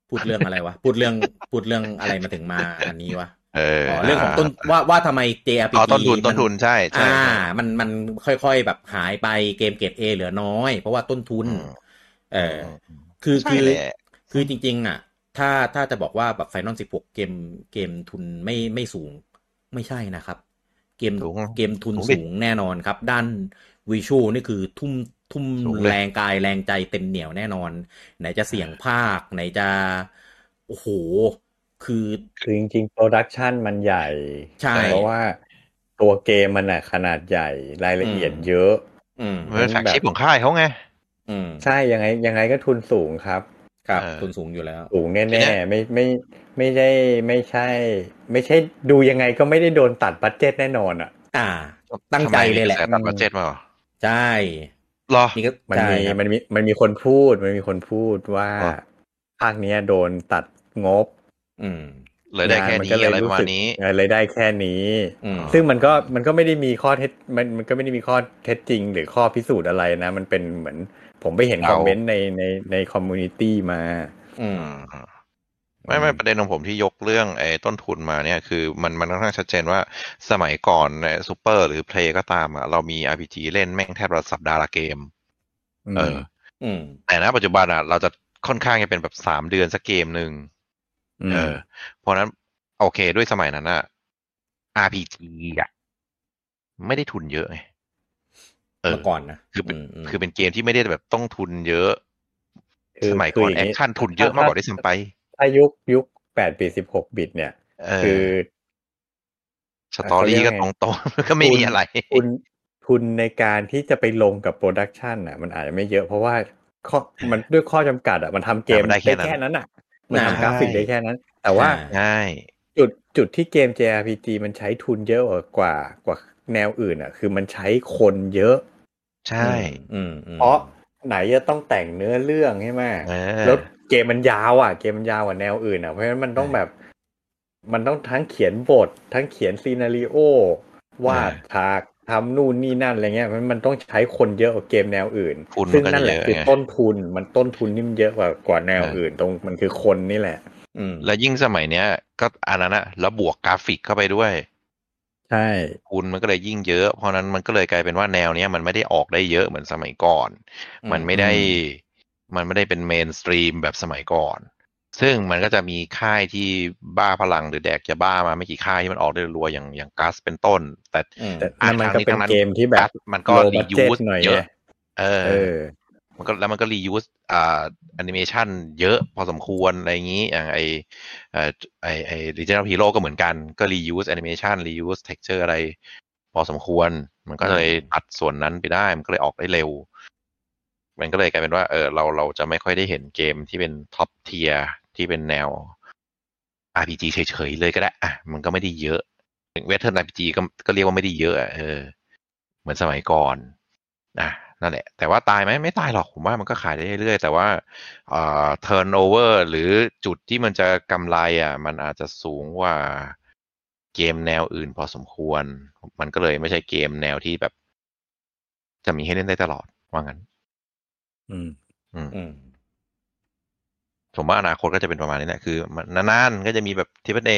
พูดเรื่องอะไรวะ พูดเรื่องพูดเรื่องอะไรมาถึงมาอันนี้วะเอออ๋อเรื่องของต้นว่าว่าทำไม JRPG อ๋อต้นทุนต้นทุนมัใช่ใช่อ่าใช่มันมันค่อยๆแบบหายไปเกมเกรดเอเหลือน้อย เพราะว่าต้นทุนอืมเออคือใช่คือแหละคือจริง ๆ อะ ถ้าถ้าจะบอกว่าแบบไฟนอลสิบหกเกมเกมทุนไม่ไม่สูงไม่ใช่นะครับ เกมสูงเกมทุนสูงดิสูงแน่นอนครับ ด้านวิชวลนี่คือทุ่มทุ่มสูงเลยแรงกายแรงใจเต็มเหนียวแน่นอน ไหนจะเสียงพากย์ ไหนจะ โอ้โห คือคือจริงๆ production มันใหญ่ใช่เพราะว่าตัวเกมมันอะขนาดใหญ่รายละเอียดอืมเยอะ อืมเออ flagshipของค่ายเขาไง อืมใช่ยังไงยังไงก็ทุนสูงครับ ครับเออทุนสูงอยู่แล้วสูงทีเนี้แน่ยๆไม่ไม่ไม่ได้ไม่ใช่ ไม่ใช่ดูยังไงก็ไม่ได้โดนตัด budget แน่นอนอะ อ่า ตั้งใจเลยแหละทำไมมีกรตัด budget มาเหรอใช่เหรอนี่ก็มันใช่มีครับมันมีมันมีคนพูดมันมีคนพูดว่าอ๋อภาคเนี้ยโดนตัดงบ อืมเลยได้แค่งมันี้ก็เลยอะไรประมาณนี้สึกเออเลยได้แค่นี้อืมซึ่งมันก็มันก็ไม่ได้มีข้อเท็จมันมันก็ไม่ได้มีข้อเท็จจริง หรือข้อพิสูจน์อะไรนะ มันเป็นเหมือน ผมไปเห็นเอาคอมเมนต์ในในใน community มาอืมอืมไม่ไม่ประเด็นของผมที่ยกเรื่องไอ้ต้นทุนมาเนี่ยคือมันมันค่อนข้างชัดเจนว่าสมัยก่อนเนี่ยซูเปอร์หรือเพลย์ก็ตามอะเรามี RPG เล่นแม่งแทบละสัปดาห์ละเกม เอออืมแต่ณปัจจุบันอะเราจะค่อนข้างจะเป็นแบบสามเดือนสักเกมหนึ่งอืมเออ เพราะฉะนั้นโอเคด้วยสมัยนั้นอะ RPG อะไม่ได้ทุนเยอะไงเออเมื่อก่อนนะคือเป็นมมคือเป็นเกมที่ไม่ได้แบบต้องทุนเยอะคือสมัยก่อนคืออแอย่างนี้ action ทุนเยอะมากกว่าได้วยซ้ำไปถ้ายุคยุคแปดบิตสิบหกบิตเนี่ยเออคือ story ก็ตรงๆก็ไม่มีอะไร ทุนทุนในการที่จะไปลงกับ production อะ มันอาจจะไม่เยอะเพราะว่าข้อมันด้วยข้อจำกัดอะมันทำเกมมันได้แค่ได้นั้นแค่นั้นอะ มันใช่ทำกราฟิกได้แค่นั้น แต่ว่าใช่จุดจุดที่เกม JRPG มันใช้ทุนเยอะกว่ากว่าแนวอื่นอะ คือมันใช้คนเยอะ ใช่อืมอืมเพราะไหนจะต้องแต่งเนื้อเรื่องใช่ไหมเออแล้วเกมมันยาวอะ เกมมันยาวกว่าแนวอื่นอะเพราะฉะนั้นมันต้องแบบ มันต้องทั้งเขียนบท ทั้งเขียน scenario วาดฉากทำนู่นนี่นั่นอะไรเงี้ยมันมันต้องใช้คนเยอะกว่าเกมแนวอื่นทุนมันซึ่งก็นั่นแหละเยอะคือไงต้นทุนมันต้นทุนนี่มันเยอะกว่ากว่าแนวเอออื่อื่น ตรงมันคือคนนี่แหละ อืม แล้วยิ่งสมัยเนี้ย ก็อันนั้นอะแล้วบวกกราฟิกเข้าไปด้วย ใช่ทุนมันก็เลยยิ่งเยอะ เพราะนั้นมันก็เลยกลายเป็นว่าแนวเนี้ยมันไม่ได้ออกได้เยอะเหมือนสมัยก่อน มันไม่ได้มันไม่ได้เป็นเมนสตรีมแบบสมัยก่อน ซึ่งมันก็จะมีค่ายที่บ้าพลังหรือแดกจะบ้ามาไม่กี่ค่ายที่มันออกได้รัวอย่างอย่างกัสเป็นต้น แต่อืมแต่อะนั่นมันก็ทางนี้เป็นทางนั้นเกมที่แบบมันก็ low รี budget ยูสหน่อยเยไงอะเออเออ มันก็แล้วมันก็รียูสอ่าแอนิเมชันเยอะพอสมควรอะไรอย่างนี้อย่างไอเอ่อไอไอดิจิทัลฮีโร่ก็เหมือนกันก็รียูสแอนิเมชันรียูสเท็กเจอร์อะไร พอสมควร มันก็เลยตัดส่วนนั้นไปได้ มันก็เลยออกได้เร็ว มันก็เลยกลายเป็นว่าเออเราเราจะไม่ค่อยได้เห็นเกมที่เป็น top tier ที่เป็นแนว RPG เฉยๆเลยก็ได้อะมันก็ไม่ได้เยอะถึงเวทเทิร์น RPG ก็ก็เรียกว่าไม่ได้เยอะอะเออ เหมือนสมัยก่อนอะ นั่นแหละ แต่ว่าตายไหมไม่ตายหรอกผมว่ามันก็ขายได้เรื่อยๆ แต่ว่าเอ่อ turnover หรือจุดที่มันจะกำไรอะ มันอาจจะสูงกว่าเกมแนวอื่นพอสมควร มันก็เลยไม่ใช่เกมแนวที่แบบ จะมีให้เล่นได้ตลอดว่างั้น อืม อืมอืมผมว่าอนาคตก็จะเป็นประมาณนี้แหละ คือมันนานๆก็จะมีแบบทีเ a เอ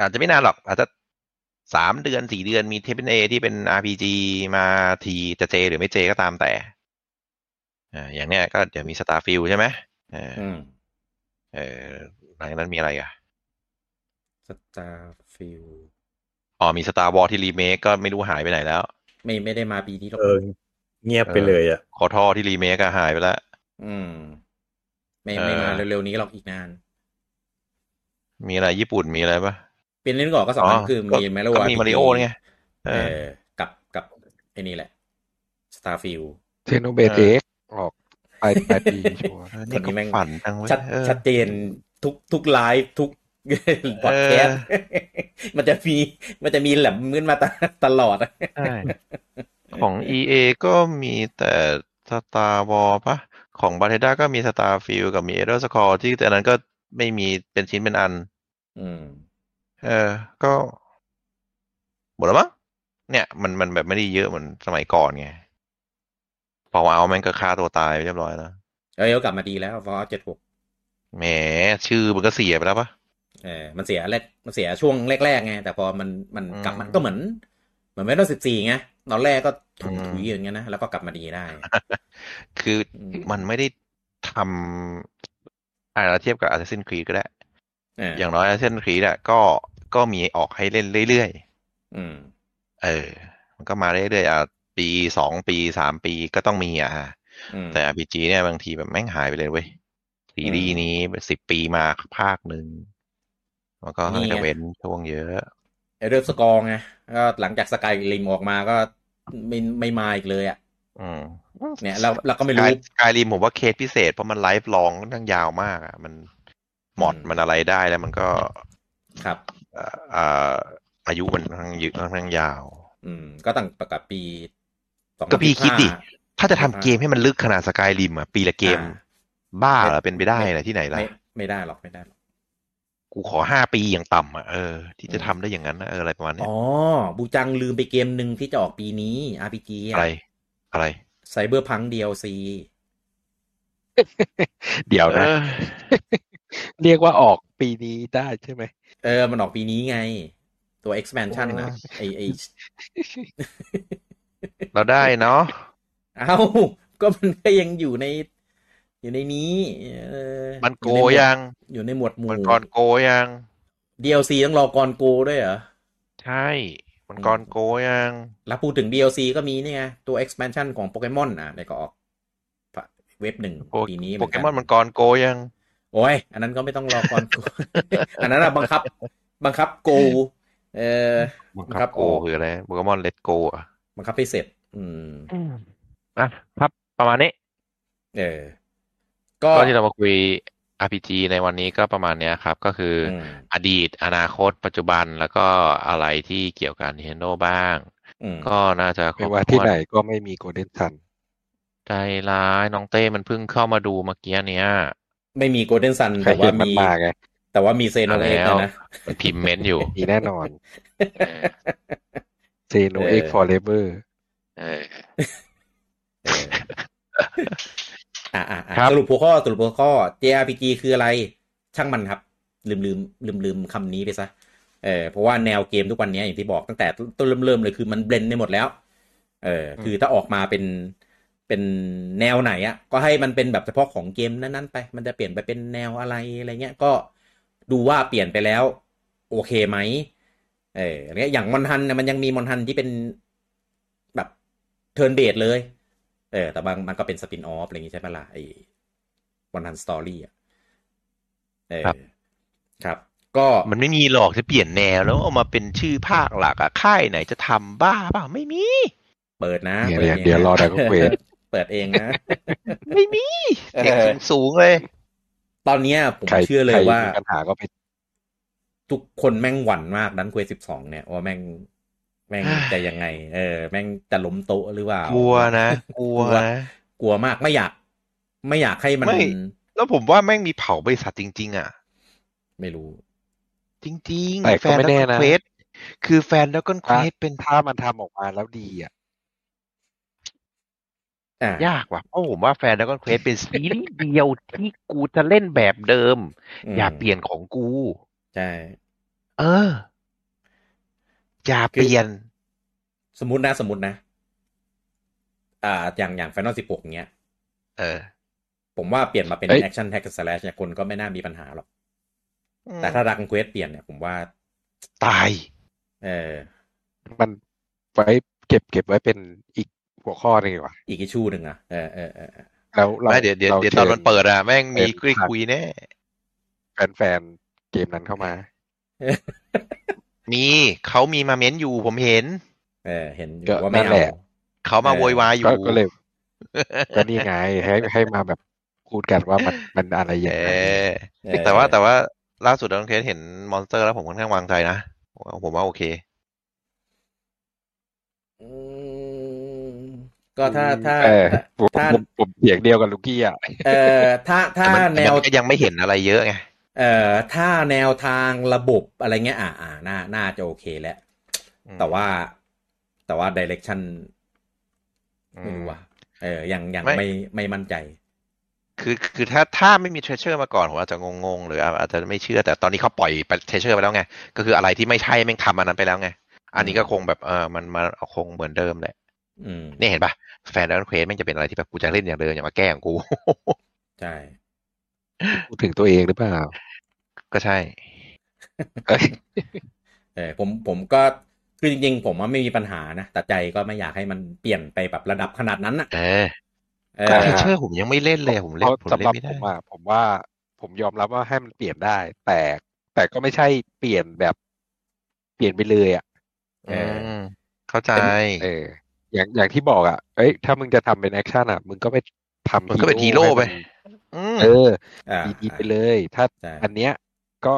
อาจจะไม่นานหรอก อาจจะ สามเดือนสี่เดือนมีทีเ a เอที่เป็น RPG มาทีจะเจหรือไม่เจก็ตามแต่อ่าอย่างเนี้ยก็เดี๋ยวมี Starfield ใช่ไหมเอออืมเออหลังจากนั้นมีอะไรอะ Starfield อ๋อมี Star Wars ที่รีเมคก็ไม่รู้หายไปไหนแล้ว ไม่ไม่ได้มาปีนี้หรอกเออเงียบไปเลยอะ KOTOR ที่รีเมคก็หายไปแล้วอืม ไม่เออไม่มาเร็วๆนี้หรอกอีกนาน มีอะไรญี่ปุ่นมีอะไรปะ เป็นเล่นก่อนก็สองอันคือมีแมโลก็มีมาริโอไงเอเอออกับกับไอ้นี่แหละ Starfield เทโนเบเอ็กออกปลายปลายปีชัวร์เออนี่ก็คนนี้แม่งฝันจังเว้ยชัดเออชัดเจนทุกทุกไลฟ์ทุกพอดแคสต์มันจะมีมันจะมีแหลมมืนมาตตลอดใช่ของ EA ก็มีแต่ Star Wars ปะของ Bethesda ก็มี Starfield กับมี Elder Scrolls ที่แต่นั้นก็ไม่มีเป็นชิ้นเป็นอัน อืม เออ ก็หมดแล้วมั้งเนี่ยมันมันแบบไม่ได้เยอะเหมือนสมัยก่อนไงพอเอาแม่งก็ฆ่าตัวตายไปเรียบร้อยแล้วเอ้ยกลับมาดีแล้ว Fallout 76แหม ชื่อมันก็เสียไปแล้วปะเออมันเสียแรกมันเสียช่วงแรกๆไงแต่พอมันมันอืมกลับมันก็เหมือน เหมือนไม่ต้องสิบสี่ไงตอนแรกก็ถุยอืมถุยอย่างเงี้ยนะแล้วก็กลับมาดีได้ คืออมมันไม่ได้ทำอะไรเทียบกับ Assassin's Creed ก็ได้เอออย่างน้อย Assassin's Creed อะก็ ก็มีออกให้เล่นเรื่อยอืมๆเออ มันก็มาเรื่อยๆอะปีสองปีสามปีก็ต้องมีอะอืมแต่ RPG เนี่ยบางทีแบบแม่งหายไปเลยเว้ยซีรีส์นี้สิบปีมาภาคหนึ่งมันก็นี่ให้ไงเว้นช่วงเยอะเอเดอร์สกอร์ไงก็หลังจากสกายริมออกมาก็ไม่ไม่มาอีกเลยอะอืมเนี่ยเราเราก็ไม่รู้สกายริมผมว่าเคสพิเศษเพราะมันไลฟ์ลองค่อนข้างยาวมากอะ มันหมอดอืมมันอะไรได้แล้วมันก็ครับเอ่อเอ่ออายุมันค่อนข้างยืดค่อนข้างยาว อืม ก็ตั้งประกาศปี2015ก็พี่คิดดิ ถ้าจะทำเกมให้มันลึกขนาดสกายริมอะ ปีละเกมอ่าบ้าเหรอเป็นไปได้เหรอที่ไหนล่ะไม่ไม่ได้หรอกไม่ได้หรอกกูขอห้าปีอย่างต่ำอะเออที่จะทำได้อย่างนั้นนะเอออะไรประมาณเนี้ยอ๋อบูจังลืมไปเกมหนึ่งที่จะออกปีนี้ RPG อะไร อะไรไซเบอร์พัง DLC เดี๋ยวนะเออเรียกว่าออกปีนี้ได้ใช่ไหม เออ มันออกปีนี้ไง ตัว expansion นะไอไอเราได้เนาะ เอ้าก็มันก็ยังอยู่ใน อยู่ในนี้ เออ มันโกอยู่ในหมวดยัง อยู่ในหมวดหมู่ มันกรโกยัง DLC ต้องรอกรโกด้วยเหรอ ใช่ มันกรโกยัง แล้วพูดถึง DLC ก็มีนี่ไง ตัว expansion ของโปเกมอนอะเดี๋ยวก็ออก เว็บหนึ่งโปปีนี้หโปนเกมอนมันกรโกยัง โอ้ยอันนั้นก็ไม่ต้องรอกรโกอันนั้นอะบังคับ บังคับโกเออบังคับโกคืออะไรโปเกมอนเลตโกอะบังคับให้เสร็จ อืมอะครับประมาณนี้ เออ ก็ก็ที่เรามาคุย RPG ในวันนี้ก็ประมาณเนี้ยครับ ก็คือออืมอดีต อนาคต ปัจจุบันแล้วก็อะไรที่เกี่ยวกับ Nintendo บ้างอืมก็น่าจะครไม่บว่าถ้ที่วนไหนก็ไม่มี Golden Sun ใจร้ายน้องเต้มันเพิ่งเข้ามาดูเมื่อกี้เนี้ย ไม่มี Golden Sun ใครแต่ว่าเห็นมันมีมาไงแต่ว่ามี Xeno มา X แล้วนะมันพิมพ์เมนต์อยู่มีแน่นอนเออ Xeno X foreverเออเอออ่าอ่าครับสรุปหัวข้อสรุปหัวข้อ JRPG คืออะไร ช่างมันครับ ลืมลืมลืมลืมคำนี้ไปซะเออเพราะว่าแนวเกมทุกวันนี้อย่างที่บอกตั้งแต่ต้นเริ่มเริ่มเลยคือมันเบลนได้หมดแล้ว เออคือถ้าออกมาเป็น เป็นแนวไหนอะก็ให้มันเป็นแบบเฉพาะของเกมนั้นๆไป มันจะเปลี่ยนไปเป็นแนวอะไรอะไรเงี้ยก็ดูว่าเปลี่ยนไปแล้ว โอเคไหมเอออะไรเงี้ยอย่างมอนฮันเนี่ยมันยังมีมอนฮันที่เป็นแบบเทิร์นเบดเลย เออแต่บางมันก็เป็นสปินออฟอะไรอย่างงี้ใช่ไหมล่ะไอ้มอนฮันสตอรี่อะเออครับครับก็มันไม่มีหรอกจะเปลี่ยนแนวแล้วเอามาเป็นชื่อภาคหลักอะค่ายไหนจะทำบ้าเปล่าไม่มี เปิดนะ เดี๋ยวปิเดี๋ยวงเดี๋ยวรอนะดราก้อนเควส เปิดเองนะ ไม่มีเออเสียงสูงๆเลย ตอนเนี้ยผมใครเชื่อเลใครยว่ามีปัญหาก็ไปทุกคนแม่งหวั่นมาก Dragon Quest สิบสองเนี่ยว่าแม่งแม่งเฮ้ยจะยังไง เออ แม่งจะล้มโต๊ะหรือเปล่ากลัวนะกลัวนะกลัวมากไม่อยาก ไม่อยากให้มันไม่แล้วผมว่าแม่งมีเผาบริษัทจริง ๆ อะ ไม่รู้ จริงแต่ๆก็ไม่แน่นะเควสคือแฟน Dragon Quest เป็นถ้ามันทำออกมาแล้วดีอะ อะยากว่ะเพราะผมว่าแฟน Dragon Quest เป็นซีรีส์เดียวที่กูจะเล่นแบบเดิมมอย่าเปลี่ยนของกู ใช่ เออ อย่าเปลี่ยน สมมตินะ สมมตินะ อ่า อย่างอย่าง Final 16เงี้ย เออผมว่าเปลี่ยนมาเป็นเอ้ย Action Hack and Slash เนี่ยคนก็ไม่น่ามีปัญหาหรอก แต่ถ้าดักเควสเปลี่ยนเนี่ยผมว่า ตาย เออ มันไว้เก็บเก็บไว้เป็นอีก หัวข้อหนึงดีกว่าอีกอิชูหนึ่งอะเออเออเออเออแล้วเราไม่เดี๋ยวเดี๋ยวราเดี๋ยวตอนมันเปิดอะแม่งมีเชิญคุยคุยแน่แฟนๆเกมนั้นเข้ามา มีเขามีมาเม้นอยู่ผมเห็น เออ เห็นอยู่ก็ว่าไม่นั่นเอาแหละเขามาเออโวยวายอยู่ก็ก็เลยก็นี่ไงให้ให้มาแบบพูดกันว่ามันมันอะไรอย่างเอไรอเออแต่ว่าแต่ว่าล่าสุดน้องเทสเห็นมอนสเตอร์แล้วผมค่อนข้างวางใจนะผมว่าผมว่าโอเคอืม ก็ถ้าถ้าเออผมถ้าผมผมเสียงเดียวกับลูกี้อะเออถ้าถ้าแต่มันแนวมันก็ยังไม่เห็นอะไรเยอะไงเอ่อถ้าแนวทางระบบอะไรเงี้ย อ่าอ่าน่าน่าจะโอเคแล้วอืมแต่ว่าแต่ว่าดิเรกชันอืไม่มรู้ว่าเออยังยังไม่ไม่ไม่มั่นใจ คือคือถ้าถ้าไม่มีเทรเชอร์มาก่อนผมอาจจะงงๆ หรืออาจจะไม่เชื่อแต่ตอนนี้เขาปล่อยไป Treasure ไปแล้วไง ก็คืออะไรที่ไม่ใช่แม่งทำอันนั้นไปแล้วไง อันนี้ก็คงแบบเออมันมาคงเหมือนเดิมแหละอืม เนี่ยเห็นปะแฟน Dragon Quest แม่งจะเป็นอะไรที่แบบกูจะเล่นอย่างเดิมอย่ามาแกล้งกู ใช่พูดถึงตัวเองหรือเปล่า ก็ใช่เอ้ยเออผมผมก็คือจริงๆ ผมว่าไม่มีปัญหานะแต่ใจก็ไม่อยากให้มันเปลี่ยนไปแบบระดับขนาดนั้นอะเออเอก็อ Treasure ผมยังไม่เล่นเลยผมเล่นเพราะผมสำเล่หรันบไม่ผได้มอะผมว่าผมยอมรับว่าให้มันเปลี่ยนได้ แต่แต่ก็ไม่ใช่เปลี่ยนแบบเปลี่ยนไปเลยอะเออือมเข้าใจ เออ อย่างอย่างที่บอกอะ เอ้ย ถ้ามึงจะทำเป็น action อะ มึงก็ไปทำมึงก็เป็นฮีโร่ไปให้มันอืมเอออ่าดีๆไปเลย ถ้าใช่อันเนี้ยก็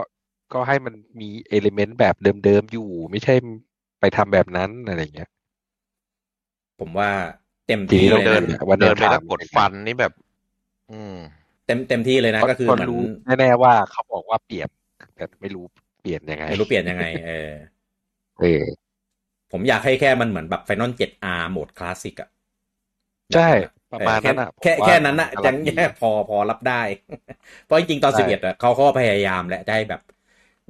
ก็ให้มันมี element แบบเดิมๆอยู่ ไม่ใช่ไปทำแบบนั้นอะไรเงี้ย ผมว่าเต็มทีที่นี้เลเรายเดินนะวันเดินเดิไปนแล้วทางกดฟันนี่แบบ อืม เต็มเต็มที่เลยนะ ก็คือก็เหมือนรู้แน่ๆว่าเขาบอกว่าเปลี่ยนแต่ไม่รู้เปลี่ยนยังไง ไม่รู้เปลี่ยนยังไง เออ เออ ผมอยากให้แค่มันเหมือนแบบ Final 7R โหมดคลาสสิกอะใช่ ประมาณนั้นอะแค่ผมว่าแค่นั้นอะกำลัจังงดีแค่พอพอรับได้ เพราะจริงๆ ตอนใช่สิบเอ็ดอะเขาก็พยายามแหละจะให้แบบ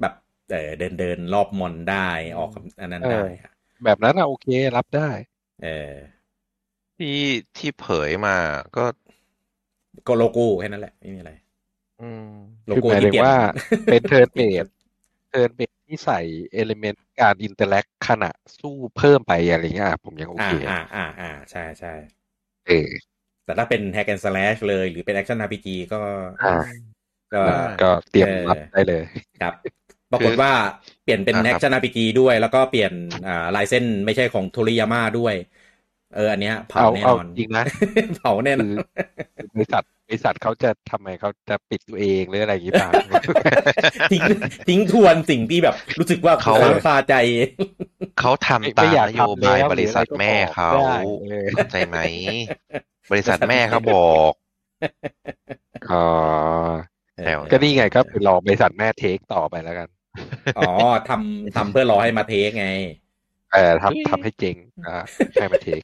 แบบเออเดินเดินรอบมอนได้ออกอันนั้นได้อะแบบนั้นอะโอเครับได้ เออที่ที่เผยมาก็ก็โลโก้แค่นั้นแหละ ไม่มีอะไร อืมโลคือโก้หมายที่ถึเปลี่ยนงว่าเป็น turn-based turn-based ที่ใส่ element การ interact ขณะสู้เพิ่มไปอะไรเงี้ยอะผมยังโออ่าเค อ่าอ่าอ่าใช่ใช่เออแต่ถ้าเป็น Hack and Slash เลยหรือเป็น Action RPG ก็อ่าก็ได้ก็เตรียมเออรับได้เลยครับปรากฏว่าเปลี่ยนเป็นอ่าครับ Action RPG ด้วย แล้วก็เปลี่ยนอ่าลายเส้นไม่ใช่ของโทริยาม่าด้วย เอออันเนี้ยเผาเอาแน่เอานอนจริงนะเผาแน่นคือนอบริษัทบริษัทเขาจะทำไมเขาจะปิดตัวเองหรืออะไรอย่างงี้ป่ะทิ้งทิ้งทวนสิ่งที่แบบ รู้สึกว่าเขาค้างคาใจ เขาทำตามนโยบายบริษัทแม่เขาหรืออะไรก็บอกได้เออเข้าใจไหม บริษัทแม่เขาบอกอ๋อเออแถวก็นี่ไงก็ไปรอบริษัทแม่เทคต่อไปแล้วกัน อ๋อทำทำเพื่อรอให้มาเทคไง เออทำทำให้เจ๊งอ่าให้มาเทค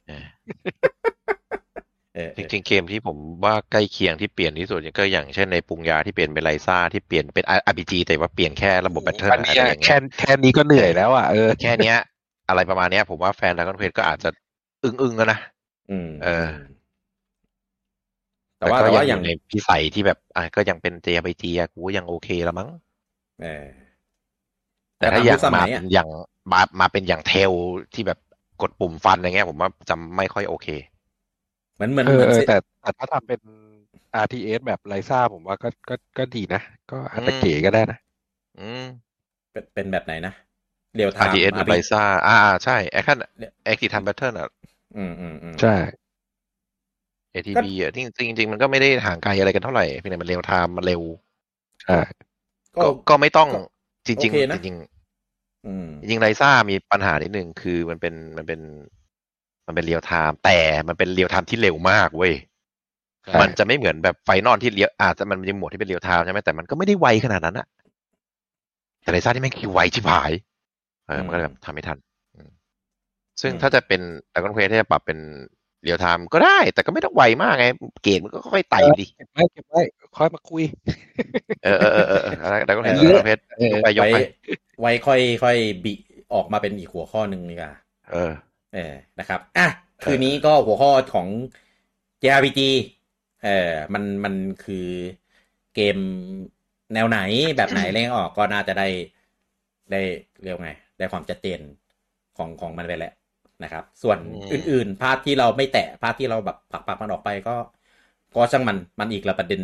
เออจริงๆเกมที่ผมว่าใกล้เคียงที่เปลี่ยนที่สุดก็อย่างเช่นในปรุงยาที่เปลี่ยนเป็นไลซ่าที่เปลี่ยนเป็น RPG แต่ว่าเปลี่ยนแค่ระบบแบตเทิลอันอะไรเนี้ยอย่างเงี้แค่ยแค่นี้ก็เหนื่อยแล้วอะเออแค่เนี้ย อะไรประมาณเนี้ย ผมว่าแฟน Dragon Quest ก็อาจจะอึ้งๆกันนะอืมเออ แต่ว่าก็แต่ยัว่างออย่างยู่ในพิสัยที่แบบอะก็ยังเป็น JRPG อะกูยังโอเคแล้วมั้งเออ แต่ถ้าอยากตามยุคสมัมายอะเป็นอย่างมามาเป็นอย่าง Tales ที่แบบกดปุ่มฟันอะไรเงี้ย ผมว่าจะไม่ค่อยโอเคเหมือนเหมือนเอเหอมือนเออเซแต่แต่ถ้าทำเป็น RTS แบบ Ryza ผมว่าก็ก็ก็ดีนะ ก็อาจจะอืมเก๋ก็ได้นะอืมเป็นเป็นแบบไหนนะเรียวไทม์ RTS แบบไลซ่าอ่า ใช่ action active time battle อะอืมอืมอืมใช่ ATB อะจริงๆจริงๆมันก็ไม่ได้ห่างไกลอะไรกันเท่าไหร่เพียงแต่มัน real-time มันเร็วใช่ก็ก็ก็ไม่ต้องก็ จริงโอเคๆนะจริงอืมๆจริงๆ Ryza มีปัญหานิดนึงคือมันเป็นมันเป็น มันเป็น real-time แต่มันเป็น real-time ที่เร็วมากเว้ยใช่มันจะไม่เหมือนแบบ Final ที่เรียวอาจจะมันมีโหมดที่เป็น real-time ใช่ไหมแต่มันก็ไม่ได้ไวขนาดนั้นอะแต่ Ryza ที่แม่งคือไวชิบหายเออมันก็เลยแบบทำไม่ทันอืมซึ่งอืมถ้าจะเป็น Dragon Quest ที่จะปรับเป็น real-time ก็ได้ แต่ก็ไม่ต้องไวมากไง เกรดมันก็ค่อยๆไต่ดิเก็บไว้เก็บไว้ค่อยมาคุย เออเออเออเออเออ Dragon Quest เยอะเควสเออยกไปยกไว้ไปไว้ค่อยค่อยบิออกมาเป็นอีกหัวข้อหนึ่งดีกว่าเออ เออนะครับอะคืนนี้ก็หัวข้อของ JRPG เออมันมันคือเกมแนวไหนแบบไหนเล่งออกก็น่าจะได้ได้เรียกไง ได้ความชัดเจนของของมันไปแหละ นะครับ ส่วนอืมอื่นๆ part ที่เราไม่แตะ part ที่เราแบบปักปักมันออกไปก็ ก็ช่างมันมันอีกละประเด็น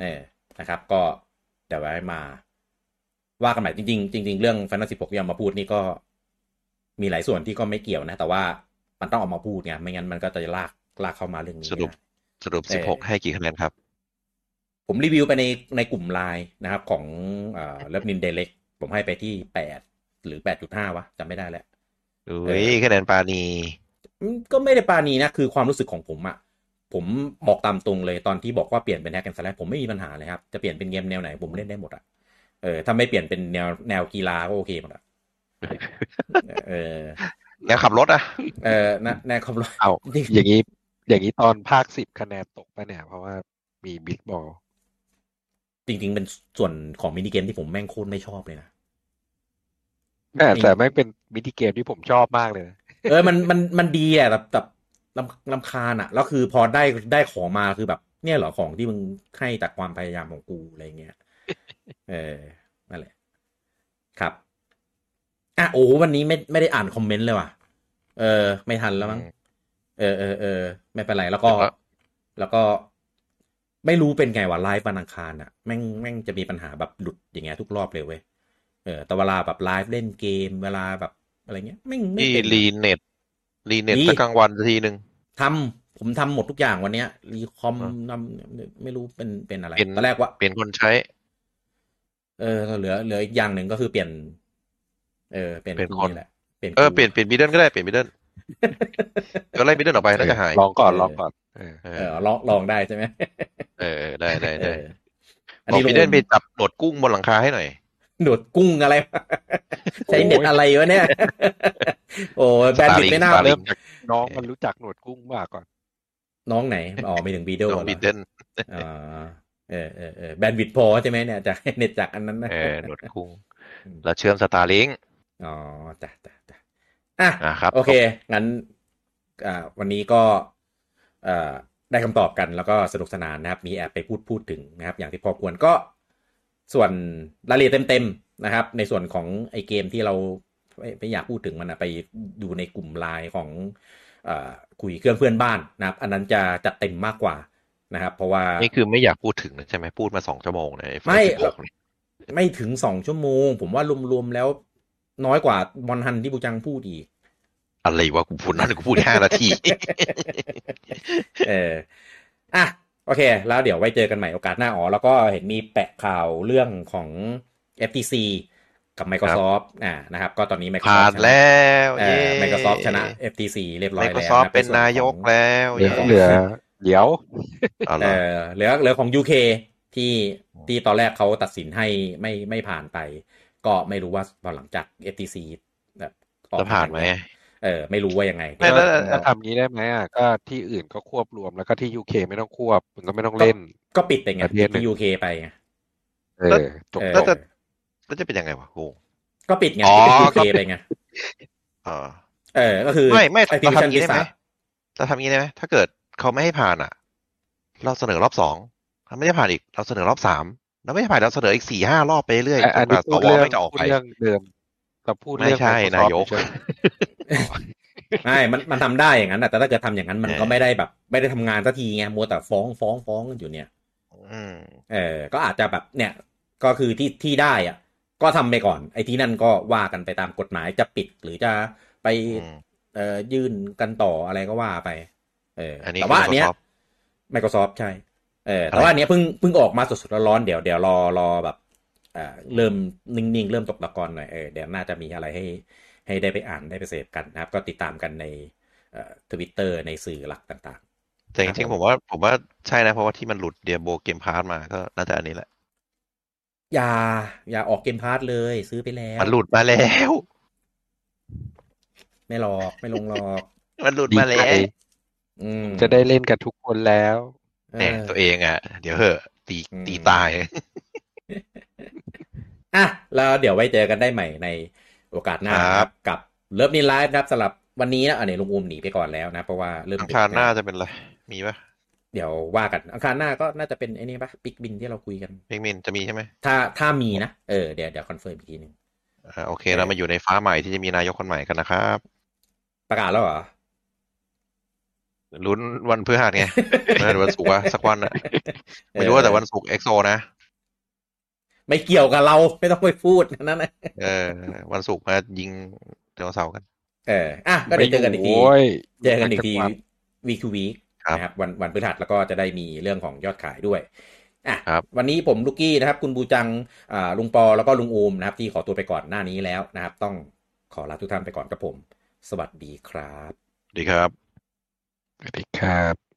เออนะครับ ก็เดี๋ยวไว้มา ว่ากันใหม่จริงๆจริง ๆ เรื่อง Final 16ที่เอามาพูดนี่ก็ มีหลายส่วนที่ก็ไม่เกี่ยวนะ แต่ว่ามันต้องออกมาพูดไงไม่งั้นมันก็จะลากลากเข้ามาเรื่องนี้สรุปนะสรุปเออสิบหกให้กี่คะแนนครับ ผมรีวิวไปในในกลุ่มไลน์นะครับ ของเอ่อเลิฟนินเดเล็กผมให้ไปที่แปดหรือแปดจุดห้าวะจำไม่ได้แล้ว อุ้ยคะแนนปรานีอืมก็ไม่ได้ปรานีนะ คือความรู้สึกของผมอะผมบอกตามตรงเลยตอนที่บอกว่าเปลี่ยนเป็น hack and slash ผมไม่มีปัญหาเลยครับ จะเปลี่ยนเป็นเกมแนวไหนผมเล่นได้หมดอะเออถ้าไม่เปลี่ยนเป็นแนวแนวกีฬาก็โอเคหมดอะเออแล้วขับรถอะเออนะแนวขับรถเอาจริงอย่างนี้ อย่างนี้ตอนภาคสิบคะแนนตกไปะเนี่ย เพราะว่ามีบิ๊กบอลจริง ๆ เป็นส่วนของมินิเกมที่ผมแม่งโคตรไม่ชอบเลยนะ แต่แต่ไม่งเป็นมินิเกมที่ผมชอบมากเลยนะเออมันมันมันดีอะแบบแบบลำลำคาญอะแล้วคือพอได้ได้ของมาคือแบบ เนี่ยเหรอของที่มึงให้จากความพยายามของกูอะไรเงี้ยเออนั่นแหละ ครับอะโอ้วันนี้ไม่ไม่ได้อ่านคอมเมนต์เลยว่ะ เออ ไม่ทันแล้วมั้งเออเออเออไม่เป็นไรแล้วก็แต่ว่าแล้วก็ไม่รู้เป็นไงว่าไลฟ์วันอังคารอะแม่งแม่งจะมีปัญหาแบบหลุดอย่างเงี้ยทุกรอบเลยเว้ย เออแต่เวลาแบบไลฟ์เล่นเกมเวลาแบบอะไรเงี้ยแม่งไม่ที่เป็นรีเน็ตรีเน็ตดีสักกลางวันทีหนึ่งทำผมทำหมดทุกอย่างวันเนี้ยรีคอมอะทำไม่รู้เป็นเป็นอะไรเป็นตอนแรกว่าเปลี่ยนคนใช้ เออเหลือเหลืออีกอย่างหนึ่งก็คือเปลี่ยน เออเปลี่ยนเปลี่ยนคนแหละเปลี่ยนเออกูเปลี่ยนเปลี่ยนบิดเดิลก็ได้เปลี่ยนบิดเดิลก็ไล่บิดเดิลออกไปแล้วจะหายลองก่อนเออลองก่อนเออเอเอออลองลองได้ใช่ไหมเออได้ได้เอได้ออันบอกนี้บิดเดิลลงไปจับโดดกุ้งบนหลังคาให้หน่อย หนวดกุ้งอะไรวะใช้เน็ตอะไรวะเนี่ย โอ้ bandwidth ไม่น่า Starlink เริ่มจากน้องมันรู้จักหนวดกุ้งมากก่อน น้องไหน อ๋อไม่ถึงบีเดิลน้องบิดเดิลอ๋อเออเออเออ bandwidth พอใช่ไหมเนี่ยจากเน็ตจากอันนั้นนะเออโดดกุ้งแล้วเชื่อม Starlink อ๋อจ้ะจ้ะจ้ะอะอ่าครับ โอเค งั้นอ่าวันนี้ก็อ่าได้คำตอบกันแล้วก็สนุกสนานนะครับ มีแอบไปพูดพูดถึงนะครับ อย่างที่พอควรก็ ส่วนรายละเอียดเต็มๆนะครับ ในส่วนของไอเกมที่เราไม่ไม่อยากพูดถึงมันนะไปดูในกลุ่มไลน์ของอาคุยเครื่องเพื่อนบ้านนะครับ อันนั้นจะจัดเต็มมากกว่านะครับ เพราะว่านี่คือไม่อยากพูดถึงนะใช่ไหมพูดมาสองชั่วโมงเลยไม่16เนี่ยไม่ถึงสองชั่วโมง ผมว่ารวมๆแล้วน้อยกว่าบอลฮันที่บูจังพูดอีกอะไรวะกูพูดนั่นกูพูดห้านาที เอออะ โอเค แล้วเดี๋ยวไว้เจอกันใหม่โอกาสหน้าอ๋อแล้วก็เห็นมีแปะข่าวเรื่องของ FTC กับ Microsoft อ่านะครับ ก็ตอนนี้ผ่า Microsoft นแล้วเอเย้อ Microsoft ชนะ FTC เรียบร้อยแล้ว Microsoft เป็นนายกแล้วเหลือเย้เหลือเดี๋ยวเอาเอละอเหลือเหลือของ UK ที่ที่ตอนแรกเขาตัดสินให้ไม่ไม่ผ่านไป ก็ไม่รู้ว่าตอนหลังจาก FTC แบบออกจะผ่านไหม เออไม่รู้ว่ายังไงไม่แล้วถ้าทำงี้ได้ไหมอะก็ที่อื่นก็ควบรวมแล้วก็ที่ยูเคไม่ต้องควบมันก็ไม่ต้องเล่น ก็ปิดไปไงประเทศหนึ่งที่ UK ไปไงเออจบเออจแล้วบจะแล้วจะเป็นยังไงวะโอ้ก็ปิดไงอ๋อปิด UK ก็ไปไงอ่าเออก็คือไม่ไม่ไอทีเรามทำชัอนย่างนี้พิได้ไหมศาเราทำอย่างนี้ได้ไหมถ้าเกิดเขาไม่ให้ผ่านอะ เราเสนอรอบสองถ้าไม่ได้ผ่านอีกเราเสนอรอบสามแล้วไม่ได้ผ่านเราเสนออีกสี่ห้ารอบไปเรื่อยอะอันจนี้กว่าพูสดวเรื่องไม่จะออกพูดไปเรื่องเดิม แต่พูดไม่เรื่องใช่ Microsoft นายกเฉยไม่มันมันทำได้อย่างนั้นแต่ถ้าเกิดทำอย่างนั้นมันเออก็ไม่ได้แบบ ไม่ได้ทำงานสักทีไงมัวแต่ฟ้องฟ้องฟ้องกันอยู่เนี่ยอืมเออ ก็อาจจะแบบเนี่ย ก็คือที่ที่ได้อะ ก็ทำไปก่อน ไอ้ที่นั่นก็ว่ากันไปตามกฎหมายจะปิดหรือจะไปอืมเอ่อยื่นกันต่ออะไรก็ว่าไป เอออันนี้แต่ว่าอันเนี้ยคือ Microsoft ใช่ เออแต่อะไรว่าอันเนี้ยเพิ่งเพิ่งออกมาสดๆร้อนๆเดี๋ยวเดี๋ยวรอรอแบบ เอ่อเริ่มนิ่งๆ เริ่มตกตะกอนหน่อยเออเดี๋ยวน่าจะมีอะไรให้ให้ได้ไปอ่านได้ไปเสพกันนะครับ ก็ติดตามกันในเอ่อทวิตเตอร์ในสื่อหลักต่างแต่จริงๆ ผมว่าผมว่าใช่นะ เพราะว่าที่มันหลุด Diablo Game Pass มาก็น่าจะอันนี้แหละๆอย่า อย่าออก Game Pass เลยซื้อไปแล้ว มันหลุดมาแล้ว ไม่หรอกไม่ลงหรอก มันหลุดดีมาแล้ใจวอืมจะได้เล่นกันทุกคนแล้วเออเนี่ยตัวเองอะ เดี๋ยวเหอะตีอืมตีตาย อะแล้วเดี๋ยวไว้เจอกันได้ใหม่ในโอกาสหน้าครับกับ LOVENIN Live นะครับสำหรับวันนี้นะอันนี้ลุงอูมหนีไปก่อนแล้วนะ เพราะว่าเริ่มอังดึกคารหน้าแล้วจะเป็นอะไร มีปะเดี๋ยวว่ากันอังคารหน้าก็น่าจะเป็นไอ้นี่ปะ Pikmin ที่เราคุยกัน Pikmin จะมีใช่ไหมถ้าถ้ามีนะเออเดี๋ยวเดี๋ยว confirm อีกทีหนึ่งอ่าโอเคเรามาอยู่ในฟ้าใหม่ที่จะมีนายกคนใหม่กันนะครับ ประกาศแล้วเหรอลุ้นวันพฤหัสไงไม่ใช่วันศุกร์วะสักวันอะไม่รู้ว่าแต่วันศุกร์ Exo นะ ไม่เกี่ยวกับเราไม่ต้องไปพูดนั่นนะเออ วันศุกร์มายิงไดโนเสาร์กัน เอออะก็เดี๋ยวเจอกันอีกทีโอ้ยเจอกันอีกทีวันวีคูวีคครับนะครับวันวันพฤหัสแล้วก็จะได้มีเรื่องของยอดขายด้วยอะครับวันนี้ผมลูกกี้นะครับ คุณบูจังอ่าลุงปอแล้วก็ลุงอูมนะครับ ที่ขอตัวไปก่อนหน้านี้แล้วนะครับ ต้องขอลาทุกท่านไปก่อนครับผม สวัสดีครับ ดีครับ สวัสดีครับ